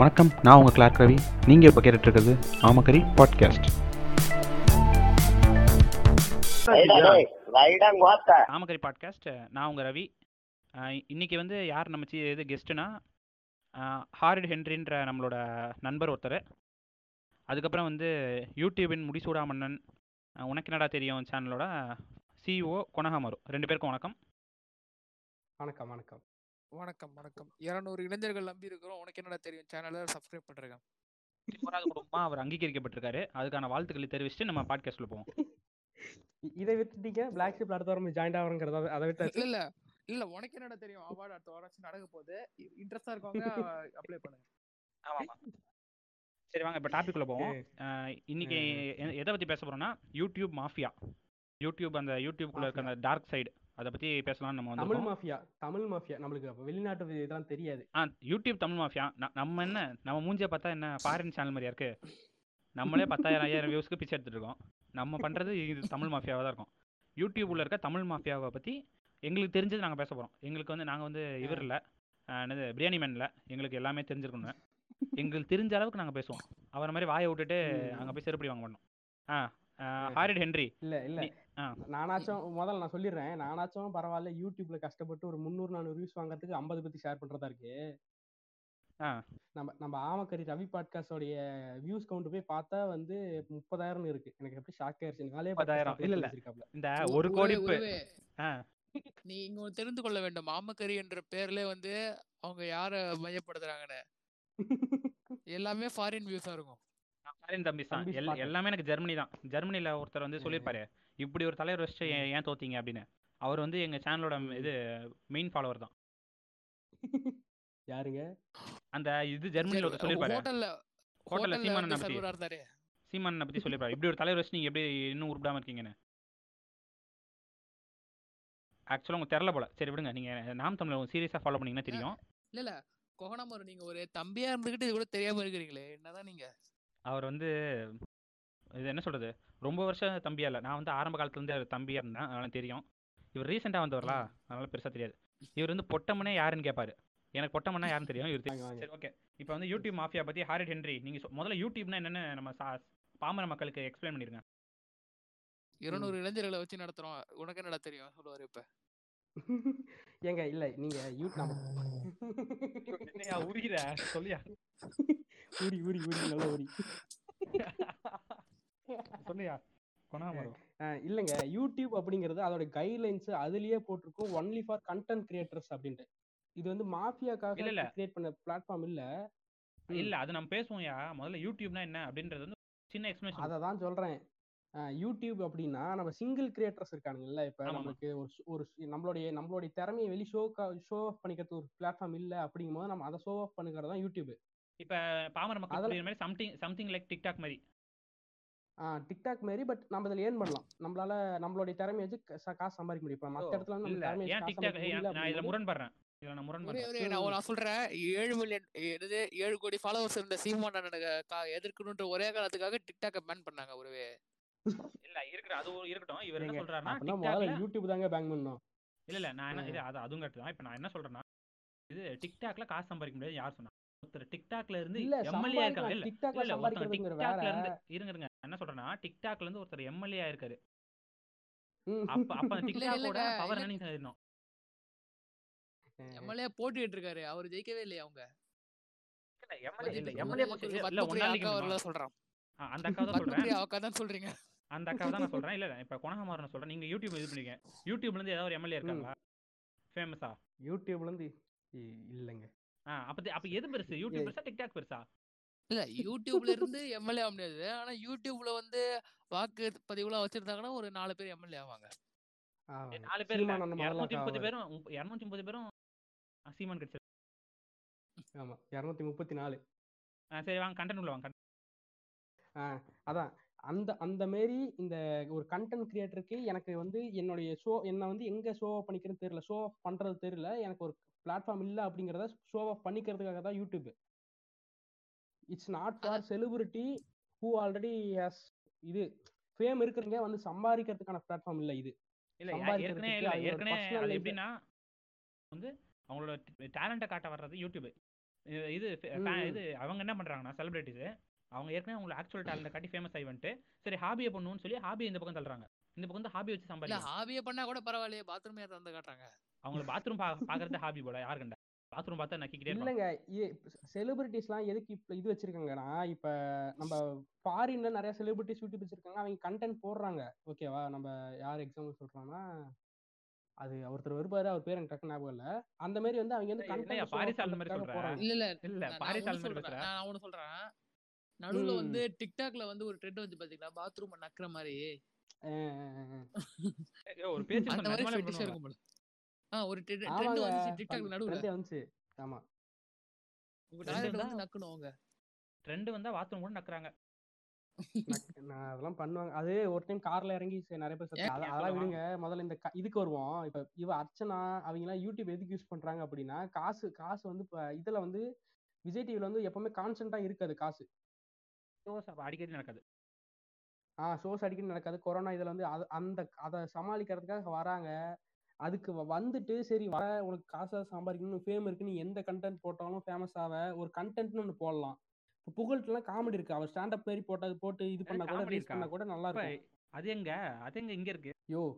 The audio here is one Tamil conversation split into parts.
வணக்கம். நான் உங்கள் கிளார்க் ரவி நீங்கள் இப்போ கேட்டுட்ருக்கிறது ஆமக்கரி பாட்காஸ்ட் ஆமக்கரி பாட்காஸ்ட் நான் உங்கள் ரவி இன்னைக்கு வந்து யார் நம்ம சி இது கெஸ்ட்டுனா ஹாரிட் ஹென்ரின்ற நம்மளோட நண்பர் ஒருத்தர். அதுக்கப்புறம் வந்து யூடியூபின் முடிசூடா மன்னன். உனக்கு என்னடா தெரியும் சேனலோட சிஇஓ கொனகாமரு ரெண்டு பேருக்கும் வணக்கம். வணக்கம் வணக்கம். வணக்கம் வணக்கம். இருநூறு இளைஞர்கள் நம்பி இருக்கிறோம் உனக்கு என்னடா தெரியும்? சேனலை சப்ஸ்கிரைப் பண்ணுறேன் போராத குடும்பமா அவர் அங்கீகரிக்கப்பட்டிருக்காரு. அதுக்கான வாழ்த்துக்களை தெரிவிச்சுட்டு நம்ம பாட்காஸ்ட்டில் போவோம். இதை விட்டுட்டீங்க பிளாக் ஷிப்ல அடுத்த வாரம் ஜாயின் ஆகிறங்கிறத அதை விட்டு இல்ல இல்ல. இல்ல உனக்கு என்னடா தெரியும்? அவார்டு அடுத்த வாரம் நடக்க போகுது. இன்ட்ரெஸ்டா இருக்கவங்க அப்ளை பண்ணுங்க. ஆமாம் சரி வாங்க. இப்போ டாபிக் உள்ள போவோம். இன்னைக்கு எதை பற்றி பேச போகிறோம்னா யூடியூப் மாஃபியா யூடியூப் அந்த யூடியூப்குள்ள இருக்க அந்த டார்க் சைடு அதை பற்றி பேசலாம்னு நம்ம தமிழ் மாஃபியா தமிழ் மாஃபியா. நம்மளுக்கு அப்ப வெளிநாட்டு இதெல்லாம் தெரியாது. ஆ யூடியூப் தமிழ் மாஃபியா. நம்ம என்ன நம்ம மூஞ்சியை பார்த்தா என்ன ஃபாரின் சேனல் மாதிரியா இருக்கு? நம்மளே பத்தாயிரம் ஐயாயிரம் வியூஸ்க்கு பிச்சை எடுத்துட்டு இருக்கோம். நம்ம பண்ணுறது இது தமிழ் மாஃபியாவாக தான் இருக்கும். யூடியூப்ல இருக்க தமிழ் மாஃபியாவை பற்றி எங்களுக்கு தெரிஞ்சது நாங்கள் பேச போகிறோம் எங்களுக்கு வந்து நாங்கள் வந்து இவர் இல்லை. என்னது பிரியாணி மேன் இல்லை. எங்களுக்கு எல்லாமே தெரிஞ்சிருக்கணும் எங்களுக்கு தெரிஞ்ச அளவுக்கு நாங்கள் பேசுவோம். அவரை மாதிரி வாயை விட்டுட்டு. அங்கே போய் செருப்படி வாங்க மாட்டோம் ஆ ஹாரிட் ஹென்ரி இல்ல இல்ல. நானாச்சும் முதல்ல நான் சொல்லிடுறேன். நானாச்சும் பரவாயில்ல யூடியூப்ல கஷ்டப்பட்டு ஒரு முந்நூறு நானூறு வியூஸ் வாங்குறதுக்கு ஐம்பது பத்தி ஷேர் பண்றதா இருக்கு. நம்ம நம்ம ஆமக்கரி ரவி பாட்காஸ்டோடைய வியூஸ் கவுண்ட் போய் பார்த்தா வந்து முப்பதாயிரம் இருக்கு. எனக்கு எப்படி ஷாக் ஆயிருச்சு. நாளே 30,000 இல்ல, இல்ல. இந்த ஒரு கோடி. நீ இங்க தெரிந்து கொள்ள வேண்டும். மாமக்கரி என்ற பேர்ல வந்து அவங்க யார மையப்படுத்துறாங்கன்னு? எல்லாமே ஃபாரின் வியூஸா இருக்கும். ஃபாரின் தம்பிஸ் தான் எல். எல்லாமே எனக்கு ஜெர்மனி தான். ஜெர்மனில ஒருத்தர் வந்து சொல்லியிருப்பாரு இப்படி ஒரு தலைவர் வச்சுட்டு ஏன் தோத்தீங்க? அப்படின்னு. அவர் வந்து எங்க சேனலோட இது மெயின் ஃபாலோவர் தான். யாருங்க? அந்த இது ஜெர்மனில ஒருத்தர் சொல்லியிருப்பாரு. ஹோட்டல்ல ஹோட்டல்ல ஹோட்டல்ல சீமானனை இருந்தாரு. சீமானனை பத்தி சொல்லியிருப்பாரு. இப்படி ஒரு தலைவர் வச்சு நீங்க எப்படி இன்னும் உருப்பிடாம இருக்கீங்கன்னு? ஆக்சுவலாக உங்களுக்கு தெரில போல. சரி விடுங்க. நீங்க நாம் தமிழ் சீரியஸா ஃபாலோ பண்ணீங்கன்னா தெரியும். இல்ல இல்ல. கோகனாமர் நீங்க ஒரு தம்பியா இருந்துகிட்டு இது கூட தெரியாம இருக்கிறீங்களே. என்னதான் நீங்க? அவர் வந்து இது என்ன சொல்றது? ரொம்ப வருஷம் தம்பியா இல்லை. நான் வந்து ஆரம்ப காலத்துல இருந்து அவர் தம்பியா இருந்தேன் அதனால தெரியும். இவர் ரீசெண்டாக வந்தவர்லா? அதனால பெருசா தெரியாது. இவர் வந்து பொட்டமனே யாருன்னு கேட்பாரு எனக்கு பொட்டமனா யாருன்னு தெரியும்? இவர். சரி ஓகே. இப்போ வந்து யூடியூப் மாஃபியா பத்தி ஹாரிட் ஹென்ரி நீங்க சொ- முதல்ல யூடியூப்னா என்னன்னு நம்ம சா- பாமர மக்களுக்கு எக்ஸ்பிளைன் பண்ணிருங்க. இருநூறு இளைஞர்களை வச்சு நடத்துறோம். உனக்கு என்னடா தெரியும்? சொல்லுவாரு இப்ப. ஏங்க இல்ல நீங்க யூ நம்ம என்னையா உரிகிற? சொல்லியா. ஊரி ஊரி ஊரி நல்ல ஊரி சொல்லியா இல்லைங்க யூடியூப் அப்படிங்கிறது அதோட கைட்லைன்ஸ் அதுலயே போட்டிருக்கும். ஒன்லி ஃபார் கண்டென்ட் கிரியேட்டர்ஸ் அப்படின்ட்டு. இது வந்து மாஃபியாக்காக இல்ல. கிரியேட் பண்ண பிளாட்ஃபார்ம் இல்ல. இல்ல அது நம்ம பேசுவோம்யா. முதல்ல யூடியூப்னா என்ன அப்படின்றது வந்து சின்ன எக்ஸ்பிளேஷன் அதை தான் சொல்றேன். யூடியூப் அப்படின்னா நம்ம சிங்கிள் கிரியேட்டர்ஸ் இருக்கானுங்கல்ல இப்ப. நம்மளுக்கு ஒரு ஒரு நம்மளுடைய நம்மளுடைய திறமையை வெளி ஷோ ஷோ ஆஃப் பண்ணிக்கிறது ஒரு பிளாட்ஃபார்ம் இல்ல அப்படிங்கும்போது நம்ம அதை ஷோ ஆஃப் பண்ணுறது தான் யூடியூப் இப்ப பாமர மக்கள் மாதிரி சம்திங் சம்திங் லைக் டிக்டாக் மாதிரி. டிக்டாக் மாரி பட் நம்ம இதில் ஏர்ன் பண்ணலாம். நம்மளால நம்மளுடைய திறமையை வச்சு காசு சம்பாதிக்க முடியும். இப்போ மற்ற இடத்துல நம்ம இல்ல. திறமையை ஏன் டிக்டாக் நான் இதுல முரண்படுறேன். இதுல நான் ஒரே முரண்படுறேன் நான் சொல்றேன். ஏழு மில்லியன் என்னது ஏழு கோடி ஃபாலோவர்ஸ் இருந்த சீமான் அண்ணனுக்கு எதிர்க்கணுன்ற ஒரே காரணத்துக்காக டிக்டாக்க பேன் பண்ணாங்க ஒருவே. இல்ல இருக்கிற அது இருக்கட்டும். இவர் என்ன சொல்றாருன்னா முதல்ல யூடியூப் தாங்க பேங்க் பண்ணணும் இல்ல இல்ல நான் என்ன இது அது அதுவும் கரெக்ட் தான். இப்போ நான் என்ன சொல்றேன்னா இது டிக்டாக்ல காசு சம்பாதிக்க முடியாது யார் சொன்னா? ஒருத்தர் டிக்டாக்ல இருந்து எம்எல்ஏ இருக்காங்க. இல்ல இல்ல ஒருத்தர் டிக்டாக்ல இருந்து இருங்க இருங்க என்ன சொல்றேன்னா டிக்டாக்ல இருந்து ஒருத்தர் எம்எல்ஏ ஆயிருக்காரு. அப்ப அப்ப டிக்டாக்கோட பவர் இல்ல. என்னன்னு தெரியணும் எம்எல்ஏ போட்டிட்டு இருக்காரு அவர் ஜெயிக்கவே இல்லையா அவங்க? அந்த அக்கா தான் சொல்றேன். பத்மபிரியா அக்கா தான் சொல்றீங்க. அந்த அக்கா தான் நான் சொல்றேன். இல்ல இப்ப குணகுமாரன் சொல்றேன். நீங்க யூடியூப் இது பண்ணீங்க யூடியூப்ல இருந்து ஏதாவது ஒரு எம்எல்ஏ இருக்காங்களா? ஃபேமஸா யூடியூப்ல இருந்து இல்லைங்க. அப்ப அப்ப எது பெருசு? யூடியூப் பெருசா டிக்டாக் பெருசா? இல்ல யூடியூப்ல இருந்து எம்எல்ஏ ஆக முடியாது. ஆனா யூடியூப்ல வந்து வாக்கு பதிவுலாம் வச்சிருந்தாங்கன்னா ஒரு நாலு பேர் எம்எல்ஏ ஆவாங்க. நாலு பேர் இருநூத்தி முப்பது. பேரும் இருநூத்தி முப்பது பேரும் ஆ, சீமான் கிடைச்சது ஆமா இருநூத்தி முப்பத்தி நாலு. சரி வாங்க கண்டென்ட் உள்ள வாங்க அதான். அந்த அந்த மாரி இந்த ஒரு கண்டென்ட் கிரியேட்டருக்கு எனக்கு வந்து என்னுடைய ஷோ என்ன வந்து எங்க ஷோ ஆஃப் பண்ணிக்கிறேன்னு தெரியல. ஷோ ஆஃப் பண்றது தெரியல. எனக்கு ஒரு பிளாட்ஃபார்ம் இல்ல அப்படிங்கறத ஷோ ஆஃப் பண்ணிக்கிறதுக்காக தான் YouTube it's not for celebrity who already has இது. ஃபேம் இருக்கிறவங்க வந்து சம்பாதிக்கிறதுக்கான பிளாட்ஃபார்ம் இல்ல இது. இல்ல ஏற்கனவே எப்படின்னா வந்து அவங்களோட டேலண்ட்டை காட்ட வர்றது யூடியூப் இது. இது அவங்க என்ன பண்றாங்கன்னா செலிபிரிட்டிஸ் அவங்க ஏற்கனவே அவங்களோட ஆக்சுவல் டேலண்ட காட்டி ஃபேமஸ் ஆகி வந்துட்டு சரி ஹாபியை பண்ணுவோம்னு சொல்லி ஹாபியை இந்த பக்கம் தள்ளுறாங்க. இந்த பக்கம் வந்து ஹாபி வச்சு சம்பாதிக்கலாம் ஹாபியை பண்ணா கூட பரவாயில்லையே பாத்ரூம் ஏத்த வந்து காட்டுறாங்க. அவங்கள பாத்ரூம் பாக்குறது ஹாபி போல யாரு கண்டா? பாத்ரூம் பார்த்தா நக்கிக்கிட்டே இருப்பாங்க. இல்லைங்க செலிபிரிட்டிஸ்லாம் எதுக்கு இப்ப இது வச்சிருக்காங்கன்னா இப்ப நம்ம ஃபாரின்ல நிறைய செலிபிரிட்டிஸ் யூடியூப் வச்சிருக்காங்க அவங்க கண்டென்ட் போடுறாங்க. ஓகேவா நம்ம யார் எக்ஸாம்பிள் சொல்றோம்னா அது ஒருத்தர் வருவாரு அவர் பேர் எனக்கு டக்கு ஞாபகம் இல்ல. அந்த மாதிரி வந்து அவங்க வந்து கண்டென்ட் பாரிஸ் ஆள் மாதிரி சொல்ற? போறாங்க இல்ல இல்ல பாரிஸ் ஆள் மாதிரி சொல்றேன். பேசுற நான் ஒண்ணு சொல்றேன். நடுவுல. வந்து டிக்டாக்ல வந்து ஒரு ட்ரெண்ட் வந்து பாத்தீங்களா பாத்ரூம் நக்குற மாதிரி ஒரு பேச்சு அந்த மாதிரி நிஜமாலே ஃபெட்டிஷா பண்ணுவாங்க. இருக்கும் போல ஆ ஒரு ட்ரெண்ட் வந்துச்சு. டிக்டாக்ல நடுவுல. trend வந்துச்சு. ஆமா. உங்க. வந்து நக்கணும் அவங்க. ட்ரெண்ட் வந்தா பாத்ரூம் கூட நக்குறாங்க. அதெல்லாம் பண்ணுவாங்க. அது ஒரு டைம் கார்ல இறங்கி நிறைய பேர் அதெல்லாம்? விடுங்க. முதல்ல இந்த க- இதுக்கு வருவோம். இப்ப இவ அர்ச்சனா அவங்க எல்லாம் யூடியூப் எதுக்கு யூஸ் பண்றாங்க அப்படின்னா காசு காசு வந்து இப்ப இதுல வந்து விஜய் டிவில வந்து எப்பவுமே கான்ஸ்டன்டா இருக்காது காசு. அடிக்கடி நடக்காது. ஆ ஷோஸ் அடிக்கடி நடக்காது. கொரோனா இதுல வந்து அது- அந்த அதை சமாளிக்கிறதுக்காக வராங்க. அதுக்கு வந்துட்டு சரி வர உனக்கு காசை சம்பாதிக்கணும் ஃபேம் இருக்கு. நீ எந்த கண்டென்ட் போட்டாலும் ஃபேமஸ் ஆவ. ஒரு கண்டென்ட்னு ஒன்று போடலாம். இப்போ புகழ்ட்டுலாம் காமெடி இருக்கு. அவர் ஸ்டாண்டப் மாரி போட்டது போட்டு இது பண்ணா கூட ரீல்ஸ்? பண்ணா கூட நல்லா இருக்கும். அது எங்க? அது எங்க இங்க இருக்கு? யோ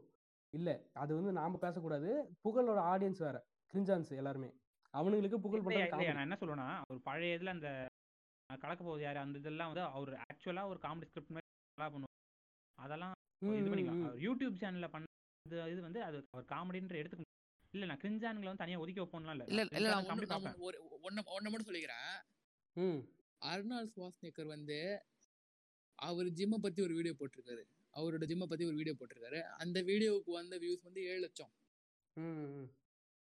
இல்ல. அது வந்து நாம பேசக்கூடாது. புகழோட ஆடியன்ஸ் வேற. கிரிஞ்சான்ஸ் எல்லாருமே. அவனுங்களுக்கு புகழ் comedy. நான் என்ன சொல்லுவேன்னா ஒரு பழைய இதுல அந்த கலக்க போகுது யாரு? அந்த இதெல்லாம் வந்து அவர் ஆக்சுவலா ஒரு காமெடி ஸ்கிரிப்ட் நல்லா பண்ணுவார் அதெல்லாம் இது பண்ணிக்கலாம். யூடியூப் சேனல்ல பண்ண இது இது வந்து அது அவர் காமெடின்ற எடுத்துக்க. இல்ல நான் கிரிஞ்சானுங்களை வந்து தனியா ஒதுக்கி வைப்போம்லாம் இல்ல. இல்ல இல்ல நான் ஒரு ஒண்ணு ஒண்ணு மட்டும் சொல்லிக்கிறேன். ம். அர்னால்ட் ஸ்வாஸ்நேக்கர் வந்து அவர் ஜிம்மை பத்தி ஒரு வீடியோ போட்டிருக்காரு. அவரோட ஜிம்மை பத்தி ஒரு வீடியோ போட்டிருக்காரு. அந்த வீடியோவுக்கு வந்த வியூஸ் வந்து ஏழு லட்சம்.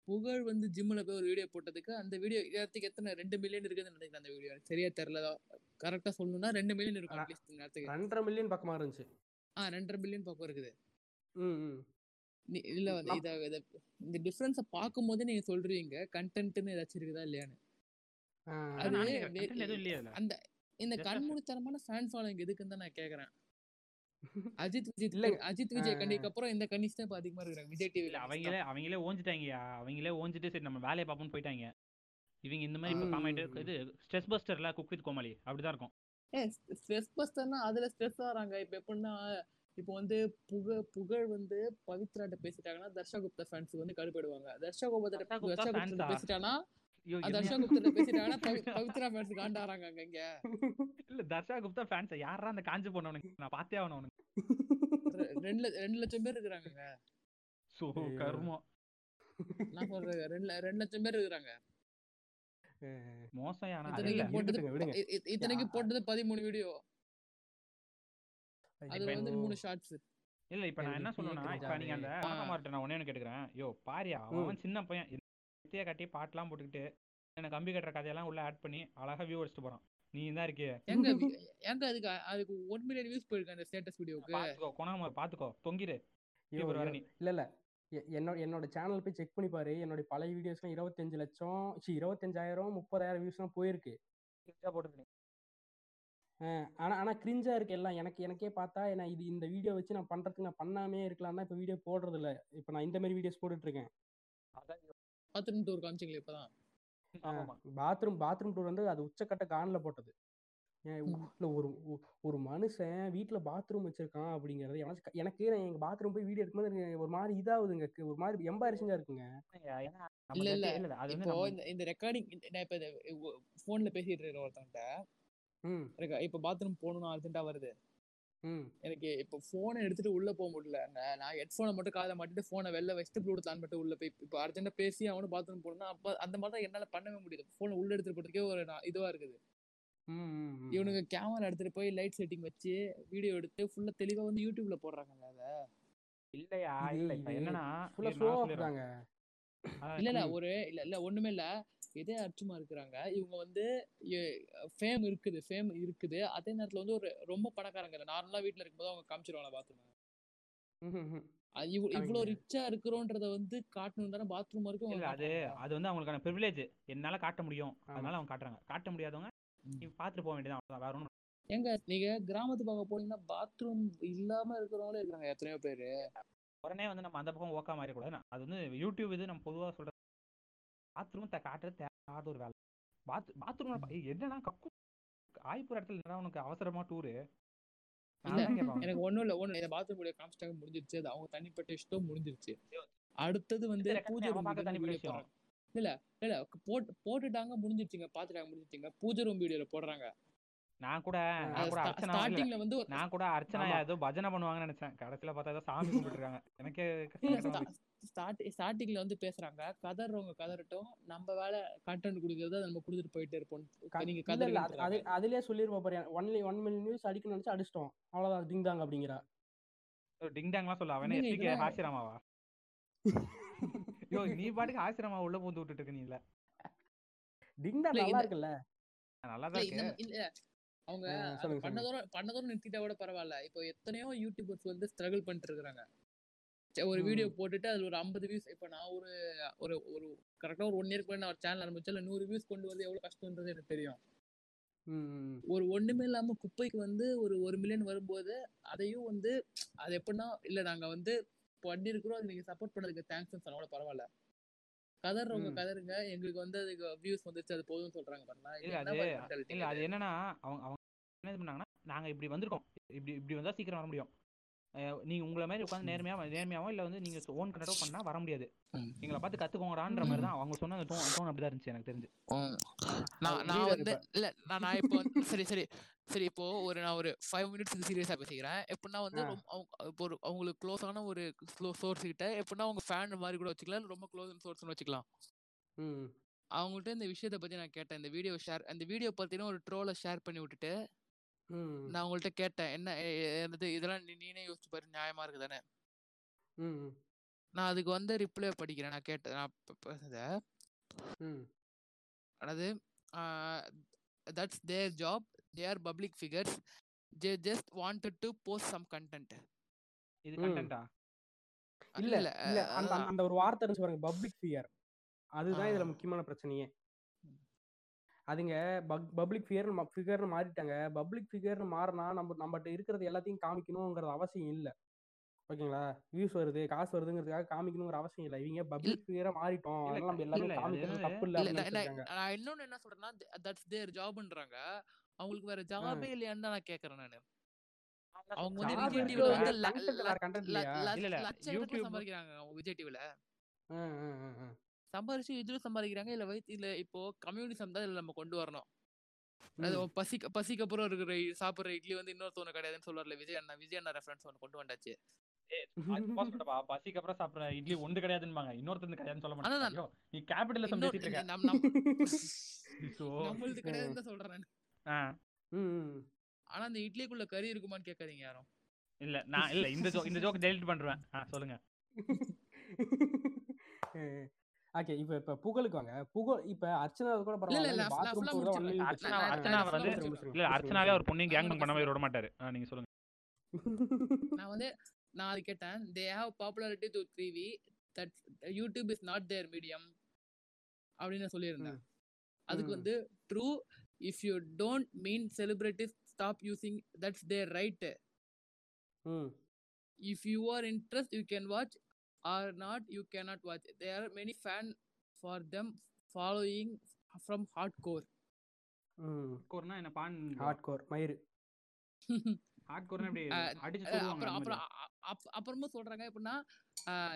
புகழ் வந்து ஜிம்ல போய் ஒரு வீடியோ போட்டதுக்கு அந்த வீடியோ இடத்துக்கு எத்தனை ரெண்டு மில்லியன் இருக்குதுன்னு நினைக்கிறேன் அந்த வீடியோ சரியா தெரியல கரெக்டா சொல்லணும்னா ரெண்டு மில்லியன் இருக்கும். அட்லீஸ்ட் நேரத்துக்கு. ரெண்டரை மில்லியன் பக்கமா இருந்துச்சு. ஆ ரெண்டரை மில்லியன் பக்கம் இருக்குது. இல்ல இத இந்த டிஃபரன்ஸை பார்க்கும்போது நீங்க சொல்றீங்க கண்டென்ட்னு ஏதாச்சும் இருக்குதா இல்லையான்னு. அந்த இந்த கண்மூடித்தனமான ஃபேன் ஃபாலோயிங் எதுக்குன்னு தான் நான் கேக்குறேன். அஜித் விஜய் இல்லைங்க. அஜித் விஜய். கண்டிக்கு அப்புறம் இந்த கண்டிஷன் இப்ப அதிகமா இருக்கிறாங்க விஜய் இல்ல டிவில அவங்களே அவங்களே ஓஞ்சிட்டாங்கயா அவங்களே ஓஞ்சிட்டு சரி நம்ம வேலையை பார்ப்போம்னு போயிட்டாங்க. இவங்க இந்த மாதிரி காமெடி இது ஸ்ட்ரெஸ் பஸ்டர்ல குக் வித் கோமாளி. அப்படிதான் இருக்கும். ஸ்ட்ரெஸ் பஸ்டர்னா அதுல ஸ்ட்ரெஸ் ஆறாங்க. இப்ப எப்படின்னா இப்போ வந்து புகழ் புகழ் வந்து பவித்ராட்ட பேசிட்டாங்கன்னா தர்ஷா குப்தா ஃபேன்ஸுக்கு வந்து கடுப்பிடுவாங்க. தர்ஷா குப்தா தர்ஷா குப்தா? பேசிட்டானா தர்ஷா? குப்தா பேசிட்டாங்கன்னா பவி- பவித்ரா ஃபேன்ஸ் காண்டாறாங்க இங்க. இல்ல தர்ஷா குப்தா ஃபேன்ஸ் யாரா அந்த காஞ்சு போனவனுக்கு நான் பார்த்தே ரெ- ரெண்டு ரெண்டு லட்சம் பேர் இருக்கிறாங்க சோ. கருமம். நான் சொல்றேன் ரெண்டு ரெண்டு லட்சம் பேர் இருக்கிறாங்க. மோசம் ஆனா அது இத்தனைக்கு இல்ல போட்டது பதிமூணு வீடியோ. அதுல வந்து. மூணு ஷார்ட்ஸ் இல்ல இப்ப நான் என்ன சொல்லுவேன்னா இப்ப நீங்க அந்த. வணக்கமார்ட்ட நான் ஒண்ணே ஒண்ணு கேட்டுக்கிறேன். யோ பாரியா. அவன் சின்ன பையன். எத்தைய கட்டி பாட்டுலாம் போட்டுக்கிட்டு எனக்கு கம்பி கட்டுற கதையெல்லாம் உள்ள ஆட் பண்ணி அழகா வியூ அடிச்சுட்டு போறான். நீ தான் இருக்கியே. எங்க எங்க அதுக்கு அதுக்கு ஒன் மில்லியன் வியூஸ் போயிருக்கு அந்த ஸ்டேட்டஸ் வீடியோக்கு பாத்துக்கோ குணாம பாத்துக்கோ. தொங்கிரு. இல்ல இல்ல. என்னோட என்னோட சேனல் போய் செக் பண்ணி பாரு. என்னோட பழைய வீடியோஸ்லாம் இருபத்தஞ்சு லட்சம் சி இருபத்தஞ்சாயிரம் முப்பதாயிரம் வியூஸ்லாம் போயிருக்கு. ஆனா ஆனா கிரிஞ்சா இருக்கு எல்லாம். எனக்கு எனக்கே பார்த்தா நான் இது இந்த வீடியோ வச்சு நான் பண்றதுக்கு நான் பண்ணாமே இருக்கலாம் தான் இப்ப வீடியோ போடுறது இல்ல இப்ப நான் இந்த மாதிரி வீடியோஸ் போட்டுட்டு இருக்கேன் பாத்ரூம் டூர் காமிச்சிங்களே இப்பதான்? பாத்ரூம் பாத்ரூம் டூர் வந்து அது உச்சக்கட்ட கான்ல போட்டது. ஏன் ஒரு ஒரு மனுஷன் வீட்ல பாத்ரூம் வச்சிருக்கான் அப்படிங்கறது எனக்கு எங்க பாத்ரூம் போய் வீடியோ எடுக்கும்போது எனக்கு ஒரு மாதிரி இதாகுதுங்க. ஒரு மாதிரி எம்பாரிசிங்கா இருக்குங்க. இல்ல இல்ல. இப்போ இந்த ரெக்கார்டிங் நான் இப்ப போன்ல பேசிட்டு இருக்கிற ஒருத்தன்ட்ட இப்ப பாத்ரூம் போகணும் அர்ஜென்ட்டா வருது. ம். எனக்கு இப்போ ஃபோனை எடுத்துட்டு உள்ள போக முடியல. நான் நான் ஹெட்ஃபோனை மட்டும் காதை மாட்டிட்டு ஃபோனை வெளில வச்சுட்டு ப்ளூடூத் ஆன் பண்ணிட்டு உள்ள போய் இப்போ அர்ஜென்ட்டா பேசி அவனும் பாத்ரூம் போகணும்னா அப்போ அந்த மாதிரி தான் என்னால பண்ணவே முடியுது ஃபோனை உள்ள எடுத்துட்டு போறதுக்கே ஒரு இதுவா இருக்குது. இவனுங்க கேமரா எடுத்துட்டு போய் லைட் செட்டிங் வச்சு வீடியோ எடுத்து ஃபுல்லா தெளிவா வந்து யூடியூப்ல போடுறாங்க அதை. இல்லையா? இல்ல என்னன்னா ஃபுல்லா இல்ல இல்ல. ஒரு இல்ல இல்ல ஒண்ணுமே இல்ல. இதே அர்ச்சுமா இருக்கிறாங்க. இவங்க வந்து ஃபேம் இருக்குது ஃபேம் இருக்குது. அதே நேரத்துல வந்து ஒரு ரொம்ப பணக்காரங்க. இல்ல நார்மலா வீட்ல இருக்கும்போது அவங்க காமிச்சிருவாங்க பாத்ரூம். இவ்வளவு ரிச்சா இருக்கிறோன்றத வந்து காட்டணும் தானே பாத்ரூம் வரைக்கும் அது. அது வந்து அவங்களுக்கான ப்ரிவிலேஜ் என்னால காட்ட முடியும். அதனால அவங்க காட்டுறாங்க. காட்ட முடியாதவங்க. நீ பாத்துட்டு போக வேண்டியதான். வேற ஒண்ணும் எங்க நீங்க கிராமத்து பக்கம் போனீங்கன்னா பாத்ரூம் இல்லாம இருக்கிறவங்களே இருக்காங்க எத்தனையோ பேரு. உடனே வந்து நம்ம அந்த பக்கம் ஓக்கா மாறிடக்கூடாது அது வந்து யூடியூப் இது நம்ம பொதுவா சொல்றது பாத்ரூம் காட்டுறது தேவையாத ஒரு வேலை. பாத் பாத்ரூம்ல என்னன்னா கக்கு ஆய்ப்புற இடத்துல என்னடா உனக்கு அவசரமா டூரு எனக்கு ஒண்ணும் இல்ல ஒண்ணு இந்த பாத்ரூம் வீடியோ காமிச்சிட்டாங்க முடிஞ்சிருச்சு. அது அவங்க தனிப்பட்ட இஷ்டம் முடிஞ்சிருச்சு. அடுத்தது வந்து பூஜை தனிப்பட்ட விஷயம். இல்ல இல்ல போட்டு போட்டுட்டாங்க முடிஞ்சிருச்சுங்க. பாத்துட்டாங்க முடிஞ்சிருச்சுங்க. பூஜை ரூம் வீடியோல போடுறாங்க. நான் கூட நான் கூட ஸ்டார்டிங்ல வந்து நான் கூட அர்ச்சனா. ஏதோ பஜனை பண்ணுவாங்கன்னு நினைச்சேன். கடைசியில பார்த்தா ஏதோ சாமி கும்பிட்டுருக்காங்க. எனக்கே. ஸ்டார்ட் ஸ்டார்டிங்ல வந்து பேசுறாங்க. கதறவங்க கதறட்டும். நம்ம வேலை கண்டென்ட் கொடுக்கறத நம்ம கொடுத்துட்டு போயிட்டே இருப்போம். நீங்க கதறீங்க அதுலயே சொல்லிருப்பா பாரு. ஒன்லி ஒன் மில்லியன் நியூஸ் அடிக்கணும்னு நினைச்சு அடிச்சிட்டோம். அவ்வளவுதான். டிங் தாங்க அப்படிங்கிறா. டிங் டாங்லாம் சொல்ல. அவன்? ஹாசிராமாவா? யோ நீ பாட்டுக்கு ஹாசிராமா உள்ள பூந்து விட்டுட்டு இருக்க நீ இல்ல டிங் தான் இல்ல, நல்லா இருக்குல்ல நல்லா தான் இருக்கு. இல்ல அவங்க பண்ணதோட பண்ணதோட நிறுத்திட்டா கூட பரவாயில்ல. இப்போ எத்தனையோ யூடியூபர்ஸ் வந்து ஸ்ட்ரகிள் பண்ணிட்டு இருக்காங்க ஒரு. வீடியோ போட்டுட்டு அதுல ஒரு ஐம்பது வியூஸ் இப்போ நான் ஒரு ஒரு ஒரு கரெக்டா ஒரு ஒன் இயர்க்கு நான் ஒரு சேனல் ஆரம்பிச்சா இல்ல நூறு வியூஸ் கொண்டு வந்து எவ்வளவு கஷ்டம்ன்றது எனக்கு தெரியும். ஒரு ஒண்ணுமே இல்லாம குப்பைக்கு வந்து ஒரு ஒரு மில்லியன் வரும்போது அதையும் வந்து அது எப்படின்னா இல்ல நாங்க வந்து பண்ணிருக்கிறோம் அது நீங்க சப்போர்ட் பண்ணதுக்கு தேங்க்ஸ் சொன்னா கூட பரவாயில்ல. கதறவங்க ம். கதறுங்க எங்களுக்கு வந்து அதுக்கு வியூஸ் வந்துச்சு அது போதும்னு சொல்றாங்க பாருங்க. அது என்னன்னா அவங்க அவங்க என்ன பண்ணாங்கன்னா நாங்க இப்படி வந்திருக்கோம். இப்படி இப்படி வந்தா சீக்கிரம் வர முடியும். நீங்க உங்களை மாதிரி உட்காந்து நேர்மையா நேர்மையாவோ இல்ல வந்து நீங்க ஓன் கண்டக்டோ பண்ணா வர முடியாது. எங்களை பார்த்து கத்துக்கோங்கடான்ற மாதிரி தான் அவங்க சொன்ன டோன் டோன் அப்படிதான் இருந்துச்சு எனக்கு தெரிஞ்சு. நான் நான் வந்து இல்ல நான் நான் இப்போ வந்து- சரி சரி சரி இப்போ ஒரு நான் ஒரு ஃபைவ் மினிட்ஸ் சீரியஸா பேசிக்கிறேன் எப்படின்னா வந்து இப்போ ஒரு அவங்களுக்கு க்ளோஸான ஒரு சோர்ஸ் கிட்ட எப்படின்னா அவங்க ஃபேன் மாதிரி கூட வச்சுக்கலாம் ரொம்ப க்ளோஸ் சோர்ஸ்னு வச்சுக்கலாம் ம். அவங்கள்ட்ட இந்த விஷயத்தை பத்தி நான் கேட்டேன் இந்த வீடியோ ஷேர் அந்த வீடியோ பார்த்தீங்கன்னா ஒரு ட்ரோலை ஷேர் பண்ணி விட்டுட்டு. நான் அவங்கள்ட்ட கேட்டேன் என்ன எ- எ- என்னது இதெல்லாம் நீ- நீனே யோசிச்சு பாரு நியாயமா இருக்குதானே ம். ம். நான் அதுக்கு வந்து ரிப்ளை படிக்கிறேன் நான் கேட்டேன் நான் பேசுனதை ம். அதாவது that's their job they are public figures they just wanted to post some content இது. கண்டென்ட்டா இல்ல இல்ல அந்த அந்த- ஒரு வார்த்தை இருந்துச்சு பாருங்க பப்ளிக் ஃபியர் அதுதான் இதுல. முக்கியமான பிரச்சனையே அதுங்க பப்ளிக் ஃபியர் ஃபிகர்னு மாறிட்டாங்க. பப்ளிக் ஃபிகர்னு மாறினா நம்ம நம்மகிட்ட இருக்கிறது எல்லாத்தையும் காமிக்கணுங்கிறது அவசியம் இல்ல. ஓகேங்களா? வியூஸ் வருது காசு வருதுங்கிறதுக்காக காமிக்கணுங்கிற அவசியம் இல்ல. இவங்க பப்ளிக் ஃபிகரா மாறிட்டோம். அதனால நம்ம எல்லாமே காமிக்கிறது? தப்பு இல்ல நான் இன்னொன்னு என்ன சொல்றேன்னா தட்ஸ் தேர் ஜாப்ன்றாங்க அவங்களுக்கு வேற ஜாபே இல்லையான்னு தான் நான் கேக்குறேன் நானு. அவங்க வந்து Job விஜய் டிவில சம்பாரிச்சு இதுல சம்பாதிக்கிறாங்க? இல்ல வயிற்று இல்ல இப்போ கம்யூனிசம் தான் இதுல நம்ம கொண்டு வரணும். அது பசிக்க பசிக்கு அப்புறம் இருக்கிற சாப்பிடுற இட்லி வந்து இன்னொருத்தவங்க கிடையாதுன்னு சொல்லுவார்ல விஜய் அண்ணா விஜய் அண்ணா ரெஃபரன்ஸ் ஒன்று கொண்டு வந்தாச்சு. பசிக்கு அப்புறம் சாப்பிடுற இட்லி ஒன்று கிடையாதுன்பாங்க. இன்னொருத்தந்து கிடையாதுன்னு சொல்ல மாட்டாங்க நீ கேபிட்டலிசம் பேசிட்டு இருக்க. நம்மளுது கிடையாதுன்னு தான் சொல்றேன். ஆனா அந்த இட்லிக்குள்ள கறி இருக்குமான்னு கேட்காதீங்க யாரும். இல்ல நான் இல்ல இந்த ஜோக் இந்த ஜோக் டெலிட் பண்றேன். சொல்லுங்க. ஓகே இப்ப இப்ப புகழுக்கு வாங்க புகழ் இப்ப அர்ச்சனா கூட பரவாயில்ல. அர்ச்சனா வந்து. இல்ல அர்ச்சனாவே அவர் பொண்ணையும் கேங் நான் பண்ணவே விட மாட்டாரு. நீங்க சொல்லுங்க. நான் வந்து நான் அது கேட்டேன். They have popularity to three we that YouTube is not their medium அப்படின்னு சொல்லியிருந்தேன். அதுக்கு. வந்து true if you don't mean celebrities stop using that's their right hmm. If you are interest you can watch or not you cannot watch there are many fan for them following from hard core hmm. கோர்னா என்ன பான் ஹார்ட் கோர் மயிறு. ஹார்ட் கோர்னா எப்படி அடிச்சு சொல்லுவாங்க அப்புறம் அப்புறம் சொல்றாங்க எப்படின்னா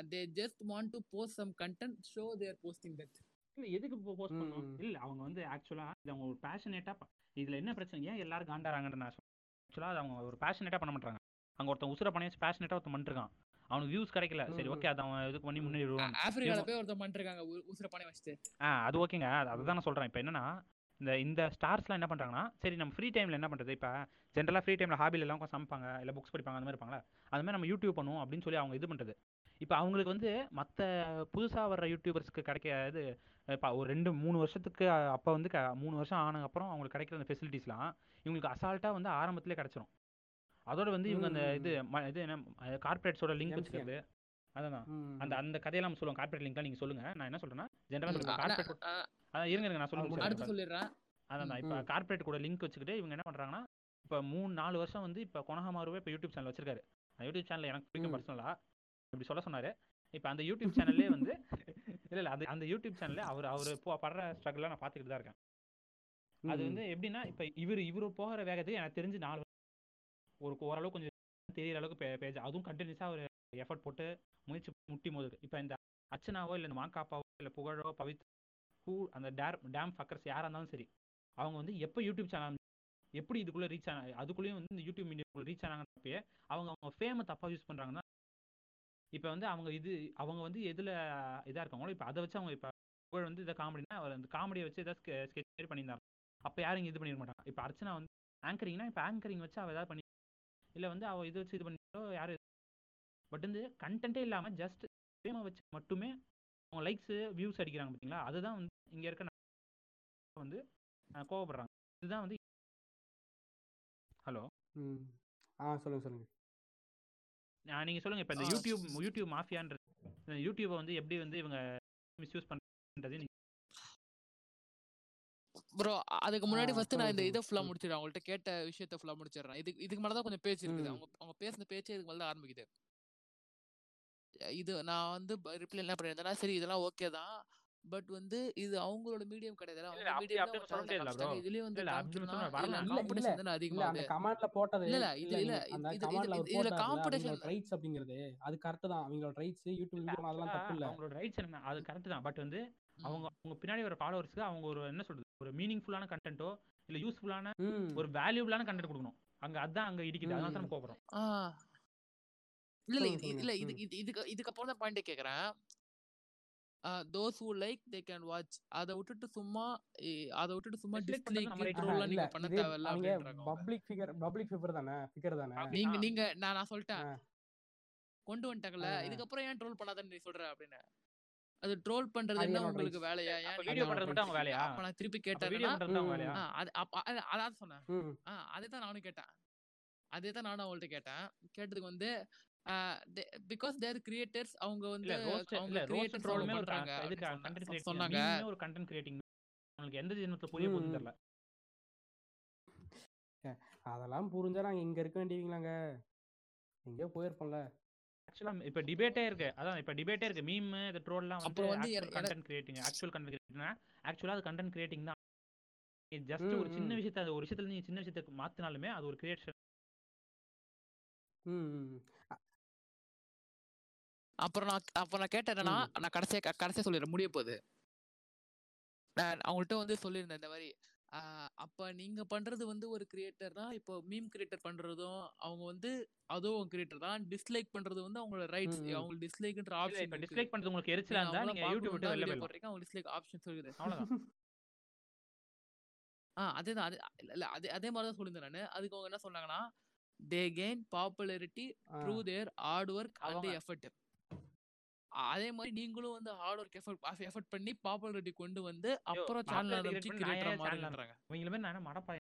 they just want to post some content show their posting that இல்ல எதுக்கு போஸ்ட் பண்ணணும் ம். இல்ல அவங்க வந்து ஆக்சுவலா இது அவங்க ஒரு பேஷனேட்டா இதுல என்ன பிரச்சனை? ஏன் எல்லாரும் காண்டாராங்கன்னு நான் ஆக்சுவலா அது அவங்க ஒரு பேஷனேட்டா பண்ண மாட்டாங்க அங்க ஒருத்தன் உசுர பண்ணி பேஷனேட்டா ஒருத்தன் பண்ணிருக்கான் அவனுக்கு வியூஸ் கிடைக்கல. சரி ஓகே அதை அவன் இதுக்கு பண்ணி முன்னேறிடுவான் ஆப்பிரிக்கால இவங்க- போய் ஒருத்தன் பண்ணிருக்காங்க. உசுர பானை வச்சுட்டு. ஆ அது ஓகேங்க அது அதுதான் நான் சொல்றேன். இப்போ என்னன்னா இந்த இந்த ஸ்டார்ஸ்லாம் என்ன பண்றாங்கன்னா சரி நம்ம ஃப்ரீ டைம்ல என்ன பண்றது? இப்போ ஜென்ரலாக ஃப்ரீ டைம்ல ஹாபில எல்லாம் சமைப்பாங்க இல்லை புக்ஸ் படிப்பாங்க அந்த மாதிரி இருப்பாங்களா அது மாதிரி நம்ம யூடியூப் பண்ணுவோம் அப்படின்னு சொல்லி அவங்க இது பண்றது. இப்போ அவங்களுக்கு வந்து மற்ற புதுசா வர்ற யூடியூபர்ஸ்க்கு கிடைக்க இது இப்போ ஒரு ரெண்டு மூணு வருஷத்துக்கு அப்போ வந்து க- மூணு வருஷம் ஆனதுக்கு அப்புறம் அவங்களுக்கு கிடைக்கிற அந்த ஃபெசிலிட்டிஸ்லாம் இவங்களுக்கு அசால்ட்டா வந்து ஆரம்பத்திலே கிடைச்சிரும். அதோட வந்து இவங்க அந்த இது இது என்ன கார்பரேட்ஸோட லிங்க். வச்சுக்கிறது அதான். அந்த அந்த கதையெல்லாம் சொல்லுவோம். கார்பரேட் லிங்க்லாம் நீங்க சொல்லுங்க. நான் என்ன சொல்றேன்னா ஜென்ரலாக ம், சொல்லுங்க கார்பரேட் அதான் இருங்க நான் சொல்லி அது முடிச்சிடுறேன். அடுத்து சொல்லிடுறேன். அதான் இப்போ ம். கார்ப்பரேட் கூட லிங்க் வச்சுக்கிட்டு இவங்க என்ன பண்றாங்கன்னா இப்போ மூணு நாலு வருஷம் வந்து இப்போ கொனஹமாருவே இப்போ யூடியூப் சேனல் வச்சிருக்காரு. அந்த யூடியூப் சேனல் எனக்கு பிடிக்கும். பர்சனலா இப்படி சொல்ல சொன்னாரு. இப்போ அந்த யூடியூப் சேனல்லே வந்து இல்ல இல்ல. அந்த அந்த யூடியூப் சேனல்ல அவர் அவர் இப்போ படுற ஸ்ட்ரகிள்லாம் நான் பார்த்துக்கிட்டு தான் இருக்கேன். அது வந்து எப்படின்னா இப்ப இவர் இவர் போகிற வேகத்துக்கு எனக்கு தெரிஞ்சு நாலு ஒரு ஓரளவு கொஞ்சம் தெரியற அளவுக்கு பே பேஜ் அதுவும் கண்டினியூஸாக ஒரு எஃபர்ட் போட்டு முயற்சி முட்டி மோதுது இப்போ இந்த அர்ச்சனாவோ இல்லை இந்த மாங்காப்பாவோ இல்லை புகழோ பவித் ஹூ அந்த டேர் டேம் ஃபக்கர்ஸ் யாராக இருந்தாலும் சரி அவங்க வந்து எப்போ யூடியூப் சேனல் எப்படி இதுக்குள்ளே ரீச் ஆனாங்க அதுக்குள்ளேயும் வந்து இந்த யூடியூப் மீடியாக்குள்ள ரீச் ஆனாங்கப்பயே அவங்க அவங்க ஃபேமை தப்பாக யூஸ் பண்ணுறாங்கன்னா இப்போ வந்து அவங்க இது அவங்க வந்து எதில் இதாக இருக்காங்களோ இப்போ அதை வச்சு அவங்க இப்போ புகழ் வந்து இதை காமெடினா அவர் அந்த காமெடியை வச்சு ஏதாவது ஸ்கெச் மாதிரி பண்ணியிருந்தாங்க அப்போ யாரும் இது பண்ணிட மாட்டாங்க. இப்போ அர்ச்சனா வந்து ஆங்கரிங்னா இப்போ ஆங்கரிங் வச்சு அவள் ஏதாவது பண்ணி இல்லை வந்து அவள் இது வச்சு இது பண்ணிட்டோ யாரும் பட் வந்து கண்டென்ட்டே இல்லாமல் ஜஸ்ட் ஃபேமை வச்சு மட்டுமே அவங்க லைக்ஸு வியூஸ் அடிக்கிறாங்க பார்த்தீங்களா அதுதான் வந்து இங்கே இருக்க வந்து கோவப்படுறாங்க. இதுதான் வந்து ஹலோ ம். ஆ சொல்லுங்க சொல்லுங்க. நீங்கள் சொல்லுங்கள் இப்போ இந்த. யூடியூப் யூடியூப் மாஃபியான்றது யூடியூப்பை வந்து எப்படி வந்து இவங்க மிஸ்யூஸ் பண்ணுறது நீங்க ப்ரோ அதுக்கு முன்னாடி ஃபர்ஸ்ட் நான் இந்த இதை ஃபுல்லா. முடிச்சிடுறேன். அவங்கள்ட்ட கேட்ட விஷயத்த ஃபுல்லா முடிச்சிடுறேன். இதுக்கு இதுக்கு மேல தான் கொஞ்சம் பேச்சு இருக்குது. அவங்க அவங்க பேசின பேச்சே இதுக்கு மேல தான் ஆரம்பிக்குது. இது நான் வந்து ரிப்ளை என்ன பண்ணியிருந்தேன்னா சரி இதெல்லாம் ஓகே தான். பட் வந்து இது அவங்களோட மீடியம் கிடையாது. அவங்க மீடியம் வந்து காம்படிஷன் அந்த கமெண்ட்ல போட்டது இல்ல இல்ல இல்ல இதுல காம்படிஷன் ரைட்ஸ் அப்படிங்கிறது அது கரெக்ட் தான். அவங்களோட ரைட்ஸ் யூடியூப் வீடியோ அதெல்லாம் தப்பு actually இல்ல. அவங்களோட ரைட்ஸ் என்ன அது கரெக்ட் தான். பட் வந்து அவங்க அவங்க பின்னாடி வர ஃபாலோவர்ஸ்க்கு அவங்க ஒரு என்ன சொல்றது ஒரு மீனிங்ஃபுல்லான கண்டென்ட்டோ இல்ல யூஸ்ஃபுல்லான ஒரு வேல்யூபிளான கண்டென்ட் கொடுக்கணும். அங்க அதான் அங்க இடிக்குது. அதனால தான் கோபுறோம் இல்ல இல்ல இது சொல்லுங்க. இல்ல இது ம். இது இதுக்கு இதுக்கப்புறம் தான் பாயிண்டே கேக்குறேன். Those who like they can watch அதை விட்டுட்டு சும்மா அதை விட்டுட்டு சும்மா ட்ரோல்லாம் இல்ல நீங்க பண்ண தேவையில்ல அப்படின்றாங்க பப்ளிக் ஃபிகர் பப்ளிக் ஃபிகர் தானே ஃபிகர் தானே. நீங்க. நீங்க நான் நான் சொல்லிட்டேன். கொண்டு வந்துட்டாங்கல்ல ஆ. இதுக்கப்புறம் ஏன் ட்ரோல் பண்ணாதன்னு நீ சொல்ற அப்படின்னு. அது ட்ரோல் பண்றது என்ன உங்களுக்கு. வேலையா? வீடியோ பண்றது மட்டும் அவங்க வேலையா? அப்ப நான் திருப்பி வீடியோ கேட்டேன்னா பண்றது தான் அவங்க. வேலையா? அது அதான் சொன்னேன். அதே தான் நானும் கேட்டேன். அதே தான் நானும் அவங்கள்ட்ட கேட்டேன். கேட்டதுக்கு வந்து பிகாஸ் தேர் கிரியேட்டர்ஸ் அவங்க வந்து அவங்க அவங்க ட்ரோலுமே பண்றாங்க சொன்னாங்க. ஒரு கண்டென்ட் கிரியேட்டிங் உங்களுக்கு எந்த ஜென்மத்துல புரிய போகுதுன்னு. தெரியல. அதெல்லாம் புரிஞ்சா நாங்க இங்க இருக்க வேண்டியவங்களாங்க. எங்கேயோ போயிருப்போம்ல. ஆக்சுவலா இப்ப டிபேட்டே இருக்கு அதான் இப்ப டிபேட்டே இருக்கு மீம் இந்த ட்ரோல்லாம் வந்து கண்டென்ட் கிரியேட்டிங் ஆக்சுவல் கண்டென்ட் கிரியேட்டிங்னா ஆக்சுவலா அது கண்டென்ட் கிரியேட்டிங் தான் ஜஸ்ட் ஒரு சின்ன. விஷயத்த அது ஒரு விஷயத்துல நீ சின்ன விஷயத்துக்கு மாத்தினாலுமே அது ஒரு கிரியேஷன். அப்புறம் நான் அப்புறம் நான் கேட்டேன் என்னன்னா. நான் கடைசியா கடைசியா சொல்லிடுறேன் முடிய போகுது நான் அவங்கள்ட்ட வந்து சொல்லியிருந்தேன் இந்த மாதிரி அப்ப நீங்க பண்றது வந்து ஒரு கிரியேட்டர்னா இப்போ மீம் கிரியேட்டர் பண்றதும் அவங்க வந்து அதுவும் கிரியேட்டர் தான். டிஸ்லைக் பண்றது வந்து அவங்களோட ரைட்ஸ். அவங்களுக்கு டிஸ்லைக்ன்ற ஆப்ஷன் டிஸ்லைக் பண்றது உங்களுக்கு எரிச்சலா இருந்தா நீங்க யூடியூப் விட்டு போயிடலாம் போடுறீங்க அவங்க டிஸ்லைக் ஆப்ஷன் சொல்லுது. அவ்வளவுதான். ஆ அதேதான். அது இல்ல அதே அதே மாதிரி தான் சொல்லியிருந்தேன் நான். அதுக்கு அவங்க என்ன சொன்னாங்கன்னா they gain popularity. Through their hard work and அவங்க- எஃபர்ட் அதே மாதிரி நீங்களும் வந்து ஹார்ட் ஒர்க் எஃபர்ட் எஃபர்ட் பண்ணி பாப்புலாரிட்டி கொண்டு வந்து அப்புறம் சேனல் ஆரம்பிச்சு நான் கிரியேட்டரா ஏன் channel மாறுங்கன்றாங்க இவங்கள மாதிரி நான் மடப்பாய்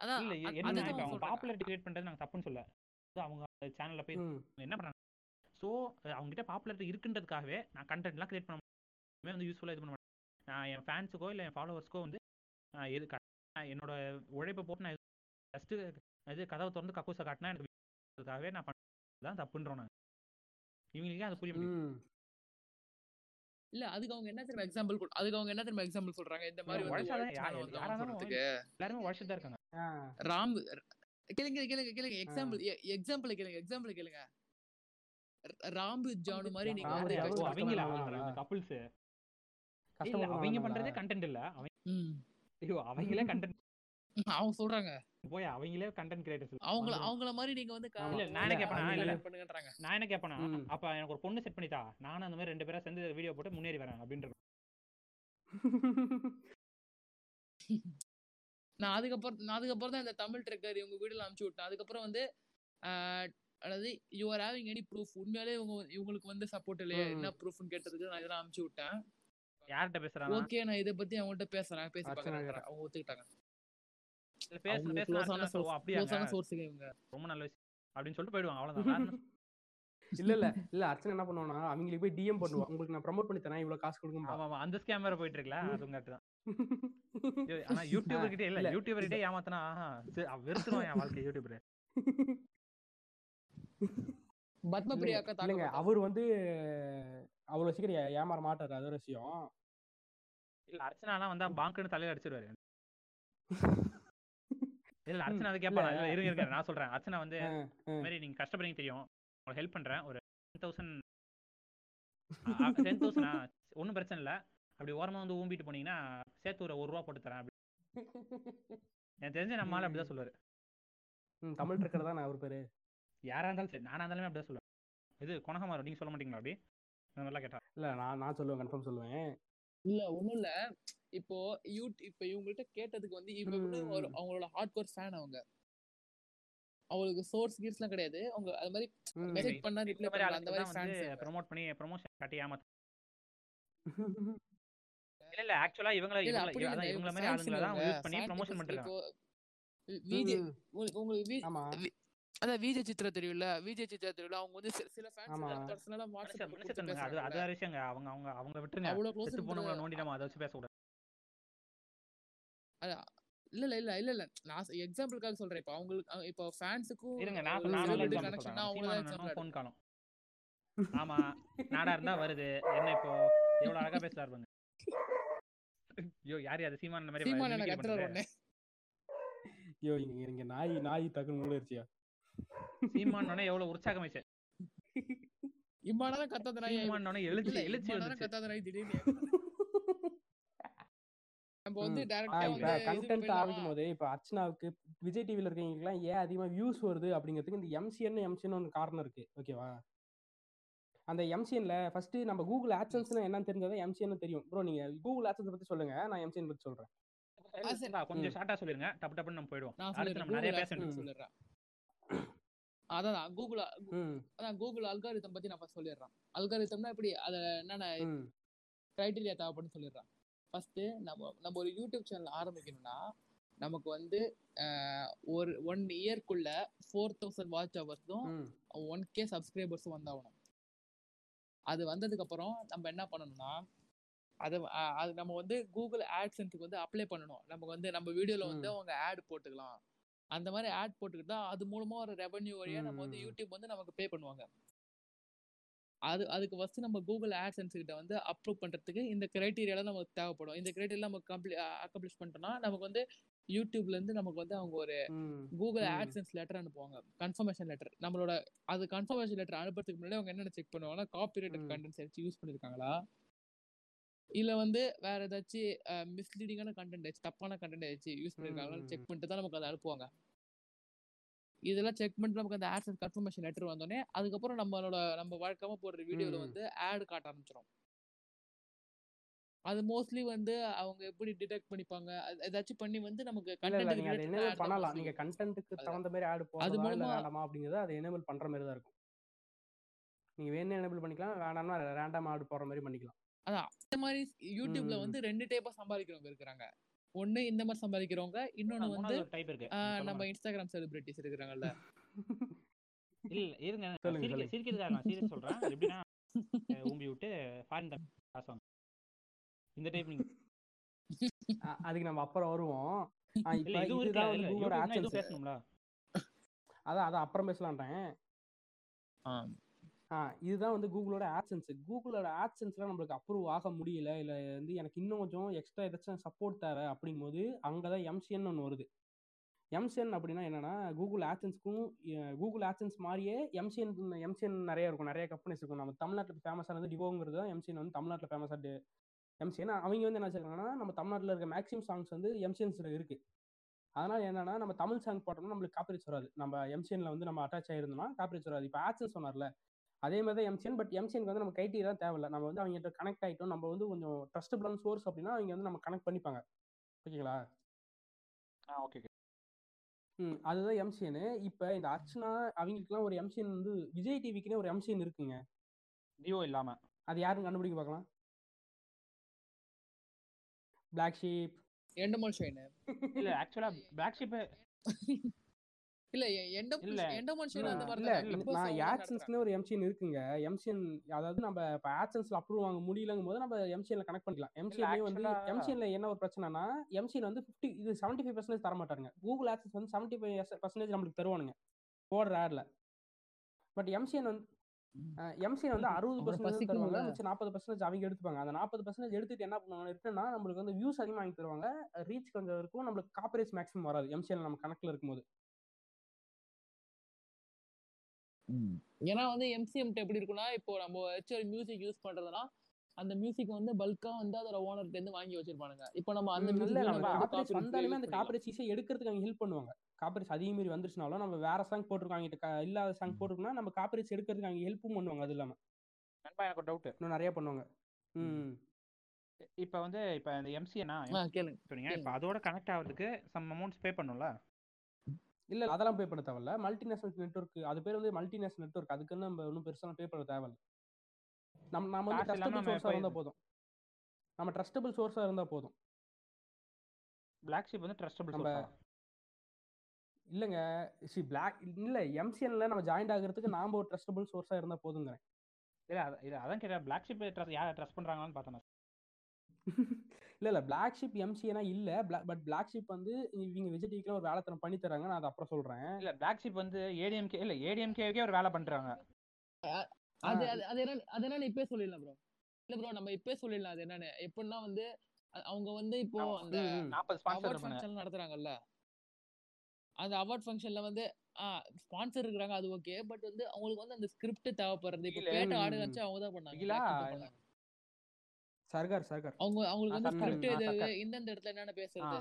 அதான் அவங்க பாப்புலாரிட்டி கிரியேட் பண்றது நாங்க தப்புன்னு சொல்ல அது அவங்க சேனல்ல போய். என்ன பண்றாங்க? ஸோ அவங்க கிட்ட பாப்புலாரிட்டி இருக்குன்றதுக்காகவே நான் கண்டென்ட்லாம் கிரியேட் பண்ண மாட்டேன். வந்து யூஸ்ஃபுல்லாக இது பண்ண மாட்டேன். நான் என் ஃபேன்ஸுக்கோ இல்லை என் ஃபாலோவர்ஸ்க்கோ வந்து நான் எது நான் என்னோட உழைப்பை போட்டு நான் ஃபஸ்ட்டு இது கதவை திறந்து கக்கூசை காட்டினா எனக்கு அதுக்காகவே நான் பண்ணதான் தப்புன்றோம் நான் இவங்களுக்கே அது புரிய. இல்ல அதுக்கு அவங்க என்ன தெரியுமா எக்ஸாம்பிள் அதுக்கு அவங்க என்ன தெரியுமா எக்ஸாம்பிள் சொல்றாங்க? இந்த மாதிரி நாங்க எல்லாருமே உழைச்சிட்டு தான் இருக்காங்க. ராம் கேளுங்க கேளுங்க கேளுங்க. எக்ஸாம்பிள் எக்ஸாம்பிள் கேளுங்க எக்ஸாம்பிள் கேளுங்க. ராம்பு ஜானு மாதிரி நீங்க வந்து கஷ்டப்படுறாங்களா? கப்புள்ஸ்? அவங்க பண்றதே கண்டென்ட் இல்ல. அவங்க. ஐயோ அவங்களே கண்டென்ட் அவங்க சொல்றாங்க. போய் அவங்களே கண்டென்ட் கிரியேட்டர்ஸ் அவங்கள அவங்கள மாதிரி நீங்க வந்து. இல்ல, நான் என்ன அவங்க- இல்ல. பண்ணுங்கன்றாங்க. நான் என்ன கேட்பேனா ம். அப்ப எனக்கு ஒரு பொண்ணு செட் பண்ணித்தா நானும் அந்த மாதிரி ரெண்டு பேரா சேர்ந்து வீடியோ போட்டு முன்னேறி வரேன் அப்படின்ற நான் அதுக்கப்புறம் நான் அதுக்கப்புறம் தான் இந்த தமிழ் ட்ரெக்கர் இவங்க வீடியோல அனுப்பிச்சு விட்டேன். அதுக்கப்புறம் வந்து ஆஹ், அதாவது you are having any proof உண்மையாலே இவங்க இவங்களுக்கு வந்து சப்போர்ட் இல்லையா. என்ன ப்ரூஃப்னு கேட்டதுக்கு நான் இதெல்லாம் அனுப்பிச்சு விட்டேன். யார்கிட்ட பேசுறாங்க ஓகே நான் இதை பத்தி அவங்கள்ட்ட பேசுறேன். பேசி பார்க்கறேன். அவங்க ஒத்துக்கிட்டாங்க. ரொம்ப நல்ல விஷயம் அப்படின்னு சொல்லிட்டு போயிடுவாங்க. அவ்வளவுதான்? இல்ல இல்ல. இல்ல அர்ச்சனை என்ன பண்ணுவானா அவங்களுக்கு போய் டிஎம் பண்ணுவா. உங்களுக்கு நான் ப்ரோமோட் பண்ணி தரேன். இவ்வளவு காசு கொடுங்க ஆமா அந்த ஸ்கேம் வேற போயிட்டு இருக்குல்ல? அதுவும் கரெக்ட் தான். ஆனா யூடியூபர் கிட்டே இல்ல. இல்ல, யூடியூபர் கிட்டே ஏமாத்தினா ஆஹா வெறுத்துருவான் என் வாழ்க்கை யூடியூபர் பத்ம பிரியாக்கா இல்லைங்க அவர் வந்து அவ்வளவு சீக்கிரம் ஏமாற மாட்டாரு. அது ஒரு விஷயம். இல்ல அர்ச்சனாலாம் வந்தா பாங்குன்னு தலையில அடிச்சிருவாரு. இல்ல அர்ச்சனா அது. கேட்பாங்க இல்ல இருங்க இருங்க. நான் சொல்றேன். அர்ச்சனா வந்து. இந்த மாதிரி நீங்க கஷ்டப்படுறீங்க தெரியும். உங்களுக்கு ஹெல்ப் பண்றேன். ஒரு டென் தௌசண்ட் டென் தௌசண்டா ஒன்றும் பிரச்சனை இல்லை. அப்படி ஓரமா வந்து ஊம்பிட்டு போனீங்கன்னா சேர்த்து ஒரு ஒரு ரூபா போட்டு தரேன் அப்படி. எனக்கு தெரிஞ்ச நம்ம ஆளு அப்படிதான் சொல்லுவாரு. தமிழ் ட்ரக்கர் தான் அவர் பேரு? யாரா இருந்தாலும் சரி நானா இருந்தாலுமே அப்படிதான் சொல்லுவேன். இது கொனகமாரம் நீங்க சொல்ல மாட்டீங்களா அப்படி? இந்த மாதிரிலாம் கேட்டா. இல்ல நான் நான் சொல்லுவேன் கன்ஃபார்ம் சொல்லுவேன். இல்ல ஒண்ணும் இல்ல. இப்போ யூட் இப்போ இவங்கள்ட்ட கேட்டதுக்கு வந்து இவங்க ஒரு. அவங்களோட ஹார்ட் கோர் ஃபேன் அவங்க. அவங்களுக்கு சோர்ஸ் கீர்ஸ்லாம் கிடையாது. அவங்க அது மாதிரி. மெசேஜ் பண்ணா இந்த ரிப்ளை மாதிரி பண்ணலாம். அந்த மாதிரி ஃபேன்ஸ் ப்ரோமோட் பண்ணி ப்ரொமோஷன் காட்டி ஏமாத்த இல்ல இல்ல ஆக்சுவலா இவங்கள இவங்கள இவங்கள இவங்க மாதிரி ஆளுங்களை தான் யூஸ் பண்ணி ப்ரொமோஷன் விஜய் ம், உங்களுக்கு அதான் விஜய் சித்ரா தெரியும்ல விஜய் சித்ரா தெரியும்ல அவங்க வந்து சில. ஃபேன்ஸ் பர்சனலா தன்மை, அது அது விஷயங்க அவங்க அவங்க அவங்க விட்டுருங்க. அவ்வளவு க்ளோஸ் செத்து போனவங்கள நோண்டி நம்ம அதை வச்சு பேசக்கூடாது. இல்ல இல்ல இல்ல இல்ல இல்ல. நான் எக்ஸாம்பிளுக்காக சொல்றேன். இப்போ அவங்களுக்கு இப்போ ஃபேன்ஸுக்கும் இருங்க நான் காலம் ஆமா நாடா இருந்தா வருது. என்ன இப்போ? எவ்வளவு அழகா பேசுறாரு பாருங்க. ஐயோ யார் யாரு சீமான் மாதிரி சீமான் ஐயோ இங்க இங்க நாய் நாய் டக்குன்னு மூடிருச்சியா? சீமான் எவ்வளவு உற்சாகமாயிச்சு இம்மானதான் கத்தாத நாய்? சீமான் எழுச்சி எழுச்சி கத்தாத நாய் திடீர்னு. நம்ம வந்து கண்டென்ட்? ஆரம்பிக்கும் போது இப்ப அர்ச்சனாவுக்கு விஜய் டிவில இருக்கவங்களுக்குலாம் ஏன் அதிகமா வியூஸ் வருது அப்படிங்கிறதுக்கு இந்த எம்சிஎன் எம்சிஎன் ஒன்று காரணம் இருக்கு ஓகேவா அந்த எம்சிஎன்ல ஃபர்ஸ்ட் நம்ம கூகுள் ஆட்சன்ஸ்னா என்னன்னு தெரிஞ்சதா எம்சிஎன் தெரியும். ப்ரோ நீங்க கூகுள் ஆட்சன்ஸ் பத்தி சொல்லுங்க நான் எம்சிஎன் பத்தி சொல்றேன். கொஞ்சம். ஷார்ட்டா சொல்லிருங்க. டப்பு டப்புன்னு நம்ம போயிடுவோம். நம்ம நிறைய கூகுள் பேச வேண்டியது ம். சொல்லிடுறேன். அதான் கூகுள் அதான் கூகுள் அல்காரிதம் பத்தி நான் சொல்லிடுறேன். அல்காரிதம்னா எப்படி அத என்னென்ன கிரைட்டீரியா தேவைப்படுன்னு சொல்லிடுறேன். ஃபர்ஸ்ட் நம்ம நம்ம ஒரு யூடியூப் சேனல் ஆரம்பிக்கணும்னா நமக்கு வந்து ஒரு ஒன் இயர்க்குள்ள ஃபோர் தௌசண்ட் வாட்ச் ஹவர்ஸும் ஒன் கே சப்ஸ்கிரைபர்ஸும் வந்தாகணும். அது வந்ததுக்கு அப்புறம் நம்ம என்ன பண்ணணும்னா அது அது நம்ம வந்து கூகுள் ஆட்சன்ஸுக்கு வந்து அப்ளை பண்ணணும். நமக்கு வந்து நம்ம வீடியோல வந்து. அவங்க ஆட் போட்டுக்கலாம். அந்த மாதிரி ஆட் போட்டுக்கிட்டா அது மூலமா ஒரு ரெவன்யூ வழியா நம்ம வந்து. யூடியூப் வந்து நமக்கு பே பண்ணுவாங்க. அது அதுக்கு ஃபர்ஸ்ட் நம்ம கூகுள் ஆட்சன்ஸ் கிட்ட வந்து அப்ரூவ் பண்றதுக்கு இந்த கிரைட்டீரியாலாம் நமக்கு தேவைப்படும் இந்த கிரைட்டீரியா நம்ம கம்ப்ளீ அக்கம்ப்ளிஷ் பண்ணிட்டோம்னா நமக்கு வந்து யூடியூப்ல இருந்து நமக்கு வந்து அவங்க ஒரு கூகுள் ம். ஆட்சன்ஸ் லெட்டர் அனுப்புவாங்க கன்ஃபர்மேஷன் லெட்டர் நம்மளோட அது கன்ஃபர்மேஷன் லெட்டர் அனுப்புறதுக்கு முன்னாடி அவங்க என்னென்ன செக் பண்ணுவாங்கன்னா காப்பிரைட்டட் ம். கண்டென்ட்ஸ் ஏதாச்சும் யூஸ் பண்ணிருக்காங்களா இல்ல வந்து வேற ஏதாச்சும் மிஸ்லீடிங்கான கண்டென்ட் ஏதாச்சும் தப்பான கண்டென்ட் ஏதாச்சும் யூஸ் பண்ணிருக்காங்களான்னு ம். செக் பண்ணிட்டு தான் நமக்கு அதை அனுப்புவாங்க இதெல்லாம் செக் பண்ணிட்டு நமக்கு அந்த ஆட்சன்ஸ் கன்ஃபர்மேஷன் லெட்டர் வந்தோடனே அதுக்கப்புறம் நம்மளோட நம்ம வழக்கமா போடுற வீடியோல ம். வந்து ஆட் காட்ட ஆரம்பிச்சிடும் அது மோஸ்ட்லி வந்து அவங்க எப்படி டிடெக்ட் பண்ணிப்பாங்க? அது ஏதாச்சும் பண்ணி வந்து நமக்கு அதை கண்டென்ட் பண்ணலாம். நீங்க கண்டென்ட்டுக்கு. தகுந்த மாதிரி ஆட் போடலாம் இல்ல வேண்டாமா அப்படிங்கறத அதை எனேபிள் பண்ற மாதிரி தான் இருக்கும். நீங்க வேணும் எனேபிள் பண்ணிக்கலாம் வேண்டாம்னா ரேண்டம் ஆட் போடுற மாதிரி பண்ணிக்கலாம். அதான். இந்த மாதிரி யூடியூப்ல. வந்து ரெண்டு டைப்பா சம்பாதிக்கிறவங்க இருக்கிறாங்க. ஒண்ணு இந்த மாதிரி சம்பாதிக்கிறவங்க இன்னொன்னு வந்து மூணாவது ஒரு டைப் இருக்கு. ஆஹ், சொல்லுங்க. நம்ம இன்ஸ்டாகிராம் செலிபிரிட்டிஸ் இருக்கிறாங்கல்ல. இல்ல இருங்க சொல்லுங்க, சிரிக்க சொல்லுங்க. சிரிக்கிறதுக்காக நான் சீரியஸ் சொல்றேன். எப்படின்னா ஊம்பி விட்டு ஃபாரின் காசு இந்த டைப் நீங்க அதுக்கு நம்ம அப்புறம் வருவோம். அதான் அதான் அப்புறம் பேசலான்றேன் இதுதான் வந்து கூகுளோட ஆட்சன்ஸ் கூகுளோட ஆட்சன்ஸ்லாம் நம்மளுக்கு அப்ரூவ் ஆக முடியல இல்லை வந்து எனக்கு இன்னும் கொஞ்சம் எக்ஸ்ட்ரா ஏதாச்சும் சப்போர்ட் தேவை அப்படிங்கும்போது அங்கதான் எம்சிஎன் ஒன்று வருது. எம்சிஎன் அப்படின்னா என்னன்னா கூகுள் ஆட்சன்ஸ்க்கும் கூகுள் ஆட்சன்ஸ் மாதிரியே எம்சிஎன் எம்சிஎன் நிறைய இருக்கும். நிறைய கம்பெனிஸ் இருக்கும். நம்ம தமிழ்நாட்டில் ஃபேமஸாக வந்து டிவோங்கிறது தான் எம்சிஎன் வந்து தமிழ்நாட்டில் ஃபேமஸாக எம்சிஎன் அவங்க வந்து என்ன வச்சிருக்காங்கன்னா நம்ம தமிழ்நாட்டில் இருக்க மேக்ஸிமம் சாங்ஸ் வந்து எம்சிஎன்ஸில் இருக்குது அதனால என்னன்னா நம்ம தமிழ் சாங் போட்டோம்னா நம்மளுக்கு காப்பிரைட்ஸ் வராது. நம்ம எம்சிஎன்ல வந்து நம்ம அட்டாச் ஆயிருந்தோம்னா காப்பிரைட்ஸ் வராது. இப்போ ஆட்சன்ஸ் சொன்னார்ல அதே மாதிரி தான் எம்சிஎன் பட் எம்சிஎனுக்கு வந்து நம்ம கைட்டீரியா தேவையில்ல. நம்ம வந்து அவங்க கனெக்ட் ஆகிட்டோம் நம்ம வந்து கொஞ்சம் ட்ரஸ்டபிளான சோர்ஸ் அப்படின்னா அவங்க வந்து நம்ம கனெக்ட் பண்ணிப்பாங்க. ஓகேங்களா? ஆ ஓகே ம் அதுதான் எம்சிஎன் இப்போ இந்த அர்ச்சனா அவங்களுக்குலாம் ஒரு எம்சிஎன் வந்து விஜய் டிவிக்குனே ஒரு எம்சிஎன் இருக்குங்க. டியோ இல்லாம. அது யாருன்னு கண்டுபிடிக்க பார்க்கலாம். பிளாக் ஷீப் எண்டமால் ஷைன் இல்ல ஆக்சுவலா பிளாக் ஷிப் இல்ல. ஆட்சன்ஸ்க்குன்னு ஒரு எம்சிஎன் இருக்குங்க. எம்சிஎன் அதாவது நம்ம இப்போ ஆட்சன்ஸ்ல அப்ரூவ் வாங்க முடியலங்கும் போது நம்ம எம்சிஎன்ல கனெக்ட் பண்ணிக்கலாம். எம்சிஎன்ல வந்து எம்சிஎன்ல என்ன ஒரு பிரச்சனைனா எம்சிஎன் வந்து ஃபிஃப்டி இது செவன்டி ஃபைவ் பர்சன்டேஜ் தர மாட்டாங்க கூகுள் ஆட்சன்ஸ் வந்து செவன்டி ஃபைவ் பர்சன்டேஜ் நம்மளுக்கு தருவானுங்க. போடுற ஆட்ல பட் எம்சிஎன் வந்து எம்சிஎன் வந்து அறுபது பர்சன்டேஜ் தருவாங்க. மிச்சம் நாற்பது பர்சன்டேஜ் அவங்க எடுத்துப்பாங்க. அந்த நாற்பது பர்சன்டேஜ் எடுத்துட்டு என்ன பண்ணுவாங்க ரிட்டர்னா நம்மளுக்கு வந்து வியூஸ் அதிகமாக வாங்கி தருவாங்க. ரீச் கொஞ்சம் இருக்கும். நம்மளுக்கு காப்பரேஜ் மேக்ஸிமம் வராது. எம்சிஎன் நம்ம கணக்குல இருக்கும்போது. ஏன்னா வந்து எம்சிஎம்ட்ட எப்படி இருக்கும்னா இப்போ நம்ம வச்சு ஒரு மியூசிக் யூஸ் பண்றதுனா அந்த மியூசிக் வந்து பல்கா வந்து அதோட ஓனர்ட்ட இருந்து வாங்கி வச்சிருப்பானுங்க. இப்போ நம்ம அந்த மியூசிக் வந்தாலுமே அந்த காப்பரேஜ் ஈஸியாக எடுக்கிறதுக்கு அவங்க ஹெல்ப் பண்ணுவாங்க. காப்பரேஜ் அதிக மீறி வந்துருச்சுனாலும் நம்ம வேற சாங் போட்டிருக்காங்க இல்லாத சாங் போட்டிருக்கோம்னா நம்ம காப்பரேஜ் எடுக்கிறதுக்கு அவங்க ஹெல்ப்பும் பண்ணுவாங்க அது இல்லாம. நண்பா எனக்கு ஒரு டவுட் இன்னும் நிறைய பண்ணுவாங்க. ம் இப்போ வந்து இப்போ இந்த எம்சிஏனா கேளுங்க. சொன்னீங்க இப்போ அதோட கனெக்ட் ஆகிறதுக்கு சம் அமௌண்ட்ஸ் பே பண்ணும்ல? இல்ல அதெல்லாம் பே பண்ண தேவையில்ல. மல்டிநேஷனல் நெட்வொர்க் அது பேர் வந்து மல்டிநேஷனல் நெட்வொர்க் அதுக்குன்னு நம்ம ஒன்றும் பெருசாக பே பண்ண தேவையில்ல. நம்ம நம்ம வந்து ட்ரஸ்டபிள் சோர்ஸாக போய் இருந்தா போதும். நம்ம ட்ரஸ்டபிள் சோர்ஸாக இருந்தா போதும். பிளாக் ஷிப் வந்து ட்ரஸ்டபிள் நம்ம இல்லைங்க. சி பிளாக் இல்ல எம்சிஎன்ல நம்ம ஜாயின்ட் ஆகுறதுக்கு நாம ஒரு ட்ரஸ்டபிள் சோர்ஸாக இருந்தா போதுங்கிறேன் இல்ல அத- இல்ல அதான் கேட்டேன். பிளாக் ஷிப் யாரை ட்ரஸ்ட் பண்றாங்கன்னு பார்த்தேன். இல்ல இல்ல. பிளாக் ஷிப் எம்சிஎனா இல்ல. பட் பிளாக் ஷிப் வந்து இவங்க விஜய் டிவிக்கு ஒரு வேலைத்தனம் பண்ணி தராங்க. நான் அதை அப்புறம் சொல்றேன். இல்ல பிளாக் ஷிப் வந்து ஏடிஎம்கே இல்ல ஏடிஎம்கேக்கே ஒரு வேலை பண்றாங்க. அது அது என்ன அது என்னன்னு இப்பே சொல்லிடலாம் ப்ரோ இல்ல ப்ரோ நம்ம இப்பே சொல்லிடலாம் அது என்னன்னு. எப்படின்னா வந்து அவங்க வந்து இப்போ. அந்த அவார்ட் ஃபங்க்ஷன் நடத்துறாங்கல்ல. அந்த அவார்ட் ஃபங்க்ஷன்ல வந்து ஸ்பான்சர் இருக்கிறாங்க அது ஓகே பட் வந்து அவங்களுக்கு வந்து அந்த ஸ்கிரிப்ட் தேவைப்படுறது. இப்போ பேட்ட ஆடு அவங்க தான் பண்ணாங்க. சர்கார் சர்கார் அவங்க அவங்களுக்கு வந்து சர்க்கார். ஸ்கிரிப்ட் இது சர்க்கார். இந்தந்த இடத்துல என்னென்ன பேசுறது.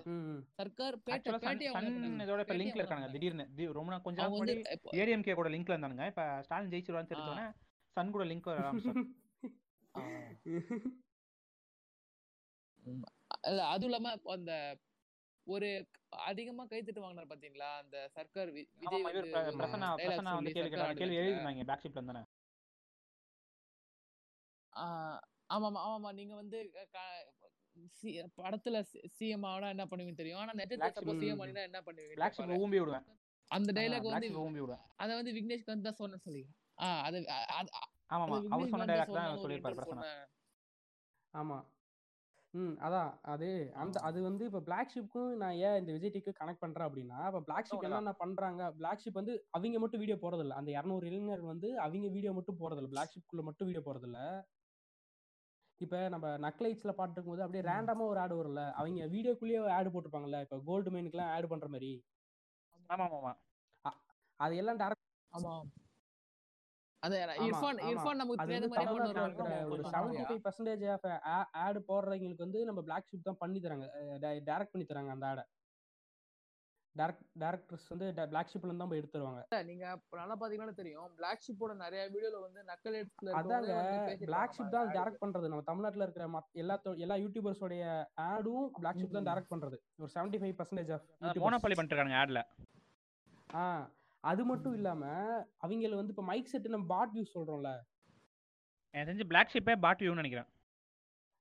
சர்க்கார் பேட்ட பேட்டி அவங்க இதோட இப்ப லிங்க்ல இருக்காங்க. திடீர்னு ரொம்ப கொஞ்ச நாள் முன்னாடி ஏடிஎம்கே கூட லிங்க்ல இருந்தானுங்க இப்ப ஸ்டாலின் ஜெயிச்சிருவான்னு தெரிஞ்சோடனே சன் கூட லிங்க் வர. இல்ல அதுவும் இல்லாம அந்த ஒரு அதிகமா கைத்தட்டு வாங்கினார் பாத்தீங்களா அந்த சர்க்கார் விஜய் இவர் வந்து பிர- ஒரு பிரசன்னா dialogue பிரசன்னா வந்து கேள்வி சர்க்கார் கேள்வி. எழுதிருந்தாங்க பிளாக் ஷிப்ல இருந்தானே ஆமாமா ஆமாமா. நீங்க வந்து படத்துல சிஎம் ஆனா என்ன பண்ணுவீங்க தெரியும். ஆனா sheep. சிஎம் ஆனா என்ன பண்ணுவீங்க ஷிப் ஊம்பி விடுவேன். அந்த டைலாக் வந்து ஷிப் ஊம்பி விடுவேன். அத வந்து விக்னேஷ்க்கு வந்து தான் சொன்னேன்னு சொல்லி. ஆஹ் அது அது அவர் சொன்ன டைலாக் தான் interview பிரசன்னா. ஆமா. ம் அதான். அது அந்த அது வந்து இப்போ பிளாக் ஷிப்க்கும் நான் ஏன் இந்த விஜய் டிவிக்கு கனெக்ட் பண்றேன் அப்படின்னா இப்போ பிளாக் ஷிப். என்னென்ன பண்றாங்க? பிளாக் ஷிப் வந்து அவங்க மட்டும் வீடியோ போறதில்ல அந்த இரநூறு இளைஞர் வந்து அவங்க வீடியோ மட்டும் போறதில்ல பிளாக் ஷிப்குள்ள மட்டும் வீடியோ போறதில்ல இப்போ நம்ம நக்லைட்ஸ்ல பாட்டு போது அப்படியே ம். ரேண்டமா ஒரு ஆடு வரும்ல அவங்க வீடியோக்குள்ளேயே ஆடு போட்டிருப்பாங்கல்ல இப்போ கோல்டு மைனுக்குலாம் ஆட் பண்ற மாதிரி ஆமா ஆமா அது எல்லாம் டேரக்ட் ஆமா அது ஆமா, இர்ஃபான் ஆமா. இர்ஃபான் நமக்கு அது தெரியாத வந்து மாதிரி தமிழ்நாட்டுல பண்ணுவாரு இருக்கிற கொஞ்சம் ஒரு கொஞ்சம் செவன்டி நிறையா. ஃபைவ் பர்சன்டேஜ் ஆஃப் ஆடு போடுறவங்களுக்கு வந்து நம்ம பிளாக் ஷிப் தான் பண்ணி தராங்க டைரக்ட் பண்ணி தராங்க அந்த ஆடை டேரக்ட் டேரக்டர்ஸ் வந்து பிளாக் ஷிப்ல இருந்து தான் போய் எடுத்து தருவாங்க நீங்க நல்லா பாத்தீங்கன்னா தெரியும். பிளாக் ஷிப்போட நிறைய வீடியோல வந்து நக்கல் அதாங்க பிளாக் ஷிப் தான் டைரக்ட் பண்றது. நம்ம தமிழ்நாட்டுல இருக்கிற எல்லா எல்லா யூடியூபர்ஸோடைய ஆடும் பிளாக் ஷிப் தான். டைரக்ட் பண்றது. ஒரு seventy five percentage of monopoly பண்ணிட்டு இருக்காங்க ஆட்ல ஆ அது மட்டும் இல்லாம அவங்கள வந்து இப்ப மைக் செட் நம்ம பாட் வியூஸ் சொல்றோம்ல. எனக்கு தெரிஞ்சு பிளாக் ஷிப்பே பாட் வியூன்னு நினைக்கிறேன்.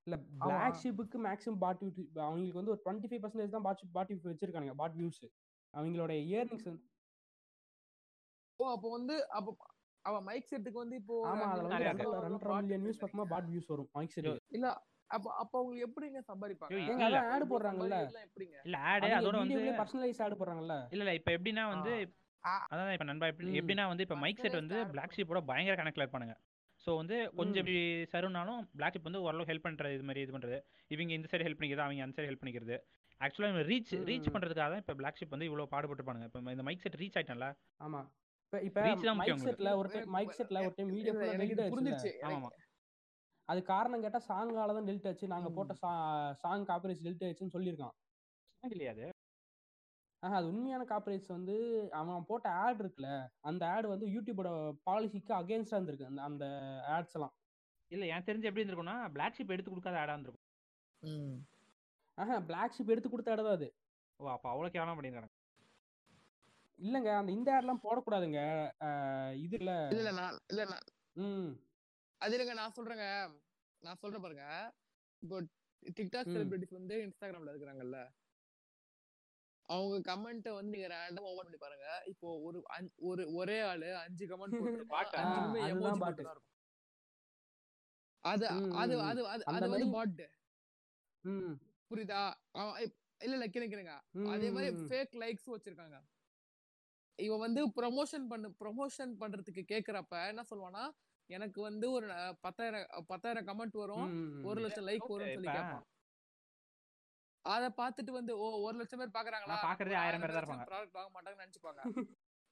இல்ல பிளாக் ஷிப்புக்கு மேக்ஸிமம் பாட் வியூ அவங்களுக்கு வந்து ஒரு டுவெண்ட்டி ஃபைவ் பர்சன்டேஜ் தான் பாட் பாட் வியூ வச்சிருக்காங்க பாட் வியூஸ் அவங்களோட இயர்னிங்ஸ் ஓ அப்போ வந்து அப்போ அவன் மைக் செட்டுக்கு வந்து இப்போ ஆமா அதுல வந்து மில்லியன் வியூஸ் பக்கமா பாட் வியூஸ் வரும் மைக் செட் இல்ல அப்ப அப்ப அவங்க எப்படிங்க சம்பாதிப்பாங்க? இல்ல. அதான் ஆடு போடுறாங்கல்ல. எப்படிங்க? இல்ல ஆடு அதோட வந்து பர்சனலைஸ் ஆடு போடுறாங்கல்ல. இல்ல இல்ல இப்ப எப்படின்னா வந்து. அதான் இப்ப நண்பா எப்படி ம். எப்படின்னா வந்து இப்ப மைக் செட் வந்து பிளாக் ஷிப்போட பயங்கர கணக்குல இருப்பானுங்க. ஸோ வந்து கொஞ்சம். இப்படி சருனாலும் பிளாக் ஷிப் வந்து ஓரளவு ஹெல்ப் பண்றது இது மாதிரி இது பண்றது. இவங்க இந்த சைடு ஹெல்ப் பண்ணிக்கிறது அவங்க அந்த சைடு ஹெல்ப் பண்ணிக்கிறது. ஆக்சுவலா இவங்க ரீச் ரீச் ம். பண்றதுக்காக தான் இப்ப பிளாக் ஷிப் வந்து இவ்வளவு பாடுபட்டுருப்பானுங்க. இப்ப இந்த மைக் செட் ரீச் ஆயிட்டல ஆமா. இப்ப இப்ப மைக் செட்ல ஒரு டைம் மைக் செட்ல ஒரு டைம் வீடியோ எனக்கு புரிஞ்சிருச்சு. ஆமா அது காரணம் கேட்டா சாங்கால தான் டெலிட் ஆச்சு. நாங்க. போட்ட சாங் காப்பிரைட்ஸ் டெலிட் ஆயிடுச்சுன்னு சொல்லியிருக்கான். இல்லையா அது? ஆஹா அது உண்மையான காப்பிரைட்ஸ் வந்து அவன் போட்ட ஆட் இருக்குல்ல. அந்த ஆட் வந்து யூடியூபோட பாலிசிக்கு அகேன்ஸ்டா இருந்திருக்கு. அந்த அந்த ஆட்ஸ் எல்லாம். இல்ல எனக்கு தெரிஞ்சு எப்படி இருந்திருக்கும்னா பிளாக் ஷிப் எடுத்து கொடுக்காத ஆடா இருந்திருக்கும். ஆஹா பிளாக் ஷிப் எடுத்து கொடுத்த தான் அது. ஓ அப்ப அவ்வளவு கேவலம் பண்ணிருக்காங்க இல்லங்க அந்த இந்த ஆட்லாம் போடக்கூடாதுங்க. இது இல்ல. இல்ல இல்ல நான் இல்ல நான். ம். அது இல்லைங்க நான் சொல்றேங்க. நான் சொல்றேன் பாருங்க. இப்போ டிக்டாக். செலிபிரிட்டிஸ் வந்து இன்ஸ்டாகிராம்ல இருக்கிறாங்கல்ல. அவங்க கமெண்ட்டை வந்து நீங்க ரேண்டம் ஓபன் பண்ணி பாருங்க. இப்போ ஒரு அஞ்சு- ஒரு ஒரே ஆளு அஞ்சு கமெண்ட் ஆ? அஞ்சுமே. மட்டும் தான் இருக்கும். அது அது அது அது வந்து மாதிரி- பாட் ம். புரியுதா? இல்ல இல்ல ம், அதே மாதிரி. ஃபேக் லைக்ஸ் வச்சிருக்காங்க. இவன் வந்து ப்ரொமோஷன் பண்ணு ப்ரொமோஷன் பண்றதுக்கு கேக்குறப்ப என்ன சொல்லுவானா எனக்கு வந்து ஒரு பத்தாயிரம் பத்தாயிரம் கமெண்ட் வரும் ஒரு. லட்சம் லைக் வரும்னு சொல்லி கேட்பான். அத பார்த்துட்டு வந்து ஓ ஒரு லட்சம் பேர் பாக்குறாங்களா? நான் பாக்குறதே ஆயிரம் பேர் தான் இருப்பாங்க. ப்ராடக்ட் வாங்க மாட்டாங்கன்னு நினைச்சுப்பாங்க.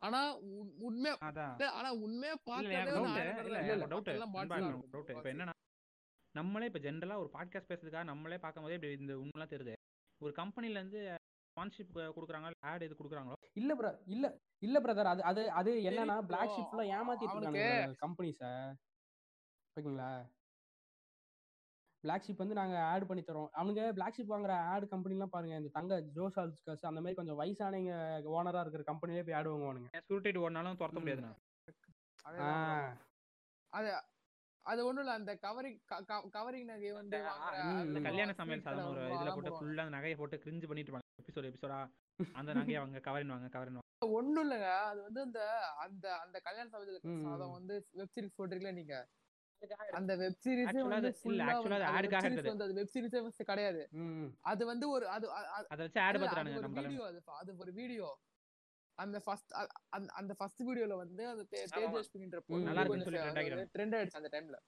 ஆனா உண்- உண்மையா ஆனா உண்மையா டவுட் ஆயிரம் பேர் இல்ல தான். டவுட் இப்போ என்னன்னா நம்மளே இப்போ ஜென்ரலா ஒரு பாட்காஸ்ட் பேசுறதுக்காக நம்மளே பார்க்கும்போதே இப்படி இந்த உண்மைலாம் தெரியுது. ஒரு கம்பெனில இருந்து ஸ்பான்ஷிப் கொடுக்குறாங்க ஆட் இது கொடுக்குறாங்களோ? இல்ல ப்ரோ இல்ல இல்ல பிரதர் அது அது அது என்னன்னா பிளாக் ஷிப் ஃபுல்லா ஏமாத்திட்டு இருக்காங்க கம்பெனிஸ ஓகேங்களா? பிளாக் ஷிப் வந்து நாங்க ஆட் பண்ணி தரோம் அவனுங்க பிளாக் ஷிப் வாங்குற ஆட் கம்பெனிலாம் பாருங்க இந்த தங்க ஜோசால்ஸ்கஸ் அந்த மாதிரி கொஞ்சம் வயசானவங்க ஓனரா இருக்கிற கம்பெனிலே போய் ஆட் வாங்குவானுங்க. ஸ்கூரிட்டி ஓடினாலும் துரத்த ம். அது ஒண்ணும் இல்ல அந்த கவரிங் கவரிங் நகை வந்து ம். கல்யாண சமையல் சாதம் ஒரு இதுல போட்டு. ஃபுல்லா அந்த நகையை போட்டு கிரிஞ்சு பண்ணிட்டு இருப்பாங்க. எபிசோட் எபிசோடா அந்த நகையை அவங்க கவரின் வாங்க கவரின் வாங்க. ஒண்ணும் இல்லங்க. அது வந்து அந்த அந்த அந்த கல்யாண சமையல் சாதம். வந்து வெப் சீரிஸ் போட்டிருக்கீங்களா நீங்க? அந்த வெப் சீரிஸே Actually வந்து அது- அந்த வெப் சீரிஸ் கிடையாது. அது வந்து ஒரு அது அது ஒரு வீடியோ அந்த ஃபர்ஸ்ட் அந்த அந்த ஃபர்ஸ்ட் வீடியோல வந்து அந்த தேஜஸ்வின்ற. ட்ரெண்ட் ஆயிடுச்சு அந்த டைம்ல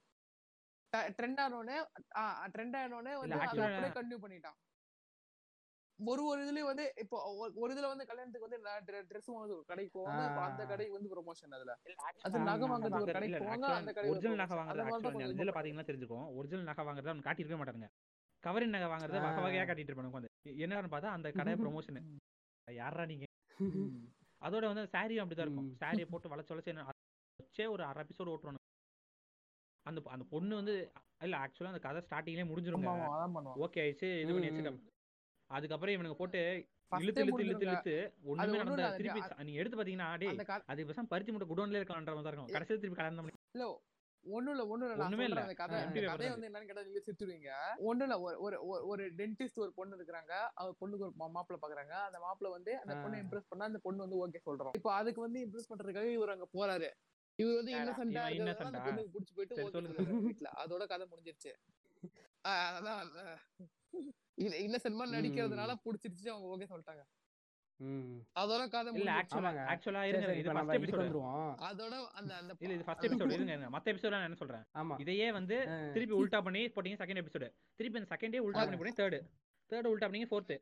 ட்ரெண்ட் ஆனோடனே ட்ரெண்ட் ஆனோடனே வந்து அதை அப்படியே கண்டினியூ பண்ணிட்டான். ஒரு ஒரு இதுலயும் வந்து இப்போ ஒரு- இதுல வந்து கல்யாணத்துக்கு வந்து ட்ரெஸ் வாங்க ஒரு கடைக்கு போவாங்க அந்த. கடைக்கு வந்து ப்ரொமோஷன் அதுல. அது நகை ஆமா. வாங்குறதுக்கு ஒரு கடைக்கு போவாங்க அந்த கடைக்கு ஒரிஜினல் நகை வாங்குறது இதுல பாத்தீங்கன்னா தெரிஞ்சுக்கும். ஒரிஜினல் நகை வாங்குறத அவங்க காட்டிருக்கவே மாட்டாங்க கவரின் நகை வாங்குறத வகை. வகையா காட்டிட்டு இருப்பாங்க உட்காந்து. என்னன்னு பார்த்தா அந்த கடை ப்ரொமோஷன் யாரா நீங்க? அதோட வந்து சாரியும் அப்படிதான் இருக்கும். சாரியை போட்டு வளைச்சு வளைச்சு வச்சே ஒரு அரை எபிசோடு ஓட்டுவானு அந்த அந்த பொண்ணு வந்து இல்ல ஆக்சுவலா அந்த கதை ஸ்டார்டிங்லேயே முடிஞ்சிருங்க. பண்ணுவான். ஓகே ஆயிடுச்சு இது பண்ணி ம், வச்சுக்க அதுக்கப்புறம் இவனுக்கு போட்டு இழுத்து இழுத்து இழுத்து. இழுத்து ஒண்ணுமே நடந்த திருப்பி நீங்க எடுத்து பாத்தீங்கன்னா கதை அது பேசாம பருத்தி மூட்டை குடோன்ல இருக்கலாம்ன்ற மாதிரி இருக்கும். கடைசியில் திருப்பி கலந்த இல்ல ஒண்ணும் இல்ல ஒண்ணும் இல்ல இல்ல. அந்த கதை. paper வந்து என்னன்னு கேட்டா நீங்க சிரிச்சுடுவீங்க ஒண்ணும் இல்ல ஒரு ஒரு டென்டிஸ்ட் ஒரு பொண்ணு இருக்கிறாங்க. அவர் பொண்ணுக்கு ஒரு மாப்பிள்ளை பாக்குறாங்க. அந்த மாப்பிள்ளை வந்து அந்த பொண்ணை. இம்ப்ரெஸ் பண்ணா அந்த பொண்ணு வந்து ஓகே சொல்றோம். இப்போ அதுக்கு வந்து இம்ப்ரெஸ் பண்றதுக்காக இவர் அங்க போறாரு. இவர் வந்து? இன்னசென்டா இவன் இருக்கிறதுனால அந்த? பொண்ணுக்கு புடிச்சு போயிட்டு வீட்ல. அதோட கதை முடிஞ்சிருச்சு. அதான் இன்னசென்ட் மாதிரி ம். நடிக்கிறதுனால புடிச்சிருச்சு அவங்க ஓகே சொல்லிட்டாங்க. அதோட கதை இல்ல. ஆக்சுவலா. ஆக்சுவலா இருங்க இது ஃபர்ஸ்ட் எபிசோட் வந்துருவோம். அதோட அந்த அந்த இல்ல இது ஃபர்ஸ்ட் எபிசோட் இருங்க. மத்த எபிசோட் நான் என்ன சொல்றேன்? ஆமா. இதையே வந்து. திருப்பி உல்டா பண்ணி போட்டீங்க செகண்ட் எபிசோட் திருப்பி அந்த செகண்டே உல்டா. பண்ணி போட்டீங்க தேர்ட் தேர்ட் உல்டா பண்ணீங்க ஃபோர்த்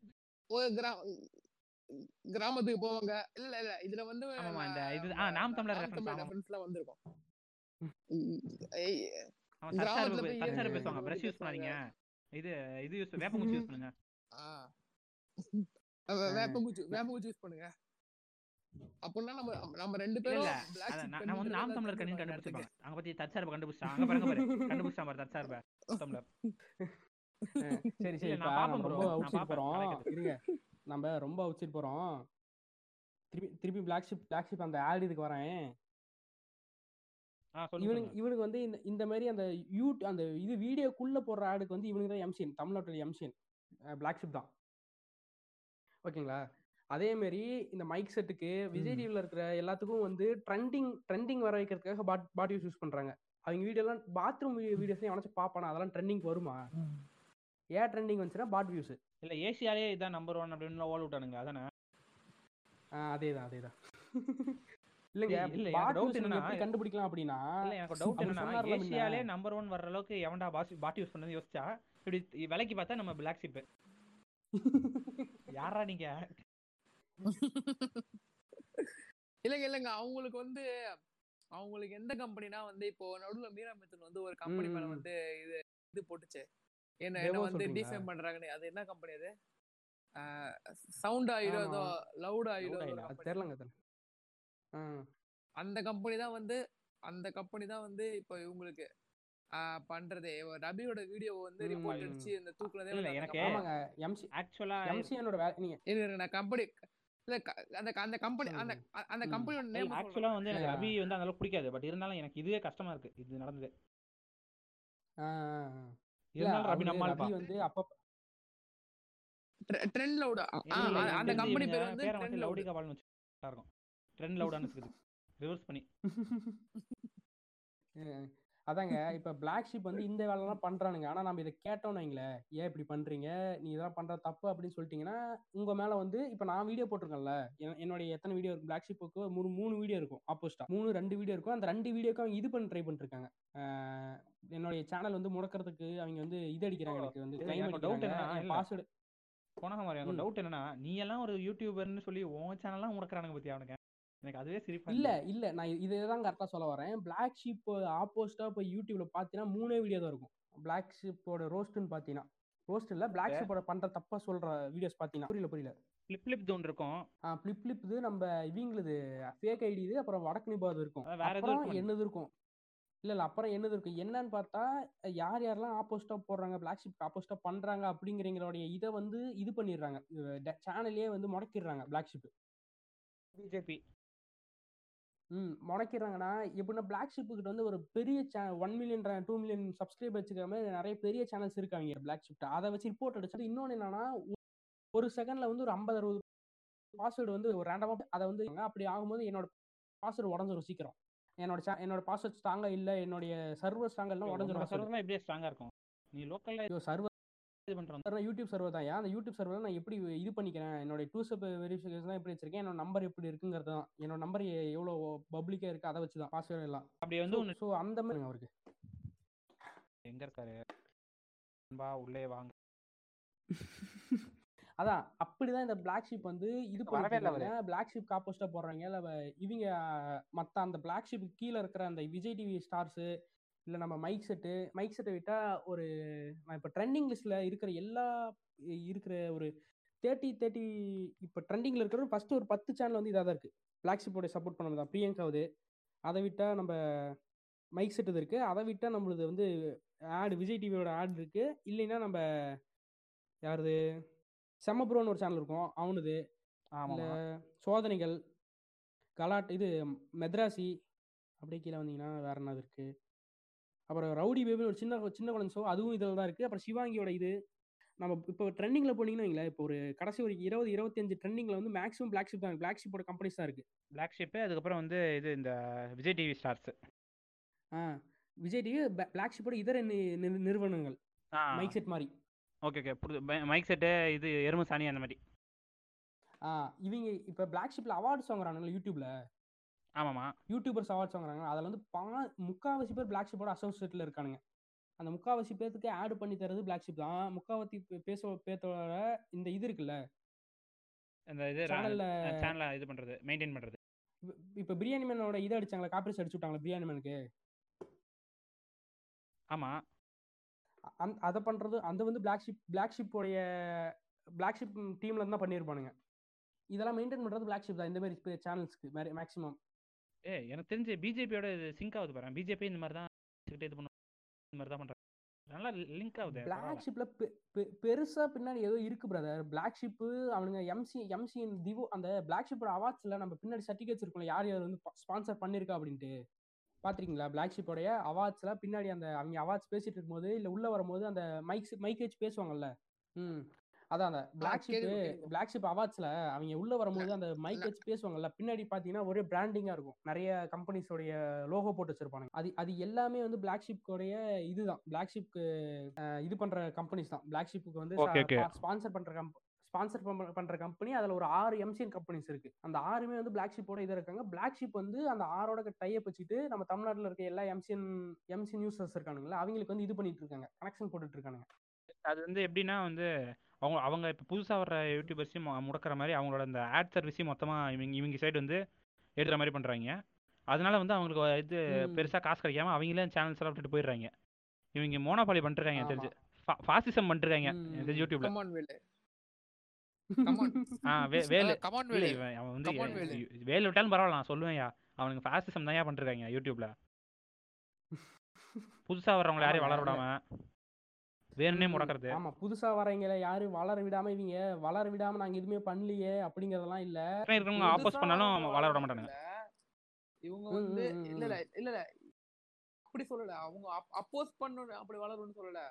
கிராமத்துக்கு போவாங்க. இல்ல இல்ல இதுல வந்து ஆமாமா, இந்த நான் இது- நாம் தமிழர் ஆமா. referenceலாம் வந்திருக்கும் கிராமத்துல பேசுவாங்க. பிரஷ் யூஸ் பண்ணாதீங்க. இது இது யூஸ் வேப்பங்குச்சி யூஸ் பண்ணுங்க. வேப்பங்குச்சி வேப்பங்குச்சி யூஸ் பண்ணுங்க. அப்படின்னா நம்ம நம்ம ரெண்டு பேரும் நான் வந்து நாம் தமிழர் தெரிஞ்சுப்பாங்க கண்டுபிடிச்சிருப்பாங்க. அங்க பத்தி தச்சார்ப கண்டுபிடிச்சான் அங்க பாருங்க பாரு. கண்டுபிடிச்சான் பாரு தச்சார்ப தமிழர். சரி சரி. நான் நம்ம. ரொம்ப அவுச்சிட்டு பாப்பேன். போறோம். கலைக்கிறது. இருங்க. நம்ம ரொம்ப அவுச்சிட்டு போறோம். திருப்பி திருப்பி பிளாக் ஷிப் பிளாக் ஷிப் அந்த ஆட் இதுக்கு வரேன். இவனுக்கு வந்து இந்த இந்த மாதிரி அந்த யூட் அந்த இது வீடியோக்குள்ள போடுற ஆடுக்கு வந்து இவனுக்கு தான் எம்சிஎன் தமிழ்நாட்டில் எம்சிஎன் பிளாக் ஷிப் தான். ஓகேங்களா? அதே மாதிரி இந்த மைக் செட்டுக்கு விஜய் ம். டிவியில் இருக்கிற எல்லாத்துக்கும் வந்து ட்ரெண்டிங் ட்ரெண்டிங் வர வைக்கிறதுக்காக பாட் பாட் யூஸ் பண்றாங்க. அவங்க வீடியோலாம் பாத்ரூம் வீடியோஸ் எவனாச்சும் பார்ப்பானா அதெல்லாம் ட்ரெண்டிங் வருமா? ஏன் ட்ரெண்டிங் வந்துச்சுன்னா பாட் வியூஸ் இல்ல ஏசியாலே இதான் நம்பர் ஒன் அப்படின்னு ஓல் விட்டானுங்க அதானே? அதேதான் அதேதான். இல்லைங்க இல்ல, வியூஸ் என்னன்னா- கண்டுபிடிக்கலாம் அப்படின்னா இல்ல எனக்கு டவுட் என்னன்னா. ஏசியாலே நம்பர் ஒன் வர்ற அளவுக்கு எவன்டா பாட் யூஸ் பண்ணது யோசிச்சா இப்படி விலைக்கு பார்த்தா நம்ம பிளாக் ஷிப் யாரா நீங்க இல்லைங்க இல்லைங்க அவங்களுக்கு வந்து அவங்களுக்கு எந்த கம்பெனினா வந்து இப்போ நடுவுல மீரா மித்துன் வந்து ஒரு கம்பெனி மேல. வந்து இது இது போட்டுச்சு என்ன என்ன வந்து? டிஃபேம் பண்றாங்கன்னு அது என்ன கம்பெனி அது சவுண்ட் ஆயிலோ ஆமா. ஏதோ லவுட் company. தெரியலங்க அந்த கம்பெனி தான் வந்து அந்த கம்பெனி தான் வந்து இப்போ இவங்களுக்கு பண்றதே. ரபியோட வீடியோ வந்து. ரிப்போர்ட் அடிச்சு இந்த தூக்குனதே எனக்கு- company. ஆமாங்க. எம்சி ஆக்சுவலா எம்சிஎனோட வேலை நீங்க நான் கம்பெனி அந்த அந்த கம்பெனி அந்த அந்த. கம்பெனியோட நேம் ஆக்சுவலா வந்து எனக்கு. ரவி வந்து அந்த அளவுக்கு பிடிக்காது. பட் இருந்தாலும் எனக்கு இதுவே கஷ்டமா இருக்கு. இது நடந்தது. இருந்தாலும் ரவி ரவி வந்து அப்ப ட்ரெண்ட் லவுட் அந்த கம்பெனி பேர் வந்து ட்ரெண்ட் லவுட் லவுடிகா பால்னு வச்சு இருக்கும். ட்ரெண்ட் லவுடான்னு இருக்குது. ரிவர்ஸ் பண்ணி. அதாங்க இப்ப பிளாக் ஷிப் வந்து இந்த வேலைலாம் பண்றானுங்க. ஆனா நம்ம இதை கேட்டோம்னு வைங்களேன் ஏன் இப்படி பண்றீங்க? நீ இதெல்லாம் பண்ற தப்பு அப்படின்னு சொல்லிட்டீங்கன்னா உங்க மேல வந்து இப்ப நான் வீடியோ போட்டிருக்கேன்ல என்- என்னுடைய எத்தனை வீடியோ இருக்கு? பிளாக் ஷிப்புக்கு மூணு மூணு வீடியோ இருக்கும் ஆப்போசிட்டா மூணு ரெண்டு வீடியோ இருக்கும். அந்த ரெண்டு வீடியோக்கு அவங்க இது பண்ண ட்ரை பண்ணிருக்காங்க. என்னுடைய சேனல் வந்து முடக்கிறதுக்கு அவங்க வந்து இது அடிக்கிறாங்க எனக்கு வந்து இல்ல. பாஸ்வேர்டு போனாங்க மாதிரி. டவுட் என்னன்னா நீ எல்லாம் ஒரு யூடியூபர்னு சொல்லி உன் சேனல்லாம் முடக்கிறானுங்க பத்தி அவனுக்கு எனக்கு அதுவே சிரிப்பா இல்ல. இல்ல. நான் இதே தான் கரெக்டா சொல்ல வரேன். பிளாக் ஷீப் ஆப்போசிட்டா இப்போ யூடியூப்ல பாத்தீங்கன்னா மூணே வீடியோ தான் இருக்கும். பிளாக் ஷீப்போட ரோஸ்ட்னு பாத்தீங்கன்னா. ரோஸ்ட் இல்ல பிளாக் ஷீப்போட பண்ற தப்பா சொல்ற வீடியோஸ் பாத்தீங்கன்னா. புரியல புரியல. ஃபிளிப் ஃபிளிப் தோன் இருக்கும். ஆ பிளிப் பிளிப் இது நம்ம இவங்களுது ஃபேக் ஐடி இது அப்புறம் வடக்கு நிபாது இருக்கும். அப்புறம். என்னது இருக்கும்? இல்ல இல்ல. அப்புறம் என்னது இருக்கும்? என்னன்னு பார்த்தா யார் யாரெல்லாம் ஆப்போசிட்டா போடுறாங்க பிளாக் ஷிப் ஆப்போசிட்டா பண்றாங்க அப்படிங்கிறவங்களுடைய இதை வந்து இது பண்ணிடுறாங்க. சேனலே வந்து முடக்கிடுறாங்க பிளாக் ஷிப் பிஜேபி ம் முடக்கிறாங்கன்னா எப்படின்னா பிளாக் ஷிப் கிட்ட வந்து ஒரு பெரிய channel one million two million subscriber வச்சுக்கிற மாதிரி நிறைய பெரிய சேனல்ஸ் இருக்காங்க பிளாக் ஷிப்ட் அதை வச்சு ரிப்போர்ட் அடிச்சுட்டு இன்னொன்று என்னன்னா ஒரு செகண்ட்ல வந்து ஒரு ஐம்பது அறுபது பாஸ்வேர்டு வந்து ஒரு ரேண்டமா அதை வந்து அப்படி ஆகும்போது என்னோட பாஸ்வேர்டு உடஞ்சிரும் சீக்கிரம். என்னோட என்னோட பாஸ்வேர்ட் ஸ்ட்ராங்கா இல்ல என்னுடைய சர்வர் ஸ்ட்ராங்கா இல்ல உன்னோட உடஞ்சிரும். சர்வர் எப்படியே ஸ்ட்ராங்கா இருக்கும். நீ லோக்கல்ல சர்வர் இது பண்றோம். யூடியூப் சர்வர் தான். அந்த யூடியூப் சர்வர் நான் எப்படி இது பண்ணிக்கிறேன்? என்னோட டூ ஸ்டெப் வெரிஃபிகேஷன் எப்படி வச்சிருக்கேன்? என்னோட நம்பர் எப்படி இருக்குங்கிறது தான். என்னோட நம்பர் எவ்வளோ பப்ளிக்கா இருக்கு அதை வச்சு தான். பாஸ்வேர்டு எல்லாம். அப்படி வந்து ஸோ அந்த மாதிரி அவருக்கு. எங்க இருக்காரு? நண்பா உள்ளே வாங்க. அதான் அப்படிதான் இந்த பிளாக் ஷிப் வந்து இது. பண்ணிட்டு பிளாக் ஷிப் ஆப்போசிட்டா போடுறாங்க. இல்ல இவங்க மத்த அந்த பிளாக் ஷிப் கீழே இருக்கிற அந்த விஜய் டிவி ஸ்டார்ஸ் இல்ல நம்ம மைக் செட்டு மைக் செட்டை விட்டா ஒரு இப்ப ட்ரெண்டிங் லிஸ்ட்ல இருக்கிற எல்லா இருக்கிற ஒரு தேர்ட்டி தேர்ட்டி இப்போ ட்ரெண்டிங்ல இருக்கிற ஃபர்ஸ்ட் ஒரு பத்து சேனல் வந்து இதாக தான் இருக்கு பிளாக் ஷிப்போட சப்போர்ட் பண்ணது தான். பிரியங்காவது. அதை விட்டா நம்ம மைக் செட் இருக்கு. அதை விட்டா நம்மளுது வந்து ஆடு விஜய் டிவியோட ஆட் இருக்கு. இல்லைன்னா நம்ம யாருது? செம்மப்ரோன்னு ஒரு சேனல் இருக்கும். அவனுது. சோதனைகள் கலாட் இது மெத்ராசி. அப்படியே கீழே வந்தீங்கன்னா வேற என்னது இருக்கு? அப்புறம் ரவுடி பேபி ஒரு சின்ன சின்ன குழந்தை ஷோ அதுவும் இதில் தான் இருக்கு. அப்புறம் சிவாங்கியோட இது நம்ம இப்போ ட்ரெண்டிங்ல போனீங்கன்னா வைங்களேன் இப்போ ஒரு கடைசி ஒரு இருபது இருபத்தஞ்சு ட்ரெண்டிங்ல வந்து மேக்ஸிமம் பிளாக் ஷிப் தான் பிளாக் ஷிப்போட கம்பெனிஸ் தான் இருக்கு. பிளாக் ஷிப் அதுக்கப்புறம் வந்து இது இந்த விஜய் டிவி ஸ்டார்ஸ் ஆ விஜய் டிவி பிளாக் ஷிப்போட இதர நிறுவனங்கள். மைக் செட் மாதிரி. ஓகே ஓகே புரியுது மைக் செட்டு இது எருமை சாணி அந்த மாதிரி. ஆ இவங்க இப்போ பிளாக் ஷிப்ல அவார்ட்ஸ் வாங்குறாங்கல்ல யூடியூப்ல ஆமாமா. யூடியூபர்ஸ் அவார்ட்ஸ் வாங்குறாங்க. அதில் வந்து பா முக்காவாசி பேர் பிளாக் ஷிப்போட அசோசியேட்டில் இருக்கானுங்க. அந்த முக்காவாசி பேர்த்துக்கு ஆட் பண்ணி தரது பிளாக் ஷிப் தான். முக்காவாசி பேச பேர்த்தோட இந்த இது இருக்குல்ல? இந்த இது சேனல்ல சேனலை இது பண்றது மெயின்டைன் பண்றது. இப்போ பிரியாணி மேனோட இதை அடிச்சாங்களா காப்பிரைஸ் அடிச்சு விட்டாங்களா பிரியாணி மேனுக்கு ஆமா. அந் அதை பண்றது அந்த வந்து பிளாக் ஷிப் பிளாக் ஷிப்போடைய பிளாக் ஷிப் டீம்ல இருந்து தான் பண்ணியிருப்பானுங்க இதெல்லாம் மெயின்டைன் பண்றது பிளாக் ஷிப் தான். இந்த மாதிரி சேனல்ஸ்க்கு மேக்ஸிமம் ஏ எனக்கு தெரிஞ்சு பிஜேபியோட சிங்க் ஆகுது பாரு. பிஜேபி இந்த மாதிரி தான் இது பண்ணும் இந்த மாதிரி தான் பண்றாங்க. நல்லா லிங்க் ஆகுது. பிளாக் ஷிப்ல பெருசா பின்னாடி ஏதோ இருக்கு பிரதர் பிளாக் ஷிப் அவனுங்க எம்சி எம்சி திவோ அந்த பிளாக் ஷிப்போட அவார்ட்ஸ்ல நம்ம பின்னாடி சர்டிஃபிகேட்ஸ் இருக்கும்ல யார் யார் வந்து ஸ்பான்சர் பண்ணிருக்கா அப்படின்ட்டு. பாத்திருக்கீங்களா? பிளாக் ஷிப்போடைய அவார்ட்ஸ்ல பின்னாடி அந்த அவங்க அவார்ட்ஸ் பேசிட்டு இருக்கும்போது இல்ல உள்ள வரும்போது அந்த மைக் மைக் வச்சு பேசுவாங்கல்ல. ம். அதான் அந்த பிளாக் ஷிப். பிளாக் ஷிப் அவார்ட்ஸ்ல அவங்க உள்ள வரும்போது அந்த மைக் வச்சு பேசுவாங்கல்ல பின்னாடி பாத்தீங்கன்னா ஒரே பிராண்டிங்கா இருக்கும். நிறைய கம்பெனிஸோடைய லோகோ போட்டு வச்சிருப்பாங்க அது அது எல்லாமே வந்து பிளாக் ஷிப்கோடைய இதுதான். பிளாக் ஷிப்க்கு இது பண்ற கம்பெனிஸ் தான். பிளாக் ஷிப்புக்கு வந்து. ஸ்பான்சர் பண்ற கம்ப ஸ்பான்சர் பண்ற கம்பெனி அதுல ஒரு ஆறு எம்சிஎன் கம்பெனிஸ் இருக்கு. அந்த ஆறுமே வந்து பிளாக் ஷிப்போட இது இருக்காங்க. பிளாக் ஷிப் வந்து அந்த ஆறோட டைப் வச்சுட்டு நம்ம தமிழ்நாட்டுல இருக்க எல்லா எம்சிஎன் எம்சி நியூஸர்ஸ் இருக்கானுங்களா அவங்களுக்கு வந்து இது பண்ணிட்டு இருக்காங்க. கனெக்ஷன் போட்டுட்டு இருக்கானுங்க. அது வந்து எப்படின்னா வந்து அவங்க அவங்க இப்போ புதுசாக வர்ற யூடியூபர்ஸையும் முடக்கிற மாதிரி அவங்களோட அந்த ஆட் சர்வீஸையும் மொத்தமாக இவங்க இவங்க சைடு வந்து எடுக்கிற மாதிரி பண்ணுறாங்க அதனால வந்து அவங்களுக்கு இது. பெருசாக காசு கிடைக்காம அவங்களே சேனல்ஸ் எல்லாம் விட்டுட்டு போயிடுறாங்க. இவங்க மோனோபாலி பண்ணிருக்காங்க. தெரிஞ்சு. ஃபாசிசம் பண்ணிருக்காங்க தெரிஞ்சு யூடியூப்ல. Come on Velu. அவன் வந்து Come on, வேலு. விட்டாலும் பரவாயில்ல நான் சொல்லுவேன்யா அவனுக்கு ஃபாசிசம் தான் பண்ணிருக்காங்க யூடியூப்ல. புதுசா வர்றவங்களை யாரையும் வளர விடாம. வேணும்னே முடக்கிறது. ஆமா புதுசா வரவங்கள யாரும் வளர விடாம இவங்க வளர விடாம நாங்க எதுவுமே பண்ணலையே அப்படிங்கறதெல்லாம் இல்ல. இருக்கவங்க ஆப்போஸ் பண்ணாலும் வளர விட மாட்டானுங்க. இல்ல. இவங்க வந்து இல்ல இல்ல இல்ல இல்ல அப்படி சொல்லல. அவங்க அப்போஸ் பண்ணணும் அப்படி வளரணும்னு சொல்லல.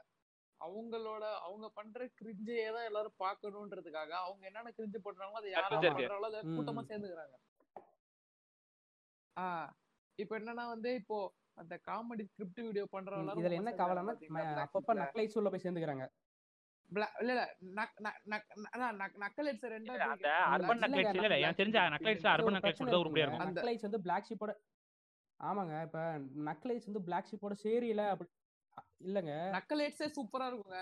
அவங்களோட அவங்க பண்ற கிரிஞ்சையே தான் எல்லாரும் பார்க்கணுன்றதுக்காக அவங்க என்னென்ன கிரிஞ்சு பண்றாங்களோ அதை யாரா கிரிஞ்சு இருக்கு. பண்றாங்களோ அதை ம், கூட்டமா. சேர்ந்துக்கிறாங்க. ஆ இப்போ என்னன்னா வந்து இப்போ அந்த காமெடி ஸ்கிரிப்ட் வீடியோ பண்றவங்க இதுல என்ன கவலைன்னா அப்பப்ப நக்லைஸ் உள்ள போய் சேர்ந்துக்கிறாங்க. நக்லைட்ஸ் நக்லைட்ஸ் நக்லைட்ஸ் ஆமாங்க இப்ப நக்லைஸ் வந்து பிளாக் ஷிப்போட சேரியல அப்படி இல்லங்க. நக்கலைட்ஸே சூப்பரா இருக்குங்க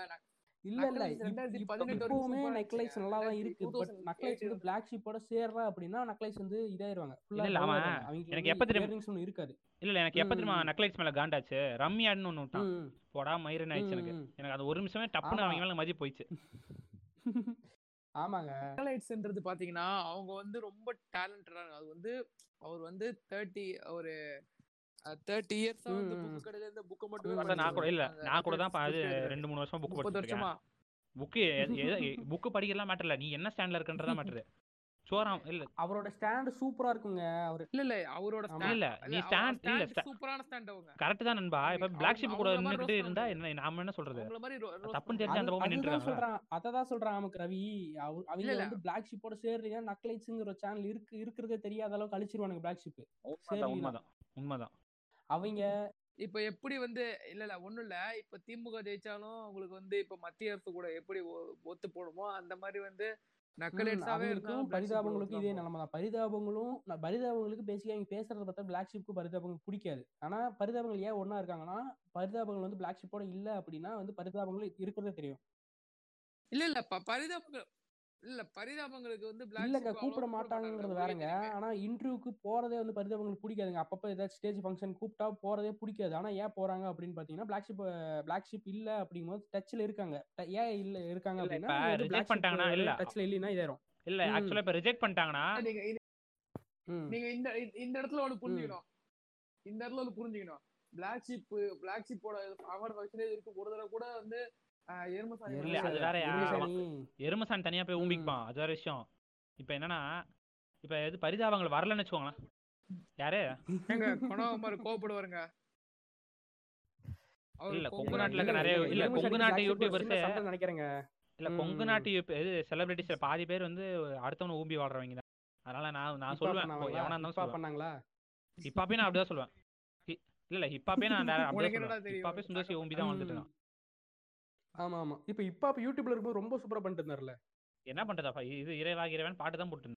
இல்ல இல்ல. இப்பவுமே நெக்லைஸ். நல்லா தான் இருக்கு. பட் 2008 நக்லைஸ் வந்து பிளாக் ஷிப்போட சேர்றா அப்படின்னா நக்லைஸ் வந்து இதாயிருவாங்க. இல்ல, அவன் எனக்கு எப்ப தெரியுமா- இருக்காது. இல்ல இல்ல எனக்கு எப்ப தெரியுமா ம். நக்லைட்ஸ் மேல காண்டாச்சு? ரம்யான்னு ஒண்ணு விட்டான். போடா மயிரன் ஆயிடுச்சு எனக்கு. எனக்கு அது ஒரு நிமிஷமே டப்புன்னு. அவங்க மேல மதி போயிடுச்சு. ஆமாங்க. நக்கலைட்ஸ்ன்றது பாத்தீங்கன்னா அவங்க வந்து ரொம்ப டேலண்டடான அது வந்து அவர் வந்து தேர்ட்டி ஒரு தேர்ட்டி இயர்ஸா வந்து புக். கடையில இருந்து புக்க மட்டுமே நான் கூட இல்ல நான் கூட தான் அது. ரெண்டு மூணு வருஷமா புக் படிச்சிருக்கேன் புக்கு புக்கு படிக்கலாம் மேட்டர் இல்ல. நீ என்ன ஸ்டாண்ட்ல இருக்கன்றதா மேட்டர் சோறாம் இல்ல. அவரோட ஸ்டாண்ட் சூப்பரா இருக்குங்க அவரு. இல்ல இல்ல அவரோட stand- இல்ல, நீ stand- இல்ல, சூப்பரான ஸ்டாண்ட் அவங்க. கரெக்ட் தான் நண்பா. இப்ப பிளாக் ஷிப் கூட roast இருந்தா என்ன நாம என்ன சொல்றது? தப்புன்னு தெரிஞ்சு அந்த பக்கம் நின்றுறாங்க சொல்றான் அததான் சொல்றான் நமக்கு ரவி. அவ- அவங்க. வந்து பிளாக் ஷிப்போட சேர்றீங்க நக்லைட்ஸுங்கிற சேனல் இருக்கு இருக்கிறதே தெரியாத அளவுக்கு அழிச்சிருவானுங்க பிளாக் ஷிப் உண்மைதான் உண்மைதான். அவங்க இப்ப எப்படி வந்து இல்ல இல்ல ஒண்ணும் இல்ல. இப்ப திமுக ஜெயிச்சாலும் உங்களுக்கு வந்து இப்ப மத்திய அரசு கூட எப்படி ஒத்து போடுமோ அந்த மாதிரி வந்து நக்கலேட்ஸாவே பரிதாபங்களுக்கும் இதே நிலைமை தான் பரிதாபங்களும் நான் பரிதாபங்களுக்கு பேசிக்கா அவங்க பேசுறத பார்த்தா பிளாக் ஷிப்க்கு பரிதாபங்களுக்கு பிடிக்காது. ஆனா பரிதாபங்கள் ஏன் ஒண்ணா இருக்காங்கன்னா பரிதாபங்கள் வந்து பிளாக் ஷிப்போட இல்ல அப்படின்னா வந்து பரிதாபங்கள் இருக்கிறதே தெரியும். இல்ல இல்ல பரிதாபங்கள் இல்ல பரிதாபங்களுக்கு வந்து இல்லங்க கூப்பிட மாட்டாங்கிறது மாட்டாங்க வேறங்க ஆனா இன்டர்வியூக்கு போறதே வந்து பரிதாபங்களுக்கு பிடிக்காதுங்க அப்பப்ப ஏதாச்சும் ஸ்டேஜ் ஃபங்க்ஷன் கூப்பிட்டா போறதே பிடிக்காது ஆனா ஏன் போறாங்க அப்படின்னு பாத்தீங்கன்னா பிளாக் ஷிப் பிளாக் ஷிப் இல்ல அப்படிங்கும்போது டச்ல இருக்காங்க ட- ஏன் இல்ல இருக்காங்க அப்படின்னா reject பண்ணிட்டாங்கன்னா இல்ல. டச்ல இல்லைன்னா இதாயிரும் இல்ல. ஆக்சுவலா இப்ப ரிஜெக்ட் பண்ணிட்டாங்கன்னா நீங்க இந்த- இந்த இடத்துல ஒண்ணு புரிஞ்சுக்கணும் இந்த இடத்துல ஒண்ணு புரிஞ்சுக்கணும் பிளாக் ஷிப் பிளாக் ஷிப்போட அவார்டு ஃபங்க்ஷனே இருக்கு ஒரு தடவை கூட வந்து அது சாணி. எருமசான் தனியா போய் ம். ஊம்பிப்பான் அது வேற விஷயம். இப்ப என்னன்னா இப்ப எது பரிதாபங்கள் வரலன்னு வச்சுக்கோங்களேன். யாரு? அவரு இல்ல, கொங்கு நாட்டுல இருக்க நிறைய- இல்ல, கொங்கு நாட்டு யூடியூபர்ஸே- நினைக்கிறேங்க இல்ல கொங்கு. நாட்டு இது செலிபிரிட்டிஸ் பாதி பேர் வந்து அடுத்தவனை ஊம்பி வாழ்றவங்க தான். அதனால நான் நான் சொல்லுவேன்? எவனா இருந்தாலும் பண்ணாங்களா? ஹிப்பாப்பே நான் அப்படிதான் சொல்லுவேன். இல்ல இல்ல ஹிப்பாப்பே நான் அப்படியே? ஹிப்பாப்பே சுந்தர்சி ஊம்பி தான் வந்துட்டு. ஆமா ஆமா இப்ப இப்ப அப்ப யூடியூப்ல இருக்கும்போது ரொம்ப சூப்பரா பண்ணிட்டு இருந்தாருல என்ன பண்றதாப்பா இது இறைவா இறைவன் பாட்டு தான் போட்டு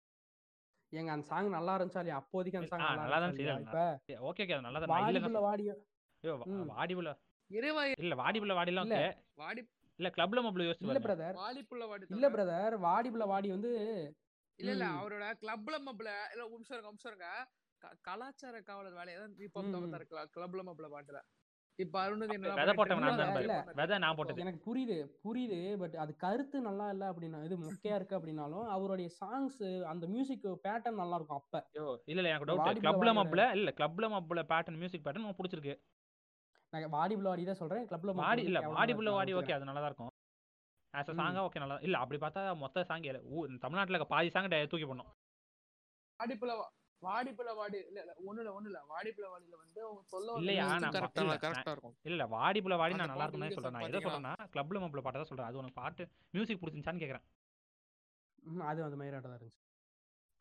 ஏங்க அந்த சாங் நல்லா இருந்துச்சா இல்லையா அப்போதைக்கு அந்த சாங் நல்லா தான்? செய்தாங்க. இப்ப ஓகே ஓகே அது நல்லா தான் வாடிபுள்ள வாடியோ ம். வாடிபுல இறைவா இல்ல வாடிபுல வாடிலாம் இல்ல. வாடி இல்ல கிளப்ல மொபைல் யோசிச்சு இல்ல பிரதர் வாடிப்புள்ள வாடி இல்ல பிரதர் வாடிபுள்ள வாடி வந்து இல்ல இல்ல. அவரோட கிளப்ல மப்ல இல்ல ஒரு நிமிஷம் இருங்க, ஒரு நிமிஷம் இருங்க. க- கலாச்சார காவலர் வேலையை தான் இப்போ ம், ம். தவிர்த்தாரு கிளப்ல மப்ல பாட்டுல இப்ப அருணுக்கு என்ன விதை போட்டவன் நான் தான். விதை நான் போட்டது. எனக்கு புரியுது புரியுது பட் அது கருத்து நல்லா இல்ல அப்படின்னா இது மொக்கையா இருக்கு அப்படின்னாலும் அவருடைய சாங்ஸ் அந்த மியூசிக் பேட்டர்ன் நல்லா இருக்கும் அப்ப. இல்ல இல்ல எனக்கு டவுட் கிளப்ல மப்ல இல்ல. கிளப்ல மப்ல பேட்டர்ன் மியூசிக் பேட்டர்ன் எனக்கு பிடிச்சிருக்கு. நான் வாடிபுள்ள வாடி தான் சொல்றேன் கிளப்ல வாடி இல்ல வாடிபுல வாடி ஓகே அது நல்லா தான் இருக்கும். As a. சாங்கா ஓகே நல்லா இல்ல அப்படி பார்த்தா மொத்த சாங் தமிழ்நாட்டுல இருக்க பாதி சாங் தூக்கி போடணும். வாடிப்புல வா- வாடிப்புல வாடி இல்ல இல்ல ஒண்ணு இல்ல ஒண்ணு இல்ல வாடிப்புல வாடியில வந்து அவங்க சொல்ல இல்லையா, நான் இருக்கும். இல்ல வாடிபுல வாடி நான் நல்லா video சொல்றேன். நான் எதை? சொல்றேன்னா கிளப்ல மப்ல பாட்டை தான் சொல்றேன். அது உனக்கு பாட்டு மியூசிக் பிடிச்சிருச்சான்னு கேக்குறேன். அது அந்த தான் இருந்துச்சு.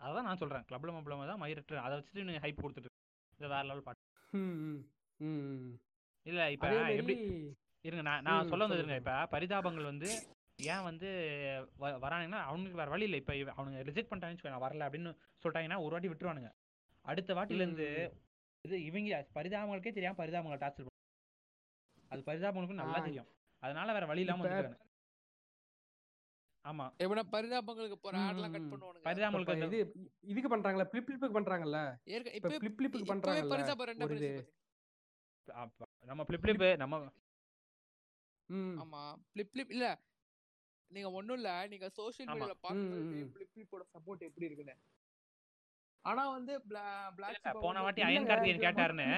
அதான் நான் சொல்றேன். கிளப்ல மப்ல தான் மயிரிட்டு அதை வச்சுட்டு நீங்க ஹைப் கொடுத்துட்டு. இது வேற லெவல் பாட்டு. இல்ல இப்ப எப்படி இருங்க நான் நான் சொல்ல வந்தது இருங்க. இப்ப பரிதாபங்கள் வந்து ஏன் வந்து வரானுங்கன்னா அவனுக்கு வேற வழி இல்லை. இப்ப அவனுங்க ரிஜெக்ட் பண்ணிட்டாங்கன்னு நான் வரல அப்படின்னு சொல்லிட்டாங்கன்னா ஒரு வாட்டி விட்டுருவானுங்க. அடுத்த வாட்டில இருந்து இது இவங்க பரிதாபங்களுக்கே தெரியாம பரிதாபங்களை டார்ச்சர் அது பரிதாபங்களுக்கும் நல்லா. தெரியும். அதனால வேற வழி இல்லாம வந்துருக்காங்க ஆமா. எப்படின்னா பரிதாபங்களுக்கு போற ம், ஆட்லாம் கட். பண்ணுவானுங்க. பரிதாபங்களுக்கு இது இதுக்கு பண்றாங்கல்ல பிளிப் பிளிப்புக்கு பண்றாங்கல்ல? ஏற்க- இப்ப பிளிப் பிளிப்புக்கு பண்றாங்கல்ல? பரிதாபம் ரெண்டா நம்ம பிளிப் பிளிப் நம்ம ஆமா. பிளிப் பிளிப் இல்ல நீங்க ஒண்ணும் இல்ல நீங்க சோஷியல் ஆமா. மீடியால பிளிப்போட சப்போர்ட் எப்படி இருக்குன்னு. ஆனா வந்து பிளாக் போன வாட்டி அயன் கார்த்திகேயன் கேட்டாருன்னு.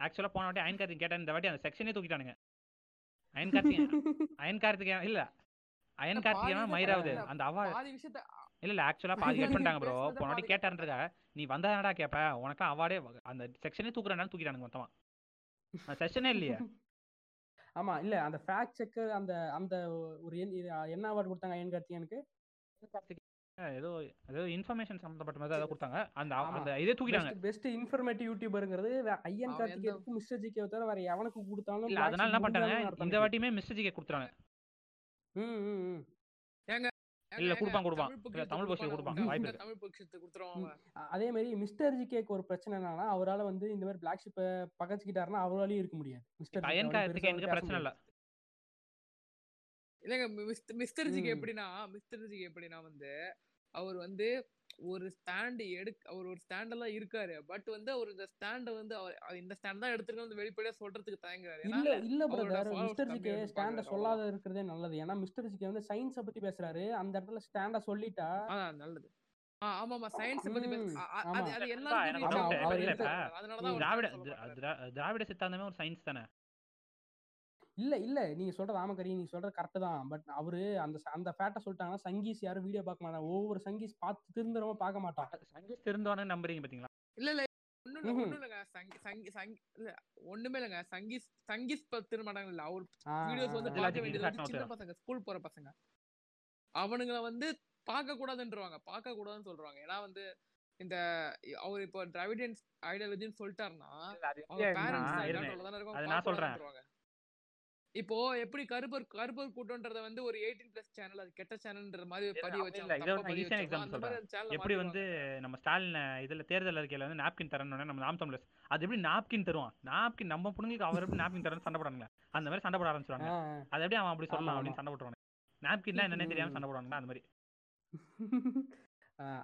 ஆக்சுவலா போன வாட்டி அயன் கார்த்திகேயன் கேட்டாரு. இந்த வாட்டி அந்த செக்ஷனே தூக்கிட்டானுங்க. அயன் கார்த்திகேயன் அயன் கார்த்திகேயன் இல்ல. அயன் கார்த்திகேயன் மயிராவது அந்த அவா விஷயத்த இல்ல இல்ல ஆக்சுவலா பாதி கட் பண்ணிட்டாங்க ப்ரோ போன வாட்டி கேட்டாருன்றத நீ வந்தாடா கேப்ப? உனக்கு அவார்டே அந்த செக்ஷனே தூக்குறானு தூக்கிட்டானுங்க மொத்தமா. செஷனே இல்லையே. ஆமா இல்ல. அந்த ஃபேக்ட் செக் அந்த அந்த ஒரு என்ன அவார்டு கொடுத்தாங்க அயன் கார்த்திகனுக்கு ஏதோ ஏதோ இன்ஃபர்மேஷன் சம்மந்தப்பட்ட மாதிரி ஏதோ கொடுத்தாங்க. அந்த. அந்த இதே தூக்கிட்டாங்க. பெஸ்ட் இன்ஃபர்மேட்டிவ் யூடியூபருங்கிறது ஐயன் கார்த்திகேயனுக்கு மிஸ்டர் ஜிகே தவிர வேற எவனுக்கு கொடுத்தாலும் இல்ல அதனால என்ன அர்த்தம். இந்த. வாட்டியுமே மிஸ்டர் ஜிகே கொடுத்துறாங்க ம் ம். இல்ல, கொடுப்பான், கொடுப்பான். தமிழ் இல்ல, பொக்கிஷத்தை தமிழ் பொக்கிஷத்தை கொடுப்பான். வாய்ப்பு. தமிழ் அவன். அ- அதே மாதிரி மிஸ்டர் ஜிகேக்கு ஒரு பிரச்சனை என்னன்னா அவரால வந்து இந்த மாதிரி பிளாக் ஷிப்பை பகச்சுக்கிட்டாருன்னா அவராலையும் இருக்க முடியாது மிஸ்டர் அயன் கார்த்திகேயனுக்கு பிரச்சனை இல்ல இல்லைங்க மிஸ்டர் ஜிக்கு. எப்படின்னா மிஸ்டர் ஜிக்கு எப்படின்னா வந்து அவர் வந்து ஒரு ஸ்டாண்ட் எடுக்க அவர் ஒரு ஸ்டாண்டெல்லாம் இருக்காரு. பட் வந்து அவர் இந்த ஸ்டாண்டை வந்து அவர் இந்த ஸ்டாண்ட் தான் எடுத்துருக்கோம் வந்து வெளிப்படையா சொல்றதுக்கு தயங்குறாரு. இல்ல இல்ல பிரதர் மிஸ்டர் ஜிகே ஸ்டாண்ட சொல்லாத இருக்கிறதே நல்லது. ஏன்னா மிஸ்டர் ஜிகே வந்து சயின்ஸ பத்தி பேசுறாரு. அந்த இடத்துல ஸ்டாண்ட சொல்லிட்டா அதான் நல்லது. திராவிட சித்தாந்தமே ஒரு சயின்ஸ் தானே? இல்ல இல்ல. நீங்க சொல்றது ஆமக்கரி நீங்க சொல்றது கரெக்ட் தான். பட் அவரு அந்த அந்த ஃபேட்டை சொல்லிட்டாங்கன்னா சங்கீஸ் யாரும் வீடியோ பார்க்க மாட்டாங்க. ஒவ்வொரு சங்கீஸ் பார்த்து திருந்தரமா பார்க்க மாட்டான். சங்கீஸ் திருந்தவானு நம்புறீங்க பாத்தீங்களா? இல்ல இல்ல. ஒண்ணும் இல்லங்க. சங்கி சங்கி சங்கி இல்ல. ஒண்ணுமே இல்லங்க. சங்கீஸ் சங்கீஸ் பத்து மாட்டாங்க இல்ல. அவர் வீடியோஸ் வந்து பார்க்க வேண்டியது சின்ன. பசங்க ஸ்கூல் போற பசங்க. அவனுங்கள வந்து பார்க்க கூடாதுன்றவாங்க. பார்க்க கூடாதுன்னு சொல்றாங்க. ஏன்னா வந்து இந்த அவர் இப்போ டிராவிடியன்ஸ் ஐடியாலஜின்னு சொல்லிட்டாருன்னா அவங்க பேரண்ட்ஸ் தானே இருக்கும் அது நான் சொல்றேன். பார்க்கக்கூடாதுன்றவாங்க. இப்போ எப்படி கருப்பர் கருப்பர் கூட்டம்ன்றத வந்து ஒரு 18 பிளஸ் சேனல் அது கெட்ட சேனல்ன்ற மாதிரி அந்த channel எப்படி. வந்து நம்ம ஸ்டாலின் இதுல தேர்தல் அறிக்கையில வந்து நாப்கின் தரணும்னு நம்ம நாம் தமிழர்ஸ் அது எப்படி நாப்கின் தருவான்? நாப்கின் நம்ம பொண்ணுங்களுக்கு அவர் எப்படி நாப்கின் தரணும் சண்டை போடுறாங்க அந்த மாதிரி சண்டை போட ஆரம்பிச்சிருவாங்க. அது எப்படி அவன் அப்படி சொல்லலாம். அப்படின்னு சண்டை போட்டுருவாங்க நாப்கின்னா என்னன்னே தெரியாம. சண்டை போடுவாங்க அந்த மாதிரி.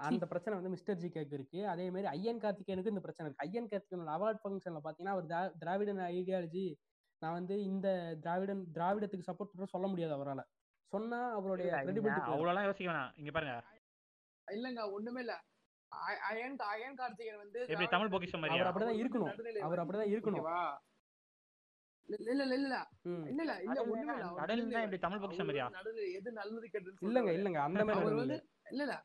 அந்த பிரச்சனை வந்து மிஸ்டர் ஜி கேக்கு இருக்கு. அதே மாதிரி ஐயன் கார்த்திகேயனுக்கு இந்த பிரச்சனை இருக்கு. ஐயன் கார்த்திகேயனோட அவார்ட் ஃபங்க்ஷன்ல பாத்தீங்கன்னா அவர் திரா- திராவிடன் ஐடியாலஜி நான் வந்து இந்த திராவிடன் திராவிடத்துக்கு சப்போர்ட் பண்ண சொல்ல முடியாது அவரால சொன்னா அவருடைய கிரெடிபிலிட்டி அவ்வளோலாம் யோசிக்க வேணாம் இங்க பாருங்க இல்லங்க ஒண்ணுமே இல்ல அயன் அயன் கார்த்திகேயன் வந்து எப்படி தமிழ் பொக்கிஷம் மாதிரியா? அவர் அப்படிதான் இருக்கணும். அவர் அப்படிதான் இருக்கணும்? இல்ல இல்ல இல்ல இல்ல. இல்ல இல்ல ஒண்ணுமே இல்ல நடுநிலை எப்படி தமிழ் பொக்கிஷம் மாதிரியா? நடுநிலை எது நல்லது கெட்டதுன்னு இல்லங்க. இல்லங்க அந்த மாதிரி இல்ல. இல்ல இல்ல இல்ல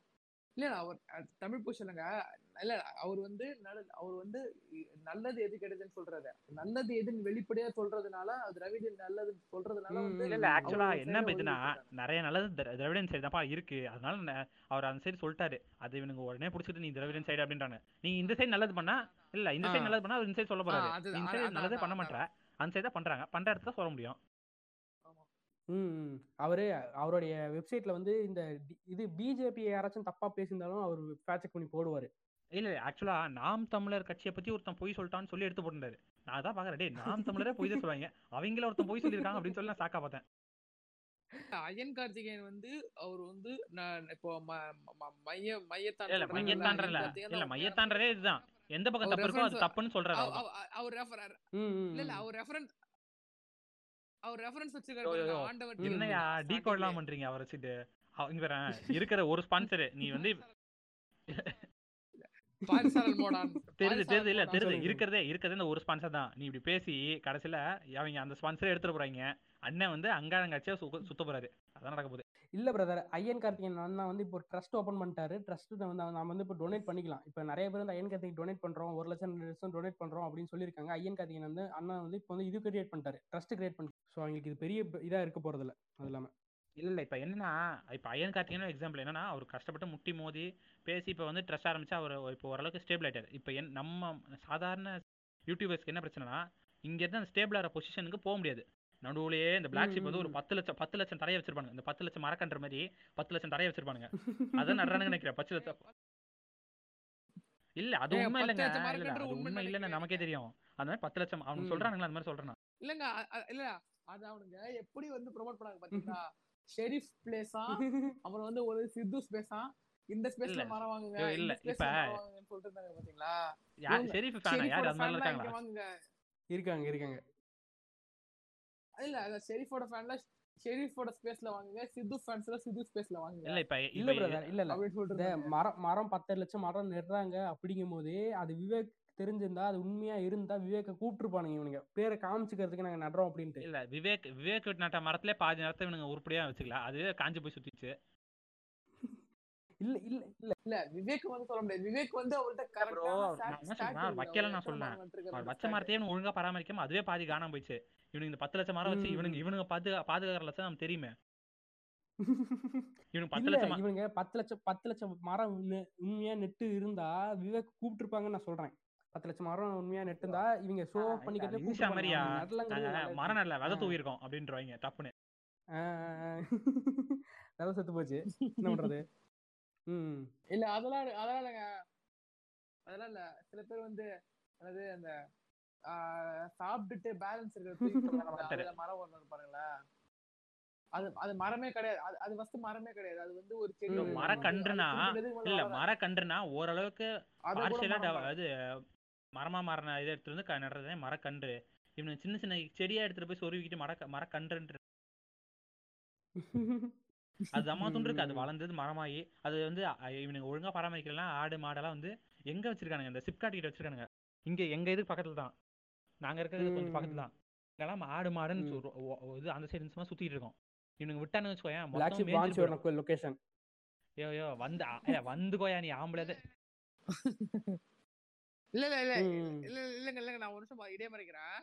இல்ல, அவர் தமிழ் பொசிஷனுங்க இல்ல இல்ல, அவர் வந்து அவர் வந்து நல்லது எது கெடுதுன்னு சொல்றது. நல்லது எதுன்னு வெளிப்படையா சொல்றதுனால அது திராவிடன் நல்லது சொல்றதுனால வந்து இல்ல. ஆக்சுவலா என்ன இதுனா நிறைய நல்லது திர- திராவிடன் சைடு தான்ப்பா இருக்கு. அதனால ந- அவர் அந்த சைடு சொல்லிட்டாரு. அது இவனுங்க உடனே புடிச்சிட்டு நீ திராவிடன் சைடு அப்படின்றாங்க. நீங்க இந்த சைடு நல்லது பண்ணா? இல்ல இந்த சைடு. நல்லது பண்ணா அவர் இந்த சைடு சொல்ல போறாரு. இந்த சைடு நல்லதே பண்ண. மாட்டா அந்த சைடு தான் பண்றாங்க. பண்ற இடத்துல சொல்ல முடியும். ம். அவரு அவருடைய வெப்சைட்ல வந்து இந்த இது பிஜேபி யாராச்சும் தப்பா பேசியிருந்தாலும் அவர் ஃபேக்ட் செக் பண்ணி போடுவாரு. இல்ல ஆக்சுவலா நாம் தமிழர் கட்சியை பத்தி ஒருத்தன் பொய் சொல்லிட்டான்னு சொல்லி எடுத்து போட்டுட்டாரு நான் அதான் பாக்குறேன் டேய் நாம் தமிழரே பொய் தான் சொல்லுவாங்க. அவங்கள ஒருத்தன் பொய் சொல்லியிருக்காங்க அப்படின்னு சொல்லி நான் சாக்கா பார்த்தேன். அயன் கார்த்திகேயன் வந்து அவர் வந்து நான் இப்போ மைய மையத்தான் இல்ல சொல்றாங்கல்ல, மையத்தான்ற அயன் இல்ல மையத்தான்றதே இதுதான். எந்த பக்கம் தப்பு இருக்கோ அது தப்புன்னு சொல்றாரு அவர். ரெஃபர் இல்ல இல்ல. அவர் ரெஃபரன்ஸ் அவர் ரெஃபரன்ஸ் வச்சிருக்காரு. ஆண்டவர். என்னையா டீ கோட்லாம் பண்றீங்க அவரை வச்சுட்டு. இங்க இருக்கிற ஒரு ஸ்பான்சர் நீ வந்து தெரியுது தெரியுது இல்ல தெரியுது. இருக்கிறதே இருக்கிறதே இந்த ஒரு ஸ்பான்சர் தான். நீ இப்படி பேசி கடைசியில அவங்க அந்த ஸ்பான்சரே எடுத்துட்டு போறாங்க. அண்ணன் வந்து அங்காரங்காட்சியா சுத்த போறாரு. அதான் நடக்க போகுது. இல்ல பிரதர் ஐயன் கார்த்திகேயன் அண்ணா வந்து இப்போ ட்ரஸ்ட் ஓபன் பண்ணிட்டாரு. ட்ரஸ்ட் வந்து நாம வந்து இப்போ டொனேட் பண்ணிக்கலாம். இப்போ நிறைய பேர் வந்து ஐயன் கார்த்திகேயன் டொனேட் பண்றோம். ஒரு லட்சம் ரெண்டு லட்சம் டொனேட் பண்றோம் அப்படின்னு சொல்லியிருக்காங்க. ஐயன் கார்த்திகேயன் வந்து அண்ணா வந்து இப்போ வந்து இது கிரியேட் பண்ணிட்டாரு. ட்ரஸ்ட் கிரியேட் பண்ணி ஸோ அவங்களுக்கு இது பெரிய இதா இருக்க போறது இல்ல அது இல்லாம. இல்ல இல்ல. இப்ப என்னன்னா இப்ப அயன் கார்த்திகேயன் எக்ஸாம்பிள் என்னன்னா அவர் கஷ்டப்பட்டு முட்டி மோதி பேசி இப்ப வந்து ட்ரஸ்ட் ஆரம்பிச்சு அவர் இப்போ ஓரளவுக்கு ஸ்டேபிள் ஆயிட்டாரு. இப்ப என் நம்ம சாதாரண யூடியூபர்ஸ்க்கு என்ன பிரச்சனைனா இங்க இருந்து அந்த ஸ்டேபிள் ஆகிற பொசிஷனுக்கு போக முடியாது. நடுவுலயே இந்த பிளாக் ஷிப் வந்து ஒரு ம், பத்து லட்சம் பத்து லட்சம் தரைய வச்சிருப்பாங்க இந்த பத்து லட்சம் மரக்கன்ற மாதிரி பத்து லட்சம் தரைய வச்சிருப்பானுங்க. அதான் நடுறானுங்க நினைக்கிறேன். பத்து லட்சம். இல்ல அது ஏங்க, உண்மை பத்து இல்லைங்க. லட்சம் இல்ல, இல்ல, மரக்கன்று அது உண்மை உண்மை இல்லைன்னு. நமக்கே தெரியும். அந்த மாதிரி பத்து லட்சம் அவங்க ம். சொல்றானுங்களா அந்த மாதிரி சொல்றேன் நான். இல்லங்க. அ- அ- இல்ல அது அவனுங்க எப்படி வந்து ப்ரோமோட் பண்ணாங்க பாத்தீங்களா ஷெரீஃப் பிளேஸா அப்புறம் வந்து ஒரு சித்து ஸ்பேஸா இந்த ஸ்பேஸ்ல. மரம் வாங்குங்க இல்ல, இப்ப- சொல்லிட்டு இருந்தாங்க பாத்தீங்களா? யார் ஷெரீஃப் ஃபேனா யார் மாதிரி வாங்குங்க. இருக்காங்க இருக்காங்க. இல்ல அத ஷெரீஃபோட ஃபேன்ல ஷெரீஃபோட ஸ்பேஸ்ல வாங்குங்க சித்து ஃபேன்ஸ்ல சித்து ஸ்பேஸ்ல வாங்குங்க. இல்ல இப்ப இல்ல பிரதர் இல்ல இல்ல. மரம் மரம் பத்து லட்சம் மரம் நடுறாங்க அப்படிங்கும் போதே அது விவேக் தெரிஞ்சிருந்தா அது உண்மையா இருந்தா விவேக்க கூப்பிட்டுருப்பானுங்க இவனுங்க. பேரை காமிச்சுக்கிறதுக்கு நாங்க நடுறோம் அப்படின்ட்டு. இல்ல விவேக் விவேக் நட்ட மரத்திலே பாதி நேரத்தை இவனுங்க உருப்படியா வச்சுக்கலாம் அதுவே காஞ்சு போய் சுத்திச்சு. இல்ல இல்ல இல்ல. இல்ல விவேக் வந்து சொல்ல முடியாது. விவேக் வந்து சொல்றேன், அவர் வைக்கல நான் சொல்றேன். வச்ச மரத்தையே ஒழுங்கா பராமரிக்காம அதுவே பாதி காணாம போயிடுச்சு. இவனுங்க இந்த பத்து லட்சம் மரம் வச்சு இவனுங்க இவனுங்க பாது பாதுகாக்கிற லட்சம் நமக்கு தெரியுமே. இவனுக்கு பத்து இல்ல லட்சமா இவனுங்க பத்து லட்சம் பத்து லட்சம் மரம் உண்மை- உண்மையா நெட்டு இருந்தா விவேக் கூப்பிட்டுருப்பாங்கன்னு நான் சொல்றேன். பத்து லட்சம் மரம் உண்மையா நெட்டு இருந்தா இவங்க ஷோ கூப்பிட்டுருப்பாங்க மாதிரியா? மரம் நடல விதை. தூவி இருக்கோம் அப்படின்றவாங்க டப்புன்னு. நல்லா செத்து போச்சு. என்ன பண்றது? ம். இல்ல அதெல்லாம் இல்ல- அதெல்லாம் இல்லைங்க. அதெல்லாம் இல்ல. சில பேர் வந்து அதாவது அந்த ஆஹ், சாப்பிட்டுட்டு பேலன்ஸ் இருக்கிற தூக்கி போடுவாங்கல்ல, ஒருத்தரு. அதுல மரம் ஒண்ணு பாருங்களேன் அது அது மரமே கிடையாது. அது அது ஃபர்ஸ்ட் மரமே கிடையாது. அது வந்து ஒரு செடி. மரக்கன்றுனா, இல்ல. மரக்கன்றுனா ஓரளவுக்கு பார்ஷியலா. அது மரமா மாறின இதை எடுத்துட்டு வந்து க- நடுறதே மரக்கன்று இவனுக்கு சின்ன சின்ன செடியா எடுத்துட்டு போய் சொருவிக்கிட்டு மர மரக்கன்றுன்ற அது அம்மா துண்டு இருக்கு. அது. வளர்ந்தது மரமாயி அது வந்து இவனுங்க ஒழுங்கா பராமரிக்கலாம் ஆடு மாடெல்லாம் வந்து எங்க வச்சிருக்கானுங்க? இந்த சிப்காட் கிட்ட வச்சிருக்கானுங்க. இங்க எங்க இதுக்கு பக்கத்துல தான். நாங்க இருக்கிறது கொஞ்சம் பக்கத்துல தான். இங்கெல்லாம் ஆடு மாடுன்னு இது அந்த சைடு சும்மா சுத்திட்டு இருக்கோம். இவனுங்க விட்டானு வச்சுக்கோயேன் பிளாக் மொத்தம் ஷிப் மேய்ஞ்சிட்டு வான்ஸ் போயிடும். யுவர் லொகேஷன் யோ யோ வந்து வந்து கோயா நீ ஆம்பளை இல்ல இல்ல இல்ல. இல்ல இல்லங்க இல்லங்க. நான் ஒரு நிமிஷம் மறைக்கிறேன்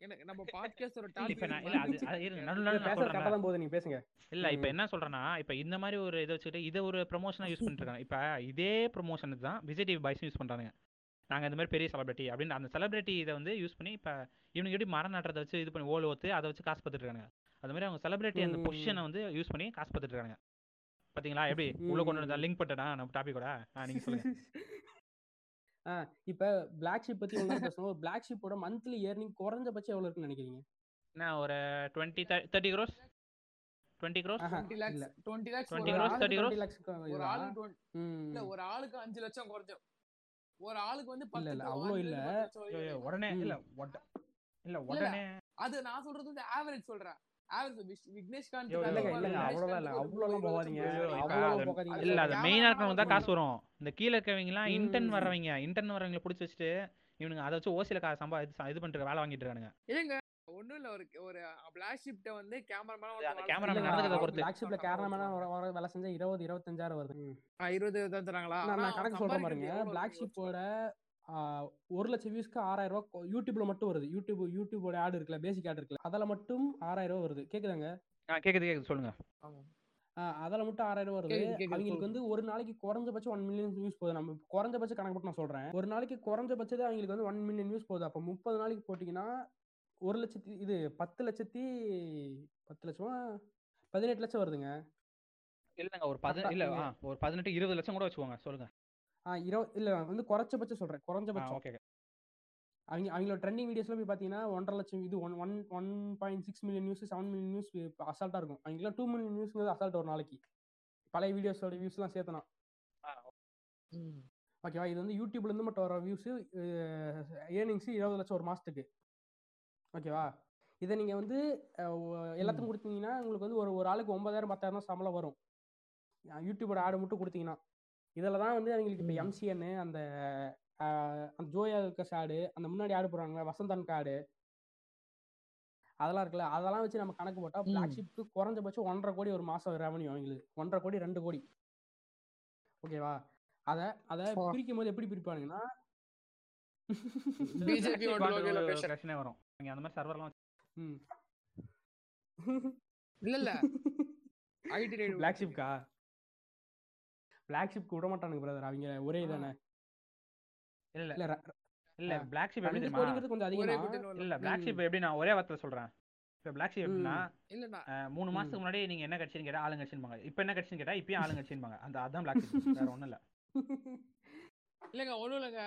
எனக்கு நம்ம பாட்காஸ்டோட இல்ல இப்ப நான் டாபிக் இல்ல அது அது இருங்க நடுவுல நான் நீங்க பேசுங்க. இல்ல இப்ப. என்ன சொல்றேன்னா இப்ப இந்த மாதிரி ஒரு இதை வச்சுக்கிட்டு இதை ஒரு ப்ரொமோஷனா யூஸ் பண்ணிட்டு இருக்காங்க இப்ப இதே ப்ரொமோஷனுக்கு தான் விஜய் டிவி பாய்ஸ் யூஸ் பண்றாங்க நாங்க இந்த மாதிரி பெரிய செலிபிரிட்டி அப்படின்னு அந்த செலிபிரிட்டி இதை வந்து யூஸ் பண்ணி இப்ப இவனுக்கு எப்படி மரம் நட்டுறதை வச்சு இது பண்ணி ஓல் ஓத்து அதை வச்சு காசு பார்த்துட்டு அது மாதிரி அவங்க செலிபிரிட்டி அந்த. பொசிஷனை வந்து யூஸ் பண்ணி காசு பார்த்துட்டு இருக்காங்க பாத்தீங்களா? எப்படி? உள்ள கொண்டு வந்தா லிங்க் பண்ணிட்டா நம்ம டாபிக்கோட நீங்க சொல்லுங்க. இப்ப பிளாக் ஷிப் பத்தி பேசணும் பிளாக் ஷிப்போட மந்த்லி ஏர்னிங் குறைஞ்சபட்சம் எவ்வளவு இருக்குன்னு நினைக்கிறீங்க நான் ஒரு twenty thirty crores twenty crores twenty lakhs இல்ல. டுவெண்ட்டி லேக்ஸ் 20 ஒரு crores, ஆளுக்கு 30 crores? 20 lakhs க்கு ஒரு. ஆளுக்கு 20 ம். இல்ல ஒரு ஆளுக்கு அஞ்சு லட்சம் குறைஞ்சோம் ஒரு ஆளுக்கு வந்து இல்ல, பத்து இல்ல, to அவ்வளோ அஞ்சுல இல்ல. உடனே இல்ல இல்ல. உடனே அது நான் சொல்றது வந்து ஆவரேஜ் சொல்றேன் இல்ல அது- போகாதீங்க இல்ல. அது கேமரா மெயினா இருக்கவங்க தான். காசு வரும். இந்த கீழே இருக்கவங்க எல்லாம் இன்டர்ன். வர்றவங்க இன்டர்ன் வர்றவங்களை பிடிச்சி வச்சுட்டு இவனுங்க அதை வச்சு ஓசியில காசு சம்பா இது பண்ணிட்டு வேலை வாங்கிட்டு இருக்கானுங்க. இல்லங்க ஒண்ணும் இல்ல. ஒரு ஒரு பிளாக் ஷிப்ட வந்து கேமராமேன் நடந்துக்கிறத அவ- பொறுத்து. black shipல கேரளாமேனா வர வேலை செஞ்சா இருபது இருபத்தஞ்சாயிரம் வருது. ம். இருபது தான் தராங்களா? நான் கணக்கு சொல்றேன் பாருங்க. பிளாக் ஷிப்போட ஒரு லட்சம் வியூஸ்க்கு ஆறாயிரம் ரூபாய் கொ- யூடியூப்ல மட்டும் வருது. யூடியூப் யூடியூபோட ஆட் இருக்குல்ல பேசிக் ஆட் இருக்குல்ல அதில் மட்டும் ஆறாயிரம் ரூபாய் வருது. கேக்குதாங்க? கேக்குது கேக்குது. சொல்லுங்க. அதில் மட்டும் ஆறாயிரம் ரூபாய் வருது. அவங்களுக்கு. வந்து ஒரு நாளைக்கு குறைஞ்சபட்சம் ஒன் மில்லியன் வியூஸ் போகுது. நம்ம குறைஞ்சபட்ச கணக்கு மட்டும் நான் சொல்றேன். ஒரு நாளைக்கு குறைஞ்சபட்சது அவங்களுக்கு வந்து ஒன் மில்லியன் வியூஸ் போகுது. அப்போ முப்பது நாளைக்கு போட்டிங்கன்னா ஒரு லட்சத்தி இது பத்து லட்சத்தி பத்து லட்சமா? பதினெட்டு லட்சம் வருதுங்க. இல்லங்க ஒரு பதி கரெக்டா இல்ல ஒரு பதினெட்டு இருபது லட்சம் கூட வச்சுக்கோங்க. சொல்லுங்க. இருபது இல்லை நான் வந்து குறைச்சபட்சம் சொல்றேன். குறைஞ்சபட்சம். ஓகே அவங்க அவங்களோட ட்ரெண்டிங் வீடியோஸ்ல போய் பார்த்தீங்கன்னா ஒன்றரை லட்சம் இது one one one point six million views seven million views அசால்ட்டாக இருக்கும். அவங்களாம் டூ மில்லியன் நியூஸ்ங்கிறது அசால்ட் ஒரு நாளைக்கு. பழைய வீடியோஸோட வியூஸ்லாம் சேர்த்தனா. ம். ஓகேவா இது வந்து யூடியூப்ல இருந்து மட்டும் வர வியூஸ் ஏர்னிங்ஸ் இருபது லட்சம் ஒரு மாசத்துக்கு. ஓகேவா இதை நீங்க வந்து எல்லாத்துக்கும் கொடுத்தீங்கன்னா உங்களுக்கு வந்து ஒரு ஒரு ஆளுக்கு ஒன்பதாயிரம் பத்தாயிரம் தான் சம்பளம் வரும். யூடியூபோட ஆடு மட்டும் கொடுத்தீங்கன்னா. இதில் தான் வந்து அவங்களுக்கு இப்போ ம். எம்சிஎன் அந்த அந்த ஜோயா லுக்கஸ் ஆடு அந்த முன்னாடி ஆடு போடுறாங்களே வசந்தன் ஆடு அதெல்லாம் இருக்குல்ல அதெல்லாம் வச்சு நம்ம கணக்கு போட்டா ம். பிளாக் ஷிப்க்கு குறைஞ்சபட்சம் ஒன்றரை கோடி ஒரு மாசம் ரெவன்யூ அவங்களுக்கு ஒன்றரை கோடி ரெண்டு கோடி ஓகேவா அத அத. பிரிக்கும் போது எப்படி பிரிப்பானுங்கன்னா பிஜேபி பிரச்சனை வரும் அந்த மாதிரி சர்வர்லாம் ம். இல்ல இல்ல ஐடி ரைடு பிளாக் ஷிப்கா பிளாக் ஷிப்க்கு விட மாட்டானுங்க பிரதர் அவங்க ஒரே. தானே இல்ல இல்ல. இல்ல. பிளாக் ஷிப் எப்படி கொஞ்சம் அதிகம். இல்ல பிளாக் ம். ஷிப் எப்படி நான் ஒரே வார்த்தை சொல்றேன். இப்ப பிளாக் ஷிப் எப்படின்னா மூணு. மாசத்துக்கு முன்னாடி நீங்க என்ன கட்சின்னு கேட்டா ஆளுங்க கட்சின்பாங்க இப்ப என்ன கட்சின்னு கேட்டா இப்பயும் ஆளுங்க கட்சின்பாங்க அந்த அதான் பிளாக் ஷிப் வேற ஒண்ணும் இல்ல. இல்லங்க ஒண்ணும் இல்லங்க.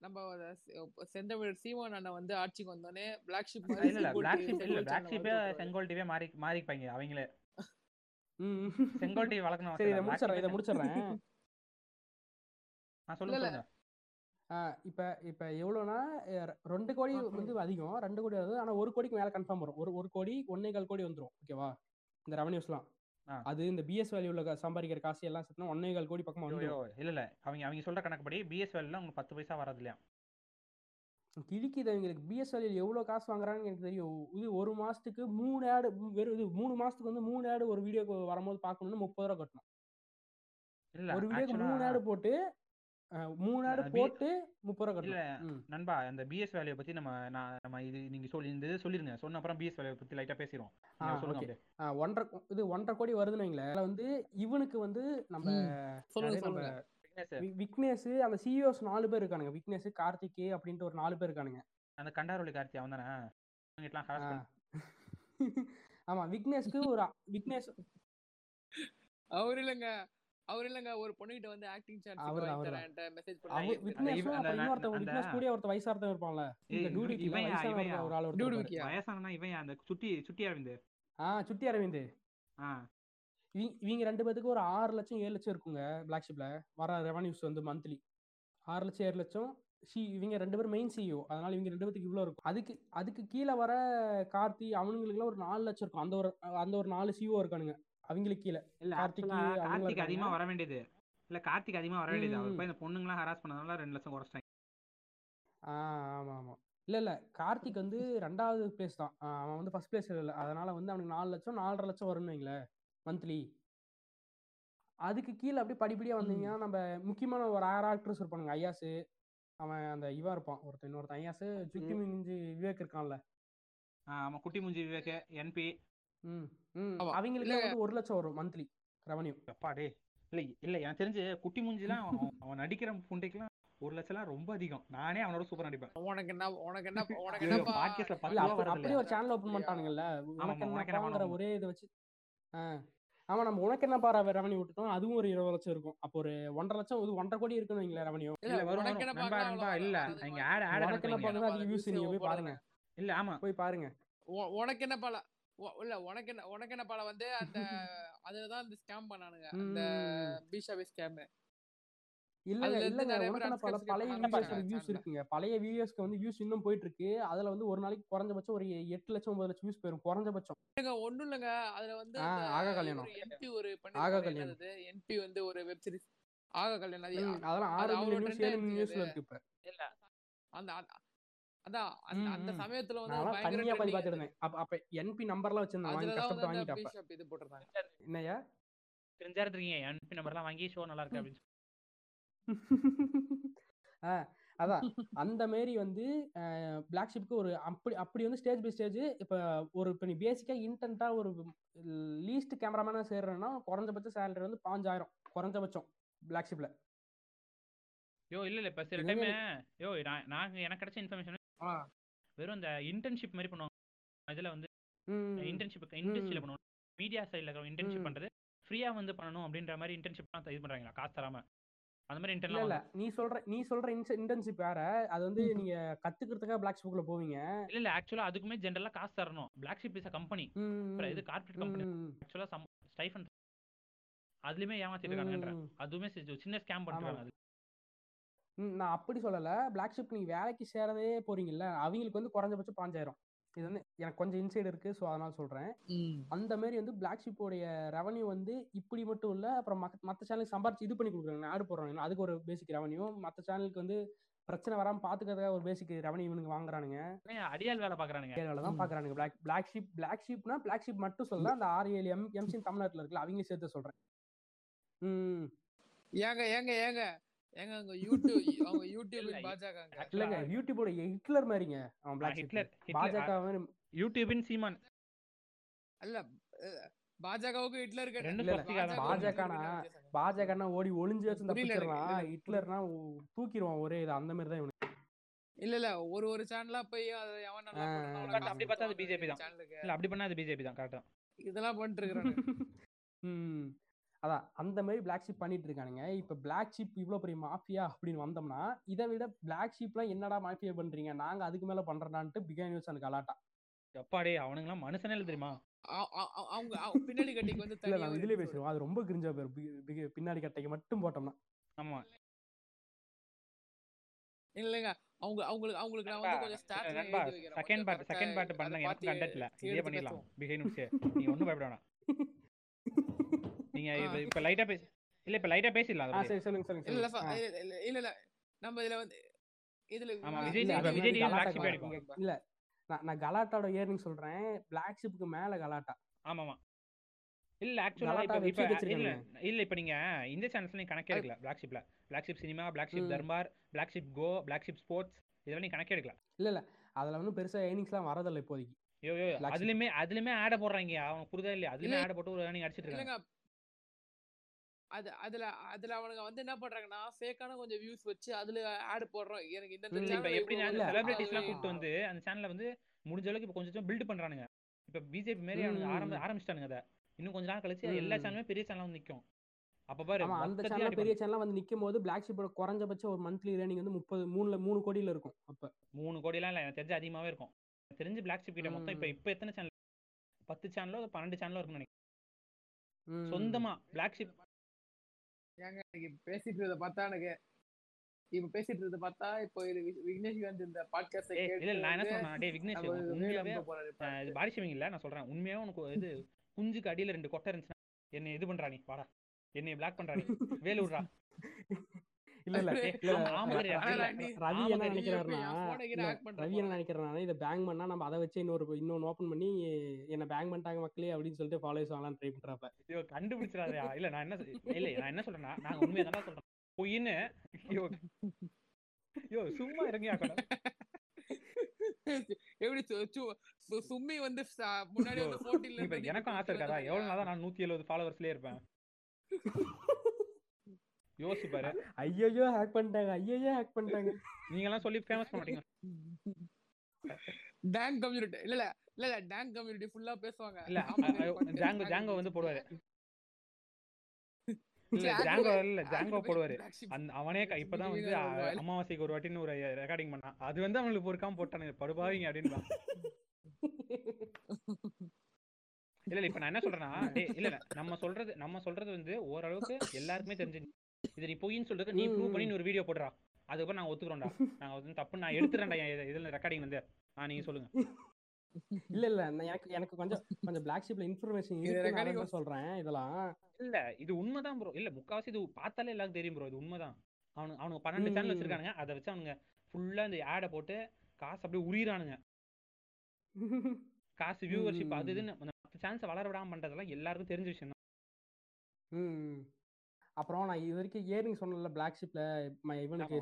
நம்ம செந்தமிழ் சீமான் அண்ணன் வந்து ஆட்சிக்கு வந்தோடனே பிளாக் ஷிப் இல்ல இல்ல பிளாக் ஷிப் இல்ல பிளாக் ஷிப்பே செங்கோல் டிவே மாறி மாறிப்பாங்க அவங்களே. டிவி வளர்க்கணும் சரி இதை முடிச்சிடுறேன் இதை முடிச்சிடுறேன். நான் சொல்லுங்க இப்ப இப்ப எவ்வளோனா அஹ், ரெண்டு கோடி. வந்து அதிகம். ரெண்டு கோடி வருது ஆனா ஒரு கோடிக்கு மேல கன்ஃபார்ம் வரும். ஒரு ஒரு கோடி ஒன்னே கால் கோடி வந்துரும் ஓகேவா இந்த ரெவன்யூஸ்லாம். அது இந்த பிஎஸ் வேல்யூல சம்பாதிக்கிற காசு எல்லாம் சேர்த்தா ஒன்னே கால் கோடி பக்கமா ஐயோ, இல்ல இல்ல. அவங்க அவங்க சொல்ற கணக்குப்படி பிஎஸ் வேலையில உங்களுக்கு பத்து பைசா வராது இல்லையா? கிழிக்குது அவங்களுக்கு. பிஎஸ் வேல்யூல எவ்வளவு காசு வாங்குறாங்கன்னு எனக்கு தெரியும். இது ஒரு மாசத்துக்கு மூணு ஆடு வெறும் இது மூணு மாசத்துக்கு வந்து மூணு ஆடு ஒரு வீடியோக்கு வரும்போது பார்க்கணும்னு முப்பது ரூபா கட்டணும். ஒரு வீடியோக்கு மூணு ஆடு போட்டு மூணு ஆடு போட்டு முப்பது ரூபா கட்டணும். நண்பா அந்த பிஎஸ் வேல்யூ பத்தி நம்ம நான் நம்ம இது நீங்க சொல்லி இந்த இது சொல்லிருங்க. சொன்ன அப்புறம் பிஎஸ் வேல்யூ பத்தி லைட்டா பேசிடுவோம். சொல்லுங்க ஒன்றரை இது ஒன்றரை கோடி வருதுன்னு வைங்களேன். வந்து இவனுக்கு வந்து நம்ம சொல்லுங்க. விக்னேஷ், விக்னேஷ் அந்த சிஇஓஸ் நாலு பேர் இருக்கானுங்க. விக்னேஷ் கார்த்திக் அப்படின்ட்டு ஒரு நாலு பேர் இருக்கானுங்க. அந்த கண்டாரோலி கார்த்தி அவன் தானே. ஆமா விக்னேஷ்க்கு ஒரு விக்னேஷ் அவர் இல்லைங்க. அவர் இல்லைங்க. ஒரு பொண்ணுகிட்ட வந்து ஆக்டிங் சான்ஸ் அவரு மெசேஜ் பண்ணி இன்னொருத்தன் அந்த- விக்னேஷ் கூட ஒருத்த வயசா ஒருத்தன் இருப்பான்ல. இந்த இவன் டூடிக்கு இவன் வயசான இவன் ஒரு ஒரு ஆள் ஒருத்தர் டூடு இருப்பாரு. விக்கியா வயசானா இவன் அந்த சுட்டி சுட்டி அரவிந்த். ஆ சுட்டி அரவிந்த். ஆ. இவங்க இவங்க ரெண்டு பேத்துக்கு ஒரு ஆறு லட்சம் ஏழு லட்சம் இருக்குங்க பிளாக் ஷிப்ல வர ரெவன்யூஸ் வந்து மந்த்லி ஆறு லட்சம் ஏழு லட்சம் சி இவங்க ரெண்டு பேரும் மெயின் சிஇஓ அதனால இவங்க ரெண்டு பேத்துக்கு இவ்வளோ இருக்கும். அதுக்கு அதுக்கு கீழே வர கார்த்தி அவனுங்களுக்குலாம் ஒரு நாலு லட்சம் இருக்கும். அந்த ஒரு அந்த ஒரு நாலு சிஇஓ இருக்கானுங்க. அவங்களுக்கு கீழே. இல்ல கார்த்திக். அதிகமா வர வேண்டியது. இல்ல கார்த்திக் அதிகமா வர வேண்டியது. அவர். போய் இந்த பொண்ணுங்களாம் ஹராஸ் பண்ணதுனால ரெண்டு லட்சம் குறைச்சிட்டாங்க. ஆ ஆமா ஆமா. இல்ல இல்ல கார்த்திக் வந்து ரெண்டாவது பிளேஸ் தான். அவன் வந்து ஃபர்ஸ்ட் பிளேஸ் இல்லை. அதனால வந்து அவனுக்கு நாலு லட்சம் நாலரை லட்சம் வரும்னு வைங்களேன். மந்த்லி அதுக்கு கீழே அப்படியே படிப்படியா வந்தீங்கன்னா நம்ம முக்கியமான ஒரு ஆறு ஆக்டர்ஸ் இருப்பானுங்க. ஐயாசு அவன் அந்த இவன் இருப்பான் ஒருத்தன் இன்னொருத்தன். ஐயாசு சுத்தி மிஞ்சி விவேக் இருக்கான்ல. ஆமா. குட்டி மூஞ்சி விவேக் என்பி ம் ம். அவங்களுக்கு. வந்து ஒரு லட்சம் வரும் மந்த்லி ரெவன்யூ அப்பா டே இல்ல இல்ல எனக்கு தெரிஞ்சு குட்டி மூஞ்சிலாம் அவன் அவன் நடிக்கிற புண்டைக்கெல்லாம் ஒரு லட்சம்லாம் ரொம்ப அதிகம். நானே அவனோட சூப்பர் நடிப்பேன். உனக்கு என்ன உனக்கு என்ன உனக்கு என்னப்பா? பாட்காஸ்ட்ல அப்படியே? ஒரு சேனல் ஓபன் பண்ணிட்டானுங்கல்ல. உனக்கு என்னப்பா ஒரே இதை வச்சு ஆமா நம்ம உனக்கு என்ன பாரு ரெவன்யூ விட்டுட்டோம். அதுவும் ஒரு இருபது லட்சம் இருக்கும். அப்போ ஒரு ஒன்றரை லட்சம் இது ஒன்றரை கோடி இருக்குன்னு வைங்களேன் ரெவன்யூ இல்ல. அது மாதிரி ஆட் ஆட் உனக்கு என்ன பாருங்க அதிக வியூஸ் நீங்க போய் பாருங்க. இல்ல ஆமா. போய் பாருங்க. உனக்கு என்ன பல இல்ல உனக்கு என்ன உனக்கு என்ன பல வந்து அந்த அதுலதான் இந்த ஸ்கேம் பண்ணானுங்க. அந்த ம். பிஷாபி ஸ்கேம் இல்லங்க. இல்லங்க பேர் என்ன பல பழைய வியூஸ். இருக்குங்க. பழைய வீடியோஸ்க்கு வந்து வியூஸ் இன்னும் போயிட்டு இருக்கு அதுல வந்து ஒரு நாளைக்கு குறைஞ்சபட்சம் ஒரு எட்டு லட்சம் ஒன்பது லட்சம் வியூஸ் போயிரும். குறைஞ்சபட்சம். ஒண்ணும் இல்லங்க. அதுல வந்து ஆக கல்யாணம். NP ஒரு ஆக கல்யாணம். என்பி வந்து ஒரு வெப் சீரிஸ் ஆக கல்யாணம். அதெல்லாம் அது ஆறு நியூஸ் ஏழு நியூஸ்ல. இருக்கு இப்ப. இல்ல. அந்த அந்த- அதான் அந்த. சமயத்துல வந்து தனியா பாதி trending பார்த்துட்டு அது. இருந்தேன் அப்ப அப்ப என்பி நம்பர்லாம் வச்சிருந்தேன். வாங்கி கஷ்டப்பட்டு வந்து அந்த வாங்கிட்டேன் அப்ப பிஷப் இது போட்டிருந்தாங்க. என்னய்யா? தெரிஞ்சா இருக்கீங்க என்பி நம்பர்லாம் வாங்கி ஷோ நல்லா இருக்கு அப்படின்னு அதான் அந்த மாரி வந்து பிளாக் ஷிப்க்கு ஒரு அப்படி அப்படி வந்து ஸ்டேஜ் பை ஸ்டேஜ் இப்போ ஒரு இப்போ நீ பேசிக்காக இன்டென்ட்டாக ஒரு லீஸ்ட் கேமராமேனாக சேர்றேன்னா குறைஞ்சபட்ச சேலரி வந்து பாஞ்சாயிரம். குறைஞ்சபட்சம் பிளாக் ஷிப்ல யோ இல்ல இல்ல. இப்ப சில டைம் யோ நான் நான் எனக்கு கிடைச்ச இன்ஃபர்மேஷன் வெறும் இந்த இன்டர்ன்ஷிப் மாதிரி பண்ணுவாங்க. இதுல வந்து இன்டர்ன்ஷிப் இண்டஸ்ட்ரியில. பண்ணுவோம் மீடியா சைடுல இன்டர்ன்ஷிப். பண்றது ஃப்ரீயா வந்து பண்ணணும் அப்படின்ற மாதிரி இன்டர்ன்ஷிப்லாம் இது பண்றாங்களா காசு தராம. அந்த மாதிரி இல்ல இன்டர்ன்லாம் இல்ல நீ சொல்ற நீ சொல்ற இன்டர்ன்ஷிப் வேற. அது வந்து நீங்க கத்துக்கிறதுக்காக பிளாக் ஷிப்ல போவீங்க. இல்ல இல்ல ஆக்சுவலா அதுக்குமே ஜென்ரலா காசு தரணும். பிளாக் ஷிப் இஸ் கம்பெனி இது கார்ப்பரேட் கம்பெனி ஆக்சுவலா சம் ஸ்டைஃபன் அதுலயுமே ஏமாத்திட்டு இருக்காங்கன்ற. அதுவுமே சின்ன ஸ்கேம் பண்றாங்க அது. நான் அப்படி சொல்லல. பிளாக் ஷிப் நீங்க வேலைக்கு சேரதே போறீங்கல்ல. அவங்களுக்கு வந்து குறைஞ்சபட்சம் பாஞ்சாயிரம். இது வந்து எனக்கு கொஞ்சம் இன்சைடு இருக்கு ஸோ அதனால சொல்றேன். அந்த மாதிரி வந்து பிளாக் ஷிப்போடைய ரெவன்யூ வந்து இப்படி மட்டும் இல்ல அப்புறம் மற்ற சேனலுக்கு சம்பாரிச்சு இது பண்ணி கொடுக்குறாங்க. ஆடு போடுறாங்க அதுக்கு ஒரு பேசிக் ரெவன்யூ மற்ற சேனலுக்கு வந்து பிரச்சனை வராம பாத்துக்கிறதுக்காக ஒரு பேசிக் ரெவன்யூ இவனுக்கு வாங்குறானுங்க. அடியால் வேலை பாக்குறானுங்க. வேலை தான். பாக்குறானுங்க. பிளாக் பிளாக் ஷிப் பிளாக் ஷிப்னா பிளாக் ஷிப் மட்டும் சொல்ல அந்த ஆறு ஏழு எம் எம்சி தமிழ்நாட்டுல இருக்குல்ல அவங்க சேர்த்து சொல்றேன். ம். ஏங்க ஏங்க ஏங்க. ஏங்க அவங்க யூடியூப் அவங்க யூடியூப் actually- இல்லங்க யூடியூபோட ஹிட்லர் மாதிரிங்க. அவன் பிளாக் ஹிட்லர் பாஜக மாதிரி யூடியூபின் சீமான். அல்ல பாஜகவுக்கு ஹிட்லர் ஸ்வஸ்திகா பாஜகனா? பாஜகனா ஓடி ஒளிஞ்சு வச்சு புரியல எனக்கு, தப்பிச்சிடலாம் இல்ல, இல்ல, ஹிட்லர்னா தூக்கிடுவான் ஒரே இது அந்த மாதிரி தான் இவனுக்கு. இல்ல இல்ல ஒரு ஒரு சேனலா போய். அப்படி பார்த்தா அது BJP தான். இல்ல அப்படி பண்ணா அது பிஜேபி தான் கரெக்டா இதெல்லாம் பண்ணிட்டு இருக்கிறானு ம். அதான் அந்த மாதிரி பிளாக் ஷிப் பண்ணிட்டு இருக்கானுங்க இப்ப பிளாக் ஷிப் இவ்வளவு பெரிய மாஃபியா அப்படின்னு வந்தோம்னா இதை விட பிளாக் ஷிப்லாம் என்னடா மாஃபியா பண்றீங்க? நாங்க அதுக்கு மேல பண்றதான்ட்டு பிகா நியூஸ் எனக்கு அலாட்டா எப்பாடே அவனுங்களாம் மனுஷனே இல்ல தெரியுமா அவங்க பின்னாடி கட்டிக்கு வந்து இல்ல நான் இதுலயே. பேசுவோம் அது ரொம்ப கிரிஞ்சா போயிரும் பி- பிக- பின்னாடி கட்டைக்கு மட்டும் போட்டோம்னா ஆமா இல்லைங்க அவங்க அவங்களுக்கு அவங்களுக்கு நான் வந்து கொஞ்சம் start second part second part பண்ணுங்க எனக்கு கண்டென்ட் இல்ல இதே பண்ணிடலாம் பிஹைண்ட் நியூஸ் நீ ஒண்ணும் பயப்பட வேணாம் நீங்க. இப்ப- லைட்டா பேசி இல்ல இப்ப லைட்டா பேசிடலாம் ஆ. சரி சொல்லுங்க சொல்லுங்க இல்ல. இல்ல. இல்ல நம்ம இதுல வந்து இதுல ஆமா, விஜய் விஜய் டிவி. அடிக்கும். நீங்க- இல்ல நான் நான் கலாட்டாவோட ஏர்னிங் சொல்றேன். பிளாக் ஷிப்புக்கு மேல கலாட்டா. ஆமாமா. இல்ல ஆக்சுவலா இப்ப இல்ல. இல்ல இப்ப நீங்க இந்த சேனல்ஸ்ல நீங்க கணக்கே எடுக்கல Black ஷிப்ல Black Sheep cinema Black Sheep. Darbar Black Sheep go Black Sheep sports இதெல்லாம் நீங்க கணக்கே எடுக்கல இல்ல இல்ல. அதுல வந்து பெருசா ஏர்னிங்ஸ்லாம் வரதில்ல இப்போதைக்கு. யோ யோ Black Sheep. அதுலயுமே அதுலயுமே ஆட போடுறாங்க அவனுக்கு புரிதா இல்லையா? அதுலயுமே இல்ல. ஆட போட்டு ஒரு ஏர்னிங் அடிச்சிட்டு இருக்காங்க. அது அதுல அதுல அவனுங்க வந்து என்ன பண்றாங்கன்னா ஃபேக்கான கொஞ்சம் வியூஸ் வச்சு அதுல ஆட் போடுறோம். எனக்கு இந்த எப்படி இவ்வளவு அந்த இல்ல, செலிபிரிட்டிஸ் எல்லாம் அது- கூப்பிட்டு வந்து அந்த சேனல்ல வந்து முடிஞ்ச அளவுக்கு இப்ப கொஞ்சம் பில்ட் பண்றானுங்க. இப்ப பிஜேபி மாதிரி ம், அவனுங்க ஆரம்ப. ஆரம்பிச்சிட்டானுங்க அதை. இன்னும் கொஞ்ச நாள் கழிச்சு எல்லா. சேனலுமே பெரிய சேனலா வந்து நிக்கும். அப்ப பாரு அந்த சேனல் பெரிய சேனலா வந்து நிக்கும் போது பிளாக் ஷிப்போட குறைஞ்சபட்சம் ஒரு மந்த்லி ரேனிங் வந்து முப்பது மூணுல மூணு கோடியில இருக்கும் அப்ப. மூணு கோடிலாம் இல்ல எனக்கு தெரிஞ்சு அதிகமாவே இருக்கும். தெரிஞ்சு பிளாக் ஷிப் கிட்ட மொத்தம் இப்ப. இப்ப எத்தனை சேனல் பத்து சேனலோ பன்னெண்டு சேனலோ இருக்குன்னு நினைக்கிறேன். ம். சொந்தமா பிளாக் ஷிப் ஏங்க எனக்கு பேசிட்டு இருந்தத பார்த்தா எனக்கு இப்ப பேசிட்டு இருந்தத பார்த்தா இப்போ இது வி- விக்னேஷ் வந்து இந்த பாட்காஸ்ட் இல்ல நான் என்ன சொன்னா டேய் விக்னேஷ் உண்மையாவே இது பாடி ஷேமிங் இல்ல நான் சொல்றேன். உண்மையாவே உனக்கு இது குஞ்சுக்கு அடியில ரெண்டு கொட்டை இருந்துச்சுன்னா என்னை இது பண்றா நீ? வாடா. என்னை பிளாக் பண்றா நீ? வேலு விடுறா. இல்ல இல்ல ரவி என்ன. நினைக்கிறாருன்னா ரவி என்ன. நினைக்கிறாருன்னா இதை பேங்க் பண்ணா நம்ம அதை வச்சு இன்னொரு இன்னொன்னு ஓபன் பண்ணி என்ன பேங்க் பண்ணிட்டாங்க மக்களே அப்படின்னு சொல்லிட்டு ஃபாலோஸ் வாங்கலாம் ட்ரை பண்றாப்ப. ஐயோ கண்டுபிடிச்சிடாதயா இல்ல நான் என்ன இல்ல நான் என்ன சொல்றேன்னா நாங்க உண்மையா தான் சொல்றேன் பொய்ன்னு ஐயோ. ஐயோ சும்மா இறங்கியா எப்படி சும்மி வந்து முன்னாடி வந்து 14 ல இப்ப இருந்து எனக்கும் ஆசை இருக்காதா? எவ்வளவு நான் நூத்தி எழுபது ஃபாலோவர்ஸ்லயே இருப்பேன். யோசிச்சு பாரு. ஐயோ ஹேக் பண்ணிட்டாங்க ஐயோ ஹேக் பண்ணிட்டாங்க. நீங்க எல்லாம் சொல்லி ஃபேமஸ் பண்ண மாட்டீங்க. டேங் கம்யூனிட்டி இல்ல இல்ல இல்ல இல்ல டேங் கம்யூனிட்டி ஃபுல்லா பேசுவாங்க. இல்ல ஜாங்கோ ஜாங்கோ வந்து. போடுவாரு. ஜாங்கோ இல்ல ஜாங்கோ போடுவாரு. அந்த அவனே இப்பதான் வந்து அமாவாசைக்கு ஒரு வாட்டின்னு ஒரு ரெக்கார்டிங் பண்ணான். அது வந்து அவனுக்கு பொறுக்காம போட்டானுங்க. படுபாவிங்க அப்படின்னு இல்ல இல்ல இப்ப நான் என்ன சொல்றேன்னா இல்ல நம்ம சொல்றது நம்ம சொல்றது வந்து ஓரளவுக்கு எல்லாருக்குமே தெரிஞ்சு இது நீ பொய்ன்னு சொல்றது நீ ப்ரூவ் பண்ணி ஒரு வீடியோ போடுறா. அதுக்கப்புறம் நாங்க ஒத்துக்கிறோம்டா. நாங்க வந்து தப்பு நான் எடுத்துறேன்டா இதுல ரெக்கார்டிங் வந்து. ஆ நீங்க சொல்லுங்க. இல்ல இல்ல எனக்கு எனக்கு கொஞ்சம் கொஞ்சம் பிளாக் ஷிப்ல இன்ஃபர்மேஷன் இருக்கு சொல்றேன் இதெல்லாம். இல்ல இது உண்மைதான் ப்ரோ இல்ல முக்காவாசி இது பார்த்தாலே எல்லாருக்கும் தெரியும் ப்ரோ இது உண்மைதான். அவனுக்கு அவனுக்கு பன்னெண்டு சேனல். வச்சிருக்கானுங்க. அதை வச்சு அவனுங்க ஃபுல்லா இந்த ஆடை போட்டு காசு அப்படியே உரியிறானுங்க. காசு வியூவர்ஷிப் அது. இதுன்னு அந்த மற்ற சேனல்ஸை வளர விடாம பண்றதெல்லாம் எல்லாருக்கும் தெரிஞ்ச விஷயம் தான் ம். அப்புறம் நான் இது வரைக்கும் ஏர்னிங் சொன்னேன்ல பிளாக் ஷிப்ல இவனுக்கு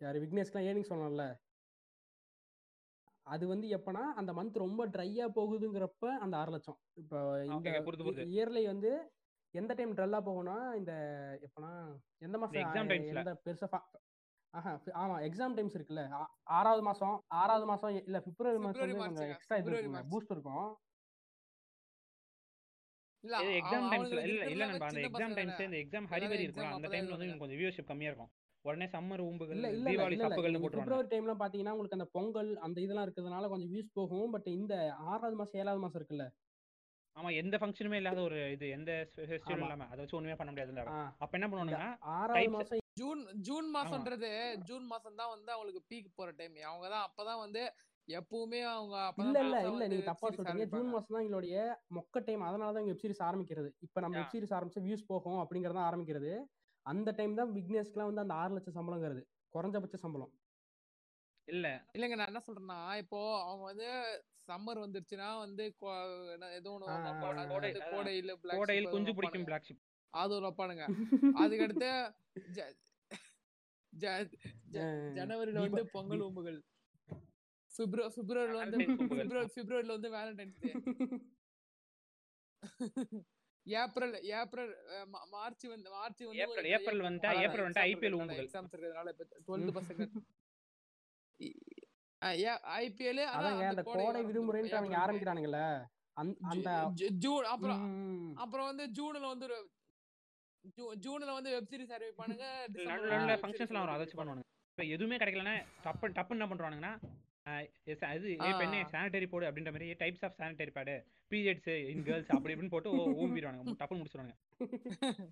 யாரு விக்னேஷ்க்குலாம் ஏர்னிங் சொன்னேன்ல அது வந்து எப்பனா அந்த மந்த் ரொம்ப ட்ரையா போகுதுங்கிறப்ப அந்த ஆறு லட்சம் இப்போ இந்த. இயர்லி வந்து எந்த டைம் ட்ரல்லா போகும்னா இந்த எப்பனா எந்த மாசம். எந்த பெருசா ஆஹா ஆமா எக்ஸாம் டைம்ஸ் இருக்குல்ல ஆறாவது மாசம் ஆறாவது மாசம் இல்ல பிப்ரவரி மாசம் கொஞ்சம் எக்ஸ்ட்ரா இது. பூஸ்ட் இருக்கும் இல்ல எக்ஸாம் டைம்ஸ்ல இல்ல இல்ல இருக்கிறதெல்லாம் நண்பா அந்த எக்ஸாம் டைம்ஸ். இந்த எக்ஸாம் ஹரிபரி exam இருக்கும்ல அந்த டைம்ல வந்து கொஞ்சம் வியூவர்ஷிப் கம்மியா இருக்கும். உடனே சம்மர் ஊம்புகள் இல்ல தீபாவளி சப்புகள்னு போட்டுருவாங்க பிப்ரவரி டைம்ல பாத்தீங்கன்னா உங்களுக்கு அந்த பொங்கல் அந்த இதெல்லாம் இருக்கிறதுனால கொஞ்சம் வியூஸ் போகும். பட் இந்த ஆறாவது மாசம் ஏழாவது மாசம் இருக்குல்ல? ஆமா எந்த ஃபங்க்ஷனுமே இல்லாத ஒரு இது எந்த ஃபெஸ்டிவல். இல்லாம அதை வச்சு ஒண்ணுமே பண்ண முடியாதுல்ல ஆ, அப்ப என்ன பண்ணுவானுங்க ஆறாவது மாசம் ஜூன் ஜூன் மாசம்ன்றது ஜூன் மாசம் தான் வந்து அவங்களுக்கு பீக் போற டைம் அவங்க தான் அப்பதான் வந்து எப்பவுமே அவங்க இல்ல இல்ல இல்ல. நீங்க தப்பா சொல்றீங்க. ஜூன். மாசம் தான் எங்களுடைய மொக்க டைம் அதனால தான் வெப் சீரிஸ் ஆரம்பிக்கிறது. இப்ப நம்ம. வெப் சீரிஸ் ஆரம்பிச்சு வியூஸ் போகும் அப்படிங்கறத ஆரம்பிக்கிறது. அந்த டைம் தான் விக்னேஷ்க்குலாம் வந்து அந்த ஆறு லட்சம் சம்பளங்கிறது. குறைஞ்சபட்ச சம்பளம். இல்ல. இல்லைங்க. நான் என்ன சொல்றேன்னா இப்போ அவங்க வந்து சம்மர் வந்துருச்சுன்னா வந்து ஏதோ அதான். கோடையில கோடையில் குஞ்சு. பிடிக்கும் பிளாக் ஷிப் அது ஒரு வைப்பானுங்க அதுக்கடுத்து ஜ- ஜ- ஜ- அஹ் ஜனவரில தீபா- வந்து பொங்கல் உம்புகள் பிப்ரவரி பிப்ரவரில வந்து. பிப்ரவரி பிப்ரவரில வந்து Valentine's Day April April March வந்து மார்ச் வந்து ஏப்ரல் ஏப்ரல் அதான் ஏப்ரல் வந்துட்டா ஐபிஎல் ஊம்புகள் எக்ஸாம்ஸ் இருக்கிறதுனால இப்ப 12th பசங்க. ஐபிஎல் அதாங்க அந்த கோடை விடுமுறைன்ட்டு அவங்க ஆரம்பிக்கிறானுங்கல்ல அந்த- அந்த ஜூன் அப்புறம் அப்புறம் வந்து ஜூன்ல வந்து ஜூன்ல வந்து வெப் சீரிஸ் அறிவிப்பானுங்க வந்து web ஃபங்க்ஷன்ஸ்லாம் வரும் அதை வச்சு பண்ணுவானுங்க. இப்போ எதுவுமே கிடைக்கலன்னா டப்பு டப்புன்னு என்ன எஸ் அது பெண்ணே. சானிட்டரி போடு அப்படின்ற மாதிரி types of sanitary pad. Periods in girls அப்படி இப்படின்னு போட்டு ஓ- ஊம்பிடுவானுங்க டப்புன்னு முடிச்சிருவாங்க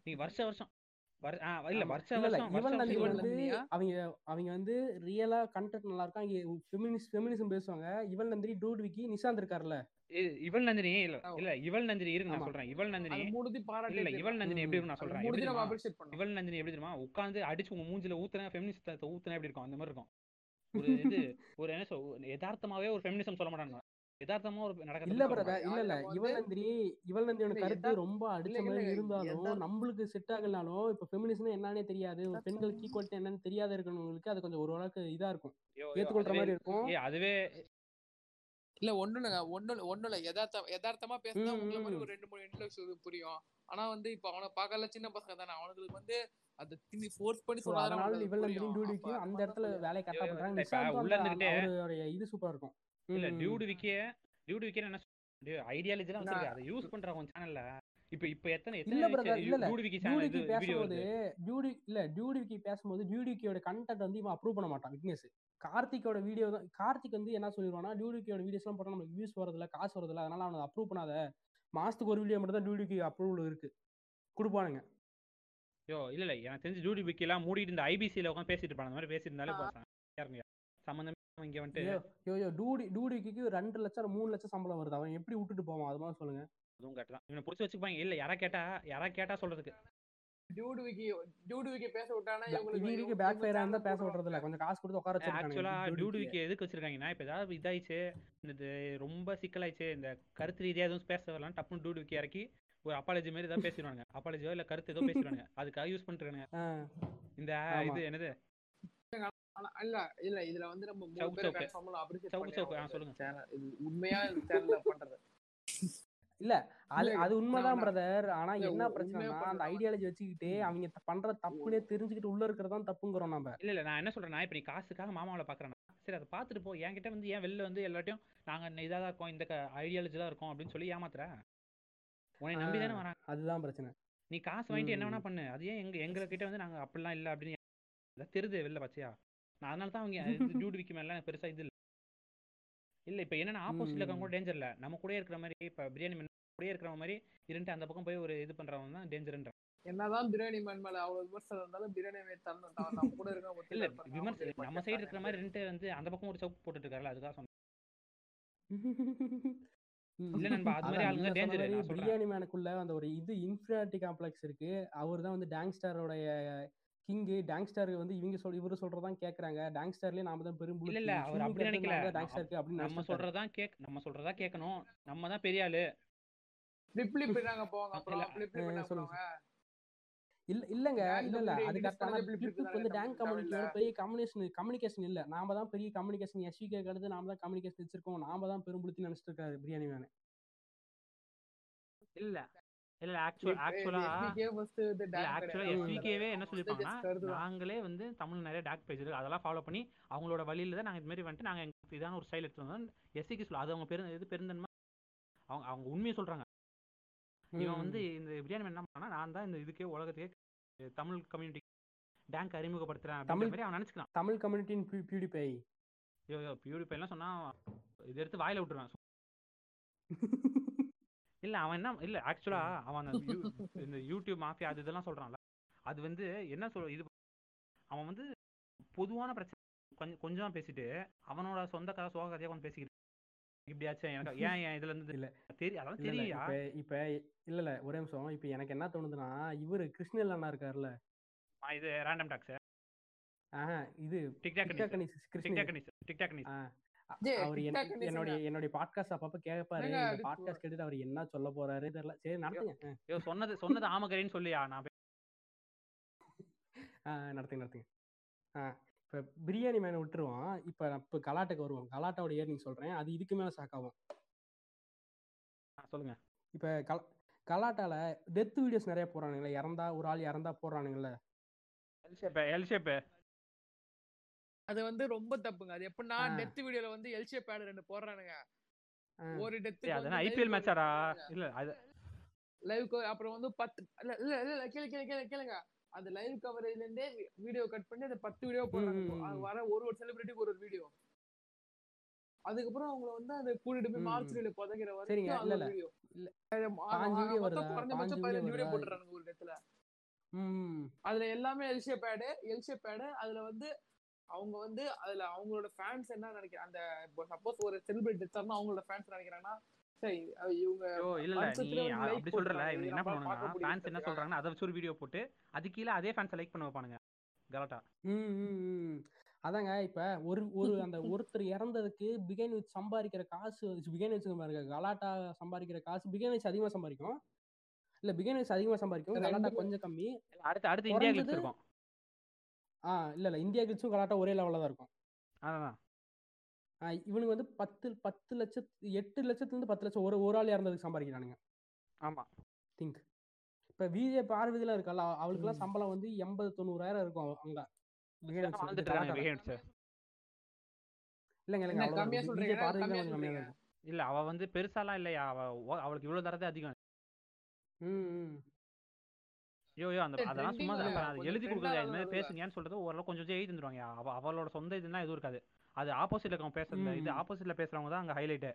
நீ வருஷ வருஷம் இல்ல. வருஷ வருஷம்? அவங்க அவங்க வந்து ரியலா கண்டென்ட் நல்லா இருக்கும் அவங்க ஃபெமினிஸ்ட் ஃபெமினிசம் பேசுவாங்க. இவன் நந்தினி டூட் விக்கி இ- இவள் நந்தினி இல்ல இவள் நந்தினி இருக்கு நான் ஆமா. சொல்றேன். இவள் நந்தினி இல்ல இவள் நந்தினி எப்படி நான் சொல்றேன். இவள் நந்தினி எப்படி தெரியுமா? உட்காந்து அடிச்சு உங்க மூஞ்சில ஊத்துன ஃபெமினிஸ்ட் ஊத்துன எப்படி இருக்கும்? அந்த மாதிரி இருக்கும். ஒரு இது ஒரு என்ன சொல் யதார்த்தமாவே ஒரு ஃபெமினிசம் சொல்ல மாட்டாங்க யதார்த்தமா ஒரு நடக்கிறது இல்ல சொல்ல பிரதர். இல்ல இல்ல. இவள் இல்ல, கருத்து ரொம்ப அடிச்ச மாதிரி இருந்தாலும் நம்மளுக்கு செட் ஆகலனாலும் இப்ப ஃபெமினிசம் என்னன்னே தெரியாது. ஒரு பெண்களுக்கு ஈக்குவல்ட்டி என்னன்னு தெரியாத இருக்கவங்களுக்கு அது கொஞ்சம் ஓரளவுக்கு இதா இருக்கும். ஏத்துக்கொள்ற அதுவே- மாதிரி இருக்கும். ஏய், அதுவே இல்ல இல்ல. ஒண்ணும் இல்ல. யதார்த்தம் யதார்த்தமா பேசினா உங்களை மாதிரி. ஒரு ரெண்டு மூணு இன்ட்ரெஸ்ட் புரியும். ஆனா வந்து இப்ப அவனை பார்க்கல சின்ன பசங்க தானே. அவனுங்களுக்கு வந்து அது திணி ஃபோர்ஸ் பண்ணி So, சொன்னா அதனால இவள் அந்த இடத்துல வேலையை கரெக்டா பண்றாங்க. உள்ள அந்த இது சூப்பரா இருக்கும். இல்ல ம், டியூடு விக்கே டியூடு விக்கே என்ன ஐடியாலஜி எல்லாம் நான்- வச்சிருக்கு அதை யூஸ் பண்றாங்க உன் சேனல்ல இப்ப இப்ப எத்தனை இல்ல எத்தனை brother, இல்ல, இல்ல. டியூடு விக்கி சேனல் டியூடிக்கு வீடியோ பேசும்போது டியூடி இல்ல டியூடிக்கு பேசும்போது டியூடிக்கியோட கண்டென்ட் வந்து இவன் அப்ரூவ் பண்ண மாட்டான் விக்னேஷ் கார்த்திக்கோட வீடியோ தான் கார்த்திக் வந்து என்ன சொல்லிடுவானா டியூடிக்கியோட வீடியோஸ் எல்லாம் போட்டா நமக்கு வியூஸ் வரதில்ல காசு வரதில்ல அதனால அவனை அப்ரூவ் பண்ணாத. மாசத்துக்கு ஒரு வீடியோ மட்டும் தான் டியூடிக்கு அப்ரூவல் இருக்கு. கொடுப்பானுங்க. யோ இல்ல இல்ல. எனக்கு தெரிஞ்சு டியூடி விக்கி எல்லாம் மூடிட்டு இந்த ஐபிசில உட்காந்து பேசிட்டு இருப்பாங்க அந்த மாதிரி பேசிட்டு இருந்தாலே போதும். யாருங்க? சம்பந்தமே இங்க வந்துட்டு ஐயோ யோ யோ டூடி டூடிக்கு ரெண்டு லட்சம் மூணு லட்சம் சம்பளம் வருது. அவன் எப்படி விட்டுட்டு போவான்? அது மாதிரி சொல்லுங்க. அதுவும் கரெக்ட் தான். இவனை புடிச்சு வச்சுப்பாங்க. இல்ல யாரா கேட்டா யாரா கேட்டா சொல்றதுக்கு? டியூடு விக்கி டியூடு விக்கி பேச விட்டானா இவங்களுக்கு பேக் ஃபயரா இருந்தா பேச விடுறது இல்ல. கொஞ்சம் காசு கொடுத்து உட்கார ஆக்சுவலா வச்சிருக்காங்க டியூடு விக்கி எதுக்கு வச்சிருக்காங்கன்னா இப்ப ஏதாவது இதாயிடுச்சு இந்த இது ரொம்ப சிக்கலாயிடுச்சு இந்த கருத்து ரீதியா எதுவும் பேச வரலாம் டப்புன்னு டியூடு விக்கி இறக்கி ஒரு அப்பாலஜி மாதிரி ஏதாவது பேசிடுவாங்க அப்பாலஜியோ இல்ல கருத்து ஏதோ பேசிடுவாங்க அதுக்காக யூஸ் பண்ணிட்டு இந்த. இது என்னது? இல்ல இல்ல இதுல வந்து நம்ம மூணு பேர் சொல்லுங்க. உண்மையா சேனல்ல பண்றது? இல்ல அது உண்மைதான் நான் பிரதர் ஆனா என்ன பிரச்சனைனா அந்த. ஐடியாலஜி வச்சுக்கிட்டு அவங்க பண்ற தப்புனே தெரிஞ்சுக்கிட்டு உள்ள இருக்கிறதான் தப்புங்கிறோம் நம்ம இல்ல இல்ல. நான் என்ன சொல்றேன்னா இப்ப நீ காசுக்காக மாமாவில பாக்குறேன் சரி அதை பார்த்துட்டு போ. என்கிட்ட வந்து ஏன் வெளில வந்து எல்லாத்தையும் நாங்க இதா தான் இருக்கோம் இந்த ஐடியாலஜி தான் இருக்கோம் அப்படின்னு சொல்லி ஏமாத்துற? உன்னை நம்பி தானே வராங்க. அதுதான் பிரச்சனை. நீ காசு வாங்கிட்டு என்ன. வேணா பண்ணு. அது ஏன் எங்க எங்க கிட்ட வந்து நாங்க அப்படிலாம் இல்ல அப்படின்னு தெரியுது வெளில பச்சையா நான் அதனால தான் அவங்க டியூட் விக்க மேல பெருசா இது இல்ல. இல்ல இப்ப என்னன்னா ஆப்போசிட்ல இருக்கவங்க கூட டேஞ்சர் இல்ல நம்ம கூட இருக்கிற மாதிரி இப்ப பிரியாணி கூடயே இருக்கிற மாதிரி இருந்துட்டு அந்த பக்கம் போய் ஒரு இது பண்றவங்க தான் டேஞ்சர்ன்ற என்னதான் பிரியாணி மேன் மேல அவ்வளவு விமர்சனம் இருந்தாலும் பிரியாணி மேன் கூட இருக்க இல்ல விமர்சனம் நம்ம சைடு இருக்கிற மாதிரி ரெண்டு வந்து அந்த பக்கம் ஒரு சவுக்கு போட்டுட்டு இருக்காருல்ல அதுக்காக சொன்னேன். இல்ல நண்பா, அது மாதிரி ஆளுங்க. பிரியாணி மேனுக்குள்ள அந்த ஒரு இது இன்ஃபினிட்டி காம்ப்ளெக்ஸ் இருக்கு. அவர் தான் வந்து டேங்ஸ்டரோடைய கிங்கு டேங்ஸ்டர் வந்து இவங்க சொல் இவரு சொல்றதான் கேக்குறாங்க. டேங்ஸ்டர்லயே நாம தான் பெரும் இல்ல, இல்ல, அவர் அப்படி நினைக்கல. டேங்ஸ்டருக்கு அப்படின்னு நம்ம. சொல்றதான் கேக் நம்ம சொல்றதா கேட்கணும் நம்ம தான் பெரிய ஆளு. பிளிப் பிளிப் நாங்க போவாங்க அப்புறம். இல்ல, பிளிப் ஆ, பிளிப் சொல்லுங்க. போவாங்க. இல்ல இல்லங்க. இல்ல இல்ல. community அது increase கரெக்டான பண்ணதே இப்படி யூடியூப் இப்படி வந்து டேங்க் பெரிய கம்யூனிகேஷன் கம்யூனிகேஷன் இல்ல. நாம தான் பெரிய கம்யூனிகேஷன் எஸ்விகே அடுத்து நாம தான் கம்யூனிகேஷன் வச்சிருக்கோம். நாம தான் பெரும்புடுத்தி நினைச்சிட்டு இருக்காரு பிரியாணி மேன். இல்ல. இல்ல ஆக்சுவல் ஆக்சுவலா ஆக்சுவலா. எஸ்பிகேவே என்ன சொல்லிருப்பாங்கன்னா. நாங்களே வந்து தமிழ் நிறைய டாக் பேஜ் இருக்கு. அதெல்லாம் ஃபாலோ பண்ணி அவங்களோட வழியில தான் நாங்க இது மாதிரி வந்துட்டு நாங்க இதான ஒரு ஸ்டைல் எடுத்து வந்தோம். எஸ்சிக்கு சொல்ல அது அவங்க பெரு இது பெருந்தன்மை? அவங்க அவங்க உண்மையை சொல்றாங்க. இவன் வந்து இந்த பிரியாணி என்ன பண்ணா நான் தான் இந்த இதுக்கே உலகத்துக்கே தமிழ் கம்யூனிட்டி டேங்க் அறிமுகப்படுத்துறேன் தமிழ் மாதிரி அவன் நினைச்சுக்கலாம் தமிழ் கம்யூனிட்டின் பியூடிபை ஐயோ ஐயோ பியூரிஃபை எல்லாம் சொன்னா இது எடுத்து வாயில விட்டுருவேன். இல்ல அவன் என்ன இல்ல ஆக்சுவலா அவன் இந்த யூடியூப் மாஃபியா அது இதெல்லாம் சொல்றான்ல. அது வந்து என்ன சொல் இது அவன் வந்து பொதுவான பிரச்சனை கொஞ்சம் கொஞ்சம் பேசிட்டு அவனோட சொந்த கதை சோக கதையா கொஞ்சம் பேசிக்கிட்டு இப்படியாச்சும் எனக்கு ஏன் என் இதுல இருந்து இல்ல. தெரியும் அதான் இல்ல இல்ல. தெரியா இப்ப இப்ப இல்ல இல்ல. ஒரே நிமிஷம். இப்ப எனக்கு என்ன தோணுதுன்னா இவரு கிருஷ்ணல் அண்ணா இருக்காருல்ல. இது ரேண்டம் டாக்ஸ் ஆஹா இது கிருஷ்ணன் அவர் என்னுடைய என்னுடைய பாட்காஸ்ட் அப்பப்ப கேட்பாரு பாட்காஸ்ட் கேட்டுட்டு அவர் என்ன சொல்ல போறாரு தெரியல. சரி நடத்துங்க. சொன்னது சொன்னது ஆமகரின்னு சொல்லியா? நான் நடத்துங்க நடத்துங்க. ஆ. இப்ப பிரியாணி மேன விட்டுருவோம் இப்ப இப்ப கலாட்டுக்கு வருவோம். கலாட்டாவோட ஏர்னிங் சொல்றேன். அது இதுக்கு மேல ஷாக் ஆகும். ஆ, சொல்லுங்க. இப்ப கல கலாட்டால டெத் வீடியோஸ் நிறைய போடுறானுங்களே. இறந்தா ஒரு ஆள் இறந்தா போடுறானுங்கல்ல. எல் ஷேப் எல் ஷேப் அது வந்து ரொம்ப தப்புங்க. அது எப்படின்னா. டெத் வீடியோல வந்து எல்ஷே பேட் ரெண்டு போடுறானுங்க. ஒரு டெத் ஐபிஎல் மேட்சாடா இல்ல அது லைவ் அப்புறம் வந்து பத்து இல்ல இல்ல இல்ல இல்ல கேளு கேளு கேளு கேளுங்க. அந்த லைவ் கவரேஜ்ல இருந்தே வீடியோ கட் பண்ணி அந்த பத்து வீடியோ போடுறாங்க. வர ஒரு ஒரு செலிபிரிட்டிக்கு ஒரு ஒரு வீடியோ அதுக்கப்புறம் அவங்கள வந்து அந்த கூட்டிட்டு போய். மார்ச்சுரியில புதைக்கிற வரைக்கும் இல்ல, அந்த. வீடியோ குறைஞ்சபட்சம் பதினஞ்சு வீடியோ? போட்டுறாங்க ஒரு இடத்துல. அதுல எல்லாமே எல்ஷே பேடு எல்ஷே பேடு அதுல வந்து அவங்க வந்து அதுல அவங்களோட ஃபேன்ஸ் என்ன நினைக்கிறாங்க அந்த சப்போஸ் ஒரு செலிபிரிட்டி எடுத்தாருன்னா அவங்களோட ஃபேன்ஸ் நினைக்கிறாங்கன்னா அப்படி சொல்றல. இவங்க என்ன முடியுது ஃபேன்ஸ் என்ன? சொல்றாங்கன்னா அதை வச்சு ஒரு வீடியோ போட்டு அது கீழே அதே ஃபேன்ஸை லைக் பண்ண வைப்பானுங்க. கலாட்டா. ம், ம், ம். அதாங்க இப்ப ஒரு ஒரு அந்த ஒருத்தர் இறந்ததுக்கு பிகைன் வச்சு சம்பாதிக்கிற காசு பிகைன் வச்சு பாருங்க. கலாட்டா சம்பாதிக்கிற காசு பிகைன் வச்சு அதிகமா சம்பாதிக்கும். இல்ல பிகைன் வச்சு அதிகமா சம்பாதிக்கும். கலாட்டா. கொஞ்சம் கம்மி. அடுத்து அடுத்து இந்தியா கிளிப்ஸ் இருக்கும். ஆ இல்ல இல்ல. இந்தியா கிட்ஸும் கலாட்டா ஒரே லெவல்ல தான் இருக்கும். அதான் ஆ, இவனுக்கு வந்து பத்து பத்து லட்சத்து எட்டு லட்சத்துல இருந்து பத்து லட்சம் ஒரு ஒரு ஆள் இறந்ததுக்கு சம்பாதிக்கிறானுங்க. ஆமா. திங்க். இப்ப விஜய் பார்வதிலாம் இருக்கல அவளுக்குலாம். சம்பளம் வந்து எண்பது தொண்ணூறாயிரம் இருக்கும் அங்க. இல்லங்க இல்லங்க கம்மியா. சொல்றீங்க இல்ல அவ வந்து பெருசாலாம் இல்லையா அவ ஓ- அவளுக்கு இவ்வளவு தரதே அதிகம். ம், ம். ஐயோ ஐயோ அந்த அதெல்லாம் சும்மா எழுதி கொடுக்குறது ஆனது மாதிரி. பேசுங்கன்னு சொல்றது ஓரளவு கொஞ்சம் கொஞ்சம் எழுதி தந்துருவாங்க. அவ அவளோட சொந்த இதுனா எதுவும் இருக்காது. அது ஆப்போசிட்ல இருக்கவங்க பேசுறது இது. ஆப்போசிட்ல பேசுறவங்க தான் அங்க ஹைலைட்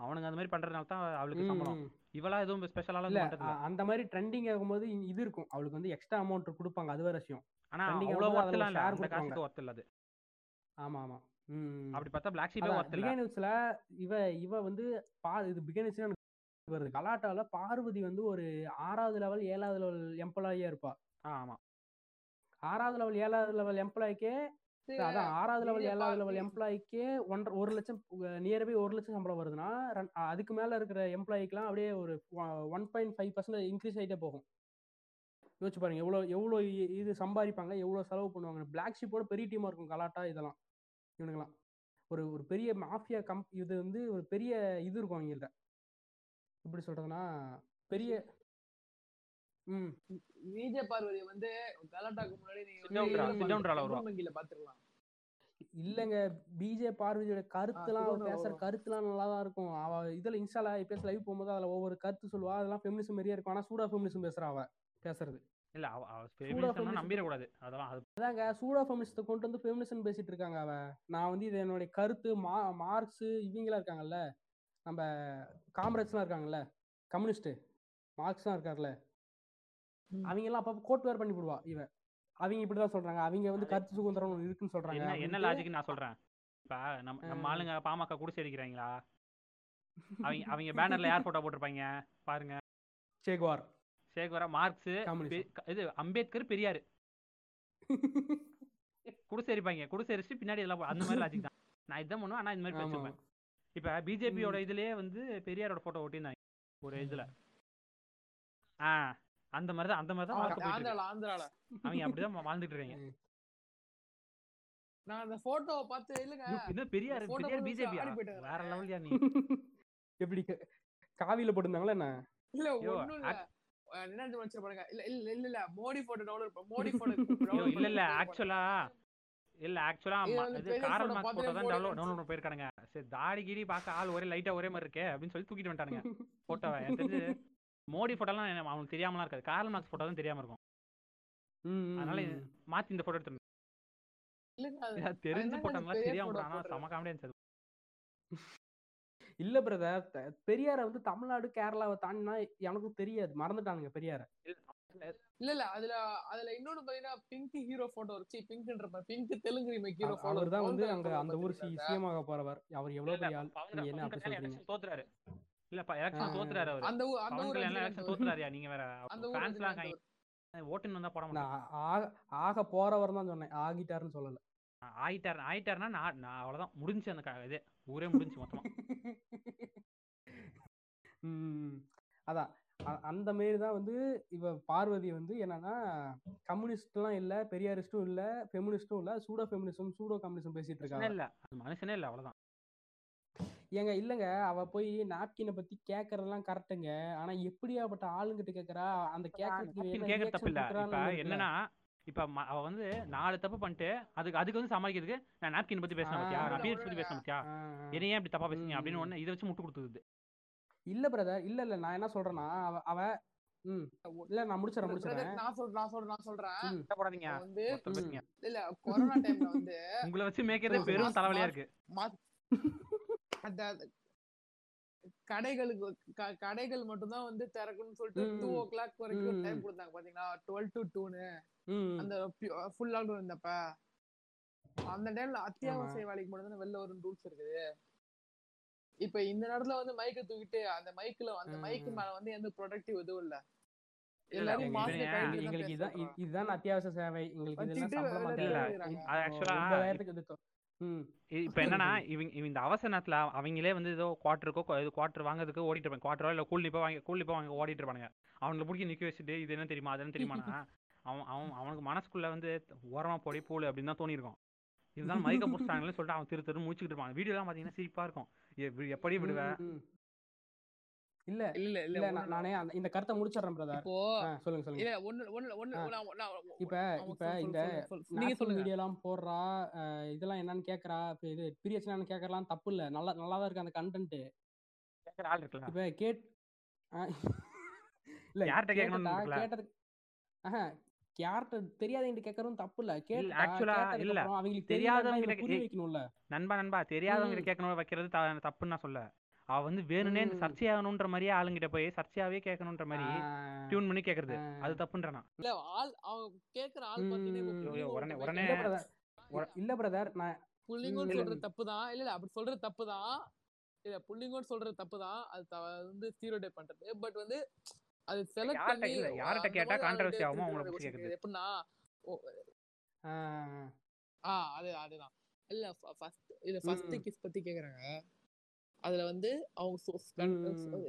அவனுங்க அந்த மாதிரி பண்றதுனால தான் அவளுக்கு சம்பளம். இவளா எதுவும் ஸ்பெஷலாலாம் இல்ல அந்த மாதிரி ட்ரெண்டிங் ஆகும்போது இது இருக்கும். அவளுக்கு வந்து எக்ஸ்ட்ரா அமௌண்ட் கொடுப்பாங்க. அது வேற விஷயம். ஆனா அவ்வளவு ஒர்த்தெல்லாம் இல்ல. அந்த. காசுக்கு ஒர்த் இல்ல அது. ஆமா ஆமா. அப்படி பார்த்தா பிளாக் ஷீப்பே ஒர்த் இல்ல. பிகை நியூஸ்ல இவ இவ வந்து பா இது பிகை நியூஸ் எனக்கு வருது. கலாட்டால பார்வதி வந்து ஒரு ஆறாவது லெவல் ஏழாவது லெவல் எம்ப்ளாயியா இருப்பா. ஆமா. ஆறாவது லெவல் ஏழாவது லெவல் எம்ப்ளாய்க்கே அதான் ஆறாவது லெவல் ஏழாவது லெவல் எம்ப்ளாய்க்கே ஒன்றரை ஒரு லட்சம் நியர்பை ஒரு லட்சம் சம்பளம் வருதுன்னா அதுக்கு மேல இருக்கிற எம்ப்ளாய்க்குலாம் அப்படியே ஒரு one point five percent increase ஆகிட்டே போகும். யோசிச்சு பாருங்க எவ்வளோ எவ்வளோ இது சம்பாதிப்பாங்க எவ்வளோ செலவு பண்ணுவாங்க. பிளாக் ஷிப்போட பெரிய டீமா இருக்கும் கலாட்டா இதெல்லாம் இவனுங்களாம் ஒரு ஒரு பெரிய மாஃபியா கம் இது வந்து ஒரு பெரிய இது இருக்கும் அவங்கள்ட்ட. எப்படி சொல்றதுன்னா பெரிய விஜய் பார்வதி வந்து கலாட்டாக்கு முன்னாடி நீங்க பாத்துக்கலாம். இல்லங்க பிஜே பார்வதியோட கருத்துலாம் அவ திருவண்ணா பேசுற. கருத்துலாம் நல்லா தான் இருக்கும். அவ இதுல இன்ஸ்டால பேச லைவ் போகும்போது அதுல ஒவ்வொரு கருத்து சொல்லுவா. அதெல்லாம் ஃபெமினிசம் மாதிரியே இருக்கும். ஆனா சூடா ஃபெமினிசம் பேசுறா அவ பேசுறது. இல்ல அவ நம்பிட கூடாது. அதெல்லாம் அது அதாங்க சூடா ஃபெமினிஸ்ட கொண்டு வந்து ஃபெமினிசம் பேசிட்டு இருக்காங்க அவ. நான் வந்து இது என்னுடைய கருத்து மா மார்க்ஸ் இவங்கலாம் இருக்காங்கல்ல நம்ம காம்ரேட்ஸ்லாம் இருக்காங்கல்ல கம்யூனிஸ்ட் மார்க்ஸ்லாம் இருக்கார்ல. அவங்க எல்லாம் அப்பப்ப கோட் வேர் பண்ணி விடுவா இவ. அவங்க இப்படிதான் சொல்றாங்க. அவங்க வந்து கருத்து சுதந்திரம் இருக்குன்னு சொல்றாங்க என்ன லாஜிக் நான் சொல்றேன். இப்ப நம்ம நம்ம. ஆளுங்க பாமக குடிசை அடிக்கிறாங்களா? அவங்க அவங்க பேனர்ல யார் போட்டோ போட்டிருப்பாங்க? பாருங்க. சேகுவார். சேகுவரா? மார்க்ஸ் இது அம்பேத்கர் பெரியார். குடிசை எரிப்பாங்க குடிசை எரிச்சு பின்னாடி எல்லாம் அந்த மாதிரி லாஜிக் தான். நான் இதான் பண்ணுவேன். ஆனா இந்த மாதிரி பேசிருப்பேன் இப்ப பிஜேபியோட இதுலயே வந்து பெரியாரோட போட்டோ ஒட்டியிருந்தாங்க ஒரு இதுல. ஆ. அந்த மாதிரி தான் அந்த மாதிரி தான். ஆந்திரால ஆந்திரால. அவங்க அப்படிதான் வாழ்ந்துட்டு இருக்காங்க. நான் அந்த போட்டோவை பார்த்து இல்லங்க இன்னும் பெரியார் பெரியார் பிஜேபி. வேற லெவல்யா நீ? எப்படி? காவியில போட்டிருந்தாங்களா என்ன? இல்ல ஒண்ணும் என்ன நினைச்சு பாருங்க. இல்ல இல்ல இல்ல இல்ல. Modi photo download Modi photo இல்ல இல்ல. ஆக்சுவலா இல்ல ஆக்சுவலா இது காரல் மார்க்ஸ் போட்டோ தான் டவுன்லோட். டவுன்லோட் போயிருக்கானுங்க. சரி தாடி கீடி பார்க்க ஆள் ஒரே லைட்டா ஒரே மாதிரி இருக்கே அப்படின்னு சொல்லி தூக்கிட்டு வந்துட்டானுங்க. போட்டோவை எனக்கு தெரிஞ்சு மோடி போட்டோலாம் அவனுக்கு தெரியாமலாம் இருக்காது. காரல் மார்க்ஸ் போட்டோ தான் தெரியாம இருக்கும். அதனால மாத்தி இந்த போட்டோ எடுத்து இல்லங்க அது- தெரிஞ்சு பெரிய தெரியாம போடுறது? செம காமெடியா இருந்துச்சு. இல்ல பிரதர் பெரியார வந்து தமிழ்நாடு கேரளாவை தாண்டினா எனக்கும் தெரியாது. மறந்துட்டானுங்க பெரியார. இல்ல இல்ல அதுல அதுல இன்னொன்னு பாத்தீங்கன்னா பிங்க் ஹீரோ போட்டோ இருக்கு பிங்க்ன்ற Pink Telugu remake hero photo அவர் தான் வந்து அங்க அந்த ஊர் சிஎம் ஆக போறவர். அவர் எவ்வளவு பெரிய ஆள்? என்ன அப்படி சொல்றீங்க? தோத்துறாரு. இல்லப்பா எலெக்ஷன். தோத்துறாரு அவரு. அந்த அந்த பவன் ஊர் கல்யாணம் ரஜினிகாந்த் எலெக்ஷன். தோத்துறாருயா நீங்க வேற அந்த ஃபேன்ஸ்லாம். ஓட்டுன்னு வந்தா போட மாட்டேன் நான் ஆக ஆக போறவர் தான் சொன்னேன். ஆகிட்டாருன்னு சொல்லல. ஆயிட்டார் ஆயிட்டாருன்னா நான் நான் அவ்வளவுதான். முடிஞ்சு அந்த இது. ஊரே முடிஞ்சு மொத்தமா. அதான். அந்த மாரி தான் வந்து இவ பார்வதி வந்து என்னன்னா கம்யூனிஸ்ட்லாம் இல்ல பெரியாரிஸ்டும் இல்ல ஃபெமினிஸ்டும் இல்ல சூடோ ஃபெமினிசம் சூடோ கம்யூனிசம் பேசிட்டு இருக்காங்க. இல்ல. மனுஷனே இல்ல அவ்வளவுதான். ஏங்க இல்லங்க. அவ போய் நாப்கினை பத்தி கேக்குறதெல்லாம் கரெக்டுங்க ஆனா எப்படியாப்பட்ட ஆளுங்கிட்ட கேக்குறா? அந்த கேக்குறது தப்பு இல்ல. என்னன்னா இப்ப அவ வந்து நாலு தப்பு பண்ணிட்டு அதுக்கு அதுக்கு வந்து சமாளிக்கிறதுக்கு நான் நாப்கின் பத்தி பேசின. பத்தியா? நான் பீரியட்ஸ் பத்தி பேசின பத்தியா. என்ன ஏன் இப்படி தப்பா பேசுறீங்க அப்படின்னு. ஒண்ணு இதை வச்சு முட்டு கொடுத்தது இல்ல பிரதர் இல்ல இல்ல. நான் என்ன சொல்றேன்னா அவ அவ ம். இல்ல நான் முடிச்சிடறேன் Brother, முடிச்சிடறேன். நான் சொல்றேன் நான் சொல்றேன் நான் சொல்றேன். வந்து. பேசுங்க. இல்ல கொரோனா டைம்ல வந்து உங்களை வச்சு மேய்க்கிறதே. பெரும் தலைவலியா இருக்கு. மா- அந்த கடைகளுக்கு கடைகள் மட்டும்தான் வந்து திறக்கணும்னு சொல்லிட்டு. டூ ஓ கிளாக் வரைக்கும். டைம் கொடுத்தாங்க. பாத்தீங்களா? டுவெல் டு டூன்னு ம். அந்த ஃபுல் லாக்டவுன் இருந்தப்ப. அந்த டைம்ல அத்தியாவசிய வேலைக்கு மட்டும் வெளில வரும் ரூல்ஸ் இருக்குது. இப்ப இந்த நேரத்துல வந்து மைக்க தூக்கிட்டு அந்த மைக்ல அந்த மைக்கு. மேல வந்து எந்த ப்ரொடக்டிவ் இதுவும் இல்ல. எங்களுக்கு இதுதான் அத்தியாவசிய சேவை. எங்களுக்கு இப்போ என்னன்னா இவங்க இவங்க இந்த அவசரத்துல அவங்களே வந்து ஏதோ குவார்ட்டருக்கோ இது குவார்ட்டர் வாங்குறதுக்கு ஓடிட்டு இருப்பாங்க. குவார்ட்டரோ இல்லை கூலி வாங்கி கூலி இப்போ வாங்கி ஓடிட்டு இருப்பாங்க அவங்களை பிடிக்க நிக்க வச்சுட்டு இது என்ன தெரியுமா அது என்ன தெரியுமானா அவன் அவன் அவனுக்கு மனசுக்குள்ள வந்து ஓரமா போடி போடு அப்படின்னு தான் தோணியிருக்கும். இதுதான் மதிக்க புடிச்சிட்டாங்கன்னு சொல்லிட்டு அவன் திரு திரு முடிச்சுக்கிட்டு இருப்பான். வீடியோலாம் பார்த்தீங்கன்னா சிரிப்பா இருக்கும். எப்படி விடுவேன். இல்ல இல்ல இல்ல நான் நானே அந்த இந்த கருத்தை முடிச்சிடுறேன் பிரதர் இப்போ சொல்லுங்க சொல்லுங்க. இல்ல ஒண்ணு இப்ப இப்ப இந்த. நீங்க நீங்க சொல்லுங்க. வீடியோலாம் போடுறா இதெல்லாம் என்னன்னு கேக்குறா இப்ப இது பீரியட்ஸ் என்னன்னு கேக்குறலாம் தப்பு இல்ல நல்லா நல்லா தான் இருக்கு அந்த கண்டென்ட் கேட்குற ஆள் இருக்குல்ல. இப்ப கேட் இல்ல கேட்டுட்டா இருக்குல்ல? கேட்டது ஆஹா யார்கிட்ட தெரியாதவங்க கேட்கறதும் தப்பு இல்ல கேட்டுட்டா actually ஆ கேட்டதுக்கு இல்ல. அவங்களுக்கு தெரியாதவங்க கிட்ட- புரிய வைக்கணும்ல. நண்பா நண்பா தெரியாதவங்க. கேட்கணும் வைக்கிறது த- தப்புன்னு நான் சொல்ல. அவ வந்து வேணும்னே இந்த. சர்ச்சையாகணுன்ற மாதிரியே ஆளுங்கிட்ட போய் சர்ச்சையாவே கேட்கணுன்ற மாதிரி டியூன் பண்ணி கேட்கறது. ஆ. அது தப்புன்றனா இல்ல ஆள் அவன் கேக்குற ஆள் பாத்தீங்கன்னா உடனே- உடனே- இல்ல. பிரதர் நான் புள்ளிங்கோன்னு. சொல்றது தப்பு தான் இல்ல இல்ல அப்படி சொல்றது தப்பு தான் இல்ல புள்ளிங்கோன்னு சொல்றது தப்பு தான் அது வந்து ஸ்டீரோடை பண்றது. பட் வந்து அது செலக்ட் பண்ணி அந்த கேட்டா ஆளுகிட்ட ஆகுமோ அவங்கள question கேக்குறது. எப்படின்னா ஆ, ஆ அது அதுதான். இல்ல ஃபர்ஸ்ட் இல்ல ஃபர்ஸ்ட். கிஸ் பத்தி கேக்குறாங்க. அதுல வந்து அவங்க.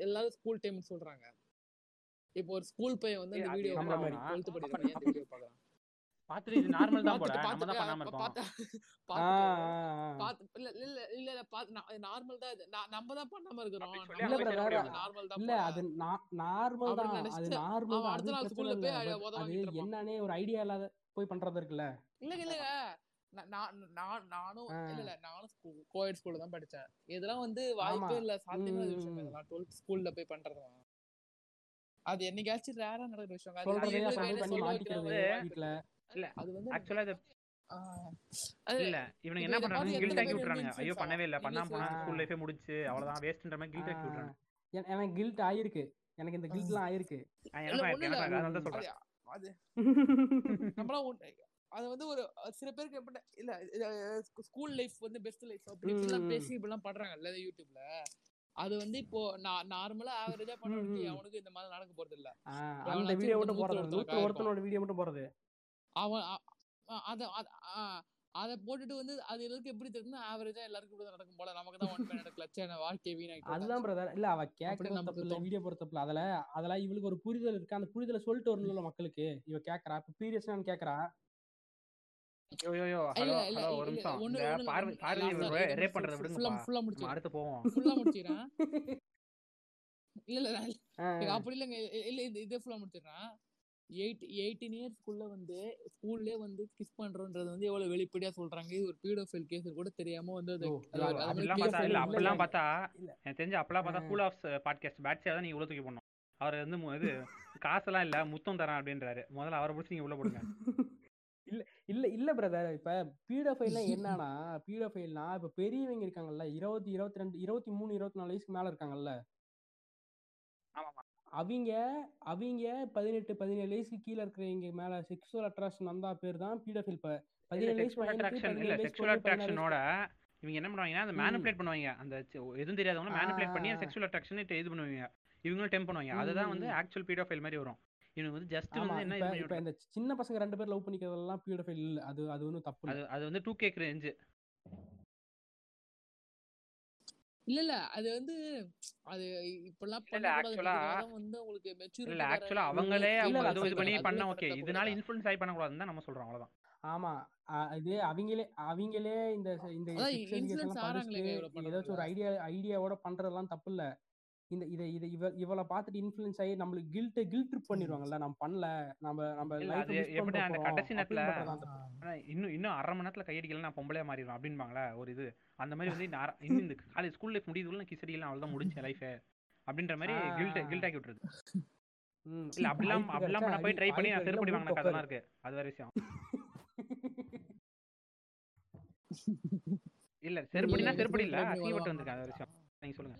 எல்லாரும் ஸ்கூல் டைம் சொல்றாங்க. இப்போ ஒரு ஸ்கூல் பையன் வந்து அந்த வீடியோ. டுவெல்த் அந்த வீடியோ பாக்குறான் இது நார்மல் தான் போல பாத்துட்டு நம்ம தான் பண்ணாம பாத்துட்டு இருக்கோம். பாத்து- பாத்துட்டு இல்ல இல்ல இல்ல இல்ல பாத்து நார்மல் தான் நம்ம தான் பண்ணாம இருக்கிறோம். இல்ல. நார்மல் தான் இல்ல. அது நார்மல் தான். அது நார்மல் அடுத்த நாள் ஸ்கூல்ல இல்ல. போய் என்னன்னே ஒரு ஐடியா இல்லாத போய் பண்றது இருக்குல்ல. இல்லங்க இல்லங்க நானும். இல்ல இல்ல நானும் கோயட் ஸ்கூல்ல தான் படிச்சேன். இதெல்லாம் வந்து வாய்ப்பே. இல்ல சாத்தியமான விஷயம். இதெல்லாம் டுவெல்த் ஸ்கூல்ல போய் பண்றதுலாம் அது என்னைக்காச்சும் ரேரா நடக்கிற விஷயம் இருக்கு. அது வந்து ஆக்சுவலா இல்ல இவனுங்க என்ன பண்றாங்க கில்ட் ஆக்கி வந்து ஐயோ பண்ணவே இல்ல? பண்ணாம போனா ஸ்கூல் லைஃபே முடிச்சு அவ்வளவுதான். வேஸ்ட்ன்ற மாதிரி கில்ட் ஆக்கி விட்டுறாங்க என- எனக்கு கில்ட் ஆயிருக்கு. எனக்கு இந்த கில்ட்லாம் ஆயிருக்கு. ஆ, இல்ல எனக்கும் ஒண்ணும் இருக்கு, இல்ல எனக்கும் இருக்கு. அதான் சொல்றேன். அது நம்மளாம் ஒண்ணு அது வந்து ஒரு சில பேருக்கு எப்படி இல்ல ஸ்கூல் லைஃப் வந்து பெஸ்ட் லைஃப் அப்படி இப்படிலாம். பேசி இப்படிலாம் பண்றாங்கல்ல யூடியூப்ல அது வந்து இப்போ நான் நார்மலா ஆவரேஜா ம். அவனுக்கு இந்த மாதிரி நடக்க போறது இல்ல. அந்த வீடியோ மட்டும் போறது ஒருத்தனோட வீடியோ மட்டும் போறது அவன் அத அத- போட்டுட்டு வந்து அது எல்லாருக்கும் எப்படி தெரியுதுன்னா ஆவரேஜா எல்லாருக்கும் இப்படி நடக்கும் போல. நமக்கு தான் ஒன் நடக்கல ச்சே, நான் வாழ்க்கை வீணாயிட்டு அதுதான் பிரதர் இல்ல அவ கேட்கறது நமக்கு தப்பு இல்ல தோணும். வீடியோ போறது தப்பு அதுல அதெல்லாம் இவளுக்கு ஒரு புரிதல் இருக்கு. அந்த புரிதலை சொல்லிட்டு வரணும்ல மக்களுக்கு. இவ கேக்குறா. இப்ப பீரியட்ஸ் கேக்குறா. யோ யோ யோ இல்ல, ஹலோ இல்ல, ஹலோ இல்ல, ஒரு இல்ல, நிமிஷம். ஒண்ணு- இந்த ஒண்ணு இல்ல, பார்வை ஒண்ணு- பார்வை last ரேப் இது ரேப் பண்றத full- விடுங்கப்பா. full- full-ஆ நம்ம முடிச்சிடுறேன். அடுத்து போவோம். ஃபுல்லா முடிச்சிடுறேன் இல்ல இல்ல நான் ஆ, இல்ல, அப்படி இல்லைங்க. இல்ல இது இதே ஃபுல்லா முடிச்சிடுறேன் எயிட் எயிட்டீன் இயர்ஸ்க்குள்ள வந்து ஸ்கூல்லே வந்து கிஸ் பண்றோன்றது வந்து எவ்வளவு வெளிப்படையா சொல்றாங்க. இது ஒரு பீடோஃபைல் கேஸ் கூட தெரியாம வந்து அது அப்படிலாம் பார்த்தா இல்ல. அப்படிலாம் பார்த்தா. எனக்கு தெரிஞ்சு அப்பெல்லாம் பார்த்தா ஆ. கூல் ஆஃப் பாட்காஸ்ட் பேட்சியா தான் நீங்க உள்ள தூக்கி அவர் வந்து இது காசெல்லாம் இல்ல முத்தம் தரேன் அப்படின்றாரு. முதல்ல அவரை பிடிச்சி நீங்க உள்ள போடுங்க. இல்ல இல்ல இல்ல பிரதர் இப்ப பீடோஃபைல்னா என்னன்னா பீடோஃபைல்னா இப்ப பெரியவங்க இருக்காங்கல்ல இருபத்தி இருபத்தி ரெண்டு இருபத்தி மூணு இருபத்தி நாலு வயசுக்கு மேல இருக்காங்கல்ல. அவங்க அவங்க பதினெட்டு பதினேழு வயசுக்கு கீழ இருக்கிறவங்க மேல செக்ஷுவல் அட்ராக்ஷன் வந்தா பேர் தான் பீடோஃபைல் இல்ல பதினேழு வயசு இவங்க என்ன பண்ணுவாங்கன்னா அந்த. மேனிபுலேட் பண்ணுவாங்க. அந்த எதுவும் தெரியாதவங்க மேனிபுலேட் பண்ணி. செக்ஷுவல் அட்ராக்ஷன் இது பண்ணுவாங்க. இவங்களும் டெம்ப் பண்ணுவாங்க. அதுதான் வந்து. ஆக்சுவல் பீடோஃபைல் மாதிரி வரும். இவங்க வந்து ஜஸ்ட் வந்து என்ன இப்ப பண்ணி இந்த சின்ன பசங்க ரெண்டு பேர் லவ் பண்ணிக்கிறதெல்லாம் பீடோஃபைல் இல்ல. அது அது ஒன்றும் தப்பு அது அது வந்து டூ கேக் ரேஞ்சு இல்ல இல்ல. அது வந்து அது இப்பெல்லாம் பண்ணக்கூடாது. வந்து உங்களுக்கு மெச்சூரிட்டி இல்ல ஆக்சுவலா அவங்களே அவங்க இல்ல, இது பண்ணி அது பண்ண ஓகே இதனால கிடையாது. இன்ஃபுளுன்ஸ் ஆகி பண்ணக்கூடாதுன்னு தான் நம்ம சொல்றோம். அவ்வளவுதான். ஆமா. இது அவங்களே அவங்களே இந்த இந்த ஏதாச்சும் ஒரு ஐடியா ஐடியாவோட பண்றதெல்லாம் தப்பு இல்ல. இந்த இதை இதை இவ இவளை பார்த்துட்டு இன்ஃப்ளூயன்ஸ் ஆகி நம்மளுக்கு கில்ட் கில்ட் ட்ரிப் பண்ணிடுவாங்கல்ல நம்ம பண்ணல நம்ம நம்ம எப்படி அந்த கடைசி நேரத்துல- இன்னும் இன்னும் அரை மணி நேரத்துல கையடிக்கல நான் பொம்பளையா மாறிடுவேன் அப்படின்பாங்களா ஒரு இது. அந்த மாதிரி வந்து இன்னும் இந்த காலேஜ் ஸ்கூல் லைஃப் முடியுதுல நான் கிசடிக்கலாம் அவ்வளவுதான் முடிஞ்ச லைஃப் அப்படின்ற மாதிரி கில்ட். கில்ட் ஆக்கி விட்டுருது. இல்ல அப்படிலாம் அப்படிலாம் பண்ண போய் ட்ரை பண்ணி நான் செருப்படி வாங்கின கதைலாம் இருக்கு. அது வேற விஷயம். இல்ல செருப்படினா செருப்படி இல்ல. அசிங்கப்பட்டு. வந்திருக்கேன் அது வேற விஷயம். நீங்க சொல்லுங்க.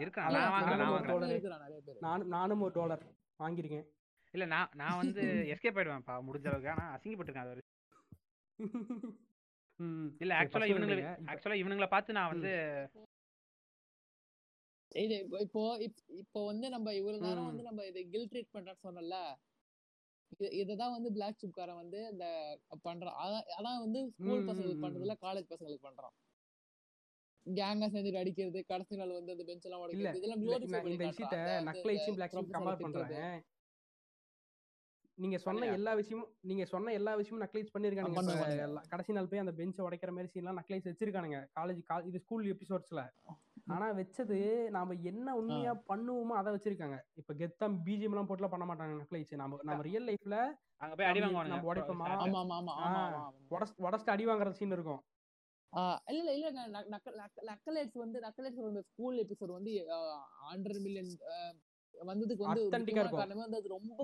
இருக்கா? இல்ல, நான் வாங்குறேன் நான் நானும் வாங்குறேன். தோழரே. இருக்கிறான் நிறைய பேர். நானும் நானும் ஒரு டாலர் வாங்கியிருக்கேன். இல்ல நான் நான் வந்து எஸ்கேப் ஆயிடுவேன்ப்பா முடிஞ்ச அளவுக்கு. ஆனா அசிங்கப்பட்டிருக்கேன். ம், இல்ல ஆக்சுவலா இவனுங்களை ஆக்சுவலா இவனுங்களை பார்த்து நான் வந்து இது இப்போ- இப்போ இப்- இப்போ வந்து நம்ம இவ்வளவு நேரம். வந்து நம்ம இது கில் ட்ரீட்மெண்ட் சொன்னோம்ல இ- இததான் வந்து பிளாக் சிப்காரன் வந்து இந்த பண்றான். அதான் வந்து ஸ்கூல் பசங்களுக்கு. பண்றதுல காலேஜ் பசங்களுக்கு பண்றான். கேங்கா சேர்ந்துட்டு அடிக்கிறது கடைசி நாள் வந்து அந்த பெஞ்ச் எல்லாம் உடைக்கிறது இதெல்லாம் இந்த. விஷயத்த நக்லைட்ஸும் பிளாக்ஸும் கம்பேர். பண்றேன் நீங்க சொன்ன? எல்லா விஷயமும் நீங்க சொன்ன எல்லா விஷயமும் நக்லைட்ஸ் பண்ணிருக்கானுங்க கடைசி நாள் போய் அந்த பெஞ்சை உடைக்கிற மாதிரி சீன்லாம் நக்லைட்ஸ் வச்சிருக்கானுங்க. காலேஜ் இது ஸ்கூல் எபிசோட்ஸ்ல ஆனா வச்சது நாம என்ன உண்மையா பண்ணுவோமோ அதை வச்சிருக்காங்க. இப்ப கெத்தம் பிஜிஎம் எல்லாம் போட்டுலாம் பண்ண மாட்டாங்க நக்லைட்ஸ். நம்ம நம்ம ரியல் லைஃப்ல அங்க போய் அடி நம்ம- வாங்குவானுங்க. நம்ம உடைப்போமா? உடச்சு அடி வாங்குற சீன் இருக்கும். இல்ல இல்ல இல்ல நக்கலைட்ஸ் வந்து நக்கலைட்ஸ் வந்து ஸ்கூல் எபிசோட் வந்து ஹண்ட்ரட் மில்லியன் வந்ததுக்கு வந்து. காரணமே வந்து அது ரொம்ப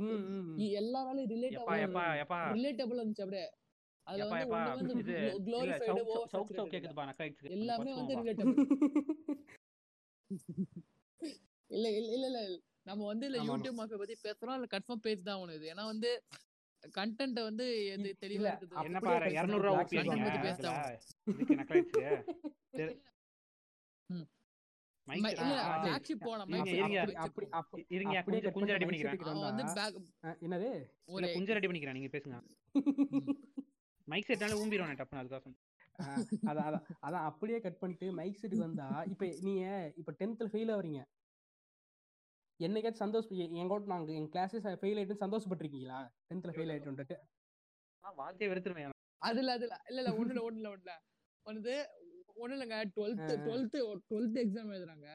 எல்லாராலையும் ரிலேட் எப்பா எப்பா எப்பா. ரிலேட்டபிள் இருந்துச்சு அப்படியே. அதுல வந்து குளோரிஃபைடு ஓவர் எல்லாமே வந்து ரிலேட்டபிள் இல்ல இல்ல இல்ல. நம்ம வந்து இல்ல. யூடியூப் மாஃபியா பத்தி பேசுறோம் இல்ல கன்ஃபார்ம் பேஜ் தான் இது. ஏன்னா வந்து கண்டென்ட் வந்து எது தெளிவா இருக்குது. இதுக்கு கொஞ்சம் ரெடி பண்ணி பண்ணிக்கிறேன் மைக் அவன் வந்து அஹ், என்னது? கொஞ்சம் ரெடி பண்ணிக்கிறேன் நீங்க பேசுங்க. மைக் செட்னால ஊம்பிடுவானே டப்புனு அதுக்காக அதான் அதான் அப்படியே கட் பண்ணிட்டு மைக் செட்டுக்கு வந்தா இப்ப நீங்க இப்ப டென்த்ல ஃபெயில் ஆவறீங்க. என்னைக்காச்சும் சந்தோஷம் எ- என் கூட நாங்க என் கிளாஸஸ் ஃபெயில் ஆயிட்டு சந்தோஷப்பட்டிருக்கீங்களா? டென்த்ல ஃபெயில் ஆயிட்டு வாழ்க்கையை வெறுத்துருவேன் அதுல அதுல. இல்ல இல்ல ஒண்ணுல ஒண்ணுல ஒண்ணுல வந்து ஒண்ணு இல்லைங்க டுவெல்த். டுவெல்த் டுவெல்த் எக்ஸாம் எழுதுறாங்க.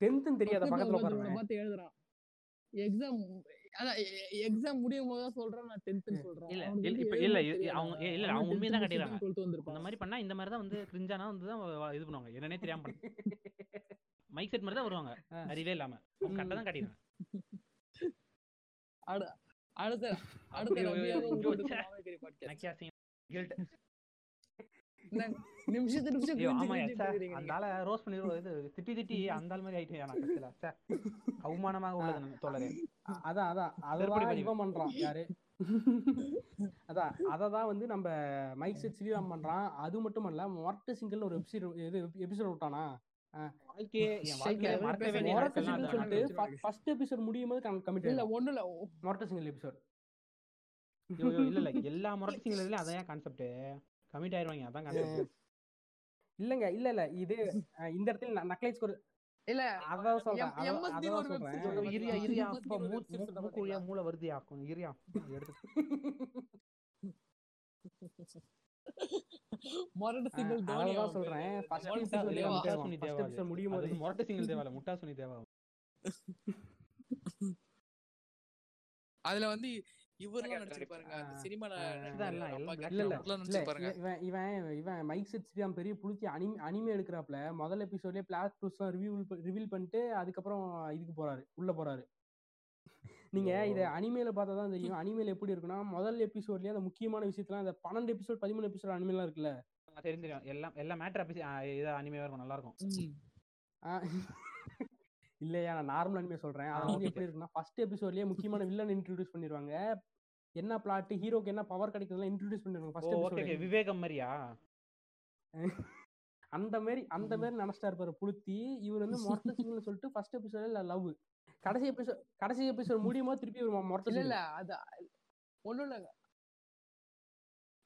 டென்த்துன்னு தெரியாத? பக்கத்துல உட்காருவேன். பார்த்து எழுதுறான். எக்ஸாம் அதான் எக்ஸாம் முடியும் போது தான் சொல்றேன் நான் டென்த்னு சொல்றேன். இல்ல இப்ப இல்ல அவங்க இல்ல அவன் அவங்க உண்மையை 10th தான் கட்டிடுறாங்க. 12th இந்த மாதிரி பண்ணா இந்த மாதிரி தான் வந்து கிரிஞ்சானா வந்து தான் இது பண்ணுவாங்க. என்னன்னே தெரியாம மைக் செட் மாதிரி தான் வருவாங்க. அறிவே இல்லாம. கரெக்டா தான் காட்டிடுறாங்க அடுத்த அடுத்த நிமிஷத்து நிமிஷம் ஐயோ குனிஞ்சு ஆமா குனிஞ்சு ச்சே, பேசுறீங்க அந்த நீங்க. ஆள ரோஸ் பண்ணி இது திட்டி திட்டி அந்த மாதிரி ஆயிட்டேன் நான். அவமானமாக உள்ளது நம்ம தோழரே. அதான் அதான். பண்ணி இவன் பண்றான் யாரு? அதான் அததான் வந்து நம்ம மைக் செட் ஸ்ரீராம் பண்றான். அது மட்டும் இல்ல மொரட்டு சிங்கிள் ஒரு எபிசோட் இது எபிசோட் விட்டானா? எல்லா முரட்டு சிங்களதுலயும் அதான் ஏன் கான்செப்ட் கமிட் ஆயிருவாங்க. அதான் கான்செப்ட் இல்லங்க இல்ல இல்ல. இது இந்த இடத்துல நக்லைட்ஸ்க்கு ஒரு இல்ல அதான் சொல்றேன். இரியா? இரியா. அப்பா ஒரு மூ web series ஒண்ணு மூக்கு வழியா பாத்தீங்களா? மூளை வருதியா கொஞ்சம் இரியா. எடுத்து மொரட்டு சிங்கிள் தோனி சொல்றேன். பேரு. First episode Deva. First episode. முடியும் போது. முரட்டு சிங்கிள் தேவா இல்ல முட்டா சுனி தேவா அதுல வந்து இவரெல்லாம் இல்ல நடிச்சிருப்பாருங்க. இவன் இவன் இவன் மைக் செட் ஸ்ரீராம் பெரிய புளிச்சி அனிமே அனிமே எடுக்கிறாப்ல. முதல் எபிசோட்லயே பிளாக் ட்விஸ்ட்லாம் ரிவ்யூ ரிவீல் பண்ணிட்டு அதுக்கப்புறம் இதுக்கு போறாரு. உள்ள போறாரு. நீங்க இத அனிமேல பார்த்தா தான் தெரியும். அனிமேல எப்படி இருக்குன்னா முதல் எபிசோட்லயே அந்த முக்கியமான விஷயத்தலாம் அந்த பன்னெண்டு எபிசோட் பதிமூணு எபிசோட் அனிமேலாம் இருக்குல்ல? தெரிஞ்சிடும் எல்லாம் எல்லாம் மேட்டர் அப்பி இது அனிமையா இருக்கும் நல்லா இருக்கும். இல்லையா நான் நார்மல் அனிமே சொல்றேன். அது வந்து எப்படி இருக்குன்னா ஃபர்ஸ்ட் எபிசோட்லயே முக்கியமான வில்லன் இன்ட்ரோடியூஸ் பண்ணிடுவாங்க என்ன பிளாட் ஹீரோக்கு என்ன பவர் கிடைக்கிறதுலாம் இன்ட்ரோடியூஸ் பண்ணிடுவாங்க oh first episode okay Vivegam மாதிரியா? அந்த மாதிரி அந்த மாதிரி நினைச்சிட்டா இருப்பாரு புளுத்தி. இவர் வந்து மொரட்ட சிங்கிள்னு சொல்லிட்டு ஃபர்ஸ்ட் எபிசோட்ல லவ் கடைசி எபிசோட் கடைசி எபிசோட் முடியும் திருப்பி ஒரு மொரட்ட இல்ல அது ஒண்ணும் இல்ல.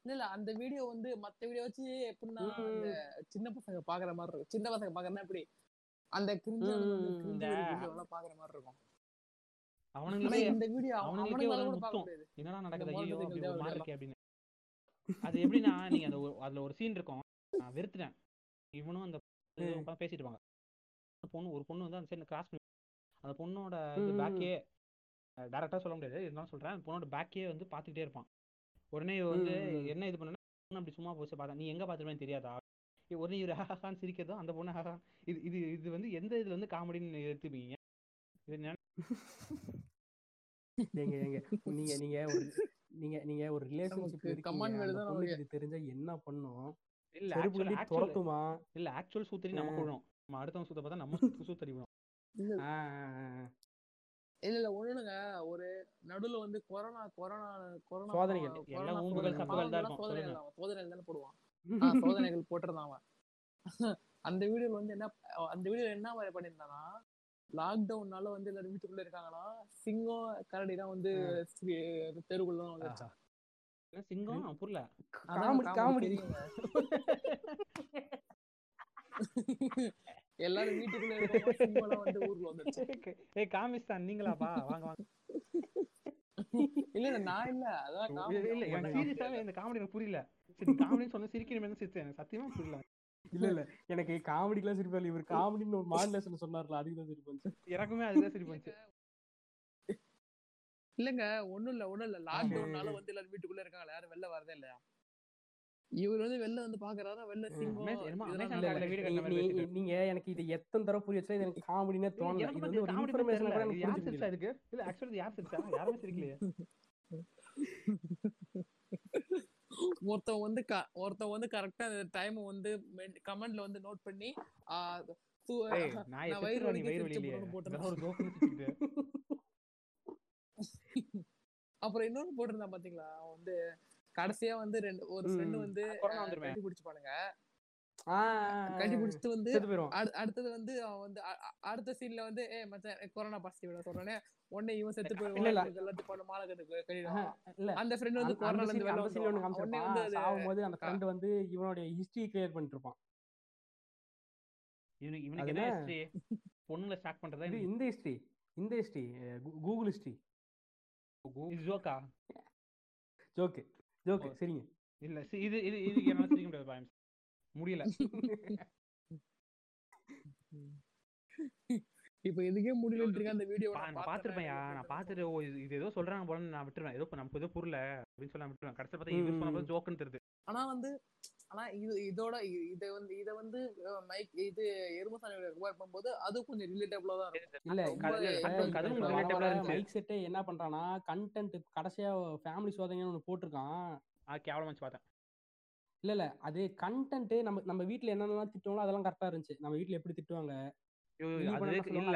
இல்ல இல்ல அந்த வீடியோ வந்து மத்த வீடியோ வச்சு எப்படின்னா. அந்த சின்ன பசங்க பாக்குற மாதிரி இருக்கும். சின்ன பசங்க பாக்குறதுனா எப்படி? அந்த கிரிஞ்சு பாக்குற மாதிரி இருக்கும். ஆனா அவனுங்களுக்கே இந்த வீடியோ. முடியாது. என்னடா நடக்குது? ஐயோ மாதிரி. இருக்கே அப்படின்னு. அது எப்படின்னா நீங்க அந்த அதுல ஒரு சீன் இருக்கும். நான் வெறுத்துட்டேன். இவனும் அந்த பேசிட்டு இருப்பாங்க. பொண்ணு ஒரு பொண்ணு வந்து அந்த சைடு கிராஸ் பண்ணி அந்த பொண்ணோட இது பேக்கே டேரக்டா சொல்ல முடியாது. இருந்தாலும் சொல்றேன். அந்த பொண்ணோட பேக்கே வந்து பாத்துக்கிட்டே இருப்பான். உடனே வந்து. என்ன இது பண்ணா அப்படி சும்மா போச்சு பார்த்தா நீ எங்க பாத்துருவேன்னு தெரியாதா? உடனே இவர் ஹஹான்னு சிரிக்கிறதும் அந்த பொண்ணு ஹஹா இது இது இது வந்து எந்த இதுல வந்து காமெடின்னு எடுத்துப்பீங்க? இது நினை- ஏங்க ஏங்க நீங்க நீங்க ஒரு நீங்க நீங்க ஒரு ரிலேஷன்ஷிப் இது தெரிஞ்சா என்ன பண்ணும்? இல்ல துரத்துமா? இல்ல ஆக்சுவல் சூத்தரி. நமக்கு விழும் நம்ம அடுத்தவங்க சூத்த பார்த்தா நம்ம சூ- இல்ல இல்ல. ஒண்ணுங்க ஒரு நடுவுல வந்து கொரோனா கொரோனா கொரோனா சோதனைகள். எல்லாம் ஊம்புகள், சப்புகள் தான் இருக்கும். சோதனைகள். சோதனைகள் தானே போடுவான். சோதனைகள் போட்டிருந்தான் அவன். அந்த வீடியோல வந்து என்ன அந்த வீடியோல என்ன மாதிரி பண்ணியிருந்தானா லாக்டவுன்னால வந்து எல்லாரும் வீட்டுக்குள்ள இருக்காங்களா சிங்கம் கரடி தான் வந்து தெருக்குள்ள தான் வந்துருச்சு. என்ன சிங்கம்? புரியல. Comedy comedy. எல்லாரும் வீட்டுக்குள்ள வந்து வந்துருச்சு ஏய் காமிஸ்தான் நீங்களாப்பா வாங்க வாங்க. இல்ல இல்ல நான் இல்ல. அதான் இல்ல எனக்கு. சீரியஸாவே இந்த காமெடி எனக்கு புரியல. சரி காமெடின்னு சொன்ன சிரிக்கணுமே சிரிச்சேன் எனக்கு சத்தியமா புரியல. இல்ல இல்ல. எனக்கு காமெடிக்கெல்லாம் சிரிப்பு வரல. இவர் காமெடின்னு ஒரு மாடுலேஷன் சொன்னார்ல அதுக்கு தான் சிரிப்பு வந்துச்சு. எனக்குமே அதுதான் சிரிப்பு வந்துச்சு. இல்லங்க ஒண்ணும் இல்ல ஒண்ணும் இல்ல. லாக்டவுன்னால வந்து எல்லாரும் வீட்டுக்குள்ள இருக்காங்களா யாரும் வெளில வரதே இல்லையா? இவர் வந்து வெளில வந்து பாக்குறாரா வெளில சிங்கம். நீங்க எனக்கு இது எத்தனை தடவை புரிய வச்சா எனக்கு காமெடினே தோணல இது வந்து ஒரு இன்ஃபர்மேஷன். கூட இது எனக்கு யார் சிரிச்சா இதுக்கு? இல்ல actually இது யார் சிரிச்சா? யாருமே சிரிக்கலையே. ஒருத்தன் வந்து ஒருத்தன் வந்து கரெக்டா அந்த டைம் வந்து கமெண்ட்ல வந்து நோட் பண்ணி நான் வயிறு வலிக்கு வயிறு சிரிச்சுக்கிட்டு. அப்புறம் இன்னொன்னு போட்டிருந்தான் பாத்தீங்களா வந்து கடைசியா வந்து ரெண்டு ஒரு. ஃப்ரெண்டு வந்து. கட்டி பிடிச்சுப்பானுங்க. ஆ, கட்டி பிடிச்சிட்டு வந்து அடுத்தது வந்து அவன் வந்து அடுத்த சீன்ல வந்து ஏ மச்சான் கொரோனா பாசிட்டிவ் சொல்றானே உடனே இவன் செத்து இல்ல, இல்ல. போயிடுவான் எல்லாத்தையும் பண்ண மாலை கட்டிடுவான். இல்ல. அந்த ஃப்ரெண்ட் வந்து கொரோனால இருந்து வெளில அந்த scene ஒண்ணு காமிச்சிருப்பான். சாகும்போது அந்த ஃப்ரெண்ட் வந்து இவனுடைய ஹிஸ்டரி கிளியர் பண்ணிட்டு இருப்பான் இவனுக்கு இவனுக்கு என்ன history? பொண்ணுங்களை ஸ்டாக் பண்றதா இந்த ஹிஸ்டரி இந்த ஹிஸ்டரி கூகுள் ஹிஸ்டரி ஜோக்கா ஜோக்கு ஜோக்கு. சரிங்க. இல்ல இது இது இதுக்கு என்னால சிரிக்க முடியாது பாயம் முடியல. இப்ப எதுக்கே முடியலன்னு இருக்க அந்த வீடியோ நான் பாத்துருப்பேன்யா. நான் பாத்துட்டு ஓ இது இது ஏதோ சொல்றாங்க போல நான் விட்டுருவேன். ஏதோ நமக்கு ஏதோ புரியல அப்படின்னு சொல்லி நான் விட்டுருவேன். கடைசி பார்த்தா இவர் ம், சொன்ன ம். ஜோக்குன்னு தெரியுது. ஆனா வந்து ஆனா இது இதோட இத வந்து இத வந்து மைக் இது எருமசாணி கம்பேர் பண்ணும்போது அது கொஞ்சம் ரிலேட்டபிளா தான் இருக்கும். மைக் செட்டே என்ன பண்றானா கண்டென்ட் கடைசியா ஃபேமிலி சோதனைன்னு ஒண்ணு போட்டிருக்கான். ஆ கேவலமா வச்சு பார்த்தேன். இல்ல இல்ல அது கண்டென்ட் நம்ம நம்ம வீட்ல என்னென்னலாம் திட்டுவாங்களோ அதெல்லாம் கரெக்டா இருந்துச்சு. நம்ம வீட்ல எப்படி திட்டுவாங்க? இல்ல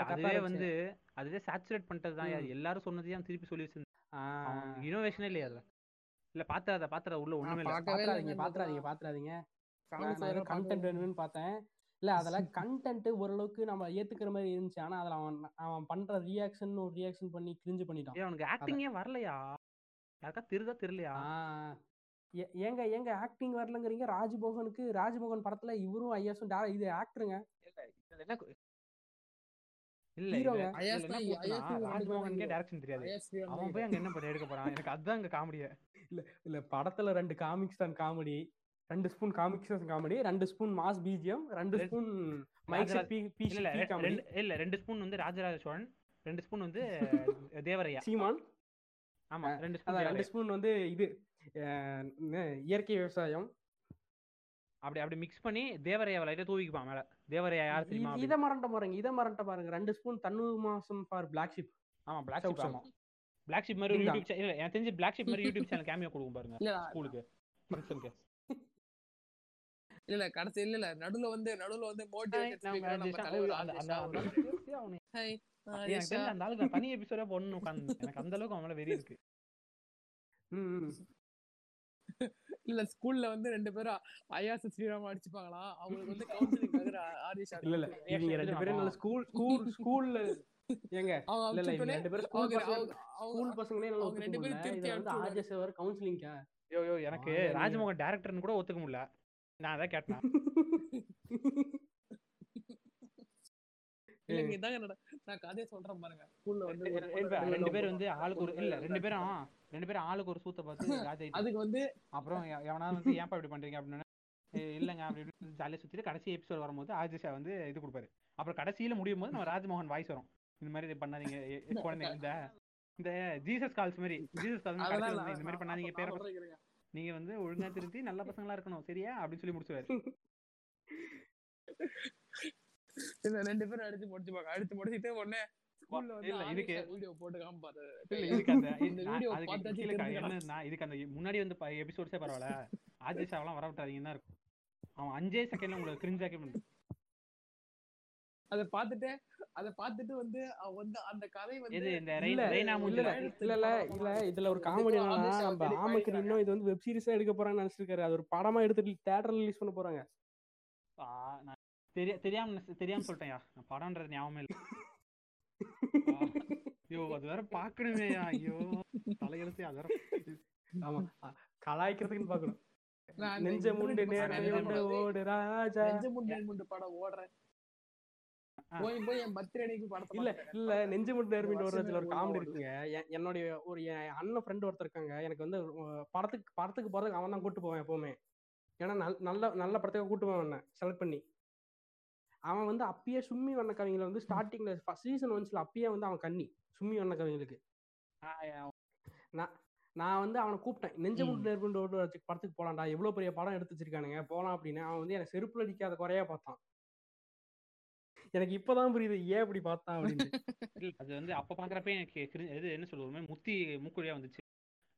அதுவே. வந்து அதுவே சேச்சுரேட் பண்ணிட்டது தான். எல்லாரும் சொன்னதையும் திருப்பி சொல்லி வச்சிருந்தேன் ஆஹ் இனோவேஷனே இல்லையா அதுல? இல்ல பாத்தாத பாத்தாத உள்ள ஒண்ணுமே இல்ல. பாத்துறாதீங்க பாத்துறாதீங்க பாத்துறாதீங்க. கண்டென்ட் வேணும்னு பார்த்தேன். இல்ல அதுல கண்டென்ட் ஓரளவுக்கு நம்ம ஏத்துக்கிற மாதிரி இருந்துச்சு. ஆனா அதுல அவன் அவன் பண்ற ரியாக்ஷன் ஒரு ரியாக்ஷன் பண்ணி கிரிஞ்சு பண்ணிட்டான். அவனுக்கு ஆக்டிங்கே வரலையா? யாருக்கா தெரிதா தெரியலையா? ஏங்க ஏங்க ஆக்டிங் வரலங்கிறீங்க? ராஜ்மோகனுக்கு ராஜ்மோகன் படத்துல இவரும் ஐஎஸும் இது ஆக்டருங்க தான் ராஜ்மோகனுக்கே. டைரக்ஷன் தெரியாது. அவன் போய் அங்க என்ன பண்ண எடுக்க போறான்? எனக்கு அதுதான் அங்க காமெடியே இல்ல படத்துல ரெண்டு காமிக்ஸ் தான் காமெடி ரெண்டு ஸ்பூன் காமிக்ஸ் காமெடி ரெண்டு ஸ்பூன் மாஸ் பிஜிஎம் ரெண்டு ஸ்பூன் மைக் இல்ல இல்ல. ரெண்டு இல்ல. ரெண்டு ஸ்பூன் வந்து ராஜராஜ சோழன். ரெண்டு ஸ்பூன் வந்து தேவரையா. சீமான். ஆமா ரெண்டு ரெண்டு ஸ்பூன் வந்து இது இயற்கை விவசாயம். அப்படி அப்படி மிக்ஸ் பண்ணி தேவரையாவை லைட்டா தூவிக்குப்பான் மேல. தேவரையா யார் தெரியுமா. இத மறந்துட்ட பாருங்க இத மறந்துட்ட பாருங்க. ரெண்டு ஸ்பூன் தண்ணூறு மாசம் ஃபார் பிளாக் ஷிப் ஆமா பிளாக் ஷிப். ஆமா. பிளாக் ஷிப் மாதிரி யூடியூப் சேனல் இல்ல எனக்கு தெரிஞ்சு பிளாக் ஷிப் மாதிரி யூடியூப் சேனல் கேமியோ கொடுக்கும் பாருங்க இல்ல ஸ்கூலுக்கு ஃபங்க்ஷனுக்கு இல்ல இல்ல கடைசி இல்ல இல்ல. நடுவுல வந்து நடுவுல வந்து மோட்டிவேஷன் அந்த ஆளுக்கு தனி எபிசோடா போடணும் எனக்கு அந்த அளவுக்கு மேல வெறி இருக்கு. இல்ல ஸ்கூல்ல வந்து ரெண்டு பேரும் ஐயாஸ் ஸ்ரீராம் அடிச்சுப்பாங்களா? அவங்களுக்கு வந்து கவுன்சிலிங் ஆதிஷா இல்ல இல்ல. இவங்க ரெண்டு பேரும் ஸ்கூல் ஸ்கூல் ஸ்கூல்ல ஏங்க? ரெண்டு பேரும் ஸ்கூல் பசங்களே நல்லா ரெண்டு பேரும் இதுல வந்து அனுப்பிச்சு ஆர்ஜே சார் கவுன்சிலிங்கா ஐயோ ஐயோ எனக்கு நீங்க- ராஜ்மோகன் டேரக்டர்னு கூட ஒத்துக்க முடியல. நான் அதான் கேட்டேன். இல்லைங்க இதாங்க நட நான் கதையை சொல்றேன் பாருங்க. ஸ்கூல்ல வந்து ரெண்டு பேர் வந்து ஆளுக்கு ஒரு இல்ல ரெண்டு பேரும் ரெண்டு பேரும் ஆளுக்கு ஒரு சூத்த பார்த்து ராஜா அதுக்கு வந்து அப்புறம் எவனாவது வந்து ஏன்ப்பா இப்படி பண்றீங்க அப்படின்னு இல்லைங்க அப்படி இப்படி ஜாலியாக சுத்திட்டு கடைசி எபிசோட் வரும்போது ஆதிஷா வந்து இது கொடுப்பாரு. அப்புறம் கடைசியில முடியும் போது நம்ம ராஜ்மோகன் வாய்ஸ் வரும். இந்த மாதிரி இது பண்ணாதீங்க குழந்தைங்க இந்த இந்த ஜீசஸ் கால்ஸ் மாதிரி ஜீசஸ் கால்ஸ் இந்த மாதிரி பண்ணாதீங்க பேர. நீங்க வந்து ஒழுங்கா திருத்தி நல்ல பசங்களா இருக்கணும் சரியா? அப்படின்னு சொல்லி முடிச்சுவாரு. இந்த ரெண்டு பேரும் அடிச்சு முடிச்சுப்பாங்க. அடிச்சு முடிச்சிட்டு உடனே இல்ல, இல்ல முன்னாடி வந்து எபிசோட்ஸே பரவாயில்ல. ஆதிஷாவெல்லாம் வர விட்டாதீங்கன்னு இருக்கும். அவன் அஞ்சே செகண்ட்ல உங்களுக்கு கிரிஞ்சாக்கி அதை பார்த்துட்டு அதை பார்த்துட்டு வந்து அவ வந்து அந்த கதை வந்து இந்த இல்ல இல்ல மூஞ்சில? இல்ல இல்ல இல்ல இதுல ஒரு காமெடி நம்ம. இன்னும் இது வந்து வெப் சீரிஸா எடுக்க போறாங்கன்னு நினைச்சிருக்காரு அது ஒரு படமா எடுத்து தேட்டர்ல ரிலீஸ் பண்ண போறாங்க. தெரிய தெரியாம தெரியாம சொல்லிட்டேன்யா. நான் படம்ன்றது ஞாபகமே இல்லை. ஐயோ அது வேற பாக்கணுமே ஐயோ தலையெழுத்து அது வேற ஆமா கலாய்க்கிறதுக்குன்னு பாக்கணும். நெஞ்ச முண்டு முண்டு ஓடு ராஜா. நெஞ்ச முண்டு முண்டு படம் ஓடுறேன். போய் போய் என் பர்த்டே அன்னைக்கு படத்தை இல்ல. இல்ல நெஞ்சு முண்டு நேர்மைன்னு வருஷமே ஒரு காமெடி. இருக்குங்க. என்னுடைய ஒரு என் அண்ணன் ஃப்ரெண்ட் ஒருத்தர் இருக்காங்க. எனக்கு வந்து படத்துக்கு படத்துக்கு போறதுக்கு அவன் தான் கூட்டு போவான் எப்பவுமே. ஏன்னா நல்- நல்ல நல்ல படத்துக்கு கூட்டு போவான் செலக்ட் பண்ணி. அவன் வந்து அப்பயே சும்மி வண்ண கவிங்களை வந்து ஸ்டார்டிங்ல சீசன் ஒன்ஸ்ல அப்பயே வந்து அவன் கண்ணி சும்மி வண்ண கவிங்களுக்கு நான் நான் வந்து அவனை கூப்பிட்டேன் நெஞ்ச ம். முட்டு நேர்கொண்டு ஓடு வச்சு படத்துக்கு போலாம்டா எவ்வளவு பெரிய படம் எடுத்து வச்சிருக்கானுங்க போலாம் அப்படின்னு அவன் வந்து எனக்கு செருப்புல அடிக்காத குறையா பார்த்தான். எனக்கு இப்பதான் புரியுது ஏன் இப்படி பார்த்தான் அப்படின்னு. அது வந்து அப்ப பாக்குறப்ப எனக்கு இது என்ன சொல்லுவோமே முத்தி மூக்குழியா வந்துச்சு.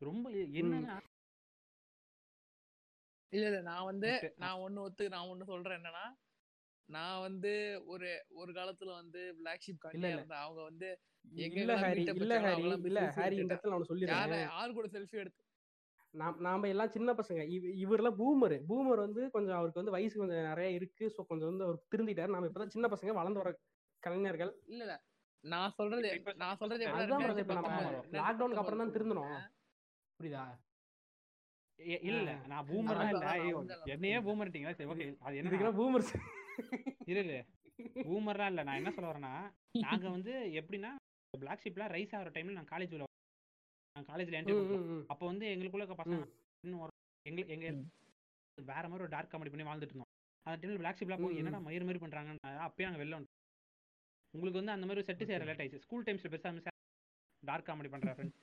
ரொம்ப என்னன்னா இல்ல இல்ல நான் வந்து. நான் ஒண்ணு ஒத்து நான் ஒண்ணு சொல்றேன் என்னன்னா நான் வந்து ஒரு ஒரு காலத்துல வந்து பிளாக் ஷிப். இருந்தேன். அவங்க வந்து இல்ல எங்கெங்கெல்லாம் ஹாரி இல்ல ஹாரி இல்ல ஹாரி இந்த. இடத்துல அவனு சொல்லிடுறேன். யார கூட செல்ஃபி எடுத்து? நாம் நாம எல்லாம் சின்ன பசங்க. இவ இவரெல்லாம் பூமர் பூமர் வந்து கொஞ்சம் அவருக்கு வந்து வயசு கொஞ்சம் நிறைய இருக்கு. ஸோ கொஞ்சம் வந்து அவர் திருந்திட்டார். நாம இப்பதான் சின்ன பசங்க வளர்ந்து வர கலைஞர்கள். இல்ல இல்ல. நான் சொல்றது நான் சொல்றது லாக்டவுனுக்கு அப்புறம் தான் திருந்தணும். புரியுதா? இல்ல. நான் அதான். என்னையே பூமர்ட்டீங்களா சரி ஓகே. அது என்ன? இதுக்கெல்லாம் இரு இரு. பூமர்லாம் இல்ல. நான் என்ன சொல்ல வரேன்னா நாங்க வந்து எப்படின்னா பிளாக் ஷிப்லாம் ரைஸ் ஆகிற டைம்ல நான் காலேஜ் உள்ள நான் காலேஜ்ல என்ட்ரி அப்போ வந்து எங்களுக்குள்ள பசங்க இன்னும் ஒரு எங்க. வேற மாதிரி ஒரு டார்க் காமெடி பண்ணி வாழ்ந்துட்டு இருந்தோம். அந்த டைம்ல பிளாக் ஷிப்லாம் போய் என்னடா மயிர் மாதிரி பண்றாங்கன்னு? அப்பயே நாங்க வெளில உங்களுக்கு வந்து அந்த மாதிரி செட்டு சேர லேட் ஆயிடுச்சு ஸ்கூல் டைம்ஸ்ல பெருசா டார்க் காமெடி பண்ற ஃப்ரெண்ட்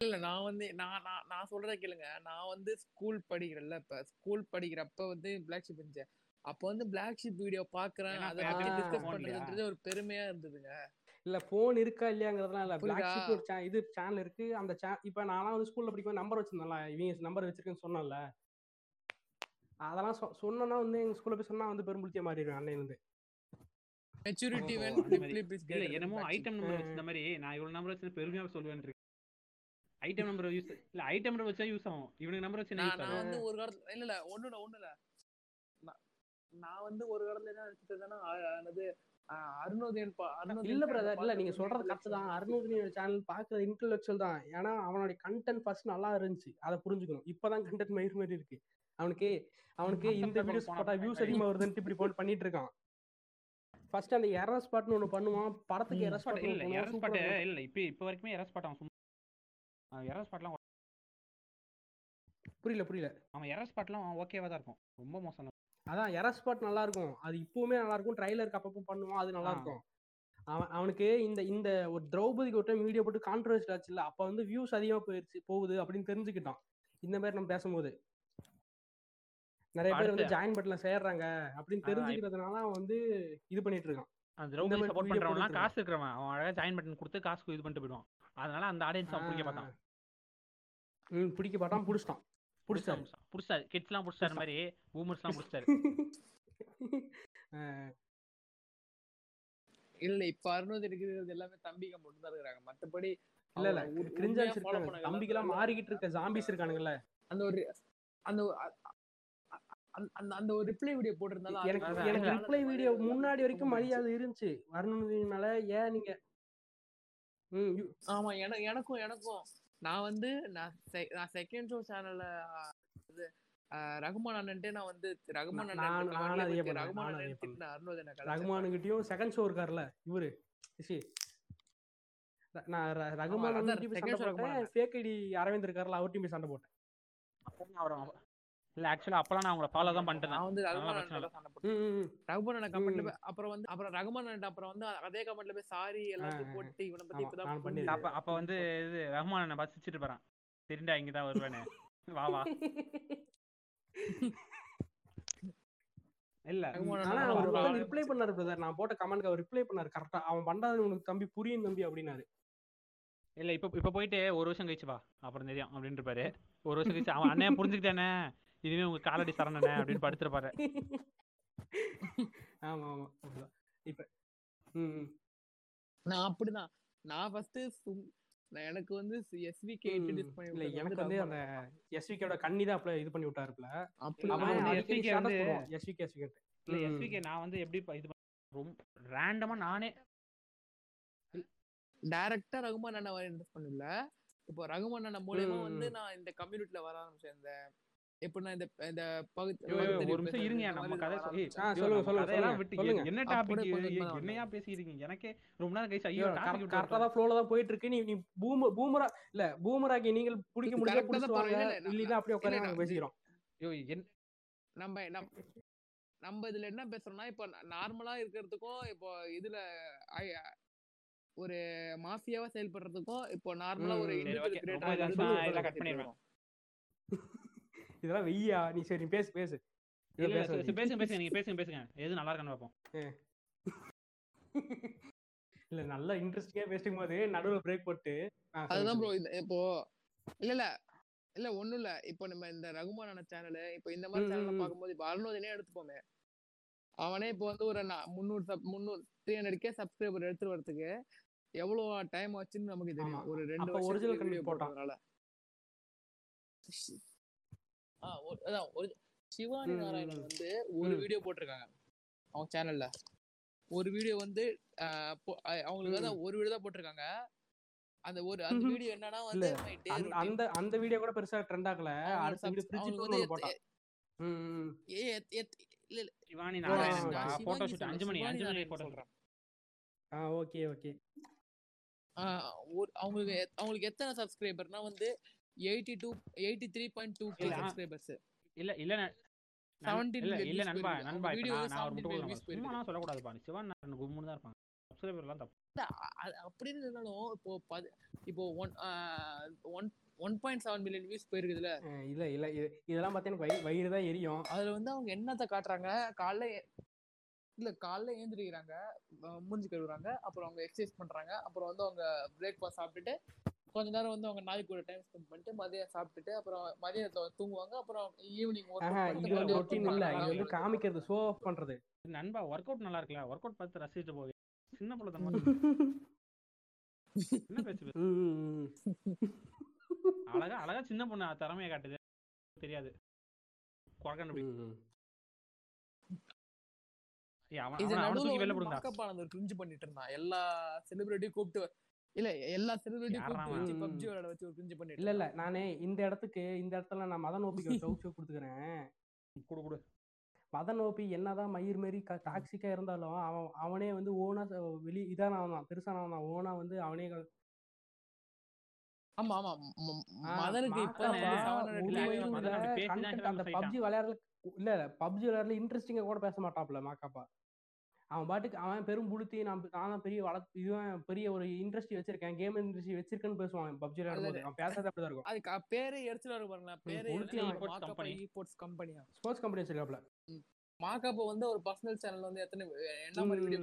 இல்ல நான் வந்து நான் நான் நான் சொல்றத கேளுங்க. நான் வந்து ஸ்கூல் படிக்கிறேன்ல இப்ப. ஸ்கூல் படிக்கிறப்ப வந்து பிளாக் ஷிப் இருந்துச்சு. அப்போ வந்து பிளாக் ஷிப் வீடியோ பாக்குறேன். அதை டிஸ்கஸ்? பண்றதுன்றது ஒரு பெருமையா இருந்ததுங்க. இல்ல போன் இருக்கா இல்லையாங்கிறதுலாம் இல்ல. பிளாக்? ஷீட் ஒரு இது சேனல் இருக்கு. அந்த சே இப்ப நான்லாம் வந்து ஸ்கூல்ல படிக்கும் நம்பர் வச்சிருந்தேன்ல. இவங்க நம்பர் வச்சிருக்கேன்னு சொன்னேன்ல. அதெல்லாம் சொ- சொன்னேன்னா வந்து எங்க ஸ்கூல்ல போய் சொன்னா வந்து பெரும்புளித்திய மாறிடுவேன் அன்னையில இருந்து. மெச்சூரிட்டி இல்ல என்னமோ ஐட்டம் நம்பர் வச்சிருந்த மாதிரி நான் இவ்வளவு நம்பர் வச்சு பெருமையா சொல்லுவேன் ஐட்டம் நம்பர் யூஸ் இல்ல ஐட்டம் நம்பர் வச்சா யூஸ் ஆகும். இவனுக்கு நம்பர் வச்சு நான் வந்து ஒரு காலத்துல இல்ல இல்ல ஒண்ணு இல்ல ஒண்ணு இல்ல நான் வந்து ஒரு காலத்துல என்ன நினைச்சிட்டு என்னது அருணோதயன் அருணோதயன் இல்ல பிரதர் இல்ல நீங்க சொல்றது கரெக்ட் தான். அருணோதனியோட சேனல் பாக்குறது இன்டெலெக்சுவல் தான். ஏன்னா அவனுடைய கண்டென்ட் ஃபர்ஸ்ட் நல்லா இருந்துச்சு. அதை புரிஞ்சுக்கணும். இப்பதான் கண்டென்ட் மயிர் மாதிரி இருக்கு. அவனுக்கு அவனுக்கு இந்த வீடியோஸ் போட்டா வியூஸ் அதிகமா வருதுன்ட்டு இப்படி போட்டு பண்ணிட்டு இருக்கான். ஃபர்ஸ்ட் அந்த எரர் ஸ்பாட்னு ஒண்ணு பண்ணுவான். படத்துக்கு. எரர் ஸ்பாட் இல்ல எரர் ஸ்பாட் இல்ல இப்ப இப்ப வரைக்குமே எரர் ஸ்பாட் அவன் சும்மா எரர் ஸ்பாட்லாம் புரியல புரியல. அவன் எரர் ஸ்பாட்லாம் ஓகேவா தான் இருக்கும். ரொம்ப மோசம். அதான் எரர் ஸ்பாட் நல்லா இருக்கும் அது இப்பவுமே நல்லா இருக்கும் ட்ரைலருக்கு அப்பப்போ பண்ணுவான் அது நல்லா. இருக்கும் அவன் அவனுக்கு இந்த இந்த ஒரு திரௌபதிக்கு ஒரு டைம் வீடியோ போட்டு கான்ட்ரவர்சி ஆச்சுல்ல அப்ப வந்து வியூஸ் அதிகமா போயிருச்சு போகுது அப்படின்னு தெரிஞ்சுக்கிட்டான். இந்த மாதிரி நம்ம பேசும்போது. நிறைய பேர் வந்து ஜாயின் பட்ல சேர்றாங்க அப்படின்னு தெரிஞ்சுக்கிறதுனால அவன் வந்து இது பண்ணிட்டு இருக்கான். அந்த திரௌபதி சப்போர்ட் பண்றவன்லாம் காசு இருக்கிறவன். அவன் அழகா ஜாயின் பட்டன் கொடுத்து காசு இது பண்ணிட்டு போயிடுவான். அதனால அந்த ஆடியன்ஸ் அவன் பிடிக்க பார்த்தான் பிடிக்க பார்த்தான் புடிச்சிட்டான். புடிச்சாரு. புடிச்சாரு. கிட்ஸ்லாம் புடிச்சாரு மாதிரி பூமர்ஸ்லாம் புடிச்சாரு. இல்ல இப்ப அருணோதயம் இருக்கிறது எல்லாமே தம்பிங்க மட்டும் தான் இருக்கிறாங்க மத்தபடி இல்ல இல்ல. உண்மையா follow இருக்காங்க மாறிக்கிட்டு இருக்க ஜாம்பிஸ் இருக்கானுங்கல்ல. அந்த ஒரு அந்த ஒரு- அந்த அந்த ஒரு ரிப்ளை வீடியோ போட்டிருந்தாலும் எனக்கு எனக்கு. ரிப்ளை வீடியோ முன்னாடி வரைக்கும் மரியாதை இருந்துச்சு. வரணும் மேல ஏன் நீங்க? ஆமா எனக்கு எனக்கும் எனக்கும். நான் வந்து நான் நான் செகண்ட் ஷோ சேனல்ல இது ரகுமான் அண்ணன்ட்டே நான் வந்து ரகுமான் நான் அண்ணன் ரகுமான் அண்ணன் கலாய்ச்சேன். ரகுமானுகிட்டயும் செகண்ட் ஷோ இருக்காருல்ல இவரு. நான் ர- ரகுமான் ரகுமான் ஃபேக் ஐடி அரவிந்த் இருக்காருல்ல அவர்கிட்டயும் போய் சண்டை போட்டேன். அவரை இல்ல ஆக்சுவலா அப்பலாம் நான் அவங்கள ஃபாலோ தான் பண்ணிட்டு நான் வந்து ரகுமான் அண்ணன். ரகுமான் அண்ணன் கமெண்ட்ல அப்புறம் வந்து அப்புறம் ரகுமான் அண்ணன் அப்புறம் வந்து அதே கமெண்ட்ல போய் சாரி எல்லாத்தையும் ஆ. போட்டு இவனை பத்தி இப்பதான். பண்ணிருக்கேன். அப்ப அப்ப வந்து இது ரஹ்மான் என்ன பார்த்து சிரிச்சிட்டு போறான். தெரிண்டா இங்கதான் வருவேன்னு. வா வா. இல்ல ரகுமான் ஆனா அண்ணன் அவர் ரிப்ளை பண்ணாரு பிரதர் நான் போட்ட கமெண்ட்க்கு அவர் ரிப்ளை பண்ணாரு கரெக்டா அவன் பண்றது உனக்கு தம்பி புரியும் தம்பி அப்படின்னாரு. இல்ல இப்ப இப்ப போயிட்டு ஒரு வருஷம் கழிச்சு வா. அப்புறம் தெரியும் அப்படின்னு இருப்பாரு. ஒரு வருஷம் கழிச்சு அவன் அண்ணன் புரிஞ்சுக்கிட்டானே. இனிமே உங்க காலடி சரணனே அப்படின்னு படுத்துருப்பாரு. ஆமா ஆமா. இப்ப. நான் அப்படிதான். நான் ஃபர்ஸ்ட் நான் எனக்கு வந்து ம், இன்ட்ரடியூஸ் பண்ணி இல்ல விட்டது எனக்கு வந்து அந்த எஸ்விகேட கண்ணி தான் apply இது பண்ணி விட்டாருப்ல அப்படி அவன் அவன் வந்து போடுவான். எஸ்விகே எஸ்விகே இல்ல எஸ்பிகே நான் வந்து எப்படி இது ரொம்ப ரேண்டமா நானே டைரக்டா ரகுமான் அண்ணா வர இன்ட்ரெஸ்ட் பண்ணல இப்போ ரகுமான் அண்ணா மூலியமா ம், வந்து. நான் இந்த கம்யூனிட்டில வர ஆரம்பிச்சேன். இந்த எப்படின்னா இந்த இந்த பகுதி இருங்க நம்ம கதை சொல்லுங்க, சொல்லுங்க, விட்டு. என்ன டாபிக் என்னையா எனக்கே ரொம்ப நேரம் கழிச்சு ஐயோ டாபிக் விட்டு கரெக்டா தான் ஃப்ளோல தான் போயிட்டு இருக்கு நீ நீ பூம பூமரா இல்ல பூமராக்கி நீங்கள் பிடிக்க முடியல அப்படியே நாங்க பேசிக்கிறோம். ஐயோ நம்ம நம்ம இதுல என்ன பேசுறோம்னா இப்போ நார்மலா இருக்கிறதுக்கும் இப்போ இதுல ஒரு மாஃபியாவா செயல்படுறதுக்கும் இப்போ நார்மலா ஒரு ம், சரி, இதெல்லாம் வெய்யா. நீ சரி நீ பேசு பேசு. பேசுங்க பேசுங்க நீங்க பேசுங்க பேசுங்க. எது நல்லா இருக்கான்னு பார்ப்போம் இல்ல நல்லா இன்ட்ரெஸ்டிங்கா பேசும் போது நடுவுல பிரேக் போட்டு அதுதான் ப்ரோ. இப்போ இல்ல இல்ல. இல்ல ஒண்ணும் இல்ல. இப்போ நம்ம இந்த ரகுமானான சேனல் இப்போ இந்த மாதிரி சேனல். பார்க்கும்போது இப்போ அருணோதனே எடுத்துப்போமே. அவனே இப்போ வந்து ஒரு முந்நூறு சப் முந்நூறு த்ரீ ஹண்ட்ரட் கே சப்ஸ்கிரைபர் எடுத்துட்டு வரதுக்கு எவ்வளவு டைம் ஆச்சுன்னு நமக்கு தெரியும். ஒரு ரெண்டு வீடியோ போட்டான். போட்டதுனால. அதான் ஒரு- சிவானி நாராயணன். வந்து ஒரு. வீடியோ போட்டிருக்காங்க. அவங்க சேனல்ல ஒரு வீடியோ வந்து அவங்களுக்கு ஒரு வீடியோ தான் போட்டிருக்காங்க. அந்த ஒரு அந்த வீடியோ என்னன்னா வந்து அந்த-. அந்த வீடியோ கூட பெருசா ட்ரெண்ட் ஆகல. அடுத்த வீடியோ ஒண்ணு வந்து போட்டான். ஏ இல்ல சிவானி நாராயணன் போட்டோ ஷூட் மணி சிவானி அஞ்சு மணி நாராயணன் போட்டோ சொல்றேன். ஆ ஓகே ஓகே. ஆஹ் ஒரு- அவங்களுக்கு அவங்களுக்கு எத்தனை சப்ஸ்கிரைபர்னா வந்து eighty two eighty three point two K subscribers இல்ல இல்ல ந- நண்- 17 இல்ல இல்ல நண்பா. நண்பா video நான் நான் ஒரு 17 முட்டை million கொடுங்க views போயிருக்கு. சும்மா சொல்லக்கூடாதுப்பா. சிவன் நாராயணன் கும்முன்னு தான் இருப்பாங்க. சப்ஸ்கிரைபர் எல்லாம் தப்பு. அப்படின்னு இருந்தாலும் இப்போ one one one point seven million views போயிருக்குதுல இல்ல இல்ல இது- இதெல்லாம் பார்த்தா எனக்கு வயிறு வயிறு தான் எரியும். அதுல வந்து அவங்க என்னத்த காட்டுறாங்க? காலைல இல்ல காலைல ஏந்திரிக்கிறாங்க மூஞ்சி கழுவுறாங்க அப்புறம் அவங்க எக்ஸசைஸ் பண்றாங்க அப்புறம் வந்து அவங்க பிரேக்ஃபாஸ்ட் சாப்பிட்டுட்டு கொஞ்ச நேரம் வந்து அவங்க நாய் கூட டைம் ஸ்பெண்ட் பண்ணிட்டு மதியம் சாப்பிட்டுட்டு அப்புறம் மதியத்துல தூங்குவாங்க. அப்புறம் ஈவினிங் ஆஹா இது வந்து ரொட்டீன் இல்ல. இது வந்து காமிக்கிறது ஷோ ஆஃப் பண்றது. நண்பா ஒர்க் அவுட் நல்லா இருக்குல்ல? ஒர்க் அவுட் பார்த்து ரசிச்சுட்டு போவே. சின்ன பிள்ளை தனமா என்ன பேச்சு பேசு? அழகா அழகா சின்ன பொண்ணு திறமைய காட்டுது. தெரியாது. அவன் அவனை- தூக்கி வெளில கிரிஞ்சு பண்ணிட்டு இருந்தான். எல்லா செலிபிரிட்டியும் கூப்பிட்டு இல்ல எல்லா அவன்? பப்ஜி விளையாட வச்சு ஒரு கிரிஞ்சு பண்ணிட்டு இல்ல இல்ல. நானே இந்த இடத்துக்கு இந்த இடத்துல நான் மதன் ஓபிக்கு டவுட் ஷோ கொடுத்துக்கிறேன். குடு குடு. மதன் ஓபி என்னதான் மயிர் மாரி டாக்ஸிக்கா இருந்தாலும் அவன் அவனே வந்து ஓனா வெளி இதான அவன் தான் ஓனா வந்து அவனே ஆமா ஆமா. மதனுக்கு இப்ப ஒரு அந்த. பப்ஜி விளையாடுற இல்ல பப்ஜி விளையாடுற இன்ட்ரெஸ்டிங்கா கூட பேச மாட்டாப்ல மாக்காப்பா. அவன் பாட்டுக்கு அவன் பெரும் புளுத்தி நான் நான் தான் பெரிய வளர்த்து இதுவன் பெரிய ஒரு இண்டஸ்ட்ரி வச்சிருக்கேன் கேம் இண்டஸ்ட்ரி வச்சிருக்கேன்னு பேசுவான் பப்ஜி விளையாடும்போது அவன் பேசாத அப்படிதான் இருக்கும். அதுக்கு பேரே எரிச்சலா இருக்கு பாருங்களேன். பேரே e-sports கம்பெனியா ஸ்போர்ட்ஸ் கம்பெனி வச்சிருக்காப்ல. மாக்காப்பா வந்து ஒரு பர்சனல் சேனல் வந்து எத்தனை என்ன மாதிரி வீடியோ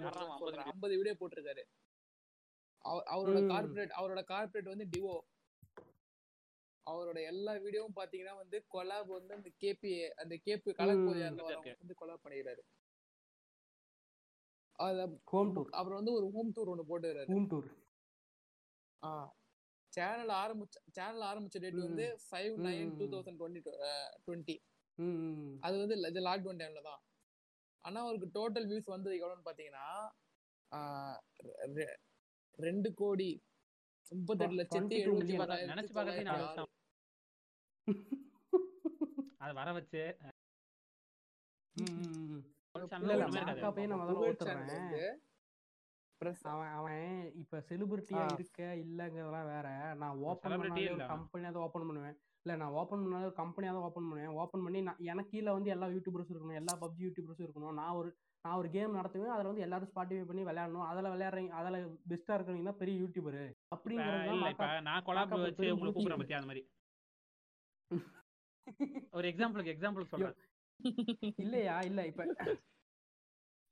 ஐம்பது வீடியோ போட்டிருக்காரு. அவ- அவரோட. கார்பரேட் அவரோட கார்பரேட் வந்து டிவோ அவரோட எல்லா வீடியோவும் பாத்தீங்கன்னா வந்து கொலாப் வந்து அந்த கேபி அந்த கேபி. வரவங்க வந்து கொலாப் பண்ணிடுறாரு ஹோம் டூர் அப்புறம் வந்து ஒரு ஹோம் டூர் ஒன்று போட்டுறாரு ஹோம் டூர் ஆ. சேனல் ஆரம்பிச்ச சேனல் ஆரம்பிச்ச டேட். வந்து five nine two. Thousand twenty twenty அது வந்து இது லாக்டவுன் டைம்ல தான். ஆனா அவருக்கு டோட்டல் வியூஸ் வந்தது எவ்வளோன்னு பார்த்தீங்கன்னா ரெண்டு கோடி முப்பத்தெட்டு லட்சத்தி 22 எழுபத்தி ஆறு. அதை வர வச்சு இல்ல, இல்ல, நான் முதல்ல press- அவன் அவன் இப்ப செலிபிரிட்டியா. இருக்க இல்லங்கிறதெல்லாம் வேற. நான் ஓபன் பண்ணாலே ஒரு. கம்பெனியா தான் ஓபன் பண்ணுவேன். இல்ல நான் ஓபன் பண்ணாலே ஒரு கம்பெனியா தான் ஓபன் பண்ணுவேன். ஓபன் பண்ணி நான் எனக்கு கீழ வந்து எல்லா யூடியூபர்ஸும் இருக்கணும் எல்லா பப்ஜி யூடியூபர்ஸும் இருக்கணும். நான் ஒரு நான் ஒரு கேம் நடத்துவேன். அதுல வந்து எல்லாரும் ஸ்பாட்டிஃபை பண்ணி விளையாடணும். அதுல விளையாடுறீங்க அதுல பெஸ்டா இருக்கிறவங்க தான் பெரிய யூடியூபர் அப்படிங்கிறது நான் கொலாப் வச்சு. கூப்பிடுறேன் அந்த மாதிரி. ஒரு எக்ஸாம்பிளுக்கு எக்ஸாம்பிள் சொல்றேன். இல்லையா? இல்ல இப்ப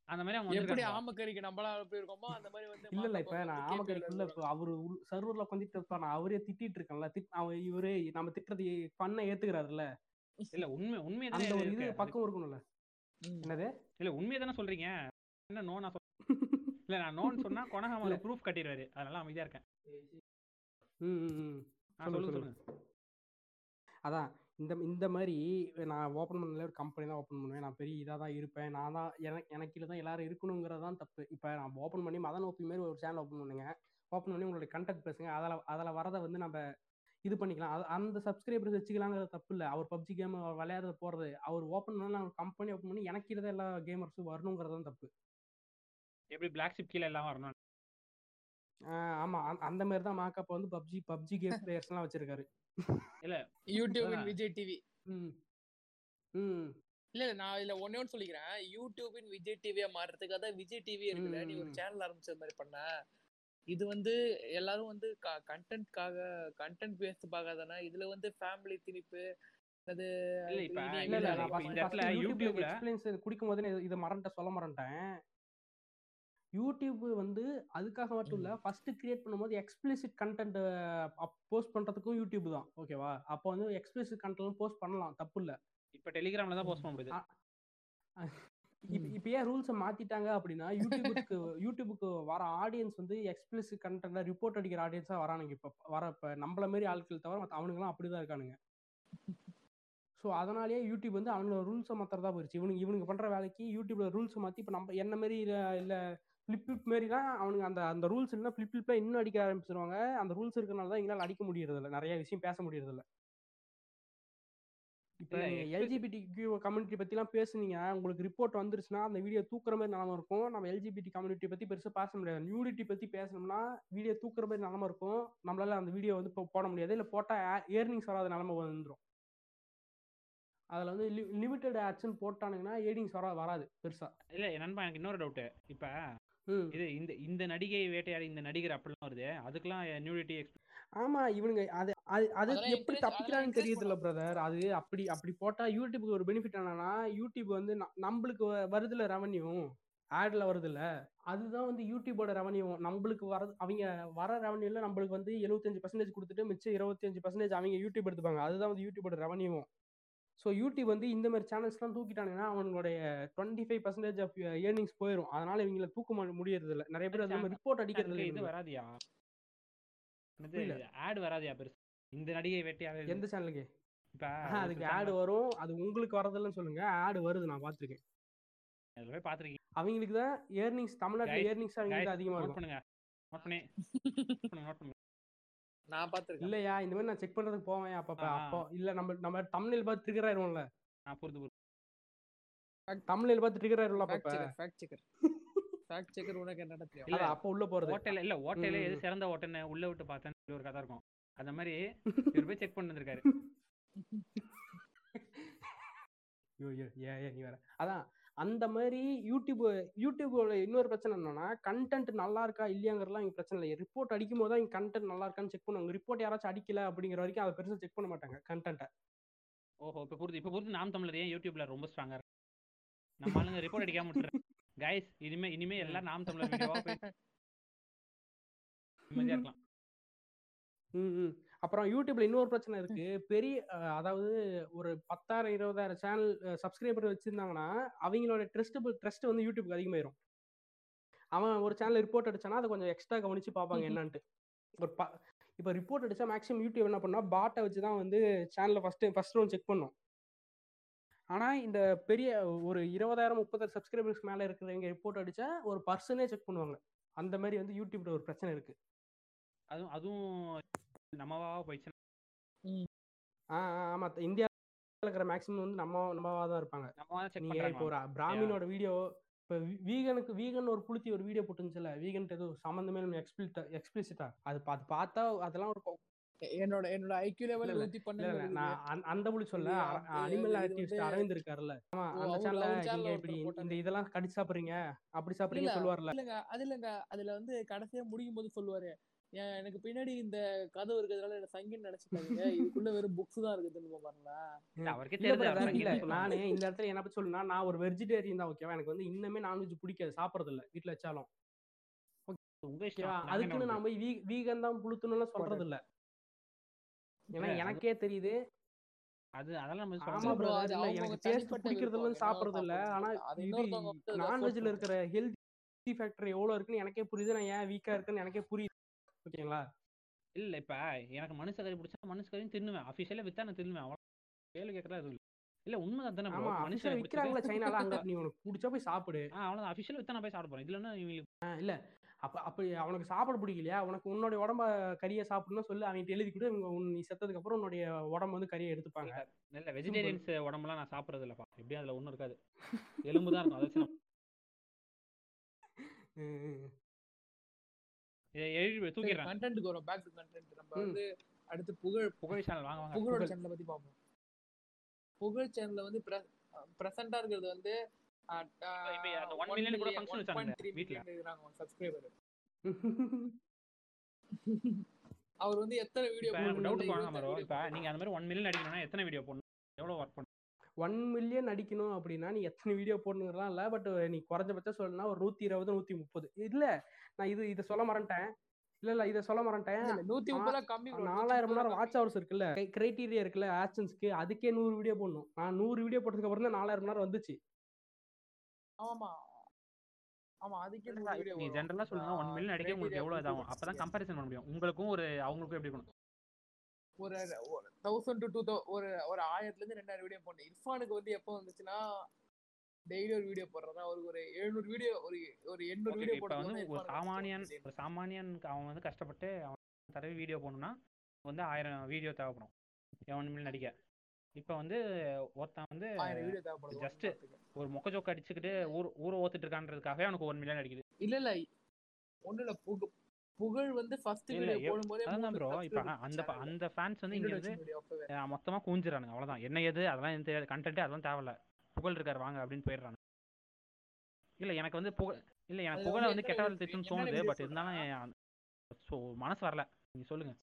அந்த மாதிரி அவங்க எப்படி ஆமக்கறிக்கு நம்மளா எப்படி இருக்கோமோ அந்த மாதிரி வந்து இல்ல இல்ல இப்ப நான் KPL ஆமக்கறிக்குள்ள இப்ப அவரு சர்வர்ல உட்காந்துட்டு இருப்பா நான் அவரே திட்டிட்டு இருக்கேன்ல. அவன் இவரே நம்ம திட்டுறது பண்ண ஏத்துக்கிறாருல்ல. இல்ல உண்மை உண்மையை அந்த ஒரு இது. பக்கம் இருக்கணும்ல. என்னது? இல்ல உண்மையை தானே சொல்றீங்க? என்ன நோ நான் சொல் இல்ல நான் நோன்னு சொன்னா கொனகாம இல்ல. ப்ரூஃப் கட்டிடுவாரு. அதனால அமைதியா இருக்கேன். ம், ம், ம். ஆ, சொல்லு, சொல்லுங்க சொல்லு. சொல்லுங்க. அதான் இந்த இந்த மாதிரி நான் ஓப்பன் பண்ணல ஒரு கம்பெனி தான் ஓப்பன் பண்ணுவேன். நான் பெரிய இதாக தான் இருப்பேன். நான் தான் எனக்கு எனக்கு கீழே தான் எல்லாரும் இருக்கணுங்கிறது தான் தப்பு. இப்போ நான் ஓப்பன் பண்ணி மதன் ஓப்பி மாதிரி ஒரு சேனல் ஓப்பன் பண்ணுங்க. ஓப்பன் பண்ணி உங்களுடைய கண்டென்ட் பேசுங்க. அதில் அதில் வரதை வந்து நம்ம இது பண்ணிக்கலாம். அந்த சப்ஸ்கிரைபர்ஸ் வச்சுக்கலாங்கிறது தப்பு இல்லை. அவர் பப்ஜி கேம் விளையாடுறது போகிறது அவர் ஓப்பன் பண்ணி நான் கம்பெனி ஓப்பன் பண்ணி எனக்கு கீழே தான் எல்லா கேமர்ஸும் வரணுங்கிறது தான் தப்பு. எப்படி பிளாக் ஷிப் கீழே எல்லாம் வரணும்? ஆமா. அந்த- அந்த மாதிரி தான் மாக்கப்ப வந்து பப்ஜி பப்ஜி கேம் பிளேயர்ஸ்லாம் வச்சிருக்காரு. இல்ல. யூடியூப். விஜய் டிவி ம். ம். இல்ல இல்ல நான் இதுல ஒன்னே ஒன்று சொல்லிக்கிறேன். யூடியூபின் விஜய் டிவியா மாறுறதுக்காக தான் விஜய் டிவி இருக்குல்ல. நீ ஒரு. சேனல் ஆரம்பிச்ச மாதிரி பண்ண. இது வந்து எல்லாரும் வந்து கண்டென்ட்காக கண்டென்ட் பேஸ்ட் பார்க்காதானே இதுல வந்து ஃபேமிலி திணிப்பு அது இல்ல இப்ப இந்த இடத்துல யூடியூப்ல எக்ஸ்பீரியன்ஸ் குடிக்கும் போது இதை மறந்துட்ட சொல்ல மறந்துட்டேன். யூடியூப் வந்து அதுக்காக மட்டும் இல்ல ஃபர்ஸ்ட் கிரியேட் பண்ணும்போது எக்ஸ்பிளிசிட் கண்டென்ட் போஸ்ட் பண்றதுக்கும் யூடியூப் தான். ஓகேவா அப்போ வந்து எக்ஸ்பிளிசிட் கண்டென்ட் போஸ்ட் பண்ணலாம். தப்பு இல்ல. இப்ப டெலிகிராம்ல தான் போஸ்ட் பண்ண முடியுது. இப்ப இப்ப ஏன் ரூல்ஸை மாத்திட்டாங்க அப்படின்னா யூடியூபுக்கு யூடியூபுக்கு வர ஆடியன்ஸ் வந்து எக்ஸ்பிளிசிட் கண்டென்ட் ரிப்போர்ட் அடிக்கிற ஆடியன்ஸா வரானுங்க இப்ப. வர இப்ப நம்மள மாதிரி ஆட்கள் தவிர மத்த அவனுங்கலாம் அப்படிதான் இருக்கானுங்க. ஸோ அதனாலேயே யூடியூப் வந்து அவனோட ரூல்ஸை மாத்திரதா போயிருச்சு. இவனுங்க இவனுங்க பண்ற வேலைக்கு யூடியூப்ல ரூல்ஸை மாத்தி இப்ப நம்ம என்ன மாதிரி இல்ல இல்ல ஃபிளிப் ஃபிளிப் மாரிலாம் அவனுங்க அந்த அந்த ரூல்ஸ் இல்லைன்னா ஃபிளிப் ஃபிளிப்ல இன்னும் அடிக்க ஆரம்பிச்சிருவாங்க. அந்த ரூல்ஸ் இருக்கனால தான் எங்களால் அடிக்க முடியறது இல்ல நிறைய விஷயம் பேச முடியறது இல்ல இப்ப எல்ஜிபிடி கம்யூனிட்டி பத்திலாம் பேசுனீங்க. உங்களுக்கு ரிப்போர்ட் வந்துருச்சுன்னா அந்த வீடியோ தூக்குற மாதிரி நிலம இருக்கும். நம்ம எல்ஜிபிடி கம்யூனிட்டி பத்தி பெருசா பேச முடியாது. நியூடிட்டி பத்தி பேசணும்னா வீடியோ தூக்குற மாதிரி நிலம இருக்கும். நம்மளால அந்த வீடியோ வந்து போட முடியாது. இல்ல போட்டா ஏர்னிங்ஸ் வராத நிலம வந்துடும் அதுல வந்து லிமிட்டட் ஆட்ஸ்ன்னு போட்டானுங்கன்னா ஏர்னிங்ஸ் வர வராது பெருசா. இல்ல நண்பா எனக்கு இன்னொரு டவுட் இப்ப இது இந்த இந்த நடிகை வேட்டையாடி இந்த நடிகர் அப்படிலாம் வருது அதுக்கெல்லாம் நியூடிட்டி ஆமா இவனுங்க அது அது எப்படி தப்பிக்கிறான்னு அதெல்லாம் தெரியுது இல்ல பிரதர் அது அப்படி அப்படி போட்டா யூடியூப்க்கு ஒரு பெனிஃபிட் என்னன்னா யூடியூப் வந்து நம்மளுக்கு வ- வருதுல ரெவன்யூ ஆட்ல வருதுல்ல. அதுதான் வந்து யூடியூபோட ரெவன்யூ நம்மளுக்கு வர அவங்க வர ரெவன்யூல நம்மளுக்கு வந்து எழுபத்தஞ்சு பர்சன்டேஜ் கொடுத்துட்டு மிச்சம் இருபத்தஞ்சு பர்சன்டேஜ் அவங்க யூடியூப் எடுத்துப்பாங்க. அதுதான் வந்து யூடியூபோட ரெவன்யூ ஸோ யூடியூப் வந்து இந்த மாதிரி சேனல்ஸ்லாம் தூக்கிட்டாங்கன்னா அவங்களுடைய twenty five percentage of earnings போயிடும் அதனால இவங்களை தூக்க முடியறது இல்ல நிறைய பேர் மாதிரி ரிப்போர்ட் அடிக்கிறது இது இல்லை வராதியா? புரியல. ஆட் வராதியா பெருசு? இந்த நடிகை வேட்டையாடி எந்த சேனலுக்கு இப்ப அதுக்கு ஆடு வரும். அது உங்களுக்கு வரதில்லைன்னு சொல்லுங்க. ஆடு வருது நான் பார்த்திருக்கேன். அதுல போய் பாத்துருக்கீங்க அவங்களுக்கு தான் ஏர்னிங்ஸ் தமிழ்நாட்டுல ஏர்னிங்ஸ் அவங்களுக்கு அதிகமா நோட் இருக்கும். பண்ணுங்க. நோட் பண்ணி. நோட் பண்ணுங்க நான் பாத்துருக்கேன் இல்லையா? இந்த மாதிரி நான் செக் பண்றதுக்கு போவேன் ஆ. அப்போ இல்ல நம்ம நம்ம தமிழில் பார்த்து ட்ரிகர் ஆயிருவோம்ல. நான் புரிது தமிழில் பார்த்து trigger ஆயிரும்ல checker fact checker fact checker உனக்கு என்னடா தெரியும்? இல்ல, அப்போ உள்ள போறது. ஓட்டையில இல்ல ஓட்டையில எது. சிறந்த ஓட்டைன்னு உள்ள விட்டு பார்த்தேன்னு சொல்லி ஒரு கதை இருக்கும். அந்த மாதிரி இவர் போய் செக் பண்ணி வந்திருக்காரு ஐயோ ஏ நீ வேற. அதான் அந்த மாதிரி யூடியூப் யூடியூபோட இன்னொரு பிரச்சனை என்னன்னா கண்டென்ட் நல்லா இருக்கா இல்லையாங்கிறதுலாம் இங்க பிரச்சனை இல்லை. ரிப்போர்ட் அடிக்கும் போது தான் இங்க கண்டென்ட் நல்லா இருக்கான்னு செக் பண்ணுவாங்க. ரிப்போர்ட் யாராச்சும் அடிக்கல அப்படிங்கிற வரைக்கும் அதை பெருசா செக் பண்ண மாட்டாங்க கண்டென்ட்டை ஓஹோ இப்ப புரியுது இப்ப புரியுது நாம் தமிழர் ஏன் யூடியூப்ல ரொம்ப ஸ்ட்ராங்கா இருக்கு நம்ம ஆளுங்க ரிப்போர்ட் அடிக்காம விட்டுரு கைஸ் இனிமே இனிமே எல்லாம் நாம் தமிழர் வீடியோவா போய் நிம்மதியா இருக்கலாம். ம் ம். அப்புறம் யூடியூப்ல இன்னொரு பிரச்சனை இருக்கு. பெரிய அதாவது ஒரு பத்தாயிரம் இருபதாயிரம் சேனல் சப்ஸ்கிரைபர் வச்சிருந்தாங்கன்னா அவங்களோட ட்ரஸ்டபிள் ட்ரஸ்ட் வந்து யூடியூப்க்கு அதிகமாயிரும். அவன் ஒரு சேனல் ரிப்போர்ட் அடிச்சானா அதை கொஞ்சம் எக்ஸ்ட்ரா கவனிச்சு பார்ப்பாங்க என்னன்ட்டு. ஒரு ப இப்போ ரிப்போர்ட் அடிச்சா மேக்ஸிமம் யூடியூப் என்ன பண்ணா பாட்டை வச்சு தான் வந்து சேனலை ஃபர்ஸ்ட் ஃபர்ஸ்ட் ரவுண்ட் செக் பண்ணும். ஆனா இந்த பெரிய ஒரு இருபதாயிரம் முப்பதாயிரம் சப்ஸ்கிரைபர்ஸ் மேல இருக்கிறவங்க ரிப்போர்ட் அடிச்சா ஒரு பர்சனே செக் பண்ணுவாங்க. அந்த மாதிரி வந்து யூடியூப்ல ஒரு பிரச்சனை இருக்கு. அதுவும் அதுவும் நம்மவா போயிடுச்சு ஆ ஆமா. இந்தியாவில் இருக்கிற மேக்ஸிமம் வந்து நம்ம நம்மவா தான் இருப்பாங்க. நம்மவா செக் நீங்க இப்போ ஒரு பிராமினோட வீடியோ இப்போ வீகனுக்கு வீகன் ஒரு புளுத்தி ஒரு வீடியோ போட்டுருந்துச்சுல வீகன் ஏதோ சம்மந்தமே நம்ம எக்ஸ்பிளிட்டா எக்ஸ்பிளிசிட்டா அது பா- அது பார்த்தா அதெல்லாம் ஒரு என்னோட என்னோட ஐக்யூ இல்ல, லெவல் இல்ல இருக்குது. நான் அந்த- அந்த புள்ளி சொல்ல? அனிமல் ஆக்டிவிஸ்ட் வந்து- அரவிந்த் இருக்காருல்ல. ஆமா அந்த சேனல்ல இப்படி இந்த. இதெல்லாம் கடிச்சு சாப்பிடுறீங்க அப்படி சாப்பிடுறீங்க சொல்லுவார்ல. இல்லங்க அது இல்லங்க. அதுல வந்து கடைசியா முடியும் போது சொல்லுவாரு. "ஏன் எனக்கு பின்னாடி இந்த கதவு இருக்கிறதுனால என்ன சங்கின்னு நினைச்சுக்காதீங்க. இதுக்குள்ள வெறும் புக்ஸ் தான் இருக்குதுன்னு பாருங்களேன் இல்ல, அவருக்கே இல்ல இல்ல சொல்லுவாங்க. நானு இந்த இடத்துல என்ன பத்தி சொல்லணும்னா நான் ஒரு வெஜிடேரியன் தான் ஓகேவா எனக்கு வந்து இன்னுமே நான்வெஜ் பிடிக்காது சாப்பிடுறது இல்ல வீட்டுல வச்சாலும் அதுக்குன்னு? நான் போய் வீகன் தான் புளுத்துன்னு சொல்றது இல்ல ஏன்னா இல்ல, எனக்கே தெரியுது. அது அதெல்லாம் ஆமா இல்ல அவங்கவங்க எனக்கு டேஸ்ட் பிடிக்கிறது. இல்லைன்னு சாப்பிடுறது இல்ல ஆனா நான்வெஜ்ல இருக்கிற ஹெல்தி ஃபேக்டர் எவ்வளவு இருக்குன்னு எனக்கே புரியுது. நான் ஏன் வீக்கா இருக்குன்னு எனக்கே புரியுது. ஓகேங்களா? இல்ல இப்ப எனக்கு மனுஷ கறி பிடிச்சா மனுஷ கறியும் தின்னுவேன். அபிஷியலா வித்தா நான் தின்னுவேன். அவ்வளவு கேள்வி கேட்கறதா எதுவும் இல்லை. உண்மை தானே மனுஷனை அபிஷியல் விக்கிறாங்களா சைனால அங்க நீ உனக்கு பிடிச்சா போய் சாப்பிடு. ஆ அவ்வளோதான் அஃபிஷியல் வித்தா நான் போய் சாப்பிட போறேன். இதுல இவங்களுக்கு இல்ல. அப்ப அப்படி அவனுக்கு சாப்பிட பிடிக்கலையா? உனக்கு உன்னுடைய உடம்ப கறியை சாப்பிடணும் சொல்லி. அவன்கிட்ட எழுதி கொடு. இவங்க நீ செத்ததுக்கு அப்புறம் உன்னுடைய உடம்பு வந்து கறியை எடுத்துப்பாங்க. இல்ல வெஜிடேரியன்ஸ் உடம்புலாம் நான் சாப்பிட்றது இல்லப்பா. எப்படியும் அதுல ஒன்றும் இருக்காது. எலும்பு தான் இருக்கும் அதை. இதை எழுதி தூக்கிடுறேன் கண்டென்ட்டுக்கு வரும். பேக் டு கண்டென்ட் நம்ம. வந்து அடுத்து புகழ் புகழ் சேனல் வாங்க வாங்க. புகழோட புகழ். சேனலை பத்தி பார்ப்போம். புகழ் சேனல்ல வந்து பிரசண்டா இருக்கிறது வந்து இப்ப அந்த 1 million கூட function வச்சானுங்க வீட்ல. சப்ஸ்கிரைபர் அவர் வந்து எத்தனை வீடியோ டவுட் மரோ இப்போ நீங்க அந்த மாதிரி ஒன் மில்லியன் அடிக்கணும்னா எத்தனை வீடியோ போடணும்? எவ்வளவு ஒர்க் பண்ணணும்? ஒன் மில்லியன் அடிக்கணும் அப்படின்னா நீ எத்தனை வீடியோ போடணுங்கிறலாம் இல்லை பட் நீ குறைஞ்சபட்சம் சொல்லணும்னா ஒரு நூத்தி இருபது நூத்தி முப்பது. இல்ல நான் இது இதை சொல்ல மறந்துட்டேன். இல்ல இல்ல இதை சொல்ல மறந்துட்டேன். நூத்தி முப்பது கம்மி bro. நாலாயிரம் மணி நேரம் 130 வாட்ச் ஹவர்ஸ் இருக்குல்ல. கிரைட்டீரியா இருக்குல்ல ஆக்ஷன்ஸ்க்கு அதுக்கே நூறு வீடியோ போடணும். நான் நூறு வீடியோ போட்டதுக்கு அப்புறம் தான் நாலாயிரம் மணி நேரம் வந்துச்சு. ஆமா. ஆமா அதுக்கே நீ ஜென்ரலா சொல்லுங்க. ஒன் மில்லியன் அடிக்க உங்களுக்கு எவ்வளவு இதாகும்? அப்பதான் கம்பேரிசன் பண்ண முடியும். உங்களுக்கும் ஒரு அவங்களுக்கும் எப்படி இருக்கணும் ஒரு தௌசண்ட் டு டூ ஒரு ஒரு ஆயிரத்துல இருந்து ரெண்டாயிரம் வீடியோ போட்டேன் இர்ஃபானுக்கு வந்து எப்போ வந்துச்சுன்னா டெய்லி ஒரு வீடியோ போடுறதா? அவருக்கு ஒரு எழுநூறு வீடியோ ஒரு ஒரு எண்ணூறு வீடியோ வந்து ஒரு சாமானியன் ஒரு சாமானியனுக்கு அவன் வந்து கஷ்டப்பட்டு அவன் தடவை வீடியோ போடணும்னா வந்து ஆயிரம் வீடியோ தேவைப்படும். மில்லியன் அடிக்க இப்போ வந்து ஒருத்தன் வந்து just ஒரு மொக்க ஜோக்க அடிச்சுக்கிட்டு ஊர் ஊரை ஓத்துட்டு இருக்கான்றதுக்காகவே அவனுக்கு ஒன் மில்லியன் அடிக்குது. இல்ல இல்ல. ஒண்ணு இல்ல. புக- புகழ் வந்து ஃபர்ஸ்ட் வீடியோ போடும்போதே அதான் ப்ரோ இப்போ அந்த. அந்த ஃபேன்ஸ் வந்து இங்க வந்து மொத்தமா கூஞ்சிடறானுங்க அவ்வளவுதான். என்ன எது அதெல்லாம் கண்டென்ட் அதெல்லாம் தேவையில்ல. புகழ் இருக்காரு வாங்க அப்படின்னு போயிடுறாங்க. இல்ல எனக்கு வந்து புகழ் இல்ல எனக்கு புகழ வந்து வந்து எத்தனை கெட்ட video- வார்த்தை திட்டுன்னு தோணுது பட் இருந்தாலும் ஸோ மனசு வரல. நீங்க சொல்லுங்க.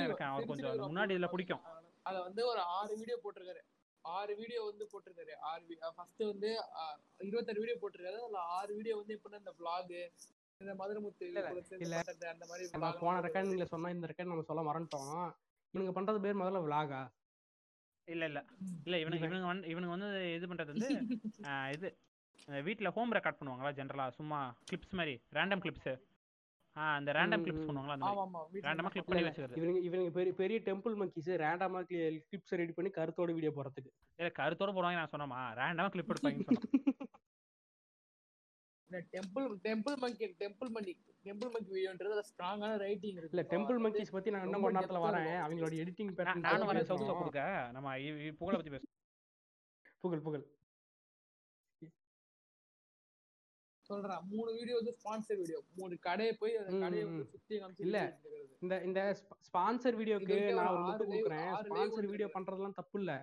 எனக்கு அவர் கொஞ்சம் முன்னாடி இதுல பிடிக்கும். அத வந்து ஒரு ஆறு வீடியோ போட்டிருக்காரு. ஆறு வீடியோ வந்து போட்டிருக்காரு. ஆறு ஃபர்ஸ்ட் வந்து இருபத்தாறு வீடியோ போட்டிருக்காரு. அதுல ஆறு வீடியோ வந்து எப்படின்னா இந்த vlog இந்த இல்ல. பண்றது அந்த மாதிரி போன ரெக்கார்டிங்ல சொன்னா இந்த ரெக்கார்ட் நம்ம சொல்ல மறந்துட்டோம். இவனுங்க பண்றது பேர் முதல்ல விலாகா இல்ல இல்ல. இல்ல இவனுக்கு இவனுங்க வந்து இவனுங்க வந்து இது பண்றது வந்து இது வீட்ல ஹோம் ரெக்கார்ட் பண்ணுவாங்களா ஜென்ரலா சும்மா கிளிப்ஸ் மாதிரி ரேண்டம் கிளிப்ஸ் ஆ அந்த ரேண்டம் கிளிப்ஸ். பண்ணுவாங்களா அந்த மாதிரி? ரேண்டமா கிளிப் பண்ணி இல்ல. வச்சுக்கிறது. இவனுங்க இவனுங்க பெரிய பெரிய டெம்பிள் மங்கிஸ் ரேண்டமா கிளிப்ஸ் ரெடி பண்ணி கருத்தோட வீடியோ போடுறதுக்கு. இல்ல கருத்தோட போடுவாங்க நான் சொன்னமா ரேண்டமா கிளிப் இந்த Temple Temple Monkey Temple Monkey Temple Monkey வீடியோன்றது ஸ்ட்ராங்கான ரைட்டிங் இருக்கு. இல்ல டெம்பிள் மங்கிஸ் பத்தி நான் இன்னும் ரொம்ப கொஞ்ச நேரத்துல வரேன். அவங்களோட எடிட்டிங் நான் பேட்டர்ன் நானும் வரேன். சவுத்துல கொடுக்க. நம்ம புகழை பத்தி பேசுவோம். புகழ் புகழ். சொல்றேன் மூணு வீடியோ வந்து ஸ்பான்சர் வீடியோ மூணு கடையை போய் அந்த கடையை சுத்தி காமிச்சு இல்ல. இந்த இந்த ஸ்பான்சர் வீடியோக்கு நான் ஒரு ஒரு முட்டு கொடுக்குறேன். Sponsor video. பண்றதெல்லாம் தப்பு இல்ல.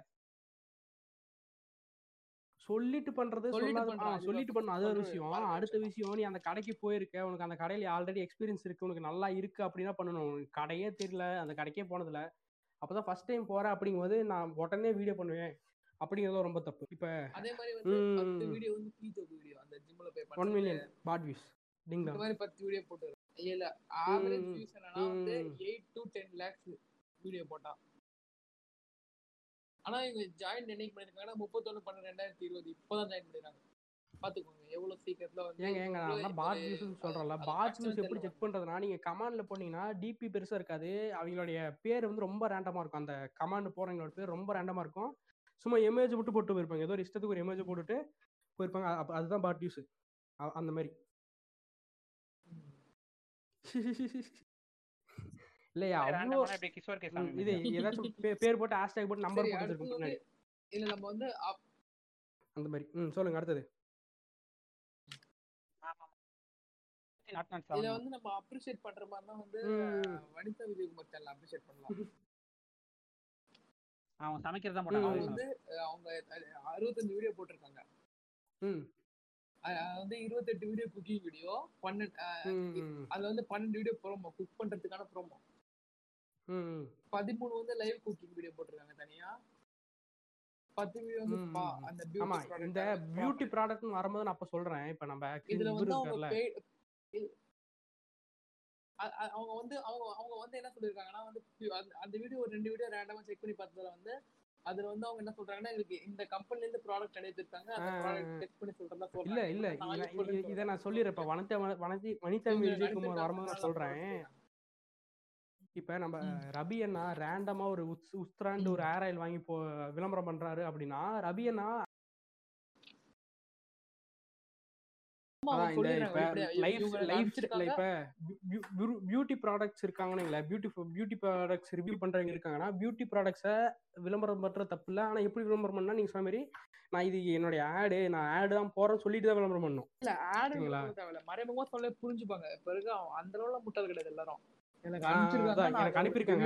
சொல்லிட்டு பண்றது சொல்லிட்டு ஆ, அது ஒரு விஷயம். அடுத்த விஷயம். நீ அந்த கடைக்கு போயிருக்க. உனக்கு அந்த கடையில ஆல்ரெடி எக்ஸ்பீரியன்ஸ் இருக்கு. உனக்கு நல்லா இருக்கு அப்படின்னா பண்ணணும். உனக்கு கடையே தெரியல. அந்த கடைக்கே போனதில்ல. அப்பதான் ஃபர்ஸ்ட் டைம் போறேன் அப்படிங்கும்போது நான் உடனே வீடியோ பண்ணுவேன். அப்படிங்கிறது ரொம்ப தப்பு. இப்ப அதே மாதிரி வந்து. வீடியோ வந்து பீத்தோக்கு வீடியோ அந்த ஜிம்ல போய் ஒன் பண்றது. மில்லியன் பாட் வியூஸ் டிங் இந்த டாங் மாதிரி வீடியோ போட்டு இல்ல ஆவரேஜ் வியூஸ் என்னன்னா வந்து ம். Eight to ten lakhs video போட்டான் ஆனா இவங்க ஜாயின் என்னைக்கு பண்ணிருக்காங்கன்னா முப்பத்தொன்னு பன்னெண்டு ரெண்டாயிரத்தி இருபது. இப்பதான் ஜாயின் பண்ணிருக்காங்க. பாத்துக்கோங்க எவ்வளவு சீக்கிரத்துல வந்து ஏங்க ஏங்க நான் பாட் வியூஸ் சொல்றேன்ல. பாட் வியூஸ் எப்படி. செக் பண்றதுனா நீங்க கமாண்ட்ல போனீங்கன்னா டிபி பெருசா இருக்காது. அவங்களுடைய பேர் வந்து ரொம்ப ரேண்டமா இருக்கும். அந்த கமாண்ட் போறவங்களோட பேர் ரொம்ப ரேண்டமா இருக்கும். சும்மா எமேஜ் மட்டும் போட்டு போயிருப்பாங்க. ஏதோ ஒரு இஷ்டத்துக்கு ஒரு எமேஜ் போட்டுட்டு போயிருப்பாங்க. அதுதான் பாட் வியூஸ் அந்த மாதிரி. இல்லையா? அவ்வளோ இது ஏதாச்சும் பேர் போட்டு ஹேஷ்டேக் போட்டு நம்பர் போட்டு பின்னாடி இல்ல நம்ம வந்து அந்த மாதிரி. ம் சொல்லுங்க அடுத்தது. இத வந்து நம்ம அப்ரிஷியேட் பண்ற மாதிரினா வந்து. வனிதா விஜயகுமார் சேனல் அப்ரிஷியேட் பண்ணலாம். அவன் சமைக்கிறது அவங்க அவன் வந்து அவங்க அறுபத்தஞ்சு வீடியோ போட்டிருக்காங்க. அது வந்து இருபத்தெட்டு வீடியோ குக்கிங் வீடியோ பன்னெண்டு அதுல வந்து பன்னெண்டு வீடியோ ப்ரோமோ குக் பண்றதுக்கான ப்ரோமோ பதிமூணு வந்து லைவ் குக்கிங் வீடியோ போட்டிருக்காங்க தனியா. பத்து வீடியோ வந்து. அந்த பியூட்டி இந்த பியூட்டி ப்ராடக்ட்னு வரும்போது நான் அப்ப சொல்றேன். இப்ப நம்ம இதுல வந்து அவங்க அவங்க வந்து அவங்க அவங்க வந்து என்ன சொல்லிருக்காங்கன்னா வந்து அந்த- வீடியோ ஒரு ரெண்டு வீடியோ ரேண்டமா செக் பண்ணி பார்த்ததுல வந்து அதுல வந்து அவங்க என்ன சொல்றாங்கன்னா எங்களுக்கு இந்த கம்பெனில இருந்து ப்ராடக்ட் அடைத்திருக்காங்க அந்த ப்ராடக்ட். செக் பண்ணி சொல்றதா இல்ல சொல்றாங்க இல்ல. நான் இத-. நான் சொல்லிடுறேன். இப்ப வனத்த வனதி வனிதா விஜயகுமார் வரும்போது நான் சொல்றேன். இப்ப நம்ம. ரபி அண்ணா ரேண்டமா ஒரு உஸ் உஸ்திராண்டு ஒரு ஏர் ஆயில் வாங்கி போ விளம்பரம் பண்றாரு அப்படின்னா ரபி அண்ணா இப்ப. இப்ப பியூட்டி ப்ராடக்ட்ஸ் இருக்காங்கன்னு பியூட்டி பியூட்டி ப்ராடக்ட்ஸ் ரிவ்யூ பண்றவங்க இருக்காங்கன்னா பியூட்டி ப்ராடக்ட்ஸை விளம்பரம் பண்ற தப்பு இல்ல. ஆனா எப்படி விளம்பரம் பண்ணா நீங்க சொன்ன மாதிரி நான் இது என்னுடைய ஆடு நான் ஆடு தான் போறேன்னு சொல்லிட்டு தான் விளம்பரம் பண்ணணும் இல்ல ஆடு ஓகேங்களா? தேவையில்ல மறைமுகமா சொல்ல புரிஞ்சுப்பாங்க. அவன் அந்த அளவுல முட்டாள் கிடையாது எல்லாரும். எனக்கு அனுப்பிச்சிருக்காங்க எனக்கு அனுப்பியிருக்காங்க.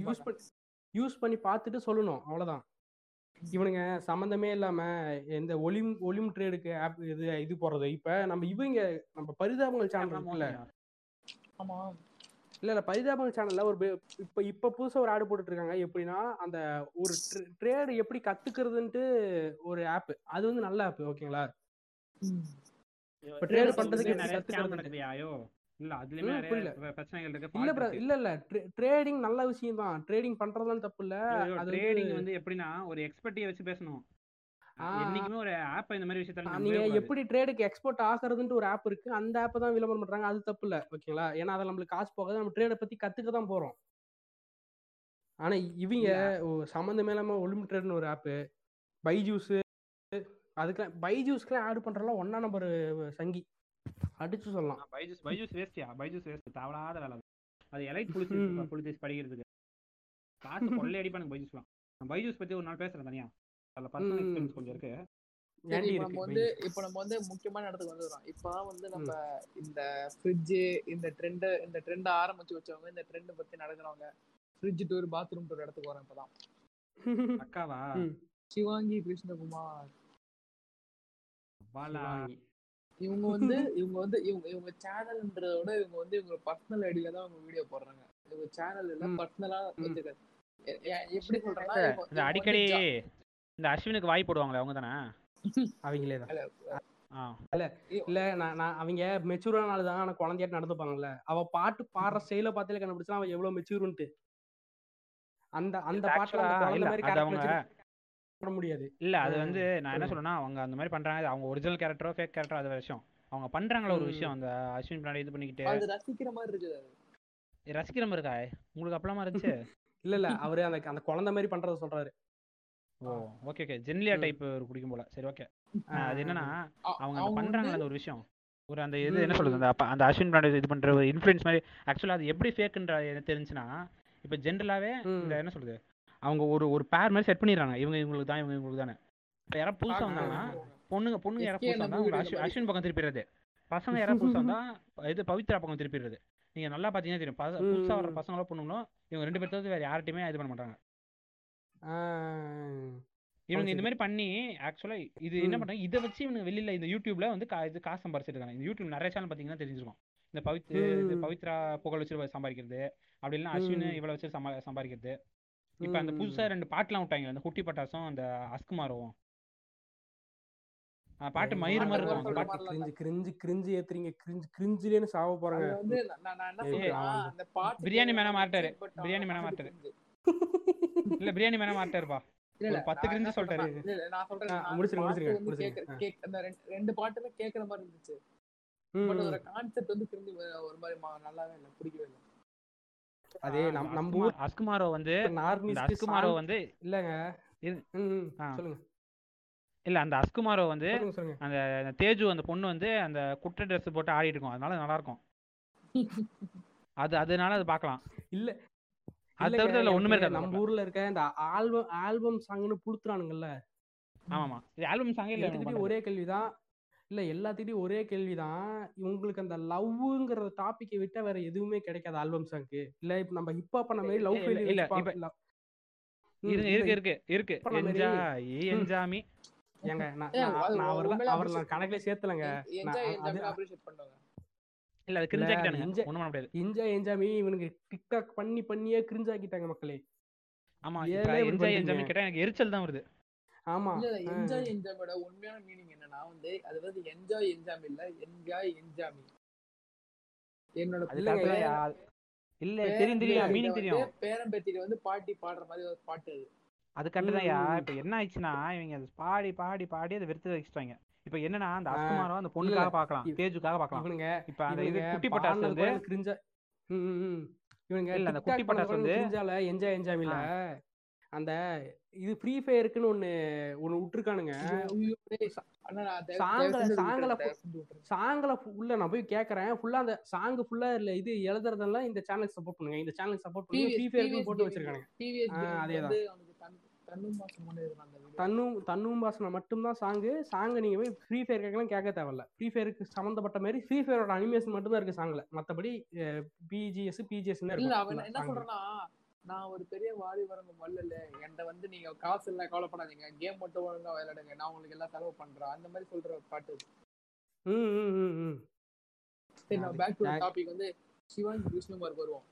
யூஸ். பண்ணி யூஸ் பண்ணி பார்த்துட்டு சொல்லணும் அவ்வளவுதான் இவனுங்க சம்மந்தமே இல்லாம இந்த ஒலிம் ஒலிம் ட்ரேடுக்கு ஆப் இது இது போடுறது இப்ப நம்ம இவங்க நம்ம பரிதாபங்கள் சேனல் இருக்குல்ல ஆமா இல்ல இல்ல பரிதாபங்கள் சேனல்ல ஒரு இப்ப இப்ப புதுசா ஒரு ஆடு போட்டுட்டு இருக்காங்க எப்படின்னா அந்த ஒரு ட்ரேடு எப்படி கத்துக்கிறதுன்ட்டு ஒரு ஆப் அது வந்து நல்ல ஆப் ஓகேங்களா இப்ப trade பண்றதுக்கு இல்ல அதுலயுமே நிறைய பிரச்சனைகள் இருக்கு இல்ல. இல்ல இல்ல. ட்ரேடிங் நல்ல விஷயம் தான். ட்ரேடிங் பண்றதுலாம் தப்பு இல்ல. trading வந்து எப்படின்னா ஒரு எக்ஸ்பர்ட்டியை வச்சு பேசணும். என்னைக்குமே ஒரு ஆப் இந்த மாதிரி விஷயத்துல நீங்க. எப்படி ட்ரேடுக்கு எக்ஸ்போர்ட் ஆகுறதுன்ட்டு ஒரு ஆப் இருக்கு அந்த தான் விளம்பரம் பண்றாங்க. அது தப்பு இல்ல ஓகேங்களா ஏன்னா அதில் நம்மளுக்கு காசு போகாது. நம்ம ட்ரேடை பத்தி கத்துக்க தான் போறோம். ஆனா இவங்க சம்மந்தமே இல்லாம ஒலிம் ட்ரேட்னு ஒரு ஆப்பு பைஜூஸ் அதுக்கெல்லாம் பைஜூஸ்க்குலாம் ஆட் பண்றலாம் ஒன்னா நம்பர் சங்கி. அடிச்சு சொல்லலாம் பைஜூஸ் பைஜூஸ் வேஸ்ட்யா பைஜூஸ் வேஸ்ட் தேவையில்லாத வேலை அது. எலைட் ம். புலிஸ் படிக்கிறதுக்கு காசு கொள்ளை அடிப்பானுங்க பைஜூஸ்லாம் நான் பைஜூஸ் பத்தி ஒரு நாள் பேசுறேன் தனியா அதுல பர்சனல். எக்ஸ்பீரியன்ஸ் கொஞ்சம் இருக்கு நம்ம வந்து? இப்ப நம்ம வந்து முக்கியமான இடத்துக்கு வந்துடுறோம் இப்பதான் வந்து நம்ம இந்த ஃப்ரிட்ஜ் இந்த ட்ரெண்ட் இந்த ட்ரெண்ட் ஆரம்பிச்சு வச்சவங்க இந்த ட்ரெண்ட் பத்தி நடக்கிறவங்க ஃப்ரிட்ஜ் டூர் பாத்ரூம் டூர் இடத்துக்கு வரோம் இப்பதான் அக்காவா. சிவாங்கி கிருஷ்ணகுமார். இவங்க வந்து இவங்க வந்து இவங்க இவங்க சேனல்ன்றத விட இவங்க வந்து இவங்க பர்சனல் ஐடியில தான் அவங்க வீடியோ போடுறாங்க. இவங்க சேனல் இல்ல. பர்சனலா எ- எப்படி சொல்றேன்னா இந்த- இவங்க- இந்த இவங்க அடிக்கடி இந்த அஸ்வினுக்கு வாய் போடுவாங்களே அவங்க தானே? அவங்களே தான். ஆ. இல்ல நான் நான் அவங்க மெச்சூரான ஆளு தான் ஆனா குழந்தையாட்டு நடந்துப்பாங்கல்ல. அவ பாட்டு பாடுற ஸ்டைல பார்த்தாலே கண்டுபிடிச்சா அவன் எவ்வளவு மெச்சூர்ன்ட்டு அந்த அந்த பாட்டுல அந்த இல்ல, மாதிரி போட முடியாது. இல்ல அது வந்து நான் என்ன. சொல்றேன்னா அவங்க அந்த மாதிரி பண்றாங்க. அவங்க ஒரிஜினல் கேரக்டரோ ஃபேக் கேரக்டரோ அது விஷயம். அவங்க பண்றாங்களா ஒரு. விஷயம் அந்த அஸ்வின் பின்னாடி இது பண்ணிக்கிட்டு. அது ரசிக்கிற மாதிரி இருக்குது. ரசிக்கிற மாதிரி இருக்கா? உங்களுக்கு அப்பலாமா இருந்துச்சு? இல்ல இல்ல அவரு அந்த அந்த குழந்தை மாதிரி பண்றத சொல்றாரு. ஓ ஓகே ஓகே ஜென்லியா. டைப் பிடிக்கும் போல. சரி ஓகே அது என்னன்னா அவங்க அந்த வந்து அந்த ஒரு விஷயம். ஒரு அந்த இது என்ன சொல்றது. அந்த அப்ப- அந்த அஸ்வின் பிராண்ட் இது பண்ற ஒரு இன்ஃப்ளூயன்ஸ் மாதிரி. ஆக்சுவலா அது எப்படி ஃபேக்குன்ற எனக்கு தெரிஞ்சுன்னா இப்போ ஜென்ரலாவே. இந்த என்ன சொல்றது? அவங்க ஒரு ஒரு பேர் மாதிரி செட் பண்ணிடுறாங்க இவங்க இவங்களுக்கு தான் இவங்க இவங்களுக்கு தானே இப்போ யாராவது புதுசா ஆ, வந்தாங்கன்னா. பொண்ணுங்க பொண்ணுங்க யாராவது SK புதுசா நம்ம வந்தா அவங்க வீடு அஸ்வின் பக்கம் திருப்பிடுறது பசங்க யாராவது புதுசா வந்தா இது பவித்ரா பக்கம் திருப்பிடுறது நீங்க நல்லா பாத்தீங்கன்னா தெரியும் பச- புதுசா வர ம். பசங்களோ பொண்ணுங்களோ இவங்க ரெண்டு பேர் தவிர்த்து வேற யார்ட்டையுமே இது பண்ண மாட்டாங்க இவங்க இந்த. மாதிரி பண்ணி ஆக்சுவலா இது என்ன. பண்றாங்க இதை வச்சு இவங்க வெளியில இந்த யூடியூப்ல வந்து இது காசு சம்பாரிச்சிட்டு இருக்காங்க இந்த யூடியூப் நிறைய சேனல் பாத்தீங்கன்னா தெரிஞ்சிருக்கும் இந்த பவித். பவித்ரா புகழ் வச்சு சம்பாதிக்கிறது அப்படி இல்லைன்னா அஸ்வின். இவளை வச்சு சம்பா சம்பாதிக்கிறது இப்ப அந்த புதுசா. ரெண்டு பாட்டுலாம் விட்டாங்க அந்த குட்டி பட்டாசும் அந்த அஸ்குமாரும் ஆ, பாட்டு மயிறு மாதிரி பாட்டு இருக்கும். பாட்டு கிரிஞ்சு கிரிஞ்சு கிரிஞ்சு ஏத்துறீங்க. கிரிஞ்சு கிரிஞ்சுலேன்னு சாவ போறாங்க பிரியாணி மேனா மாட்டாரு. பிரியாணி மேனா மாட்டாரு. இல்ல பிரியாணி மேனா மாட்டாருப்பா. பத்து கிரிஞ்சு இல்ல நான் சொல்றேன். முடிச்சிருங்க, பாட்டு முடிச்சிருங்க, அந்த ரெண்டு பாட்டுமே கேட்கற மாதிரி இருந்துச்சு. பட் கான்செப்ட் வந்து திரும்பி ஒரு மாதிரி நல்லாவே இல்லை பிடிக்கவே இல்லை. அதே நம்ம ஊர் அஸ்குமாரோ வந்து அஸ்குமாரோ வந்து இல்லங்க. சொல்லுங்க. இல்ல அந்த அஸ்குமாரோ வந்து அந்த தேஜு அந்த பொண்ணு வந்து அந்த குட்டை ட்ரெஸ் போட்டு ஆடிட்டு இருக்கும். அதனால நல்லா இருக்கும் அது அதனால அது பார்க்கலாம் இல்ல அது தவிர்த்து அதுல ஒண்ணுமே இருக்காது நம்ம. ஊர்ல இருக்க இந்த ஆல்பம் ஆல்பம் சாங்னு புளுத்துறானுங்கல்ல ஆமாமா. இது ஆல்பம் சாங்கே இல்ல. ஒரே கேள்விதான்? இல்ல எல்லாத்துக்கிட்டையும் ஒரே கேள்விதான். உங்களுக்கு அந்த லவ்ங்கிற டாபிக்கை விட்டா வேற எதுவுமே கிடைக்காது ஆல்பம் சாங்க்கு இல்ல இப்ப நம்ம ஹிப் பண்ண மாதிரி லவ் இல்ல, இருக்கு இருக்கு இருக்கு. என்ஜாமி. ஏங்க நான் ஏய், நான் அது நான் அவர்ல உண்மையிலே அவர்ல appreciate கணக்குல சேர்த்தலங்க. இல்ல அது இல்ல, கிரிஞ்ச் ஆக்கிட்டானுங்க. enjoy- ஒண்ணும் பண்ண முடியாது. என்ஜாய் என்ஜாமி இவனுக்கு டிக்டாக் பண்ணி பண்ணியே கிரிஞ்ச் ஆக்கிட்டாங்க மக்களே. ஆமா என்ஜாய்? என்ஜாமி கேட்டா எனக்கு எரிச்சல் தான் வருது. ஆமா. என்ஜாய் என்ஜாயோட உண்மையான மீனிங் என்னன்னா வந்து அது வந்து என்ஜாய் என்ஜாம் இல்ல என்ஜாய் என்ஜாமி என்னோட யா- இல்ல தெரியும் தெரியும் மீனிங் தெரியும். பேரன் பேத்திட்டு வந்து பாட்டி பாடுற மாதிரி ஒரு பாட்டு அது. அது கரெக்ட் தான் யா. ம், ம். இப்ப என்ன ஆயிடுச்சுன்னா இவங்க அது பாடி பாடி பாடி அதை வெறுத்து வச்சுட்டாங்க. இப்ப என்னன்னா அந்த அஸ்குமாரோ அந்த இல்ல, பொண்ணுக்காக பார்க்கலாம் இவ்- தேஜுக்காக இவனுங்க இப்ப அந்த இது குட்டி பட்டாசு வந்து கிரிஞ்சா. இவனுங்க இல்ல, அந்த குட்டி பட்டாசு வந்து- என்ஜாய் என்ஜாய்மில்ல அந்த இது ஃப்ரீ ஃபயருக்குன்னு ஒண்ணு ஒண்ணு விட்டுருக்கானுங்க. சாங்கல- சாங்கல உள்ள நான் போய் கேக்குறேன். ஃபுல்லா அந்த சாங் ஃபுல்லா இல்ல இது எழுதுறதெல்லாம் இந்த சேனலுக்கு சப்போர்ட் பண்ணுங்க. இந்த சேனலுக்கு சப்போர்ட் பண்ணுங்க. ஃப்ரீ ஃபயருக்கு போட்டு வச்சிருக்கானுங்க. அதேதான். தன்னும். தன்னும் தன்னும் பாசனை மட்டும்தான் சாங்கு. சாங்க நீங்க போய் ஃப்ரீ ஃபயர் கேட்கலாம் கேட்க தேவையில்ல. ஃப்ரீ ஃபயருக்கு சம்மந்தப்பட்ட மாதிரி ஃப்ரீ ஃபயரோட அனிமேஷன் மட்டும் தான் இருக்கு சாங்ல மத்தபடி பிஜிஎஸ் பிஜிஎஸ் என்ன சொல்றான்னா நான் ஒரு பெரிய வாலிபரங்க வல்லல என்கிட்ட வந்து நீங்க காசு இல்ல கவலைப்படாதீங்க. கேம் மட்டும் ஒழுங்கா விளையாடுங்க. நான் உங்களுக்கு எல்லாம் செலவு பண்றேன். அந்த மாதிரி சொல்ற பாட்டு. இது. ம் ம் ம் ம். சரி நான் பேக் டு டாபிக் வந்து சிவாங்கி விஷ்ணுமார்க்கு வருவோம்.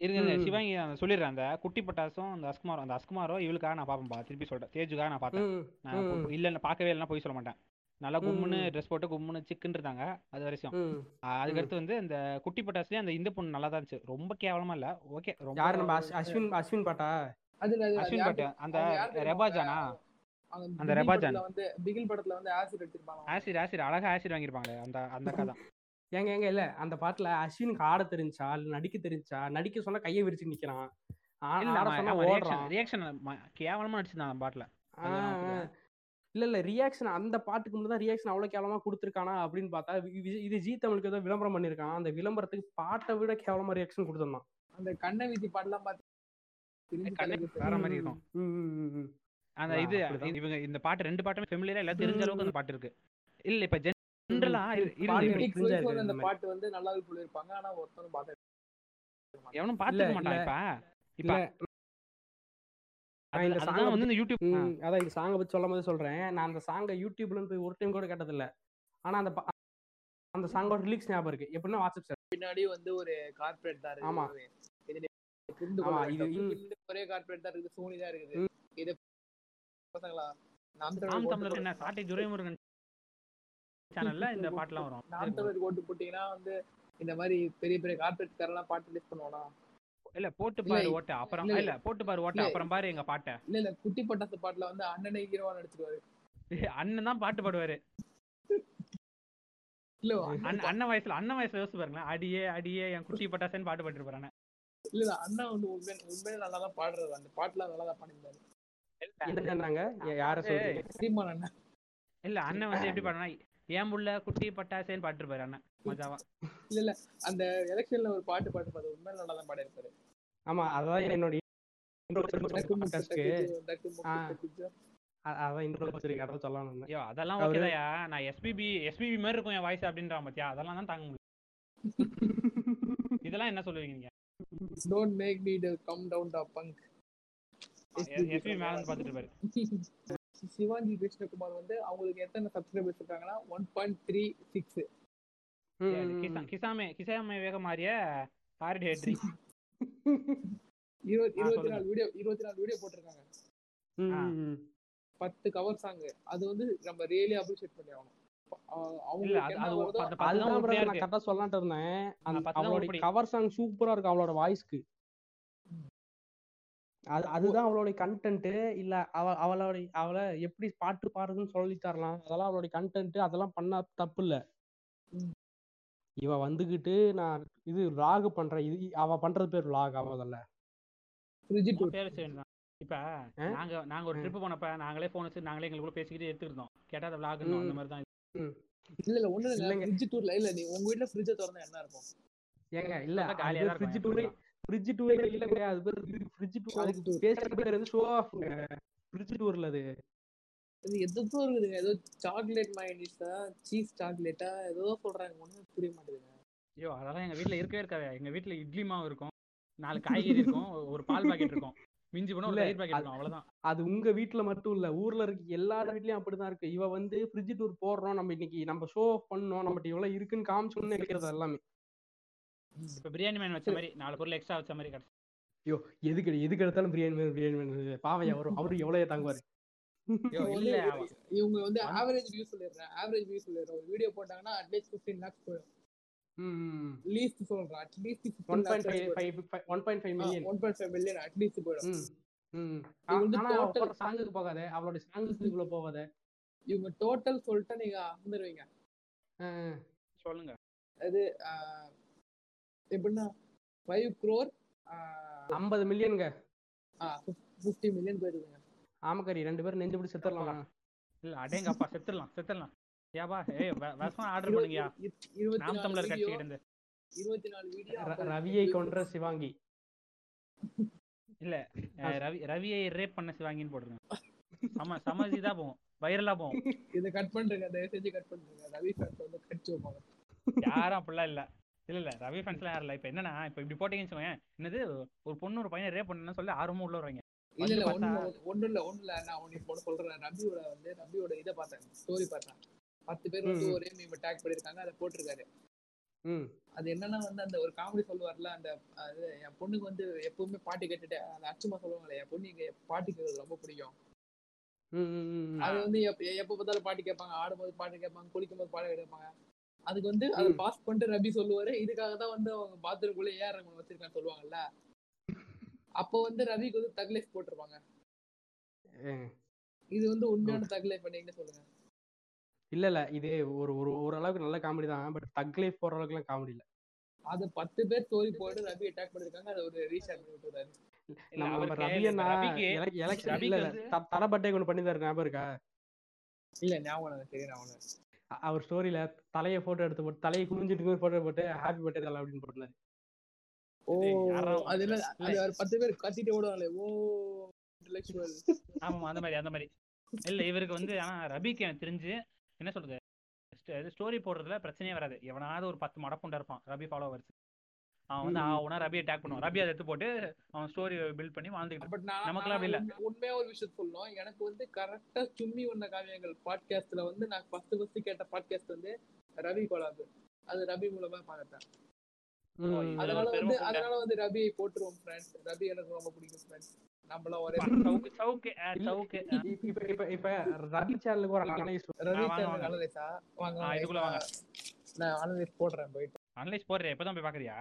இருங்க. சிவாங்கி நான் சொல்லிடுறேன். அந்த குட்டி பட்டாசும் அந்த அஸ்குமாரும் அந்த அஸ்குமாரோ இவளுக்காக நான் பார்ப்பேன்பா. திருப்பி சொல்றேன். தேஜுக்காக நான் பார்த்தேன் நான் இல்ல பார்க்கவே இல்லைன்னா போய் சொல்ல மாட்டேன். நல்லா கும்முன்னு. ட்ரெஸ் போட்டு கும்முன்னு சிக்குன்னு இருந்தாங்க அது வரைக்கும். அதுக்கடுத்து வந்து இந்த குட்டி பட்டாசுலயே அந்த இந்த பொண்ணு நல்லா தான் இருந்துச்சு. ரொம்ப கேவலமா இல்ல. ஓகே ரொம்ப யாரு நம்ம அஸ்- அஸ்வின் அஸ்வின் பாட்டா? அஸ்வின் யார் பட் தெரியுமா? அந்த? ரெபாஜானா? அந்த பிகில் ரெபாஜான். வந்து பிகில் படத்துல வந்து ஆசிட் எடுத்திருப்பாங்க. Acid acid. அழகா ஆசிட் வாங்கியிருப்பாங்களே அந்த அந்த தான். ஏங்க ஏங்க இல்ல. அந்த பாட்டுல அஸ்வினுக்கு ஆட தெரிஞ்சா இல்ல நடிக்க தெரிஞ்சா நடிக்க சொன்னா கையை விரிச்சு நிக்கிறான். கேவலமா நடிச்சிருந்தான் அந்த பாட்டுல. இல்ல இல்ல ரியாக்ஷன் அந்த பாட்டுக்கு மட்டும் தான் ரியாக்ஷன் அவ்வளவு கேவலமா கொடுத்துருக்கானா அப்படின்னு பார்த்தா இது ஜி தமிழுக்கு ஏதோ விளம்பரம் பண்ணிருக்கான் அந்த விளம்பரத்துக்கு பாட்டை விட கேவலமா ரியாக்ஷன் கொடுத்துருந்தான் அந்த கண்ணை வீதி பாட்டுலாம் பார்த்து வேற மாதிரி இருக்கும். அந்த இது. இவங்க இந்த பாட்டு ரெண்டு பாட்டுமே ஃபெமிலியரா எல்லாம் தெரிஞ்ச. அளவுக்கு அந்த பாட்டு இருக்கு இல்ல இப்ப ஜென்ரலா அந்த. பாட்டு வந்து நல்லா சொல்லியிருப்பாங்க ஆனா ஒருத்தனும் பார்த்து எவனும் பாத்துக்க மாட்டான். இப்ப இல்ல இப்ப நான் இந்த அ வந்து இந்த யூடியூப் அதான் இந்த சாங்கை பத்தி சொல்லும் போது சொல்றேன். நான் அந்த சாங்கை யூடியூப்ல போய் ஒரு டைம் கூட கேட்டதில்ல. ஆனா அந்த பா- அந்த சாங்கோட ரிலீக்ஸ் ஞாபகம் இருக்கு. எப்படின்னா வாட்ஸ்அப் சார். பின்னாடி வந்து ஒரு கார்ப்பரேட் தான் இருக்கு ஆமா. இது ஒரே கார்ப்பரேட் தான் இருக்குது. சோனி தான் இருக்குது. இது பசங்களா? நாம் தமிழர் என்ன? சாட்டை துரைமுருகன் சேனல்ல இந்த பாட்டுலாம் வரும். நாம் தமிழ் ஓட்டு போட்டீங்கன்னா வந்து இந்த மாதிரி பெரிய பெரிய கார்ப்பரேட் காரெல்லாம் பாட்டு ரிலீஸ் பண்ணுவானா? இல்ல போட்டு பாரு ஓட்ட அப்புறம் இல்ல, போட்டு பாரு ஓட்ட. அப்புறம் பாரு எங்க பாட்டை. இல்ல இல்ல குட்டி பட்டாசு பாட்டுல வந்து அண்ணனை ஹீரோவா நடிச்சிருவாரு. அண்ணன் தான் பாட்டு பாடுவாரு. இல்ல அண்ணன் அண்ணன் வயசுல அண்ணன் வயசுல யோசிச்சு பாருங்களேன். அடியே அடியே என் குட்டி பட்டாசேன்னு பாட்டு பாட்டு போறானே இல்ல இல்ல அண்ணா வந்து உண்மையில உண்மையில நல்லா தான் பாடுறது அந்த பாட்டுலாம் நல்லா தான் யா- யார சொல்றீங்க? சீமான் அண்ணன்? இல்ல அண்ணன் வந்து எப்படி பாடுனா ஏன் புள்ள குட்டி பட்டாசேன்னு பாட்டு இருப்பாரு அண்ணன் மஜாவா. இல்ல இல்ல அந்த எலெக்ஷன்ல ஒரு பாட்டு பாட்டு பாரு உண்மையில நல்லா தான் பாடியிருப்பாரு. ஆமா அதான் என்னோட அதெல்லாம் ஓகேதாயா நான் எஸ்பிபி எஸ்பிபி மாதிரி இருக்கும் என் வாய்ஸ் அப்படின்றான் பாத்தியா. அதெல்லாம் தான் தாங்க முடியும். இதெல்லாம் என்ன சொல்லுவீங்க நீங்க? Don't make me come down to bunk SPB மேல இருந்து பாத்துட்டு இருப்பாரு சிவாஜி கிருஷ்ணகுமார் வந்து அவங்களுக்கு எத்தனை சப்ஸ்கிரைபர்ஸ் இருக்காங்கன்னா ஒன் பாயிண்ட் த்ரீ சிக்ஸ் கிசாமே கிசாமே வேக மாறிய. ஹார்ட் ஹெட்ரி இருபத்தி இருபத்தி. நாலு வீடியோ இருபத்தி நாலு வீடியோ போட்டிருக்காங்க. பத்து கவர் சாங் அது வந்து நம்ம ரியலி அப்ரிஷியேட் பண்ணி ஆகணும். கரெக்டா சொல்லலாம்னு இருந்தேன். அவளோட. கவர் சாங் சூப்பரா இருக்கு அவளோட வாய்ஸ்க்கு அது அதுதான் அவளோட கண்டென்ட் இல்ல அவ அவளோட அவளை எப்படி பாட்டு பாடுறதுன்னு சொல்லி தரலாம். அதெல்லாம் அவளோட கண்டென்ட் அதெல்லாம் பண்ணா தப்பு இல்ல. இவ வந்துகிட்டு நான் இது vlog பண்றேன் இது அவ பண்றது பேர் vlog அவதல்ல ஃப்ரிட்ஜ் டூர் பேர் சரி தான். இப்ப? நாங்க நாங்க ஒரு. ட்ரிப் போனப்ப நாங்களே போன் வச்சு நாங்களே எங்களுக்குள்ள பேசிக்கிட்டு எடுத்துருந்தோம் கேட்டா அது ம். அந்த மாதிரி தான் இல்ல இல்ல ஒண்ணு இல்ல. ஃப்ரிட்ஜ் டூர்ல இல்ல நீ உங்க வீட்ல ஃப்ரிட்ஜ திறந்தா என்ன இருக்கும்? ஏங்க இல்ல காலியா ஃப்ரிட்ஜ் டூரே ஃப்ரிட்ஜ் டூரே இல்லைங்க அது பேர் ஃப்ரிட்ஜ் டூர் அதுக்கு. பேசுற பேர் வந்து ஷோ ஆஃப்ங்க ஃப்ரிட்ஜ் டூர்ல அது. இது எதுக்கோ இருக்குதுங்க ஏதோ சாக்லேட் மைனிஸா சீஸ் சாக்லேட்டா ஏதோ சொல்றாங்க. ஒண்ணுமே புரிய மாட்டேங்குதுங்க. ஐயோ அதெல்லாம் எங்க வீட்ல இருக்கவே இருக்காது. எங்க வீட்ல இட்லி மாவு இருக்கும். நாலு காய்கறி இருக்கும். ஒரு பால் பாக்கெட் இருக்கும். மிஞ்சி போனா ஒரு பாக்கெட் அது- இருக்கும். அவ்வளவுதான். அது உங்க வீட்ல மட்டும் இல்ல. ஊர்ல இருக்க எல்லார் வீட்லயும் அப்படிதான் இருக்கு. இவ வந்து ஃப்ரிட்ஜ் டூர் போடுறோம். நம்ம இன்னைக்கு நம்ம ஷோ பண்ணோம். நம்மகிட்ட இவ்வளவு இருக்குன்னு காமிச்சோம்னு நினைக்கிறது எல்லாமே. இப்ப பிரியாணி மேன் வச்ச மாதிரி நாலு பொருள் எக்ஸ்ட்ரா வச்ச மாதிரி கிடைச்சு ஐயோ எதுக்கு எதுக்கு எடுத்தாலும் பிரியாணி வேணும் பிரியாணி வேணும் பாவையா வரும் அவரு எவ்வளவு தாங்குவாரு? இவங்க இல்ல வந்து ஆவரேஜ் வியூ சொல்லிடுறேன். ஆவரேஜ் வியூ சொல்லிடுறேன். ஒரு வீடியோ போட்டாங்கன்னா அட்லீஸ்ட் ஃபிஃப்டீன் லேக்ஸ் போயிடும். லீஸ்ட் சொல்றேன். At least one point five one point five million one point five million at least போயிடும். சாங்குக்கு போகாத. அவளோட சாங்குக்கு இவ்வளவு போகாத. இவங்க டோட்டல் சொல்லிட்டு நீங்க வந்துருவீங்க சொல்லுங்க. ஆஹ் எப்படின்னா ஃபைவ் க்ரோர் ஐம்பது மில்லியனுங்க ஃபிஃப்டி மில்லியன் போயிருக்குங்க ஆமக்கறி ரெண்டு பேரும் நெஞ்சு பிடிச்சி செத்துடலாம் இல்ல அடேங்கப்பா செத்துடலாம் செத்துடலாம். ஏப்பா ஏய் விஷம் ஆர்டர் பண்ணுங்கயா நாம் தமிழர் கட்சிகிட்ட இருந்து. ரவியை கொன்ற சிவாங்கி. இல்ல ரவி ரவியை ரேப் பண்ண சிவாங்கின்னு போட்டுருங்க. சம சம இதா போகும் வைரலா போகும் இதை கட் பண்றேங்க தயவு செஞ்சு கட் பண்றேங்க. ரவி ஃபேன்ஸ் வந்து கடிச்சு வைப்பாங்க யாரும் அப்படிலாம் இல்ல. இல்ல இல்ல ரவி ஃபேன்ஸ்லாம் யாரும் இல்ல. இப்ப என்னன்னா இப்ப இப்படி போட்டீங்கன்னு வச்சுக்கோங்க என்னது ஒரு பொண்ணு ஒரு பையனை ரேப் பண்ணணும்னு சொல்லி ஆர்வமா உள்ள வருவாங்க. இல்ல இல்ல ஒண்ணு ஒண்ணு இல்ல ஒண்ணு இல்ல நான் உனக்கு ஒண்ணு சொல்றேன். ரபியோட வந்து ரபியோட இதை பார்த்தேன். ஸ்டோரி பார்த்தேன். பத்து பேர் வந்து. ஒரே மீம் டேக் பண்ணிருக்காங்க அதை போட்டிருக்காரு. அது என்னன்னா வந்து அந்த ஒரு காமெடி சொல்லுவார்ல அந்த அது என் பொண்ணுக்கு வந்து எப்பவுமே பாட்டு கேட்டுட்டு அந்த அச்சுமா சொல்லுவாங்களே என் பொண்ணு இங்க பாட்டு கேட்கறது ரொம்ப பிடிக்கும். அது வந்து எப்ப எப்ப பார்த்தாலும் பாட்டு கேட்பாங்க. ஆடும்போது பாட்டு கேட்பாங்க. குளிக்கும் போது பாட்டு கேட்பாங்க. அதுக்கு வந்து அதை. பாஸ் பண்ணிட்டு ரபி சொல்லுவாரு. இதுக்காக தான் வந்து அவங்க பாத்ரூம்குள்ள ரஹ்மான் வச்சிருக்கான்னு சொல்லுவாங்கல்ல. அப்போ வந்து ரவிக்கு வந்து தக்லைஃப் போட்டிருப்பாங்க ஏ. இது வந்து உண்மையான தக்லைஃப் பண்ணீங்கன்னு சொல்லுங்க. இல்ல இல்ல. இது ஒரு ஒரு ஓரளவுக்கு நல்ல காமெடி தான். பட் தக் லைஃப் போற அளவுக்குலாம் காமெடி இல்ல. அது பத்து பேர் ஸ்டோரி போட்டு ரவி அட்டாக் பண்ணிருக்காங்க. அதை ஒரு பண்ணி விட்டுறாரு. நம்ம ரவி எலெக்ஷன் இல்ல இல்ல. வந்து- த- தடபட்டை ஒன்று பண்ணியிருந்தாரு ஞாபகம் இருக்கா? இல்ல ஞாபகம் தெரியும் ஞாபகம் அவர் ஸ்டோரியில தலையை போட்டோ எடுத்து போட்டு தலையை குனிஞ்சிட்டு போட்டோ போட்டு ஹாப்பி பர்த்டே தலை அப்படின்னு போட்டுருந்தாரு ஓ. டேய், யாரா அது என்ன இல்ல. அது ஒரு பத்து பேர் கத்திட்டு ஓடுவாங்களே. ஓ இன்டெலெக்சுவல். ஆமா அந்த மாதிரி அந்த மாதிரி. இல்ல இவருக்கு வந்து ஆனா ரபிக்கு எனக்கு தெரிஞ்சு என்ன சொல்றது? ஸ்டோரி போடுறதுல பிரச்சனையே வராது. எவனாவது ஒரு பத்து மடப்புண்டா இருப்பான் ரபி ஃபாலோவர்ஸ் அவன் வந்து. அவனா ரபி அட்டாக் பண்ணுவான். ரபி அதை எடுத்து போட்டு அவன் ஸ்டோரி பில்ட் பண்ணி நான் நமக்கெல்லாம் அப்படி இல்ல. உண்மையா ஒரு விஷயம் சொல்லணும். எனக்கு வந்து கரெக்டா சும்மி வந்த காவியங்கள் பாட்காஸ்ட்ல வந்து நான் ஃபர்ஸ்ட் ஃபர்ஸ்ட் கேட்ட பாட்காஸ்ட் வந்து ரவி கொலாபு அது ரவி மூலமா பார்த்தேன் அதனால வந்து அதனால வந்து ரபியை போட்டுருவோம் ஃப்ரெண்ட்ஸ் ரபி எனக்கு ரொம்ப பிடிக்கும் ஃப்ரெண்ட்ஸ் நம்மளாம் ஒரே சவுக்கு சவுக்கு இப்ப இப்ப இப்ப ரவி சேனலுக்கு ஒரு அனலைஸ் ரவி வாங்க, சேனல். அனலைஸா வாங்க ஆ, வாங்க. இதுக்குள்ள வாங்க. நான் அனலைஸ் போடுறேன் போயிட்டு. அனலைஸ் போடுறியா? இப்பதான் போய் பாக்குறியா?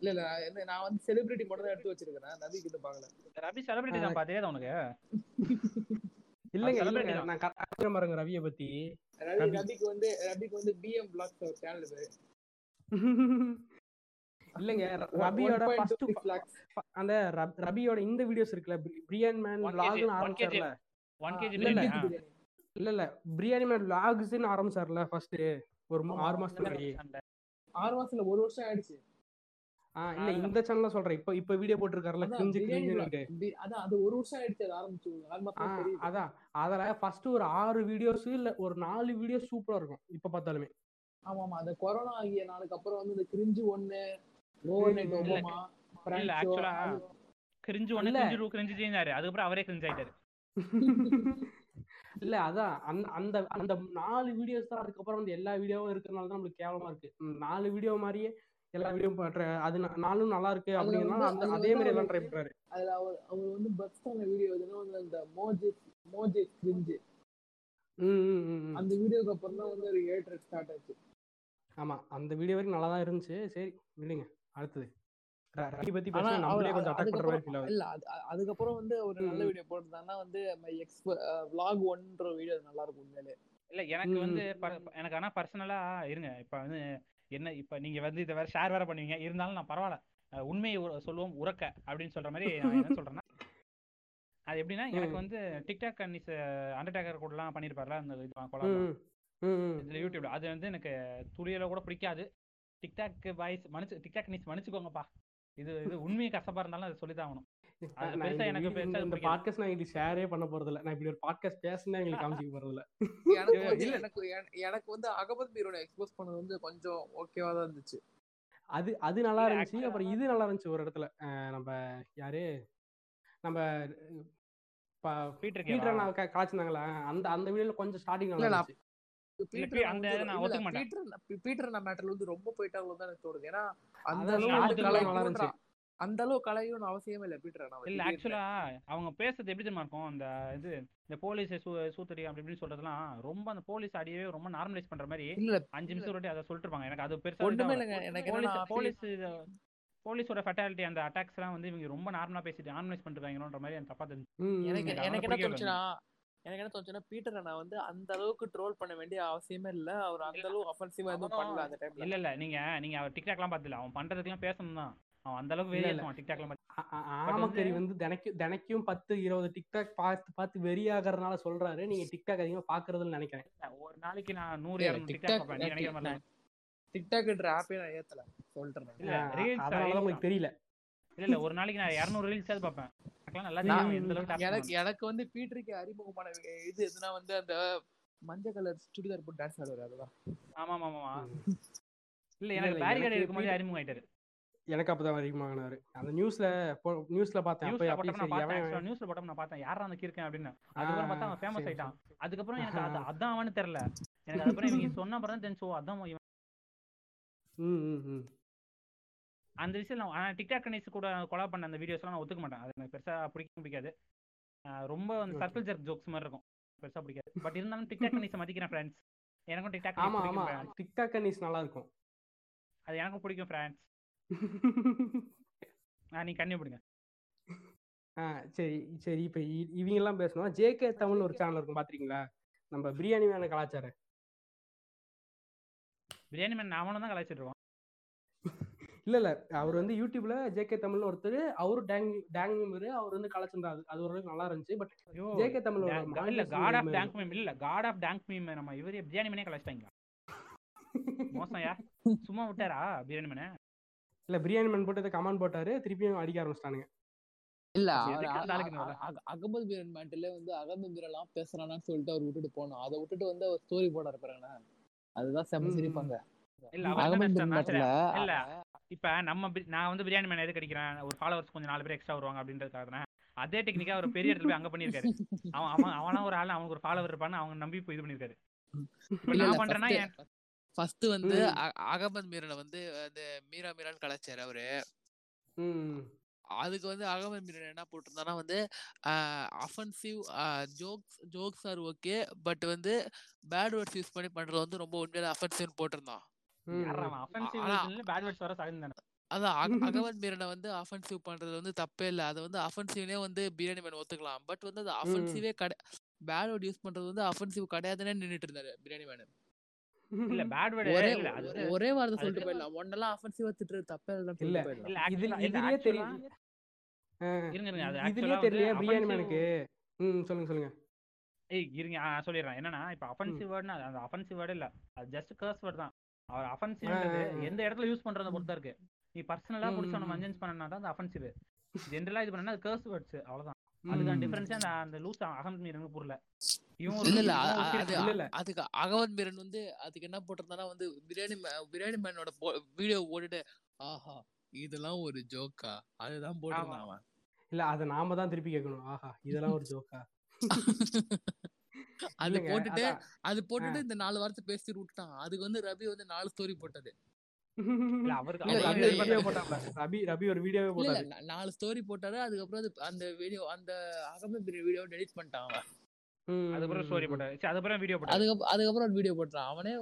இல்ல இல்ல நான் வந்து செலிபிரிட்டி மட்டும் தான் எடுத்து வச்சிருக்கேன் ரவி கிட்ட பாக்கல. ரபி செலிபிரிட்டி தான் தெரியாத உனக்கு? இல்லங்க. நான் கரெக்டா பாருங்க ரவியை பத்தி. ரவி ரவி. ரவிக்கு வந்து ரவிக்கு வந்து பிஎம் பிளாக்ஸ் ஒரு சேனல் பேரு இல்லங்க ரபியோட ஃபர்ஸ்ட் 1.26 lakhs. அந்த ரப்- ரபியோட இந்த வீடியோஸ் இருக்குல்ல பிரி- பிரியாணி மேன் one ஆரம்பிச்சார்ல. ஒன் ஆ, கேஜி இல்ல, இல்ல. இல்ல பிரியாணி மேன் vlogsனு ஆரம்பிச்சார்ல ஃபர்ஸ்ட் ஒரு ஆறு மாசத்துக்கு ஆறு மாசத்துல ஒரு வருஷம் ஆயிடுச்சு. ஆ இல்ல இந்த சேனல்ல சொல்றேன். இப்போ இப்போ வீடியோ போட்டிருக்காருல கிரிஞ்சுன்னு பி- அதான் அது ஒரு வருஷம் ஆயிடுச்சு அது ஆரம்பிச்சு. அதான். அதுல ஃபர்ஸ்ட் ஒரு ஆறு வீடியோஸ் இல்ல ஒரு நாலு வீடியோ சூப்பரா இருக்கும் இப்ப பார்த்தாலுமே. ஆமா ஆமா அந்த கொரோனா ஆகிய நாளுக்கு அப்புறம் வந்து இந்த கிரிஞ்சு ஒண்ணு ம், இல்ல. ஆக்சுவலா கிரிஞ்சு ஒண்ணு. கிரிஞ்சு டூ கிரிஞ்சு அதுக்கப்புறம் அவரே கிரிஞ்சு ஆயிட்டாரு. இல்ல அதான். அந்த அந்த அந்த நாலு வீடியோஸ் தான் அதுக்கப்புறம் வந்து எல்லா வீடியோவும் இருக்கிறனால தான் நம்மளுக்கு கேவலமா இருக்கு. நாலு வீடியோ மாதிரியே எல்லா வீடியோ பண்ற அது நா- நாலும் நல்லா இருக்கு வந்து- அந்த அதே மாதிரி எல்லாம் ட்ரை பண்றாரு. அதுல அவர் அவர் வந்து பெஸ்ட் ஆன வீடியோ எதுனா வந்து அந்த மோஜி மோஜி கிரிஞ்சு. அந்த வீடியோக்கு அப்புறம் தான் வந்து ஒரு ஏட்ரட் ஸ்டார்ட் ஆச்சு. ஆமா அந்த வீடியோ வரைக்கும் நல்லா தான் இருந்துச்சு. சரி விடுங்க. அடுத்தது. ரவி பத்தி ஆனா பேசினா அவர் நம்மளே கொஞ்சம் அட்டாக் பண்ற மாதிரி அதுக்கப்புறம் ஃபீல் இல்ல வந்து ஒரு நல்ல. வீடியோ போட்டிருந்தாங்கன்னா வந்து மை எக்ஸ் vlog ஒன்ற வீடியோ நல்லா இருக்கும் உண்மையிலே. இல்ல எனக்கு வந்து எனக்கு ஆனா பர்சனலா இருங்க. இப்ப வந்து என்ன இப்ப நீங்க வந்து இதை வேற ஷேர் வேற பண்ணுவீங்க. இருந்தாலும் நான் பரவாயில்ல உண்மையை சொல்லுவோம் உறக்க அப்படின்னு சொல்ற மாதிரி நான் என்ன சொல்றேன்னா அது எப்படின்னா எனக்கு. வந்து டிக்டாக் அன்னிஸ் அண்டர்டேக்கர் கூட எல்லாம் பண்ணிருப்பார்ல அந்த இது கொலாபம். ம், ம், ம். இதுல யூடியூப்ல அது வந்து எனக்கு துளியில கூட பிடிக்காது. டிக்டாக் பாய்ஸ் மன்னிச்சு டிக்டாக் நிஸ் மன்னிச்சுக்கோங்கப்பா. இது இது உண்மையை கசப்பா இருந்தாலும் அதை சொல்லிதான் ஆகணும். இந்த எனக்கு வீடியோ- பெருசா இந்த பிடிக்காது. பாட்காஸ்ட் நான் இது ஷேரே பண்ண போறது இல்ல நான் இப்படி ஒரு பாட்காஸ்ட் பேசினா எங்களுக்கு காமிச்சிக்க போறது இல்ல. எனக்கு. எனக்கு என- எனக்கு வந்து அகமது பீரோட எக்ஸ்போஸ் பண்ணது வந்து கொஞ்சம் ஓகேவா தான் இருந்துச்சு. அது அது நல்லா இருந்துச்சு. அப்புறம் இது நல்லா இருந்துச்சு ஒரு இடத்துல. நம்ம யாரு? நம்ம பீட்டர் காய்ச்சிருந்தாங்களா அந்த அந்த வீடியோல கொஞ்சம் ஸ்டார்டிங் நல்லா பீட்டர் மேட்டர்ல வந்து ரொம்ப போயிட்டாங்களோ தான் எனக்கு தோணுது. ஏன்னா அந்த அளவு அந்த அளவு அவசியமே இல்ல பீட்டர் இல்ல ஆக்சுவலா அவங்க பேசுறது எப்படி தெரியுமா இருக்கும்? அந்த இது இந்த போலீஸ் சூத்தடி அப்படி இப்படின்னு சொல்றதுலாம் ரொம்ப அந்த போலீஸ் அடியவே ரொம்ப நார்மலைஸ் பண்ற மாதிரி அஞ்சு நிமிஷம் ஒரு அதை சொல்லிட்டு எனக்கு அது பெருசா ஒண்ணுமே இல்லைங்க. எனக்கு போலீஸ் போலீஸோட ஃபெட்டாலிட்டி அந்த அட்டாக்ஸ் எல்லாம் வந்து இவங்க ரொம்ப நார்மலா பேசிட்டு நார்மலைஸ் பண்ணிருக்காங்கன்ற மாதிரி எனக்கு தப்பா தெரிஞ்சு. எனக்கு. எனக்கு என்ன எனக்கு என்ன தோணுச்சுன்னா பீட்டரை நான் வந்து அந்த அளவுக்கு ட்ரோல் பண்ண வேண்டிய அவசியமே இல்ல. அவர் அந்த அளவு அஃபென்சிவா எதுவும் பண்ணல அந்த டைம்ல இல்ல இல்ல. நீங்க நீங்க அவர் டிக்டாக்லாம் பார்த்துல அவன் பண்றதுக்கெல்லாம் பேசணும் தான் அவன் அந்த அளவுக்கு இல்ல. இருக்கான் டிக்டாக்ல மட்டும் ஆ- ஆ- வந்து- ஆமக்கறி வந்து தினைக்கும் தினைக்கும் பத்து இருபது டிக்டாக் பார்த்து பார்த்து வெறியாகறதுனால சொல்றாரு. நீங்க டிக்டாக் அதிகமா பாக்குறதுன்னு நினைக்கிறேன். ஒரு நாளைக்கு நான் நூறு இரநூறு டிக்டாக் பார்ப்பேன். நினைக்கிற மாதிரி டிக்டாக்ன்ற ஆப்பே நான் ஏத்தல. ரீல்ஸ் அதனாலதான் உங்களுக்கு தெரியல. இல்ல இல்ல ஒரு நாளைக்கு நான் இரநூறு ரீல்ஸ் பார்ப்பேன். அளவுக்கு task எனக்கு. எனக்கு வந்து பீட்டருக்கு அறிமுகமான இது எதுனா வந்து அந்த மஞ்சள் கலர் சுடிதார் போட்டு டான்ஸ் ஆடுவாரு அதுதான். ஆமா ஆமா ஆமா இல்ல எனக்கு பேரிகார்டு இருக்கும்போது அறிமுகம் ஆயிட்டாரு எனக்கு அப்பதான் அதிகமாகினாரு அந்த நியூஸ்ல நியூஸ்ல பார்த்தேன். அப்ப நியூஸ்ல போட்டப்ப நான் சரி பார்த்தேன். யாரா அந்த கீர்க்கன் அப்படின்னு. அதுக்கப்புறம் பார்த்தா அவன் ஃபேமஸ் ஆயிட்டான். அதுக்கப்புறம் எனக்கு அது. அதான் அவனு தெரியல. எனக்கு அதுக்கப்புறம் இவங்க சொன்ன அப்புறம் தான் தெரிஞ்சு அதான் இவன். ம் ம் ம். அந்த விஷயம் நான் ஆனா டிக்டாக் கணேஷ் கூட கொலா பண்ண அந்த வீடியோஸ்லாம் நான் ஒத்துக்க மாட்டேன். அது எனக்கு பெருசா பிடிக்க பிடிக்காது. ரொம்ப அந்த. சர்க்கிள் ஜர்க் ஜோக்ஸ் மாதிரி இருக்கும். பெருசா பிடிக்காது. பட் இருந்தாலும் டிக்டாக் கணேஷ் மதிக்கிறேன் ஃப்ரெண்ட்ஸ் எனக்கும் டிக்டாக் ஆமா ஆமா. டிக்டாக் கன்னிஸ் நல்லா இருக்கும் அது எனக்கும் பிடிக்கும் ஃப்ரெண்ட்ஸ் நீ கண்ணி பிடிங்க ஆ சரி சரி. இப்ப இவங்க எல்லாம் பேசணும். ஜேகே தமிழ்னு ஒரு சேனல் இருக்கும் பாத்திருக்கீங்களா? நம்ம பிரியாணி வேன கலாச்சாரம். பிரியாணி மேன் நாமளும் தான் கலாய்ச்சிட்டு இல்ல இல்ல. அவர் வந்து யூடியூப்ல ஜேகே தமிழ்னு ஒருத்தர் அவரு டேங் டேங் மெம்பர் அவர் வந்து கலாச்சிருந்தாரு அது ஓரளவுக்கு நல்லா இருந்துச்சு. பட் ஐயோ ஜேகே தமிழ் இல்ல காட் ஆஃப் டேங்க் மீம் இல்ல காட் ஆஃப் டேங்க் மீம் நம்ம இவரே பிரியாணி மேனே கலாச்சிட்டாங்க மோசம் யா சும்மா விட்டாரா பிரியாணி மேனே இல்ல பிரியாணி மேன் போட்டு கமெண்ட் போட்டாரு திருப்பியும் அடிக்க ஆரம்பிச்சிட்டானுங்க. இல்ல அகமது பீரன் மேட்டில் வந்து அகமது பீரெல்லாம் பேசுறானான்னு சொல்லிட்டு அவர் விட்டுட்டு போனோம் அதை விட்டுட்டு வந்து அவர் ஸ்டோரி போட இருப்பாருங்கண்ணா அதுதான் செம்ம. சிரிப்பாங்க. இல்ல அகமது நினைச்சிட்டாருன்னா, மேட்டில் இப்ப நம்ம நான் வந்து பிரியாணி மேன் எதுக்கு அடிக்கிறேன்? ஒரு ஃபாலோவர்ஸ் கொஞ்சம் நாலு பேர் எக்ஸ்ட்ரா வருவாங்க அப்படின்றதுக்காக தானே அதே டெக்னிக்கா அவர் பெரிய இடத்துல போய் அங்க பண்ணிருக்காரு அவன் அவன் அவனா ஒரு ஆள் அவனுக்கு ஒரு ஃபாலோவர் இருப்பான்னு அவங்க நம்பி போய் இது பண்ணிருக்காரு நான் பண்றேன்னா ஃபர்ஸ்ட் வந்து அகமது மீரனை வந்து அந்த மீரா மீரான்னு கலாச்சாரு அவரு. அதுக்கு வந்து அகமது மீரன் என்ன போட்டிருந்தானா வந்து offensive jokes jokes are okay but வந்து பேட் வேர்ட்ஸ் யூஸ் பண்ணி பண்றது வந்து ரொம்ப உண்மையில அஃபென்சிவ்னு போட்டிருந்தான். அதான் அக- அகமது மீரனை வந்து அஃபென்சிவ் பண்றது வந்து தப்பே இல்லை. அது வந்து அஃபென்சிவ்னே வந்து பிரியாணி மேன் ஒத்துக்கலாம். பட் வந்து அது அஃபென்சிவே கடை பேட் வேர்ட் யூஸ் பண்றது வந்து அஃபென்சிவ் கிடையாதுன்னே நின்னுட்டு இருந்தாரு பிரியாணி மேன் இல்ல பேட் வேர்டு ஒரே இல்ல அது ஒரே- ஒரே வார்த்தை அது- சொல்லிட்டு போயிடலாம். ஒன்னெல்லாம் அஃபென்சிவா திட்டுறது தப்பே இல்ல. இல்ல இதுலயே தெரியும். இருங்க இருங்க அது இதுலயே தெரியல பிரியாணி மேனுக்கு ம் சொல்லுங்க சொல்லுங்க. ஏய் இருங்க சொல்லிடுறேன். என்னன்னா இப்ப அஃபென்சிவ் வேர்ட்னா அந்த அஃபென்சிவ் வேர்டு இல்ல. அது ஜஸ்ட் கர்ஸ் வேர்ட் தான். அவர் அஃபென்சிவ்ன்றது. எந்த இடத்துல யூஸ் பண்றத பொறுத்தா இருக்கு. நீ பர்சனலா புடிச்சு ம், அவன ம். மஞ்சன்ஸ் பண்ணனா தான் அது அஃபென்சிவ் ஜென்ரலா இது பண்ணா அது கர்ஸ் வேர்ட்ஸ் அவ்வளவுதான். அதுக்கான. டிஃபரன்ஸ் அந்த அந்த லூஸ் அகமது மீரனுக்கு புரியல. அதுக்கு அகமது மீரன் வந்து அதுக்கு என்ன போட்டிருந்தானா வந்து பிரியாணி பிரியாணி மேனோட வீடியோ போட்டுட்டு ஆஹா இதெல்லாம் ஒரு ஜோக்கா அதுதான் போட்டிருந்தான் அவன். இல்ல அத நாம தான் திருப்பி கேட்கணும். ஆஹா இதெல்லாம் ஒரு ஜோக்கா அது போட்டுட்டு. அது போட்டுட்டு இந்த நாலு வார்த்தை பேசிட்டு விட்டுட்டான். அதுக்கு வந்து ரவி வந்து நாலு ஸ்டோரி போட்டது. நாலு ஸ்டோரி போட்டாரு. அதுக்கப்புறம் அது அந்த வீடியோ அந்த அகமது வீடியோ டெலிட் பண்ணிட்டான் அவன். அதுக்கப்புறம் ஸ்டோரி. போட்டாரு. சரி அதுக்கப்புறம் வீடியோ போட்டாரு. அதுக்கப்புறம் அதுக்கப்புறம் வீடியோ போட்டான் அவனே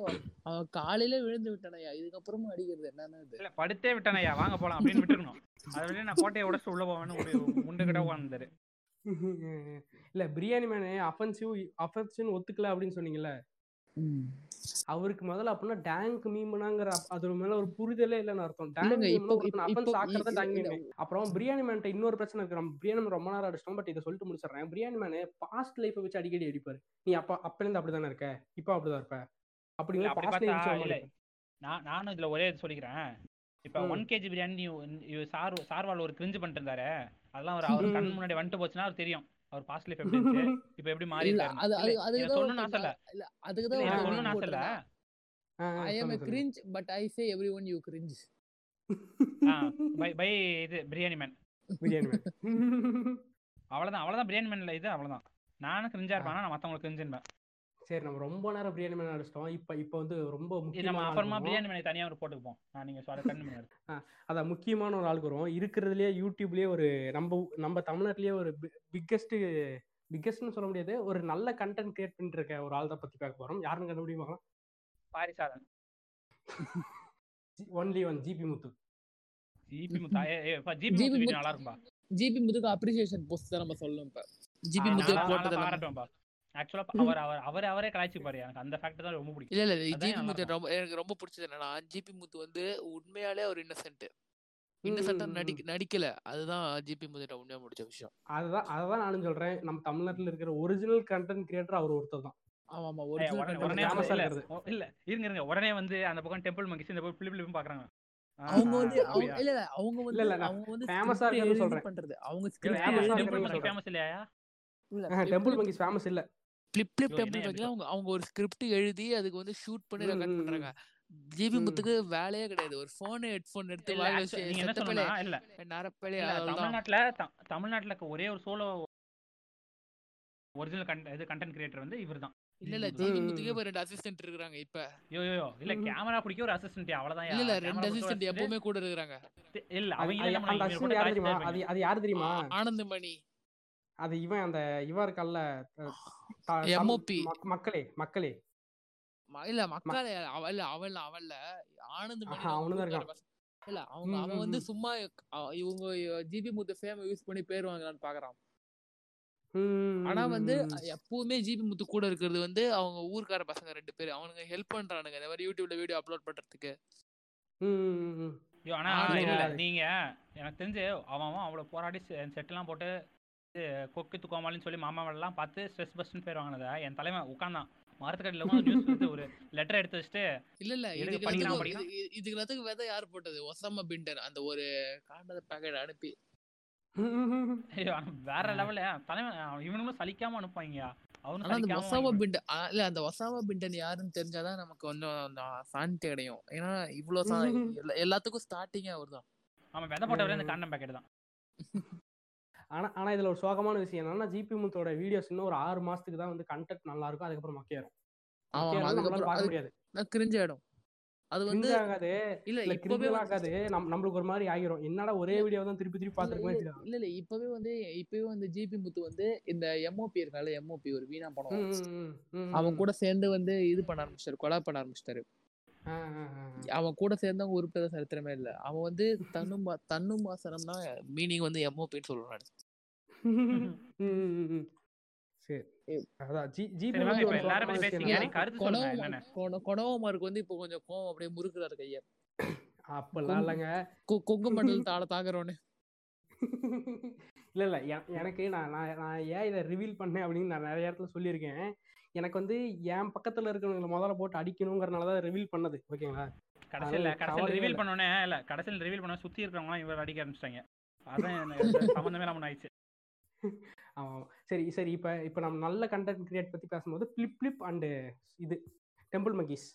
அவன் காலையில விழுந்து விட்டானயா இதுக்கப்புறமா அடிக்கிறது என்னன்னு இல்ல படுத்தே விட்டானயா வாங்க போலாம் அப்படின்னு விட்டுருக்கணும் அதை நான் கோட்டையை உடச்சு உள்ள போவேன்னு ஒரு முண்டு கிட்ட உட்காந்துரு இல்ல பிரியாணி மேனு அஃபென்சிவ் அஃபென்சிவ் ஒத்துக்கல அப்படின்னு சொன்னீங்கல்ல? அவருக்கு முதல்ல அப்படின்னா டேங்க் மீம்னாங்கிற அது மேல ஒரு புரிதலே இல்லைன்னு அர்த்தம். டேங்க் அப்புறம் பிரியாணி மேன்ட்ட இன்னொரு பிரச்சனை இருக்கு. நம்ம பிரியாணி மேன் ரொம்ப நேரம் அடிச்சிட்டோம். பட் இதை சொல்லிட்டு முடிச்சிடுறேன் பிரியாணி மேனு பாஸ்ட் லைஃபை வச்சு அடிக்கடி அடிப்பாரு. நீ அப்ப அப்ப இருந்து அப்படிதானே இருக்க? இப்போ அப்படிதான் இருப்ப? இல்ல, அப்படிங்கிற அப்படி பாஸ்ட் பார்த்தா லைஃப் இல்ல. நான் நானும் இதுல ஒரே இது சொல்லிக்கிறேன். இப்ப. ஒன் கேஜி பிரியாணி நீ- சார் சார்வால் ஒரு கிரிஞ்சு பண்ணிட்டு இருந்தாரு. அதெல்லாம் அவர் அவர் கண். முன்னாடி வந்துட்டு போச்சுன்னா அவர் தெரியும். அவர் பாஸ்ட் லைஃப் எப்படி இருந்துச்சு? இப்ப எப்படி மாறி. அது அது சொல்லணும்னு ஆசை இல்ல. இல்ல அதுக்கு தான் சொல்லணும்னு ஆசை இல்ல. I am a cringe but I say everyone you cringe. Bye bye இது பிரியாணி மேன் பிரியாணி மேன் அவ்வளவுதான் அவ்வளவுதான் பிரியாணி மேன்ல இது அவ்வளவுதான். நானும் கிரிஞ்சா இருப்பேன் ஆனா நான் மத்தவங்களுக்கு கிரிஞ்சுன்பேன் சரி நம்ம ரொம்ப நேரம் பிரியாணி மேன் அடிச்சிட்டோம் இப்ப இப்ப வந்து ரொம்ப நம்ம அப்புறமா. பிரியாணி மேனை தனியா ஒரு போட்டுப்போம் நான் நீங்க சொல்ல கண்ணு மேல அதான் முக்கியமான ஒரு ஆளுக்கு வருவோம். இருக்கிறதுலயே யூடியூப்லயே ஒரு நம்ம நம்ம தமிழ்நாட்டிலேயே ஒரு பிக்கெஸ்ட் பிக்கெஸ்ட்னு சொல்ல முடியாது. ஒரு நல்ல கண்டென்ட் கிரியேட் பண்ணிட்டு இருக்க ஒரு ஆள் தான் பத்தி பார்க்க போறோம். யாருன்னு கண்டுபிடிப்பாங்க பாரிசாதன் only one GP Muthu. GP முத்தா ஜிபி ஜிபி முத்து நல்லா இருக்கும்பா. ஜிபி முத்துக்கு அப்ரிசியேஷன் போஸ்ட் தான் நம்ம சொல்லணும் இப்ப. ஜிபி முத்து போட்டதெல்லாம். ஆக்சுவலா அவர் அவர் அவரே அவரே கலாய்ச்சி பாரு எனக்கு அந்த ஃபேக்ட் தான் ரொம்ப பிடிக்கும். இல்ல ஜிபி முத்து. ரொம்ப எனக்கு ரொம்ப பிடிச்சது என்னன்னா ஜிபி முத்து வந்து உண்மையாலே ஒரு இன்னசென்ட் ம், நடிக்க நடிக்கல. அதுதான் ஜிபி முத்துட்ட உண்மையா முடிச்ச விஷயம். அதுதான் அதுதான் நானும் சொல்றேன். நம்ம தமிழ்நாட்டுல இருக்கிற ஒரிஜினல் கண்டென்ட் கிரியேட்டர் அவர் ஒருத்தர் தான். ஆமா ஆமா உடனே இல்ல. இருங்க இருங்க. உடனே வந்து அந்த பக்கம் டெம்பிள் மங்கிஸ் இந்த பக்கம் பிலிப் பிலிப் பாக்குறாங்க. அவங்க வந்து? இல்ல இல்ல அவங்க இல்ல, வந்து அவங்க வந்து script இருக்கிறது சொல்றேன். பண்றது. அவங்க. ஃபேமஸ் இல்லையா? இல்ல டெம்பிள் மங்கிஸ் ஃபேமஸ் இல்ல. Flip flip ஐயோ, டெம்பிள் என்ன மங்கில அவங்க அவங்க ஒரு ஸ்கிரிப்ட் எழுதி அதுக்கு வந்து ஷூட் பண்ணி ரெக்கார்ட். பண்றாங்க. ஜிபி. முத்துக்கு வேலையே கிடையாது. ஒரு போன் ஹெட்போன் எடுத்து இல்ல இல்ல. இல்ல அவ்வளவுதான் தமிழ்நாட்டுல தமிழ்நாட்டுல ஒரே ஒரு சோலோ ஒரிஜினல் கண்ட் இது கண்டென்ட் கிரியேட்டர் வந்து இவர்தான். இல்ல இல்ல ஜிபி ஜிபி ம், முத்துக்கே ரெண்டு அசிஸ்டன்ட் இருக்காங்க இப்ப. யோ யோ யோ இல்ல. கேமரா பிடிக்க ஒரு அசிஸ்டன்ட் அவ்வளவுதான் இல்ல இல்ல ரெண்டு அசிஸ்டன்ட் எப்பவுமே கூட இருக்காங்க இல்ல அவங்க அது- இல்ல. யார் தெரியுமா? அது அது இவன் அந்த இவன் இருக்கல்ல மக்களே மக்களே. ம- இல்ல மக்கள் அவ இல்ல அவன் இல்ல அவன் இல்ல. ஆனந்த் அவனுதான் இருக்கான். இல்ல அவங்க அவன் வந்து. சும்மா இவங்க ஜிபி முத்து ஃபேம் யூஸ் பண்ணி பேர் வாங்கலாம்னு பாக்குறான். ம், ஆனா வந்து. எப்பவுமே ஜிபி முத்து கூட இருக்கிறது வந்து அவங்க ஊர்க்கார பசங்க ரெண்டு பேர். அவனுங்க ஹெல்ப் பண்றானுங்க. இந்த மாதிரி யூடியூப்ல வீடியோ அப்லோட் பண்றதுக்கு. ஆனா இல்ல நீங்க எனக்கு தெரிஞ்சு அவன் அவன் அவ்வளவு போராடி செட்டெல்லாம் போட்டு கொக்கு துக்கோமாலின்னு சொல்லி மாமாவெல்லாம் பார்த்து ஸ்ட்ரெஸ் பஸ்ட்னு பேர் வாங்கினத? என் தலைவன் உட்காந்தான் மரத்துக்கடியில் நியூஸ் வந்து ஒரு லெட்டர் எடுத்து வச்சுட்டு இல்ல இல்ல. இதுக்கு எல்லாத்துக்கும் விதை யார் போட்டது? ஒசாமா பின்டன் அந்த ஒரு காண்டத பேக்கெட் அனுப்பி. அவன் வேற லெவல்ல தலைவன் அவன் இவனுங்களும் சலிக்காம அனுப்பாங்க அந்த சலிக்காம ஒசாமா பிண்டன் இல்ல அந்த ஒசாமா பிண்டன் யாருன்னு தெரிஞ்சாதான் நமக்கு கொஞ்சம் அந்த சாந்தி அடையும். ஏன்னா இவ்வளவு எல்லாத்துக்கும் ஸ்டார்டிங்கே அவர்தான். அவன் விதை போட்டவரே இந்த காண்டம் பேக்கெட் தான் ஆனா ஆனா இதுல ஒரு சோகமான விஷயம் என்னன்னா ஜிபி முத்தோட வீடியோஸ் இன்னும் ஒரு ஆறு மாசத்துக்கு தான் வந்து கண்டென்ட் நல்லா இருக்கும் அதுக்கப்புறம் மொக்கையாயிரும் பார்க்க அது- முடியாது. கிரிஞ்ச இடம் அது வந்து ஆகாது இல்ல இப்பவே ஆகாது நம் நம்மளுக்கு ஒரு மாதிரி ஆகிரும். என்னடா ஒரே வீடியோ தான் திருப்பி திருப்பி இல்ல, பார்த்துருக்கோம் இல்ல, இல்ல. இப்பவே வந்து இப்பவே வந்து ஜிபி முத்து வந்து இந்த எம்ஓபி இருக்கால எம்ஓபி ஒரு வீணா படம் அவன் கூட சேர்ந்து வந்து இது பண்ண ஆரம்பிச்சிட்டாரு கொலை பண்ண ஆரம்பிச்சிட்டாரு. அவன் கூட சேர்ந்தவங்க உருப்பிட சரித்திரமே இல்ல. அவன் வந்து தன்னும் தன்னும் வாசனம்னா மீனிங் வந்து எம்ஓபின்னு சொல்றான் வாங்க வந்து இப்ப கொஞ்சம் கோவம் அப்படியே முறுக்குறாரு கைய. அப்பெல்லாம் இல்லைங்க. கொ- கொங்கு மண்டல் தாள தாக்குறவனு. இல்ல இல்ல. எனக்கு நான் நான் நான் ஏன் இதை ரிவீல் பண்ணேன் அப்படின்னு நான் நிறைய இடத்துல சொல்லியிருக்கேன். எனக்கு வந்து என் பக்கத்துல இருக்கிறவங்களை முதல்ல போட்டு அடிக்கணுங்கிறனால தான் ரிவீல் பண்ணது. ஓகேங்களா? கடைசியில் கடைசியில் ரிவீல். பண்ணோன்னே இல்ல. கடைசியில் ரிவீல் பண்ண சுத்தி இருக்கிறவங்களாம் இவர் அடிக்க ஆரம்பிச்சிட்டாங்க. அதான் சம்மந்தமே இல்லாம ஆயிடுச்சு. ஆமா ஆமா. சரி சரி இப்ப இப்ப நம்ம நல்ல கண்டென்ட் கிரியேட் பத்தி பேசும்போது பிளிப் பிளிப் அண்டு இது டெம்பிள் மங்கீஸ்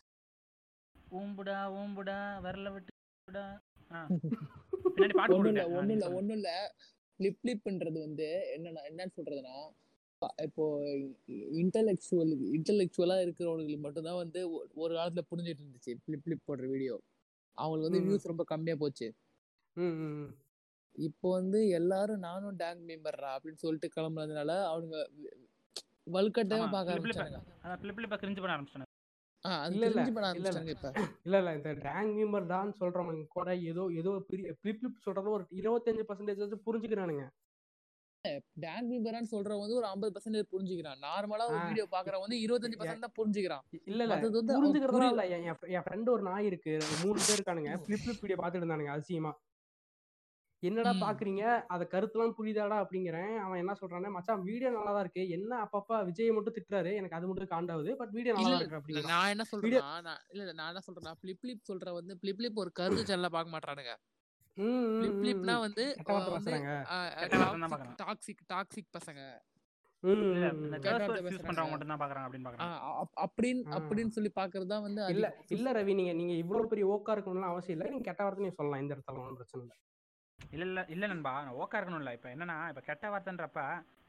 ஊம்புடா ஊம்புடா விரல விட்டுடா ஆ. பின்னாடி பாட்டு ஒண்ணும் இல்ல நீங்க இல்ல. ஒண்ணும் இல்ல ஃபிளிப் ஃபிளிப்ன்றது வந்து என்னன்னா என்னன்னு சொல்றதுன்னா ப- இப்போ இன்டலெக்சுவல் இன்டலெக்சுவலா இருக்கிறவங்களுக்கு மட்டும்தான் வந்து ஒரு காலத்துல புரிஞ்சிட்டு இருந்துச்சு ஃபிளிப் ஃபிளிப் போடுற வீடியோ அவங்களுக்கு வந்து. வியூஸ் ரொம்ப கம்மியா போச்சு. இப்போ வந்து எல்லாரும் நானும் டேங்க் மெம்பர்ரா அப்படின்னு சொல்லிட்டு கிளம்புனதுனால அவனுங்க வலுக்கட்டாயமா ஆமா, பார்க்க. ஆரம்பிச்சாங்க அதான் பிளிப் பிளிப்பா கிரிஞ்சு பண்ண ஆரம்பிச்சிட்டாங்க ஆ அது இல்ல, இல்ல. ஆரம்பிச்சாங்க இந்த டேங் மீம்பர் தான் சொல்றவங்க கூட ஏதோ ஏதோ பெரிய பிளிப் பிளிப் சொல்றது ஒரு இருபத்தஞ்சு பர்சன்டேஜ் புரிஞ்சுக்கிறானுங்க. டேங்க் மெம்பரான்னு சொல்றவன் வந்து ஒரு ஐம்பது பர்சன்டேஜ் புரிஞ்சுக்கிறான். நார்மலா ஒரு. வீடியோ பாக்குறவன் வந்து இருபத்தஞ்சு பர்சன்ட் தான் புரிஞ்சுக்கிறான். இல்ல இல்ல. மத்தது வந்து புரிஞ்சுக்கிறதா இல்ல. என் ஃப்ரெண்ட் ஒரு நாய் இருக்கு. மூணு பேர் இருக்கானுங்க. பிளிப் பிளிப் வீடியோ பார்த்துட்டு இருந்தானுங்க அதிசயமா. என்னடா. பாக்குறீங்க? அத கருத்துலாம் புரியுதாடா அப்படிங்கிறேன். அவன் என்ன சொல்றானே மச்சான் வீடியோ நல்லா தான் இருக்கு. என்ன அப்பப்ப விஜய் மட்டும் திட்டுறாரு. எனக்கு அது மட்டும் காண்டாவுது பட் வீடியோ நல்லா இருக்கு அப்படிங்கிறான். நான் என்ன சொல்றேன்னா நான் இல்ல இல்ல. நான் என்ன சொல்றேன்னா பிளிப் பிளிப் சொல்ற வந்து பிளிப் பிளிப் ஒரு கருத்து சேனல்ல பார்க்க மாட்டானுங்க. பிளிப்னா. வந்து. டாக்ஸிக் டாக்ஸிக் பசங்க. அப்படின்னு சொல்லி பாக்குறது தான் வந்து இல்ல. இல்ல ரவி நீங்க நீங்க இவ்வளவு பெரிய ஓக்கா இருக்கணும்னு அவசியம் இல்ல. நீங்க கெட்ட வார்த்தை நீங்க சொல்லலாம். இந்த இடத்துல ஒன்றும் பிரச்சனை இல்ல. இல்ல இல்ல இல்ல நண்பா நான் ஓக்கா இருக்கணும் இல்ல இப்ப என்னன்னா இப்ப கெட்ட வார்த்தைன்றப்ப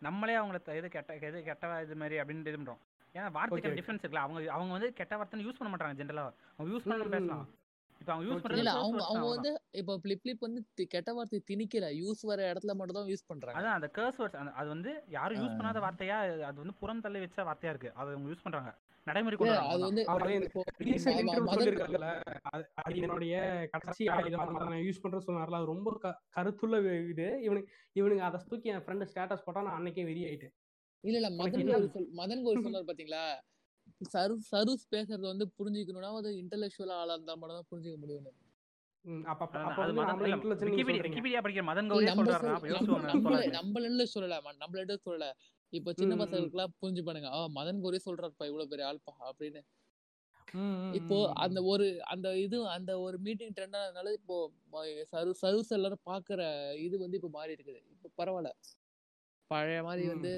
நம்மளே அவங்கள இது கெட்ட இது கெட்ட இது மாதிரி அப்படின்னு இது பண்றோம். ஏன்னா வார்த்தைக்கு. டிஃபரன்ஸ் இருக்குல்ல. அவங்க அவங்க வந்து கெட்ட வார்த்தை யூஸ் பண்ண மாட்டாங்க ஜென்ரலா அவங்க யூஸ் பண்ண பேசலாம். இப்ப அவங்க யூஸ். பண்றது அவங்க அவங்க வந்து இப்போ பிளிப் பிளிப் வந்து கெட்ட வார்த்தை திணிக்கல. யூஸ் வர இடத்துல மட்டும் தான் யூஸ் பண்றாங்க. அதான் அந்த words அந்த அது வந்து யாரும் யூஸ் பண்ணாத வார்த்தையா அது வந்து புறம் தள்ளி வச்ச வார்த்தையா இருக்கு. அது அவங்க யூஸ் பண்றாங்க. நடைமுறை அது வந்து அது என்னுடைய கடைசி ஆயுதம் அதை நான் யூஸ் பண்றது சொன்னார்ல அது ரொம்ப க- கருத்துள்ள இது. இவனுக்கு இவனுக்கு அதை தூக்கி என் ஃப்ரெண்டு ஸ்டேட்டஸ் போட்டா நான் அன்னைக்கே வெறி ஆயிட்டேன். இல்ல இல்ல மதன் சொல் மதன் கோரி சொன்னார் பாத்தீங்களா? சரு சருஸ் பேசுறது வந்து புரிஞ்சுக்கணும்னா அது இன்டெலெக்சுவல் ஆளா இருந்தா மட்டும் தான் புரிஞ்சுக்க முடியும் நம்மள சொல்லல. இப்போ சின்ன. பசங்களுக்குலாம் புரிஞ்சு பண்ணுங்க ஆ மதன் கோரி சொல்றாருப்பா இவ்வளவு பெரிய ஆள்பா அப்படின்னு. இப்போ. அந்த ஒரு அந்த இது அந்த ஒரு மீட்டிங் ட்ரெண்ட் ஆனதுனால இப்போ ம- சரு சர்வீஸ் எல்லாரும் பாக்குற இது வந்து இப்போ மாறி இருக்குது இப்போ பரவாயில்ல பழைய மாதிரி. வந்து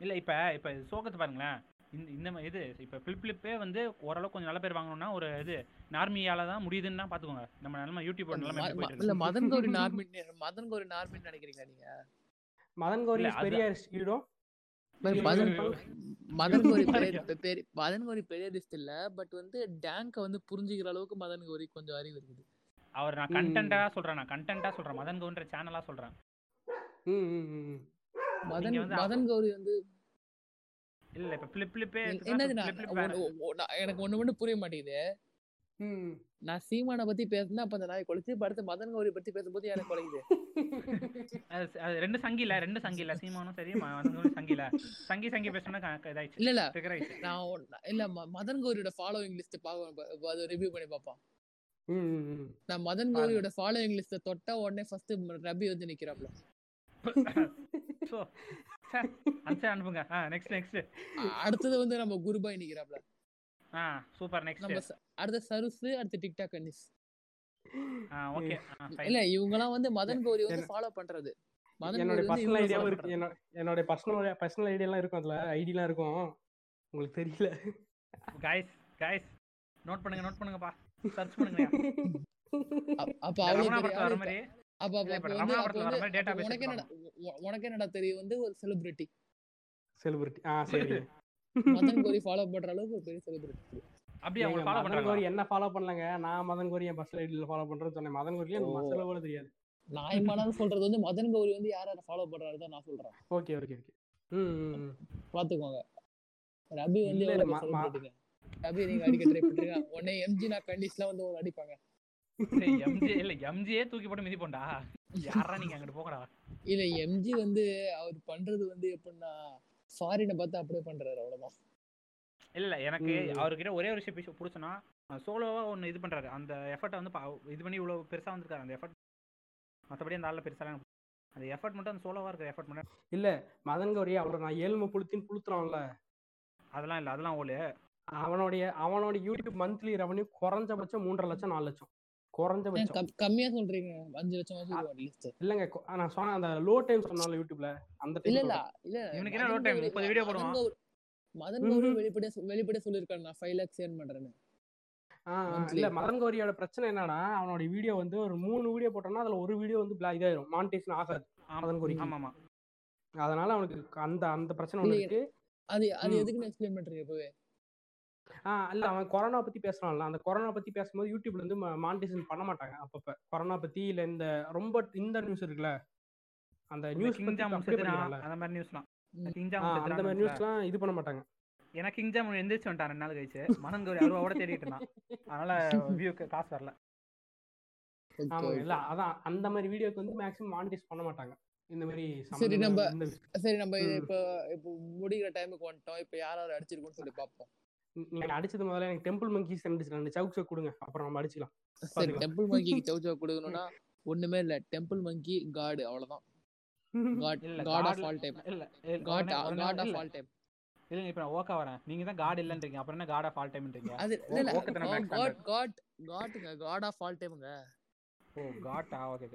இல்ல இப்ப இப்ப சோகத்தை பாருங்களேன். இந்த இந்த இது இப்ப ஃபிளிப் ஃபிளிப்பே வந்து ஓரளவுக்கு கொஞ்சம் நல்ல பேர் வாங்கணும்னா ஒரு இது நார்மியால தான் முடியுதுன்னு தான் பாத்துக்கோங்க. நம்ம நிலைமை யூடியூப் நிலைமை இல்ல மதன் கௌரி நார்மின் மதன் கௌரி நார்மின் நினைக்கிறீங்களா நீங்க? மதன் கோரி இல்ல, இஸ் அது- பெரிய ஹீரோ மதன் கோரி மதன் கோரி பெரிய லிஸ்ட் இல்ல பட் வந்து டேங்க வந்து புரிஞ்சுக்கிற அளவுக்கு மதன் கோரி கொஞ்சம் அறிவு இருக்குது அவர் நான். கண்டென்ட்டா சொல்றேன் நான் கண்டென்ட்டா சொல்றேன் மதன் கவுன்ற சேனலா சொல்றேன். மதன் மதன் கௌரி வந்து இல்ல இப்ப ஃபிளிப் ஃபிளிப்பே எ- என்னது ஒண்ணு- எனக்கு ஒண்ணு மட்டும் புரிய மாட்டேங்குது. நான் சீமானை பத்தி பேசினா அப்ப அந்த நாய் கொலைச்சு இப்ப அடுத்து மதன் கௌரி பத்தி பேசும்போது எனக்கு கொலைக்குது. ரெண்டு சங்கி இல்ல ரெண்டு சங்கி இல்ல. சீமானும் சரி மதன் கௌரி சங்கி இல்ல. சங்கி சங்கி பேசினா இதாயிடுச்சு. இல்ல இல்ல. நான் இல்ல மதன் கௌரியோட ஃபாலோவிங் லிஸ்ட் பாக்க அது ரிவ்யூ பண்ணி ம். நான் மதன். கௌரியோட ஃபாலோவிங் லிஸ்ட் தொட்டா உடனே ஃபர்ஸ்ட் ரபி வந்து நிக்கிறாப்ல. அனுப்புங்க. அடுத்தது வந்து நம்ம குருபாய் நிக்கிறாப்ல. ஆ சூப்பர் நெக்ஸ்ட் அடுத்த சருசு அடுத்து டிக்டாக் அனிஸ் ஆ ஓகே. இல்ல இவங்கலாம் வந்து மதன் கௌரி வந்து ஃபாலோ பண்றது. என்னோட பர்சனல் ஐடியாவும் இருக்கு. என்னோட என்னோட பர்சனல் பர்சனல் ஐடியாலாம் இருக்கும் அதுல. ஐடிலாம் இருக்கும். உங்களுக்கு தெரியல. கைஸ் கைஸ் நோட் பண்ணுங்க நோட் பண்ணுங்கப்பா. சர்ச் பண்ணுங்க அப்ப படத்துல வர மாதிரி. அப்ப அப்ப உனக்கு என்னடா தெரியும் வந்து ஒரு செலிபிரிட்டி செலிபிரிட்டி ஆ சரி. மதன் கோரி ஃபாலோ பண்ற அளவுக்கு ஒரு பெரிய செலிபிரிட்டி அப்படியே அவங்க ஃபாலோ பண்றாங்க கோரி என்ன ஃபாலோ பண்ணலங்க? நான் மதன் கோரி என் பர்சனல் ஐடியில ஃபாலோ பண்றேன்னு சொன்னேன். மதன் கோரில எனக்கு. மசாலா கூட தெரியாது. நாயமானு சொல்றது வந்து மதன் கௌரி வந்து யார் யாரை ஃபாலோ பண்றாரு தான் நான் சொல்றேன். Okay okay okay. ம். பாத்துக்கோங்க. ரபி வந்து. ரபி நீங்க அடிக்க ட்ரை பண்றீங்க உடனே எம்ஜி நான் கண்டிஸ்லாம் வந்து ஒரு அடிப்பாங்க. எம்ஜி இல்ல எம்ஜியே தூக்கி போட்டு மிதிப்போண்டா யாரா நீங்க அங்கிட்டு போங்கடா? இல்ல எம்ஜி வந்து அவர் பண்றது வந்து எப்படின்னா ஃபாரினை பார்த்து அப்படியே பண்றாரு அவ்வளவுதான். இல்ல இல்ல எனக்கு. அவர்கிட்ட ஒரே ஒரு விஷயம் பிடிச்சனா சோலோவா ஒன்னு இது பண்றாரு. அந்த எஃபர்ட்டை வந்து பா- இது பண்ணி இவ்வளவு பெருசா வந்திருக்காரு. அந்த எஃபர்ட் மத்தபடி அந்த ஆள்ல பெருசா அந்த எஃபர்ட் மட்டும் அந்த சோலோவா இருக்கிற எஃபர்ட் மட்டும். இல்ல மதன் கோரி அவரை நான் ஏழ்மை புளுத்தின்னு புளுத்துறான்ல அதெல்லாம் இல்ல அதெல்லாம் ஓலு. அவனுடைய அவனோட யூடியூப் மந்த்லி ரெவன்யூ குறைஞ்சபட்சம் மூன்றரை லட்சம் நாலு லட்சம். குறைஞ்சபட்சம் கம்- கம்மியா சொல்றீங்க அஞ்சு லட்சம் இல்லங்க நான் சொன்ன அந்த லோ டைம் சொன்னால யூடியூப்ல அந்த இல்ல டைம் இல்ல இல்ல இவனுக்கு என்ன time? கௌரி- 30 video மதன் போடுவான். கௌரி- மதன் கௌரி. வெளிப்படையா வெளிப்படையா சொல்லியிருக்காரு நான் ஃபைவ் லேக்ஸ் ஏர்ன் பண்றேன்னு. இல்ல மதன் கோரியோட பிரச்சனை என்னன்னா அவனோட வீடியோ வந்து ஒரு மூணு வீடியோ போட்டோம்னா அதுல ஒரு வீடியோ வந்து black இதாயிரும் மானிட்டேஷன் ஆகாது மதன் கோரிக்கு. ஆமா ஆமா அதனால அவனுக்கு அந்த அந்த பிரச்சனை ஒண்ணு இருக்கு அது அது. எதுக்குன்னு எக்ஸ்பிளைன் பண்றீங்க இப்பவே இல்ல அவன் கொரோனா பத்தி பேசுறான்ல அந்த கொரோனா பத்தி பேசும்போது யூடியூப்ல இருந்து மானிட்டேஷன் பண்ண மாட்டாங்க அப்பப்ப. கொரோனா பத்தி இல்ல இந்த ரொம்ப இந்த நியூஸ் இருக்குல்ல? அந்த நியூஸ் அந்த மாதிரி நியூஸ்லாம் அந்த மாதிரி நியூஸ்லாம் இது பண்ண மாட்டாங்க. எனக்கு கிங்ஜாம் எந்திரிச்சு வந்துட்டான் ரெண்டு நாள் கழிச்சு. மதன் கௌரி அருவாவோட தேடிட்டு இருந்தான். அதனால வியூக்கு காசு வரல. okay. இல்ல அதான் அந்த மாதிரி வீடியோக்கு வந்து மேக்ஸிமம் மானிட்டேஸ் பண்ண மாட்டாங்க. இந்த மாதிரி சரி, நம்ம-. சரி நம்ம. இப்போ இப்போ முடிக்கிற டைமுக்கு வந்துட்டோம். இப்போ யார் யார் அடிச்சிருக்கோம்னு சொல்லி பார்ப்போம். நீங்க அடிச்சது முதல்ல எனக்கு டெம்பிள் மங்கீஸ் ரெண்டு ரெண்டு சவுக் சவுக் கொடுங்க. அப்புறம் நம்ம அடிச்சுக்கலாம். சரி. டெம்பிள் மங்கிக்கு சவு சவு கொடுக்கணும்னா ஒண்ணுமே இல்ல. டெம்பிள் மங்கி காட் அவ்வளவுதான். காட் இல்ல காட் ஆஃப் ஆல் டைம் இல்ல இல்ல, காட் காட் ஆஃப் இல்ல. ஆல் டைம் இல்லைங்க இப்ப நான் ஓகா வரேன். நீங்க தான் காட் இல்லன்றீங்க. அப்புறம் என்ன காட் ஆஃப் ஆல் டைம்ன்றீங்க அது இல்ல இல்ல காட். காட் காட்டுங்க காட் ஆஃப் ஆல் டைமுங்க ஓ காட் ஆ ஓகே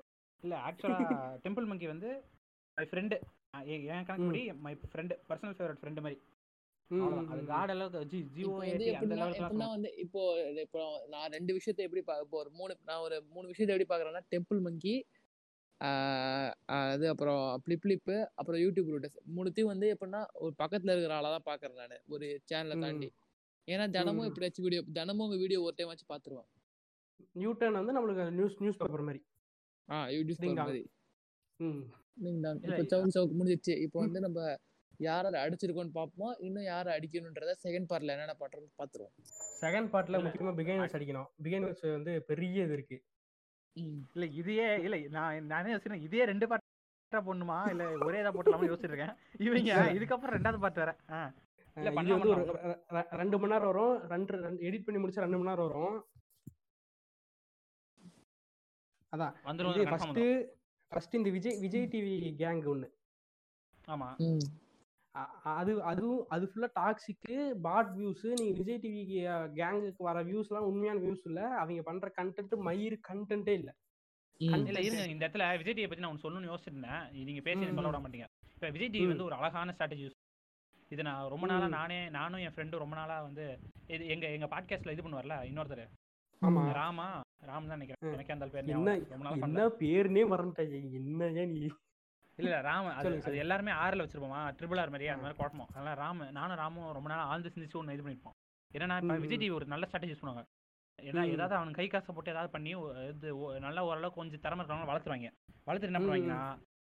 இல்ல ஆக்சுவலா டெம்பிள் மங்கி வந்து மை ஃப்ரெண்டு என் கணக்கு படி my friend personal favourite friend மாதிரி. அது காட் அளவுக்கு வந்து அந்த இப்போ இப்போ நான் ரெண்டு விஷயத்தை எப்படி இப்போ ஒரு மூணு நான் ஒரு மூணு விஷயத்தை எப்படி பாக்குறேன்னா டெம்பிள் மங்கி அது அப்புறம் பிளிப்ளிப்பு அப்புறம் யூடியூப் ரூட்டஸ் மூணுத்தையும் வந்து எப்படின்னா ஒரு பக்கத்துல இருக்கிற ஆளா தான் பாக்குறேன் நான் ஒரு சேனலை. தாண்டி. ஏன்னா தினமும். எப்படியாச்சும் வீடியோ தினமும் உங்க வீடியோ ஒரு டைம் வச்சு பாத்துருவேன் நியூட்டன் வந்து நம்மளுக்கு நியூஸ் நியூஸ் பேப்பர் மாதிரி. ஆ. மாதிரி. சவுக்கு சவுக்கு முடிஞ்சிச்சு இப்போ வந்து நம்ம யார அடிச்சிருக்கோம்னு பார்ப்போம் இன்னும் யாரை அடிக்கணுன்றத செகண்ட் பார்ட்ல என்னென்ன பண்றோம்னு பாத்துருவோம் செகண்ட் பார்ட்ல. முக்கியமா பிகைனர்ஸ் அடிக்கணும். பிகைனர்ஸ் வந்து பெரிய இது இருக்கு. இல்ல இதையே இல்ல நான் நானே யோசிக்கிறேன். இதே ரெண்டு பாட்டா போடணுமா? இல்ல ஒரே இதா போட்டலாமா யோசிச்சிட்டு இருக்கேன் இவங்க இதுக்கப்புறம் ரெண்டாவது பாட்டு வேற. ரெண்டு மணி நேரம் வரும். ரெண்டு எடிட் பண்ணி முடிச்சா ரெண்டு மணி நேரம் வரும். அதான். ஃபர்ஸ்ட் ஃபர்ஸ்ட் இந்த விஜய் விஜய் டிவி கேங் ஒண்ணு. ஆமா. அது அதுவும் அது ஃபுல்லா டாக்ஸிக்கு பாட் வியூஸ் நீங்க விஜய் டிவி கேங்குக்கு வர வியூஸ்லாம் உண்மையான வியூஸ் இல்ல. அவங்க பண்ற கண்டென்ட் மயிர் கண்டென்ட்டே இல்ல. இல்ல இருங்க. இந்த இடத்துல விஜய் டிவி பத்தி நான் ஒன்று சொல்லணும்னு யோசிச்சிருந்தேன். நீங்க பேசி சொல்ல. விட மாட்டீங்க. இப்போ விஜய் டிவி. வந்து ஒரு அழகான ஸ்ட்ராட்டஜி யூஸ் இது நான் ரொம்ப நாளா. நானே நானும் என் ஃப்ரெண்டும் ரொம்ப நாளா வந்து இது எங்க எங்க பாட்காஸ்ட்ல இது பண்ணுவார்ல இன்னொருத்தர். ஆமா. ராமா ராம் தான் நினைக்கிறேன். எனக்கு அந்த பேர் என்ன. ரொம்ப நாளா என்ன பேருனே மறந்துட்டாங்க என்னையா நீ இல்ல இல்ல ராம் அது. எல்லாருமே ஆறுல வச்சிருப்போமா ட்ரிபிள் ஆர் மாதிரியே அந்த. மாதிரி குழப்பம் அதனால ராம் நானும் ராமும் ரொம்ப நாள் ஆழ்ந்து சிந்திச்சு ஒன்று இது பண்ணிருப்போம் ஏன்னா இப்ப விஜய். டிவி ஒரு நல்ல ஸ்ட்ராட்டஜி பண்ணுவாங்க ஏன்னா. ஏதாவது அவனுக்கு கை காசை போட்டு ஏதாவது பண்ணி இது நல்லா ஓரளவுக்கு கொஞ்சம் திறமை இருக்கிறவங்க வளர்த்துருவாங்க வளர்த்துட்டு என்ன. பண்ணுவாங்கன்னா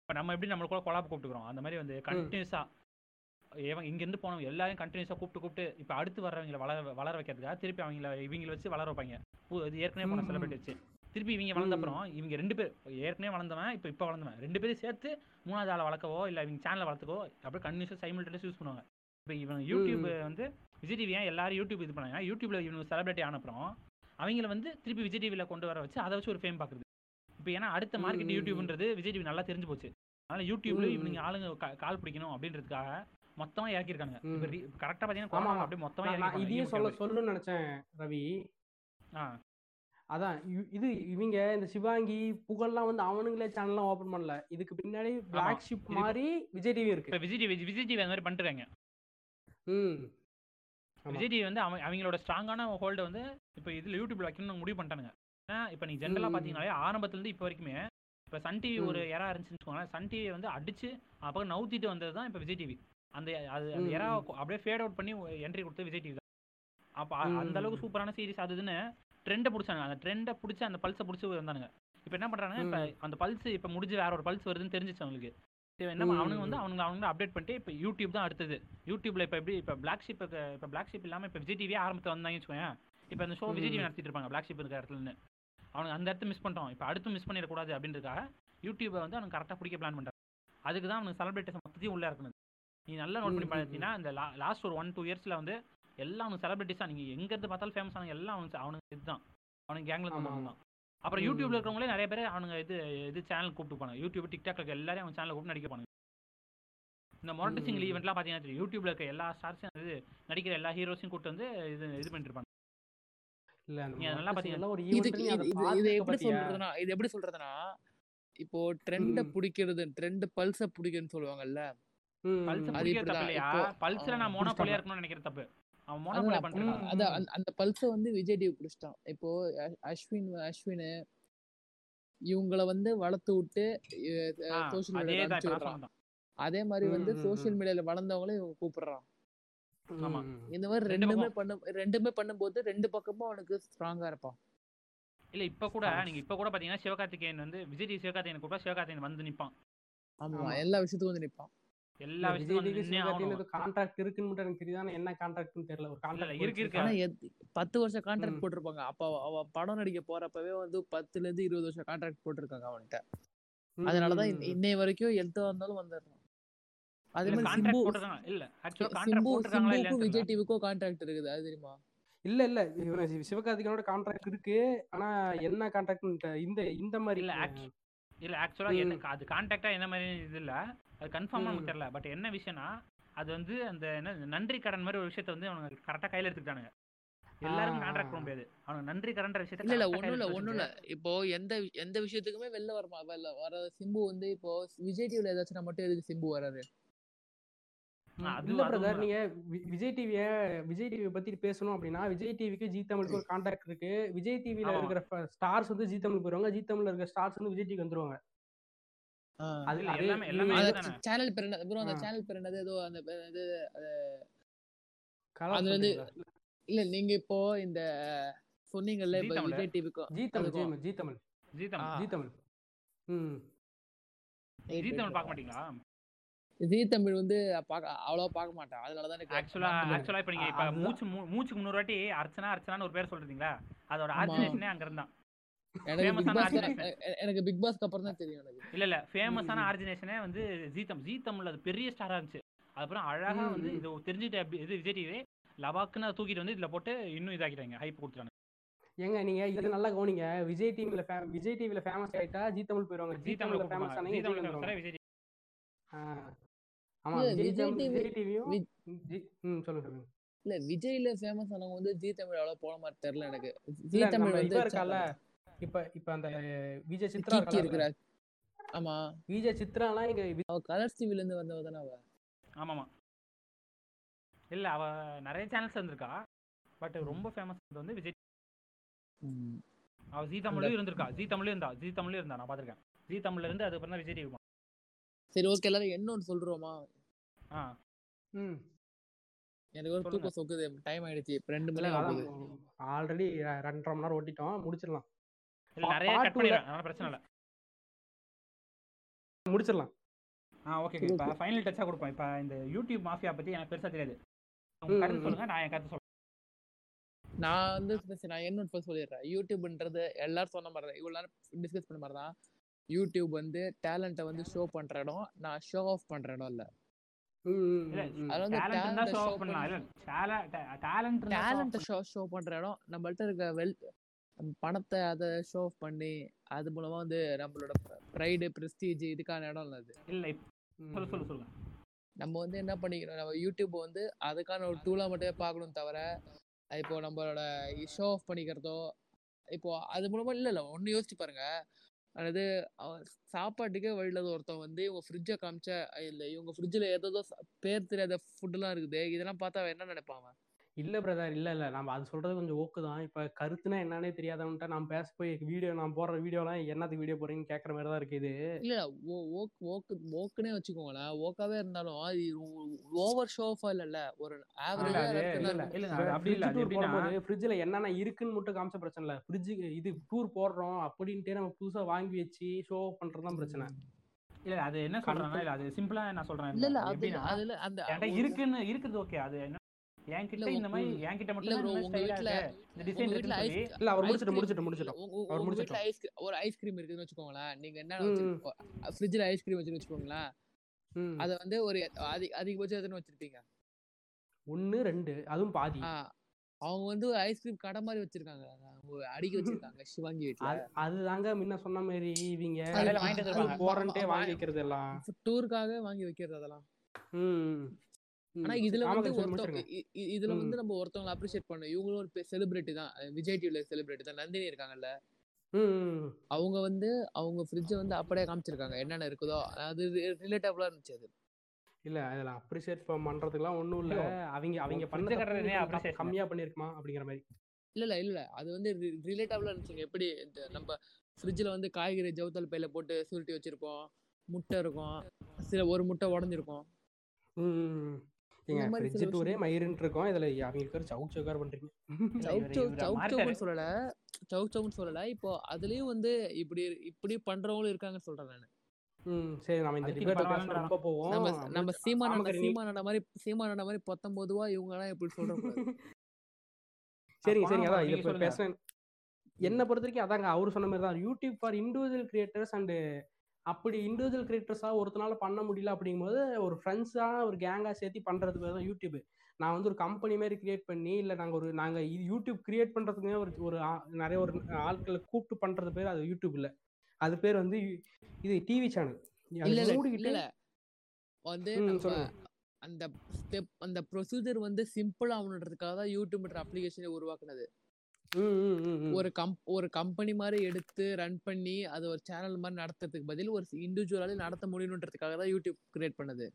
இப்போ நம்ம எப்படி நம்ம கூட கொலாப் கூப்பிட்டுக்கிறோம் அந்த மாதிரி வந்து கண்டினியூஸா இவன் இங்கேருந்து போனவங்க எல்லாரையும் கண்டினியூஸாக கூப்பிட்டு கூப்பிட்டு இப்போ அடுத்து வர்றவங்கள வளர வளர வைக்கிறதுக்காக திருப்பி அவங்கள இவங்கள வச்சு வளர வைப்பாங்க இது ஏற்கனவே போன. செலிபிரிட்டி வச்சு திருப்பி இவங்க வளர்ந்த அப்புறம் இவங்க ரெண்டு பேர் ஏற்கனவே வளர்ந்தவன் இப்போ இப்போ வளர்ந்தவன் ரெண்டு பேரும் சேர்த்து மூணாவது ஆளை வளர்க்கவோ இல்லை இவங்க சேனலை வளர்த்துக்கோ அப்படியே கண்டினியூஸாக சைமில்டேனியஸ் யூஸ் பண்ணுவாங்க. இப்போ இவங்க யூடியூப் வந்து விஜய் டிவி ஏன் எல்லாரும் யூடியூப் இது பண்ணாங்க? யூடியூப்ல இவங்க செலிபிரிட்டி ஆன அப்புறம் அவங்கள வந்து திருப்பி விஜய் டிவியில் கொண்டு வர வச்சு அதை வச்சு ஒரு ஃபேம் பார்க்குறது இப்போ ஏன்னா அடுத்த மார்க்கெட். யூடியூப்ன்றது விஜய் டிவி நல்லா தெரிஞ்சு போச்சு. அதனால யூடியூப்ல. இவங்க ஆளுங்க கால் பிடிக்கணும் அப்படின்றதுக்காக மொத்தமா இறக்கிருக்காங்க கொரோனா ஆமா. அப்படியே மொத்தமா இதையும் சொல்ல சொல்லணும்னு நினைச்சேன் ரவி. ஆ. அதான் இது இவங்க இந்த சிவாங்கி புகழ்லாம் வந்து அவனுங்களே சேனல்லாம் ஓபன் பண்ணல இதுக்கு பின்னாடி பிளாக் ஷிப் மாதிரி விஜய் டிவி இருக்கு விஜய் டிவி விஜய் டிவி அந்த மாதிரி பண்ணிட்டுருக்காங்க ம். விஜய் டிவி வந்து அவங்க அவங்களோட ஸ்ட்ராங்கான ஹோல்டை வந்து இப்போ இதில் யூடியூப்ல வைக்கணும்னு முடிவு பண்ணிட்டானுங்க ஏன்னா இப்போ நீ ஜென்ரலாக. பார்த்தீங்கன்னாலே ஆரம்பத்துலேருந்து இப்போ வரைக்குமே இப்போ சன் டிவி ஒரு. எரா இருந்துச்சுன்னு வச்சுக்கோங்களேன் சன் டிவி வந்து அடிச்சு அப்போ நவுத்திட்டு வந்தது தான் இப்போ விஜய் டிவி அந்த அது அந்த எரா. அப்படியே ஃபேட் அவுட் பண்ணி என்ட்ரி கொடுத்து விஜய் டிவி தான் அப்போ அந்த அளவுக்கு. சூப்பரான சீரிஸ் அது இதுன்னு ட்ரெண்டை பிடிச்சாங்க அந்த ட்ரெண்டை பிடிச்சி அந்த பல்ஸை பிடிச்சி வந்தானுங்க. இப்போ என்ன பண்ணுறாங்க இப்போ. அந்த பல்ஸ் இப்போ முடிஞ்சு வேற ஒரு பல்ஸ் வருதுன்னு தெரிஞ்சிச்சு அவங்களுக்கு. என்ன அவனுங்க வந்து ம். அவனுங்க அவனுங்க அப்டேட் பண்ணிட்டு இப்போ யூடியூப் தான் அடுத்தது. யூடியூப்ல இப்போ எப்படி இப்போ பிளாக் ஷிப் இப்போ பிளாக் ஷிப் இல்லாமல் இப்போ விஜய் டிவியே ஆரம்பத்தில் வந்தாங்கன்னு வச்சுக்கோங்க இப்போ அந்த ஷோ விஜய் டிவி. நடத்திட்டு இருப்பாங்க பிளாக் ஷிப் இருக்கிற இடத்துலன்னு. அவனுக்கு அந்த இடத்த மிஸ் பண்ணிட்டோம். இப்போ அடுத்து மிஸ் பண்ணிடக்கூடாது அப்படின்றதுக்காக யூடியூபை வந்து அவனுக்கு கரெக்டாக பிடிக்க பிளான் பண்ணுறாங்க அதுக்கு தான் அவனுக்கு செலிபிரிட்டிஸ் மொத்தத்தையும் உள்ள இருக்கணும் நீ நல்லா நோட் பண்ணி. பார்த்தீங்கன்னா இந்த லாஸ்ட் ஒரு ஒன் டூ இயர்ஸில் வந்து எல்லாம் அவனுக்கு செலிபிரிட்டிஸாக நீங்கள் எங்கேருந்து பார்த்தாலும் ஃபேமஸ் ஆனவங்க எல்லாம் அவனுக்கு அவனுக்கு இதுதான் அவனுக்கு கேங்கில் தான். அப்புறம் யூடியூப்ல ம். இருக்கிறவங்களே நிறைய பேர் அவனுங்க இது இது சேனல் கூப்பிட்டு போனாங்க யூடியூப் டிக்டாக்ல இருக்க எல்லாரையும் அவன் சேனல் கூப்பிட்டு நடிக்க போனாங்க இந்த மொரட்டு சிங்கிள். ஈவெண்ட்லாம் பார்த்தீங்கன்னா தெரியும். யூடியூப்ல இருக்க எல்லா ஸ்டார்ஸையும் இது நடிக்கிற எல்லா ஹீரோஸையும் கூப்பிட்டு வந்து இது இது பண்ணிட்டு இருப்பாங்க இது எப்படி சொல்றதுன்னா இது எப்படி சொல்றதுன்னா இப்போ ட்ரெண்ட. பிடிக்கிறது ட்ரெண்ட் பல்ஸ பிடிக்குன்னு சொல்லுவாங்கல்ல பல்ஸ் ம். அது பிடிக்கிற தப்பு. இல்லையா பல்ஸ்ல நான் மோனோபோலியா. இருக்கணும்னு நினைக்கிற தப்பு அந்த- பல்ஸ வந்து விஜய் டிவி பிடிச்சிட்டான் இப்போ அஸ்வின் அஸ்வின் இவங்கள வந்து வளர்த்து விட்டு அதே மீடியால அதே மாதிரி வந்து ம். மீடியால வளர்ந்தவங்களே இவங்க கூப்பிடுறான். இந்த மாதிரி ரெண்டு ரெண்டுமே பக்கம். பண்ண ரெண்டுமே பண்ணும்போது ரெண்டு பக்கமும் அவனுக்கு ஸ்ட்ராங்கா இருப்பான் இல்ல இப்ப கூட. நீங்க இப்ப கூட பாத்தீங்கன்னா சிவகார்த்திகேயன் வந்து விஜய் டிவி சிவகார்த்திகேயன் கூப்பிட்டா சிவகார்த்திகேயன் வந்து நிப்பான் ஆமா ஆமா. எல்லா விஷயத்துக்கும் வந்து நிப்பான் எல்லா ஏதோ கான்ட்ராக்ட் இருக்குன்னு மட்டும் எனக்கு தெரியுது. என்ன கான்ட்ராக்ட்னு தெரியல. ஒரு கான்ட்ராக்ட் இருக்கு, இருக்கு. பத்து வருஷம் கான்ட்ராக்ட். போட்டிருப்பாங்க. அப்ப அவ- படம் நடிக்க போறப்பவே வந்து பத்துல இருந்து இருபது வருஷம் கான்ட்ராக்ட் போட்டிருக்காங்க அவன்கிட்ட. அதனாலதான் இன்ன- இன்னைய வரைக்கும் எந்த வந்தாலும் வந்துடுறான். அதே மாதிரி கான்ட்ராக்ட் கான்ட்ராக்ட் விஜய். டிவிக்கும் கான்ட்ராக்ட் இருக்குது. அது தெரியுமா? இல்ல இல்ல. இவன் சி- சிவகார்த்திகேயனோட கான்ட்ராக்ட் இருக்கு. ஆனா என்ன கான்ட்ராக்ட் இந்த இந்த மாதிரி இல்ல இல்ல ஆக்சுவலா. என்ன அது கான்டாக்டா என்ன மாதிரி இது இல்ல. அது கன்ஃபார்மா நமக்கு ம். தெரியல பட் என்ன விஷயம்னா அது வந்து அந்த என்ன நன்றி கடன் மாதிரி ஒரு விஷயத்த வந்து அவனுங்க கரெக்டா கையில எடுத்துக்கிட்டானுங்க எல்லாருக்கும் ஆ, கான்ட்ராக்ட். பண்ண முடியாது அவனுக்கு நன்றி கடன்ற விஷயத்த இல்ல ஒண்ணும் இல்ல ஒண்ணும் இல்ல இப்போ எந்த எந்த விஷயத்துக்குமே வெளில வரமா வெளில வர சிம்பு வந்து இப்போ விஜய் டிவில ஏதாச்சும் மட்டும் எதுக்கு சிம்பு வராரு அது இல்ல பிரதர். நீங்க வி- விஜய் டிவிய விஜய் டிவி பத்தி பேசணும் அப்படின்னா விஜய் டிவிக்கு ஜி தமிழுக்கு ஒரு கான்ட்ராக்ட் இருக்கு விஜய் டிவில. இருக்கிற ஸ்டார்ஸ் வந்து ஜி தமிழ் போயிருவாங்க ஜி தமிழ்ல இருக்கிற ஸ்டார்ஸ் வந்து விஜய் டிவிக்கு வந்துருவாங்க அது இல்ல, அதே எல்லாமே- எல்லாமே இது- இதுதானே. சேனல் பேர் ப்ரோ அந்த. சேனல் பேர் என்னது ஏதோ அந்த இது கலர் அது வந்து? இல்ல நீங்க இப்போ இந்த சொன்னீங்கல்ல ஜீ இப்ப தமிழ். விஜய் டிவிக்கும் ஜி தமிழ் ஜி தமிழ் ஜீ தமிழ். ஜி தமிழ் ம் ஜீ தமிழ் பார்க்க மாட்டீங்களா ஜீ தமிழ் வந்து பாக்க அவ்வளவா பார்க்க மாட்டேன் எனக்கு ஆக்சுவலா ஆக்சுவலா இப்ப நீங்க இப்ப. மூச்சு மூச்சுக்கு முன்னூறு வாட்டி அர்ச்சனா அர்ச்சனான்னு ஒரு பேர் சொல்றீங்களா அதோட. ஆர்ஜினேஷனே அங்க இருந்தான் எனக்கு பிக் ஆன பாஸ்க்கு அப்புறம் தான் தெரியும் எனக்கு. இல்ல இல்ல. ஃபேமஸான. ஆர்ஜினேஷனே வந்து ஜீ தமிழ் ஜீ தமிழ் அது பெரிய ஸ்டாரா இருந்துச்சு. அதுக்கப்புறம் அழகா வந்து. இது தெரிஞ்சுட்டு இது விஜய் டிவி லவாக்குன்னு தூக்கிட்டு வந்து இதுல போட்டு இன்னும் இதாக்கிட்டாங்க ஹைப் கொடுத்துட்டாங்க. ஏங்க நீங்க இது நல்லா கவனிங்க. விஜய் டிவில விஜய் டிவில ஃபேமஸ் ஆயிட்டா ஜி தமிழ் போயிருவாங்க. ஜி தமிழ்ல ஃபேமஸ் ஆனீங்க ஜி தமிழ்ல விஜய் ஆமா விஜய் டிவியும் ம் சொல்லுங்க சொல்லுங்க. இல்ல விஜய்ல ஃபேமஸ் ஆனவங்க வந்து ஜி தமிழ் அவ்வளவு போன மாதிரி தெரியல எனக்கு. ஜி தமிழ் வந்து இருக்கால இப்ப இப்ப அந்த விஜய் சித்ரா கீர்த்தி இருக்கால இருக்கிறா ஆமா. விஜய் சித்ராலாம் இங்க அவ கலர்ஸ் டிவில இருந்து வந்தவ தானே அவ? ஆமாமா. இல்ல அவ நிறைய சேனல்ஸ் வந்திருக்கா பட் ரொம்ப ஃபேமஸ் வந்து விஜய். அவ ஜி தமிழ்லயும் இருந்திருக்கா. ஜி தமிழ்லயும் இருந்தா ஜி தமிழ்லயும் இருந்தா நான் பாத்திருக்கேன் ஜி தமிழ்ல இருந்து அதுக்கப்புறம் தான் விஜய் டிவி சரி ஓகே எல்லாரும் இன்னொன்னு சொல்றோமா? ஆ. ம். எனக்கு ஒரு. தூக்கம் சொக்குது டைம் ஆயிடுச்சு. இப்ப ரெண்டு மணி ஆல்ரெடி ரெண்டரை மணி நேரம் ஓட்டிட்டோம் முடிச்சிடலாம். நிறைய கட் அதனால பிரச்சனை இல்ல. முடிச்சிடலாம். ஆ ஓகே இப்போ ஃபைனல் டச்சா கொடுப்போம். இப்போ இந்த யூடியூப் மாஃபியா பத்தி எனக்கு பெருசா தெரியாது. உங்க ம், கருத்து ம். சொல்லுங்க நான் என் கருத்து சொல்றேன். நான் வந்து நான் என்னோட first சொல்லிடுறேன். யூடியூப்ன்றது எல்லாரும் சொன்ன மாதிரி தான் இவ்வளவு நேரம் டிஸ்கஸ் பண்ண மாதிரி தான் யூடியூப் வந்து டேலண்ட்டை வந்து ஷோ பண்ற இடம். நான் ஷோ ஆஃப் பண்ற இடம் இல்ல. டேலண்ட் ஷோ பண்ற இடம். நம்மள்ட்ட இருக்க வெல் பணத்தை அதை ஷோ ஆஃப் பண்ணி அது மூலமா வந்து நம்மளோட ப்ரைடு ப்ரெஸ்டீஜ் இதுக்கான இடம் இல்ல அது. இல்ல சொல்லு சொல்லு சொல்லுங்க. நம்ம வந்து என்ன பண்ணிக்கணும்? நம்ம யூடியூப் வந்து அதுக்கான ஒரு டூலா மட்டுமே பார்க்கணும் தவிர இப்போ நம்மளோட ஷோ ஆஃப் பண்ணிக்கிறதோ இப்போ அது மூலமா இல்ல இல்ல ஒண்ணு யோசிச்சு பாருங்க. அதாவது சாப்பாட்டுக்கே வழியில்லாத ஒருத்தன் வந்து இவங்க ஃப்ரிட்ஜை காமிச்ச இல்ல இவங்க ஃப்ரிட்ஜில் ஏதோ பேர் தெரியாத ஃபுட்டுலாம் இருக்குது. இதெல்லாம் பார்த்தா அவன் என்ன நினைப்பான்? இல்ல பிரதர் இல்ல இல்ல. நம்ம அது சொல்றது கொஞ்சம் ஓக்கு தான். இப்ப கருத்துனா என்னன்னே தெரியாதவன்ட்ட நான் பேச போய் வீடியோ நான் போடுற வீடியோலாம் என்னத்துக்கு வீடியோ போடுறீங்கன்னு கேட்கற மாதிரி தான் இருக்கு இது. இல்ல இல்ல, ஓ- ஓக் ஓக்கு ஓக்குனே வச்சுக்கோங்களேன். ஓக்காவே இருந்தாலும் அது ஓவர் ஷோ ஆஃபா இல்லல்ல? ஒரு ஆவரேஜா ஃப்ரிட்ஜ்ல என்னென்ன இருக்குன்னு மட்டும் காமிச்ச பிரச்சனை இல்ல. ஃப்ரிட்ஜ் இது டூர் போடுறோம் அப்படின்ட்டு நம்ம புதுசா வாங்கி வச்சு ஷோ பண்றது தான் பிரச்சனை. இல்ல அது என்ன சொல்றாங்கன்னா இல்ல அது சிம்பிளா நான் சொல்றேன். இல்ல இருக்குன்னு இருக்குது ஓகே அது என்ன என்கிட்ட இந்த மாதிரி. என்கிட்ட மட்டும் bro, தான் உங்க வீட்ல இந்த உங்க டிசைன் வீட்ல இருக்குன்னு ஐஸ் சொல்லி இல்ல அவர் ஐஸ் முடிச்சிட்டு முடிச்சிட்டு. முடிச்சிட்டோம் அவர் ஐஸ் ஒரு ஐஸ்கிரீம் இருக்குன்னு வச்சுக்கோங்களேன். நீங்க என்ன ம், வச்சு ஃப்ரிட்ஜ்ல ஐஸ்கிரீம் வச்சுன்னு வச்சுக்கோங்களேன். அத வந்து ஒரு அதிக அதிகபட்சம் எத்தனை வச்சிருப்பீங்க? ஒன்னு ரெண்டு. அதுவும் பாதி. அவங்க வந்து ஐஸ்கிரீம் கடை மாதிரி வச்சிருக்காங்க. அடுக்கி வச்சிருக்காங்க சிவாங்கி அது அதுதாங்க முன்ன சொன்ன மாதிரி இவங்க. போறேன்ட்டே வாங்கி வைக்கிறது எல்லாம். டூருக்காக வாங்கி வைக்கிறது அதெல்லாம். ஆனா இதுல வந்து ஒருத்தவங்க இதுல வந்து. நம்ம ஒருத்தவங்களை அப்ரிஷியேட் பண்ணணும் இவங்களும் ஒரு செலிபிரிட்டி தான். விஜய் டிவில செலிபிரிட்டி தான். நந்தினி இருக்காங்கல்ல. அவங்க வந்து அவங்க ஃப்ரிட்ஜை வந்து அப்படியே காமிச்சிருக்காங்க. என்னென்ன இருக்குதோ. அது ரிலேட்டபிளா இருந்துச்சு அது. இல்ல அதுல அப்ரிஷியேட் பண்றதுக்குலாம் ஒண்ணும் இல்ல. அவங்க அவங்க fridge பண்ண. கம்மியா பண்ணிருக்குமா அப்படிங்கிற மாதிரி. இல்ல இல்ல இல்ல. அது வந்து ரிலேட்டபிளா இருந்துச்சுங்க. எப்படி இந்த நம்ம ஃப்ரிட்ஜில் வந்து காய்கறி ஜவுத்தல் பையில போட்டு சுருட்டி வச்சிருப்போம். முட்டை இருக்கும். சில ஒரு முட்டை உடஞ்சிருக்கும். ஏங்க ஃப்ரிட்ஜ் டூரே மயிருன்ட்டு இருக்கோம் இதுல அவங்களுக்கு சவுக் சவுக்கார் பண்றீங்க. சவுக் சவுக். சவுக்குன்னு சொல்லல. சவுக் சவுக்குன்னு சொல்லல. இப்போ அதுலயும் வந்து இப்படி இப்படி பண்றவங்களும் இருக்காங்கன்னு சொல்றேன் நான். சரி நம்ம இந்த டிபேட். ரொம்ப போவோம். நம்ம நம்ம சீமானண்ட சீமானண்ட மாதிரி சீமானண்ட மாதிரி பத்தொன்பதுவா இவங்க எல்லாம் எப்படி சொல்றக்கூடாது சரிங்க அதான் இது. பேசுறேன் என்ன பொறுத்த வரைக்கும் அதாங்க அவர் சொன்ன மாதிரி தான் YouTube for individual creators and அப்படி இண்டிவிஜுவல் கிரியேட்டர்ஸா ஒருத்தனால பண்ண முடியல அப்படிங்கும்போது ஒரு ஃப்ரெண்ட்ஸா ஒரு கேங்கா சேர்த்து பண்றது பேர் தான் யூடியூப் நான் வந்து ஒரு கம்பெனி மாதிரி கிரியேட் பண்ணி இல்ல நாங்க ஒரு நாங்க இது யூடியூப் கிரியேட் பண்றதுக்குமே ஒரு ஒரு நிறைய ஒரு ஆட்களை கூப்பிட்டு பண்றது பேர் அது யூடியூப் இல்ல அது பேர் வந்து இது டிவி சேனல் வந்து. அந்த ஸ்டெப் அந்த ப்ரொசீஜர் வந்து சிம்பிள் ஆகணுன்றதுக்காக தான் யூடியூப்ன்ற அப்ளிகேஷனை உருவாக்குனது. ஒரு கம் ஒரு கம்பெனி மாதிரி எடுத்து ரன் பண்ணி அது ஒரு சேனல் மாதிரி நடத்துறதுக்கு பதில் ஒரு இண்டிவிஜுவலாலே நடத்த முடியணுன்றதுக்காக தான் யூடியூப் கிரியேட் பண்ணது.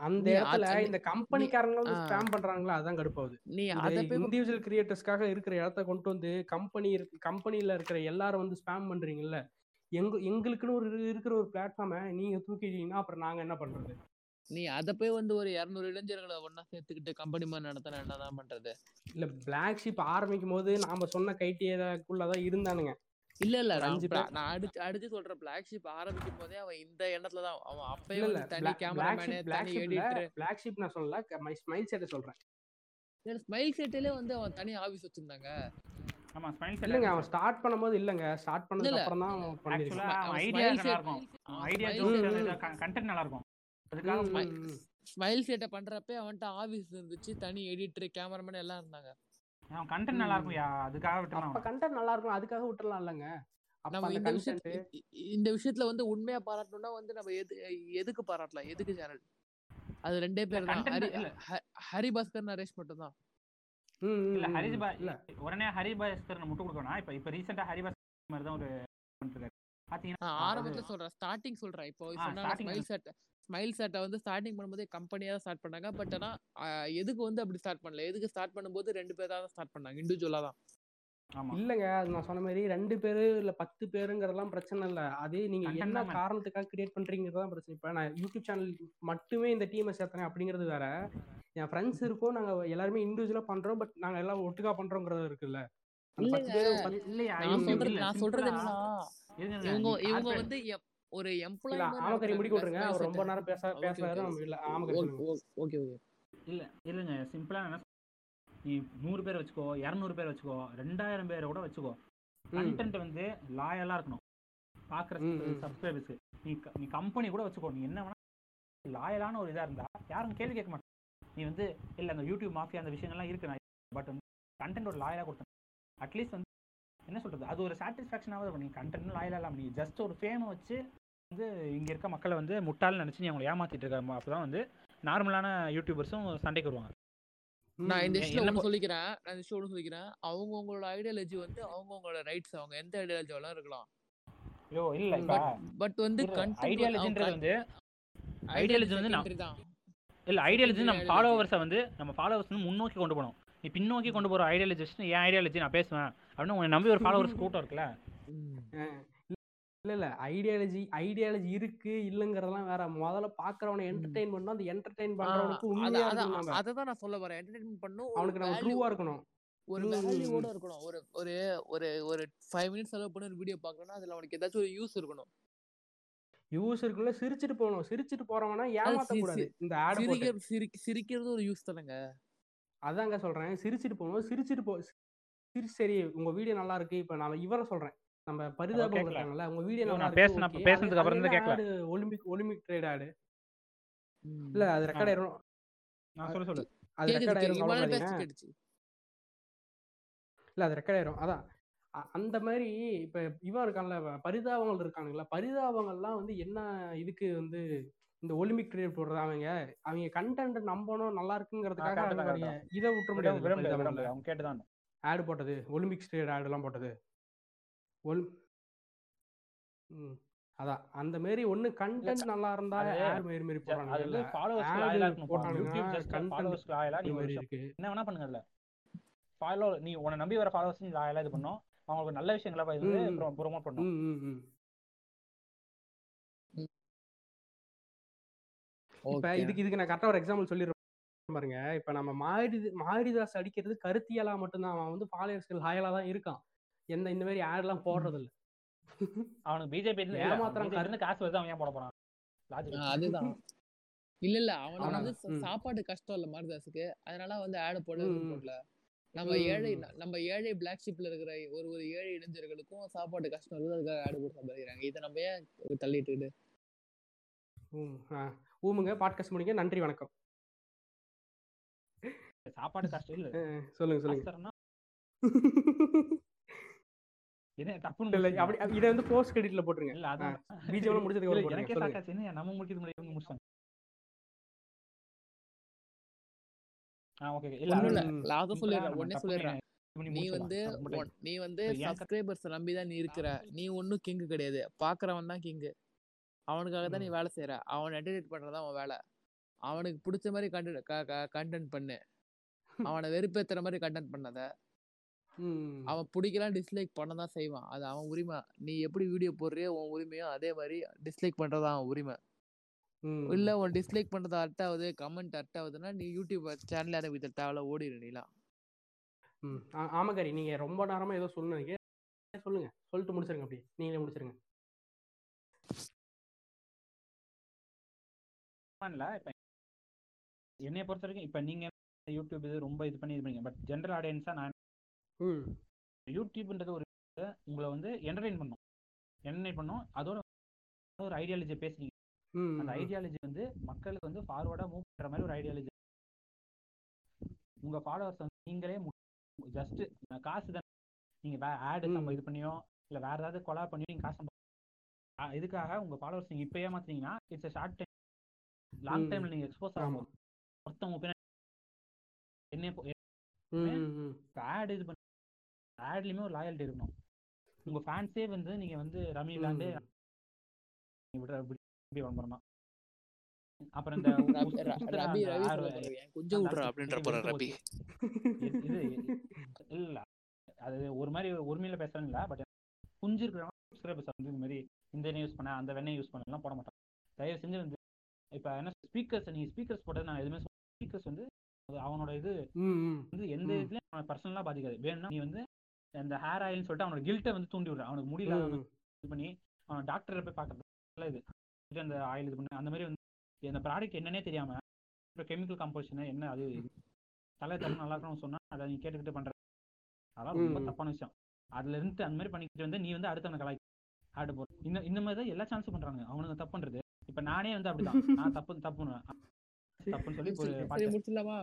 அந்த இடத்துல இந்த கம்பெனிக்காரங்க வந்து. ஸ்பேம் பண்றாங்களா? அதான் கடுப்பாகுது. நீ அதை இண்டிவிஜுவல் கிரியேட்டர்ஸ்க்காக இருக்கிற இடத்த கொண்டு வந்து கம்பெனி கம்பெனில இருக்கிற எல்லாரும் வந்து ஸ்பேம் பண்றீங்கல்ல? எங்க எங்களுக்குன்னு ஒரு இரு- இருக்கிற ஒரு பிளாட்ஃபார்மை நீங்க தூக்கிட்டீங்கன்னா அப்புறம் நாங்க என்ன பண்றது? நீ அதை போய் வந்து ஒரு இரநூறு இளைஞர்களை ஒண்ணா சேர்த்துக்கிட்டு கம்பெனி மாதிரி நடத்தினா என்னதான் பண்றது? இல்ல பிளாக் ஷிப் ஆரம்பிக்கும் போது நாம சொன்ன கைட்டியக்குள்ளதான் இருந்தானுங்க. இல்ல இல்ல. நான் அடிச்சு அடிச்சு சொல்றேன். பிளாக் ஷிப் ஆரம்பிக்கும் போதே அவன் இந்த எண்ணத்துல தான் அவன் அப்பயே இல்ல தனி கேமராமேனு பிளாக் தனி எடிட்டர் பிளாக் ஷிப் நான் சொல்லல. மை ஸ்மைல் செட்டை சொல்றேன். ஸ்மைல் செட்டிலே வந்து அவன் தனி ஆபீஸ் வச்சிருந்தாங்க. ஆமா ஸ்மைல் இல்லங்க அவன் ஸ்டார்ட் பண்ணும்போது இல்லங்க. ஸ்டார்ட் பண்ணதுக்கு. அப்புறம் தான் பண்ணிருக்கான். ஐடியா நல்லா இருக்கும். ஐடியா கண்டென்ட் நல்லா இருக்கும். அதுக்காக. ஸ்மைல் செட்டை பண்றப்ப அவன்கிட்ட ஆபீஸ் இருந்துச்சு தனி எடிட்டர் கேமராமேன் எல்லாம் இருந்தாங்க. அவன் கண்டென்ட் நல்லா இருக்கும்யா அதுக்காக விட்டுலாம் அப்ப கண்டென்ட் நல்லா இருக்கும் அதுக்காக விட்டுறலாம் இல்லைங்க? அப்ப நம்ம அந்த இந்த கண்டென்ட் விஷயத்துல வந்து உண்மையா பாராட்டணும்னா வந்து நம்ம எது எதுக்கு பாராட்டலாம்? எதுக்கு சேனல் அது ரெண்டே பேர் தான் content ஹரி பாஸ்கர் நரேஷ் மட்டும் தான் இல்ல ஹரிஜ் இல்ல. உடனே ஹரி பாஸ்கர் முட்டு கொடுக்கணும் இப்ப இப்ப ரீசெண்டா ஹரி பாஸ்கர் மாதிரி தான் ஒரு பண்ணிருக்காரு பாத்தீங்கன்னா ஆரம்பத்துல சொல்றேன் ஸ்டார்டிங் சொல்றேன். இப்போ starting ஸ்மைல் செட் ஸ்மைல் செட்டை வந்து ஸ்டார்டிங் பண்ணும்போது கம்பெனியா தான் ஸ்டார்ட் பண்ணாங்க. பட் ஆனா ஆ, எதுக்கு வந்து அப்படி ஸ்டார்ட் பண்ணல? எதுக்கு ஸ்டார்ட் பண்ணும்போது ரெண்டு பேர் தான் ஸ்டார்ட் பண்ணாங்க? இண்டிவிஜுவலா தான். இல்லங்க அது நான் சொன்ன மாதிரி ரெண்டு பேரு இல்ல பத்து பேருங்கிறதெல்லாம் பிரச்சனை இல்ல. அதே நீங்க என்ன. காரணத்துக்காக கிரியேட் பண்றீங்கிறது தான் பிரச்சனை. இப்ப நான் யூடியூப் சேனல் மட்டுமே இந்த டீமை சேர்த்தனேன் அப்படிங்கிறது வேற. என் ஃப்ரெண்ட்ஸ் இருக்கோம் நாங்க எல்லாருமே இண்டிவிஜுவலா பண்றோம். பட் நாங்க எல்லாம் ஒட்டுக்கா பண்றோங்கிறது இருக்குல்ல. இல்லையா நான் சொல்றது என்னன்னா இவங்க இவங்க வந்து ஒரு எம்ப்ளாயி முடிக்க விட்டுருங்க. அவர் ரொம்ப நேரம் பேச பேசுறாரு இல்ல ஆமக்கறி சொல்லுங்க. ஓகே ஓகே இல்ல இல்லைங்க சிம்பிளா என்ன நீ நூறு பேர் வச்சுக்கோ இரநூறு பேர் வச்சுக்கோ ரெண்டாயிரம் பேரை கூட வச்சுக்கோ. கண்டென்ட் வந்து லாயலா இருக்கணும். பாக்குற. சப்ஸ்கிரைபர்ஸ்க்கு நீ நீ கம்பெனி கூட வச்சுக்கோ. நீ என்ன வேணா லாயலான ஒரு இதா இருந்தா யாரும் கேள்வி கேட்க மாட்டாங்க. நீ வந்து இல்ல அந்த யூடியூப் மாஃபியா அந்த விஷயங்கள்லாம் இருக்கு நான் பட் வந்து கண்டென்ட் ஒரு லாயலா கொடுத்தேன். அட்லீஸ்ட் வந்து என்ன சொல்றது? அது ஒரு சாட்டிஸ்ஃபேக்ஷனாவது நீ கண்டென்ட் லாயலா இல்லாம நீ ஜஸ்ட் ஒரு ஃபேமை வச்சு வந்து இங்க இருக்க மக்களை வந்து முட்டாள்னு நினைச்சு நீ அவங்களை ஏமாத்திட்டு இருக்க அப்பதான் வந்து நார்மலான யூடியூபர்ஸும் சண்டைக்கு வருவாங்க. நான் இந்த விஷயம் ஒன்று சொல்லிக்கிறேன். நான் இந்த விஷயம் ஒன்று சொல்லிக்கிறேன். அவங்கவுங்களோட ஐடியாலஜி வந்து அவங்கவுங்களோட ரைட்ஸ் அவங்க எந்த ஐடியாலஜி வேணாலும் இருக்கலாம். ஐயோ இல்ல பட் வந்து கண்டென்ட் ஐடியாலஜின்றது வந்து ideology வந்து நான்- தான். இல்ல ஐடியாலஜி நம்ம. ஃபாலோவர்ஸை வந்து நம்ம ஃபாலோவர்ஸ் வந்து முன்னோக்கி கொண்டு போகணும். நீ பின்னோக்கி கொண்டு போற ஐடியாலஜி வச்சு என் ஐடியாலஜி நான் பேசுவேன். அப்படின்னு உன்னை நம்பி ஒரு ஃபாலோவர்ஸ் கூட்டம் இருக்குல்ல? இல்ல இல்ல. ஐடியாலஜி ஐடியாலஜி இருக்கு இல்லங்கிறதெல்லாம் வேற. முதல்ல பாக்குறவனை என்டர்டெயின் பண்ணணும். அந்த என்டர்டெயின் பண்றவனுக்கு உண்மையா இருக்கணும் நம்ம அதை தான் நான் சொல்ல வரேன். என்டர்டைன்மெண்ட் பண்ணும் அவனுக்கு நம்ம ட்ரூவா இருக்கணும். ஒரு வேல்யூவோட. இருக்கணும். ஒரு ஒரு ஒரு ஒரு ஃபைவ் மினிட்ஸ் செலவு பண்ணி ஒரு வீடியோ பார்க்கணும்னா அதுல அவனுக்கு ஏதாச்சும் ஒரு யூஸ் இருக்கணும். யூஸ் இருக்குல்ல சிரிச்சிட்டு போகணும். சிரிச்சிட்டு போறவனா ஏமாத்த கூடாது இந்த ஆட் போட்டு. சிரிக்க சிரிக்க சிரிக்கிறது ஒரு யூஸ் தானேங்க. அதாங்க சொல்றேன். சிரிச்சிட்டு போகணும் சிரிச்சிட்டு போ சரி உங்க வீடியோ நல்லா இருக்கு. இப்ப நான் இவரை சொல்றேன். நம்ம பரிதாபம். இருக்காங்கல்ல உங்க வீடியோ நான் பேசுன-. பேசுனதுக்கு அப்புறம் என்ன கேட்கல. ஒலிம்பிக் ஒலிம்பிக் ட்ரேட் ஆடு. இல்ல அது ரெக்கார்ட் ஆயிரும். நான் சொல்ல சொல்லு. அது ரெக்கார்ட் ஆயிரும் இல்ல அது ரெக்கார்ட் ஆயிரும். அதான். அந்த மாதிரி இப்ப இவன் இருக்கான்ல பரிதாபங்கள் இருக்கானுங்களா? பரிதாபங்கள்லாம் வந்து என்ன இதுக்கு வந்து இந்த ஒலிம்பிக் ட்ரேட் போடுறது அவங்க? அவங்க கண்டென்ட் நம்பணும் நல்லா இருக்குங்கிறதுக்காக இதை விட்டுற விட முடியாது. அவங்க கேட்டுதான். ஆடு போட்டது ஒலிம்பிக் ஸ்டேட் ஆடு எல்லாம் போட்டது. ம். அதான். அந்த மாதிரி ஒண்ணு கண்டென்ட் நல்லா இருந்தா அது- ஆட் மாரி மாரி அது வந்து இல்ல ஃபாலோவர்ஸ் லாயலா இருக்கணும் யூடியூப் ஜஸ்ட் content ஃபாலோவர்ஸ் லாயலா நீ ஒரு மாதிரி விஷயம் இருக்கு. என்ன வேணா பண்ணுங்கல்ல. ஃபாலோ நீ உன்னை நம்பி வர ஃபாலோவர்ஸ் நீ லாயலா இது பண்ணணும் அவங்களுக்கு நல்ல விஷயங்களா ம். ப்ரோமோட் பண்ணணும் இப்ப ஓகே இதுக்கு இதுக்கு நான் கரெக்டா ஒரு எக்ஸாம்பிள் சொல்லிடுறேன் பாருங்க. இப்ப நம்ம மாரி மாரிதாஸ் அடிக்கிறது கருத்தியலா மட்டும்தான். அவன் வந்து ஃபாலோவர்ஸ்கள் ஹாயலா தான் இருக்கான். எந்த இந்த மாதிரி ஆட் எல்லாம் போடுறது இல்ல அவனுக்கு பிஜேபி ஏமாத்துறான் இருந்து காசு வருது அவன் ஏன் போட போறான்? லாஜிக் அதுதான். இல்ல இல்ல அவனுக்கு ஆனா, வந்து. சாப்பாடு கஷ்டம் இல்ல மாரிதாஸுக்கு. அதனால வந்து ஆடு போட. போடல. நம்ம ஏழை நம்ம ஏழை பிளாக் ஷிப்ல இருக்கிற ஒரு ஒரு ஏழை இளைஞர்களுக்கும் சாப்பாடு கஷ்டம் இருக்குது அதுக்காக ஆடு போட்டு சம்பாதிக்கிறாங்க. இதை நம்ம ஏன் தள்ளிட்டு. ஊமுங்க பாட்காஸ்ட் முடிங்க. நன்றி வணக்கம். சாப்பாடு கஷ்டம் இல்ல. சொல்லுங்க சொல்லுங்க. என்ன இல்ல தப்புன்னு அப்படி இதை வந்து போஸ்ட் கிரெடிட்ல போட்டுருங்க. இல்ல அதான். பிஜிஎம் முடிச்சதுக்கு இல்ல, அப்புறம் எனக்கே போட்டுருங்க சொல்லுங்க. சாக்காச்சு என்ன நம்ம முடிக்கிறது முன்னாடி இவங்க முடிச்சாங்க. தப்பு நீ. வந்து தப்பு நீ வந்து சப்ஸ்கிரைபர்ஸ் நம்பி தான் நீ இருக்கிற. நீ ஒன்றும் கிங்கு கிடையாது. பாக்குறவன் தான் கிங்கு அவனுக்காக தான் நீ வேலை செய்யற அவன் என்டர்டெயின் பண்றதா அவன் வேலை. அவனுக்கு பிடிச்ச மாதிரி கண்டென்ட் கண்டென்ட் பண்ணு. அவனை வெறுப்பேத்துற மாதிரி கண்டென்ட் பண்ணாத. அவன் பிடிக்கலாம் டிஸ்லைக் பண்ண தான் செய்வான். அது அவன் உரிமை. நீ எப்படி வீடியோ போடுறியோ உன் உரிமையோ அதே மாதிரி டிஸ்லைக் பண்றது அவன் உரிமை. ம். இல்ல உன் டிஸ்லைக் பண்றது அர்ட் ஆகுது கமெண்ட் அர்ட் ஆகுதுன்னா நீ யூடியூப் சேனல் ஆரம்பித்த தேவையில்ல ஓடிடு நீலாம் ம். ஆ- ஆமாக்காரி நீங்க ரொம்ப நேரமா ஏதோ சொல்லுங்க சொல்லுங்க. சொல்லிட்டு முடிச்சிருங்க அப்படி நீங்களே முடிச்சிருங்க. பண்ணல. இப்ப என்னைய பொறுத்த வரைக்கும் இப்ப நீங்க யூடியூப் இது ரொம்ப இது பண்ணி இது பண்ணீங்க. பட் ஜென்ரல் ஆடியன்ஸா நான் யூடியூப்ன்றது ஒரு உங்களை வந்து என்டர்டெயின் பண்ணும். என்டர்டெயின் பண்ணும். அதோட ஒரு ஐடியாலஜி பேசுறீங்க அந்த. ஐடியாலஜி வந்து மக்களுக்கு வந்து ஃபார்வர்டா மூவ் பண்ற மாதிரி ஒரு ஐடியாலஜி உங்க ஃபாலோவர்ஸ் வந்து நீங்களே ஜஸ்ட் காசு தான். நீங்க ஆடு ம். நம்ம இது பண்ணியோ இல்ல வேற ஏதாவது கொலா பண்ணியோ நீங்க காசு இதுக்காக உங்க ஃபாலோவர்ஸ் நீங்க இப்ப ஏமாத்துனீங்கன்னா இட்ஸ் ஷார்ட் டைம் லாங். டைம்ல நீங்க எக்ஸ்போஸ் ஆகும் ஒருத்தவங்க பின்னாடி என்ன. ஆட் இது பண்ணி ஆட்லயுமே ஒரு லாயல்ட்டி இருக்கணும். உங்க ஃபேன்ஸே வந்து நீங்க வந்து ரம்மி விளாண்டு விளம்பரமா அப்புறம் இந்த ரபி உஸ்- ர- உசுத்துற ரபி அந்த ரவி ஆறு- சொல்ல போறாரு "என் கொஞ்சம் இது இல்ல. அது ஒரு மாதிரி உரிமையில இல்ல பட் குஞ்சு இருக்கிறவங்க வந்து இந்த மாதிரி இந்த யூஸ் பண்ண அந்த வெண்ணெய் யூஸ் பண்ணலாம் போட மாட்டாங்க. தயவு செஞ்சு வந்து இப்ப என்ன ஸ்பீக்கர்ஸ் நீ ஸ்பீக்கர்ஸ் போட்டது நான் எதுவுமே ஸ்பீக்கர்ஸ் வந்து அவனோட இது. வந்து எந்த. இதுலயும் அவனை பர்சனலா பாதிக்காது. வேணும்னா நீ வந்து அந்த ஹேர் ஆயில்னு சொல்லிட்டு அவனோட கில்ட்டை வந்து தூண்டி விடுற அவனுக்கு முடியல. இது பண்ணி அவன் டாக்டரை போய் பார்க்கறது நல்ல இது அந்த ஆயில் இது பண்ணி அந்த மாதிரி வந்து இந்த ப்ராடக்ட் என்னன்னே தெரியாம இப்போ கெமிக்கல் கம்போசிஷன் என்ன அது தலை தலை நல்லா இருக்கணும்னு சொன்னா அதை நீ கேட்டுக்கிட்டு பண்ற. அதெல்லாம் ரொம்ப. தப்பான விஷயம். அதுல இருந்து அந்த மாதிரி பண்ணிக்கிட்டு வந்து நீ வந்து அடுத்தவனை கலாய் ஆடு போற இந்த இந்த மாதிரி தான் எல்லா சான்ஸும் பண்றாங்க அவனுங்க தப்பு பண்றது இப்ப நானே வந்து அப்படிதான் நான் தப்பு தப்புன்னு தப்புன்னு சொல்லி முடிச்சிடலாமா?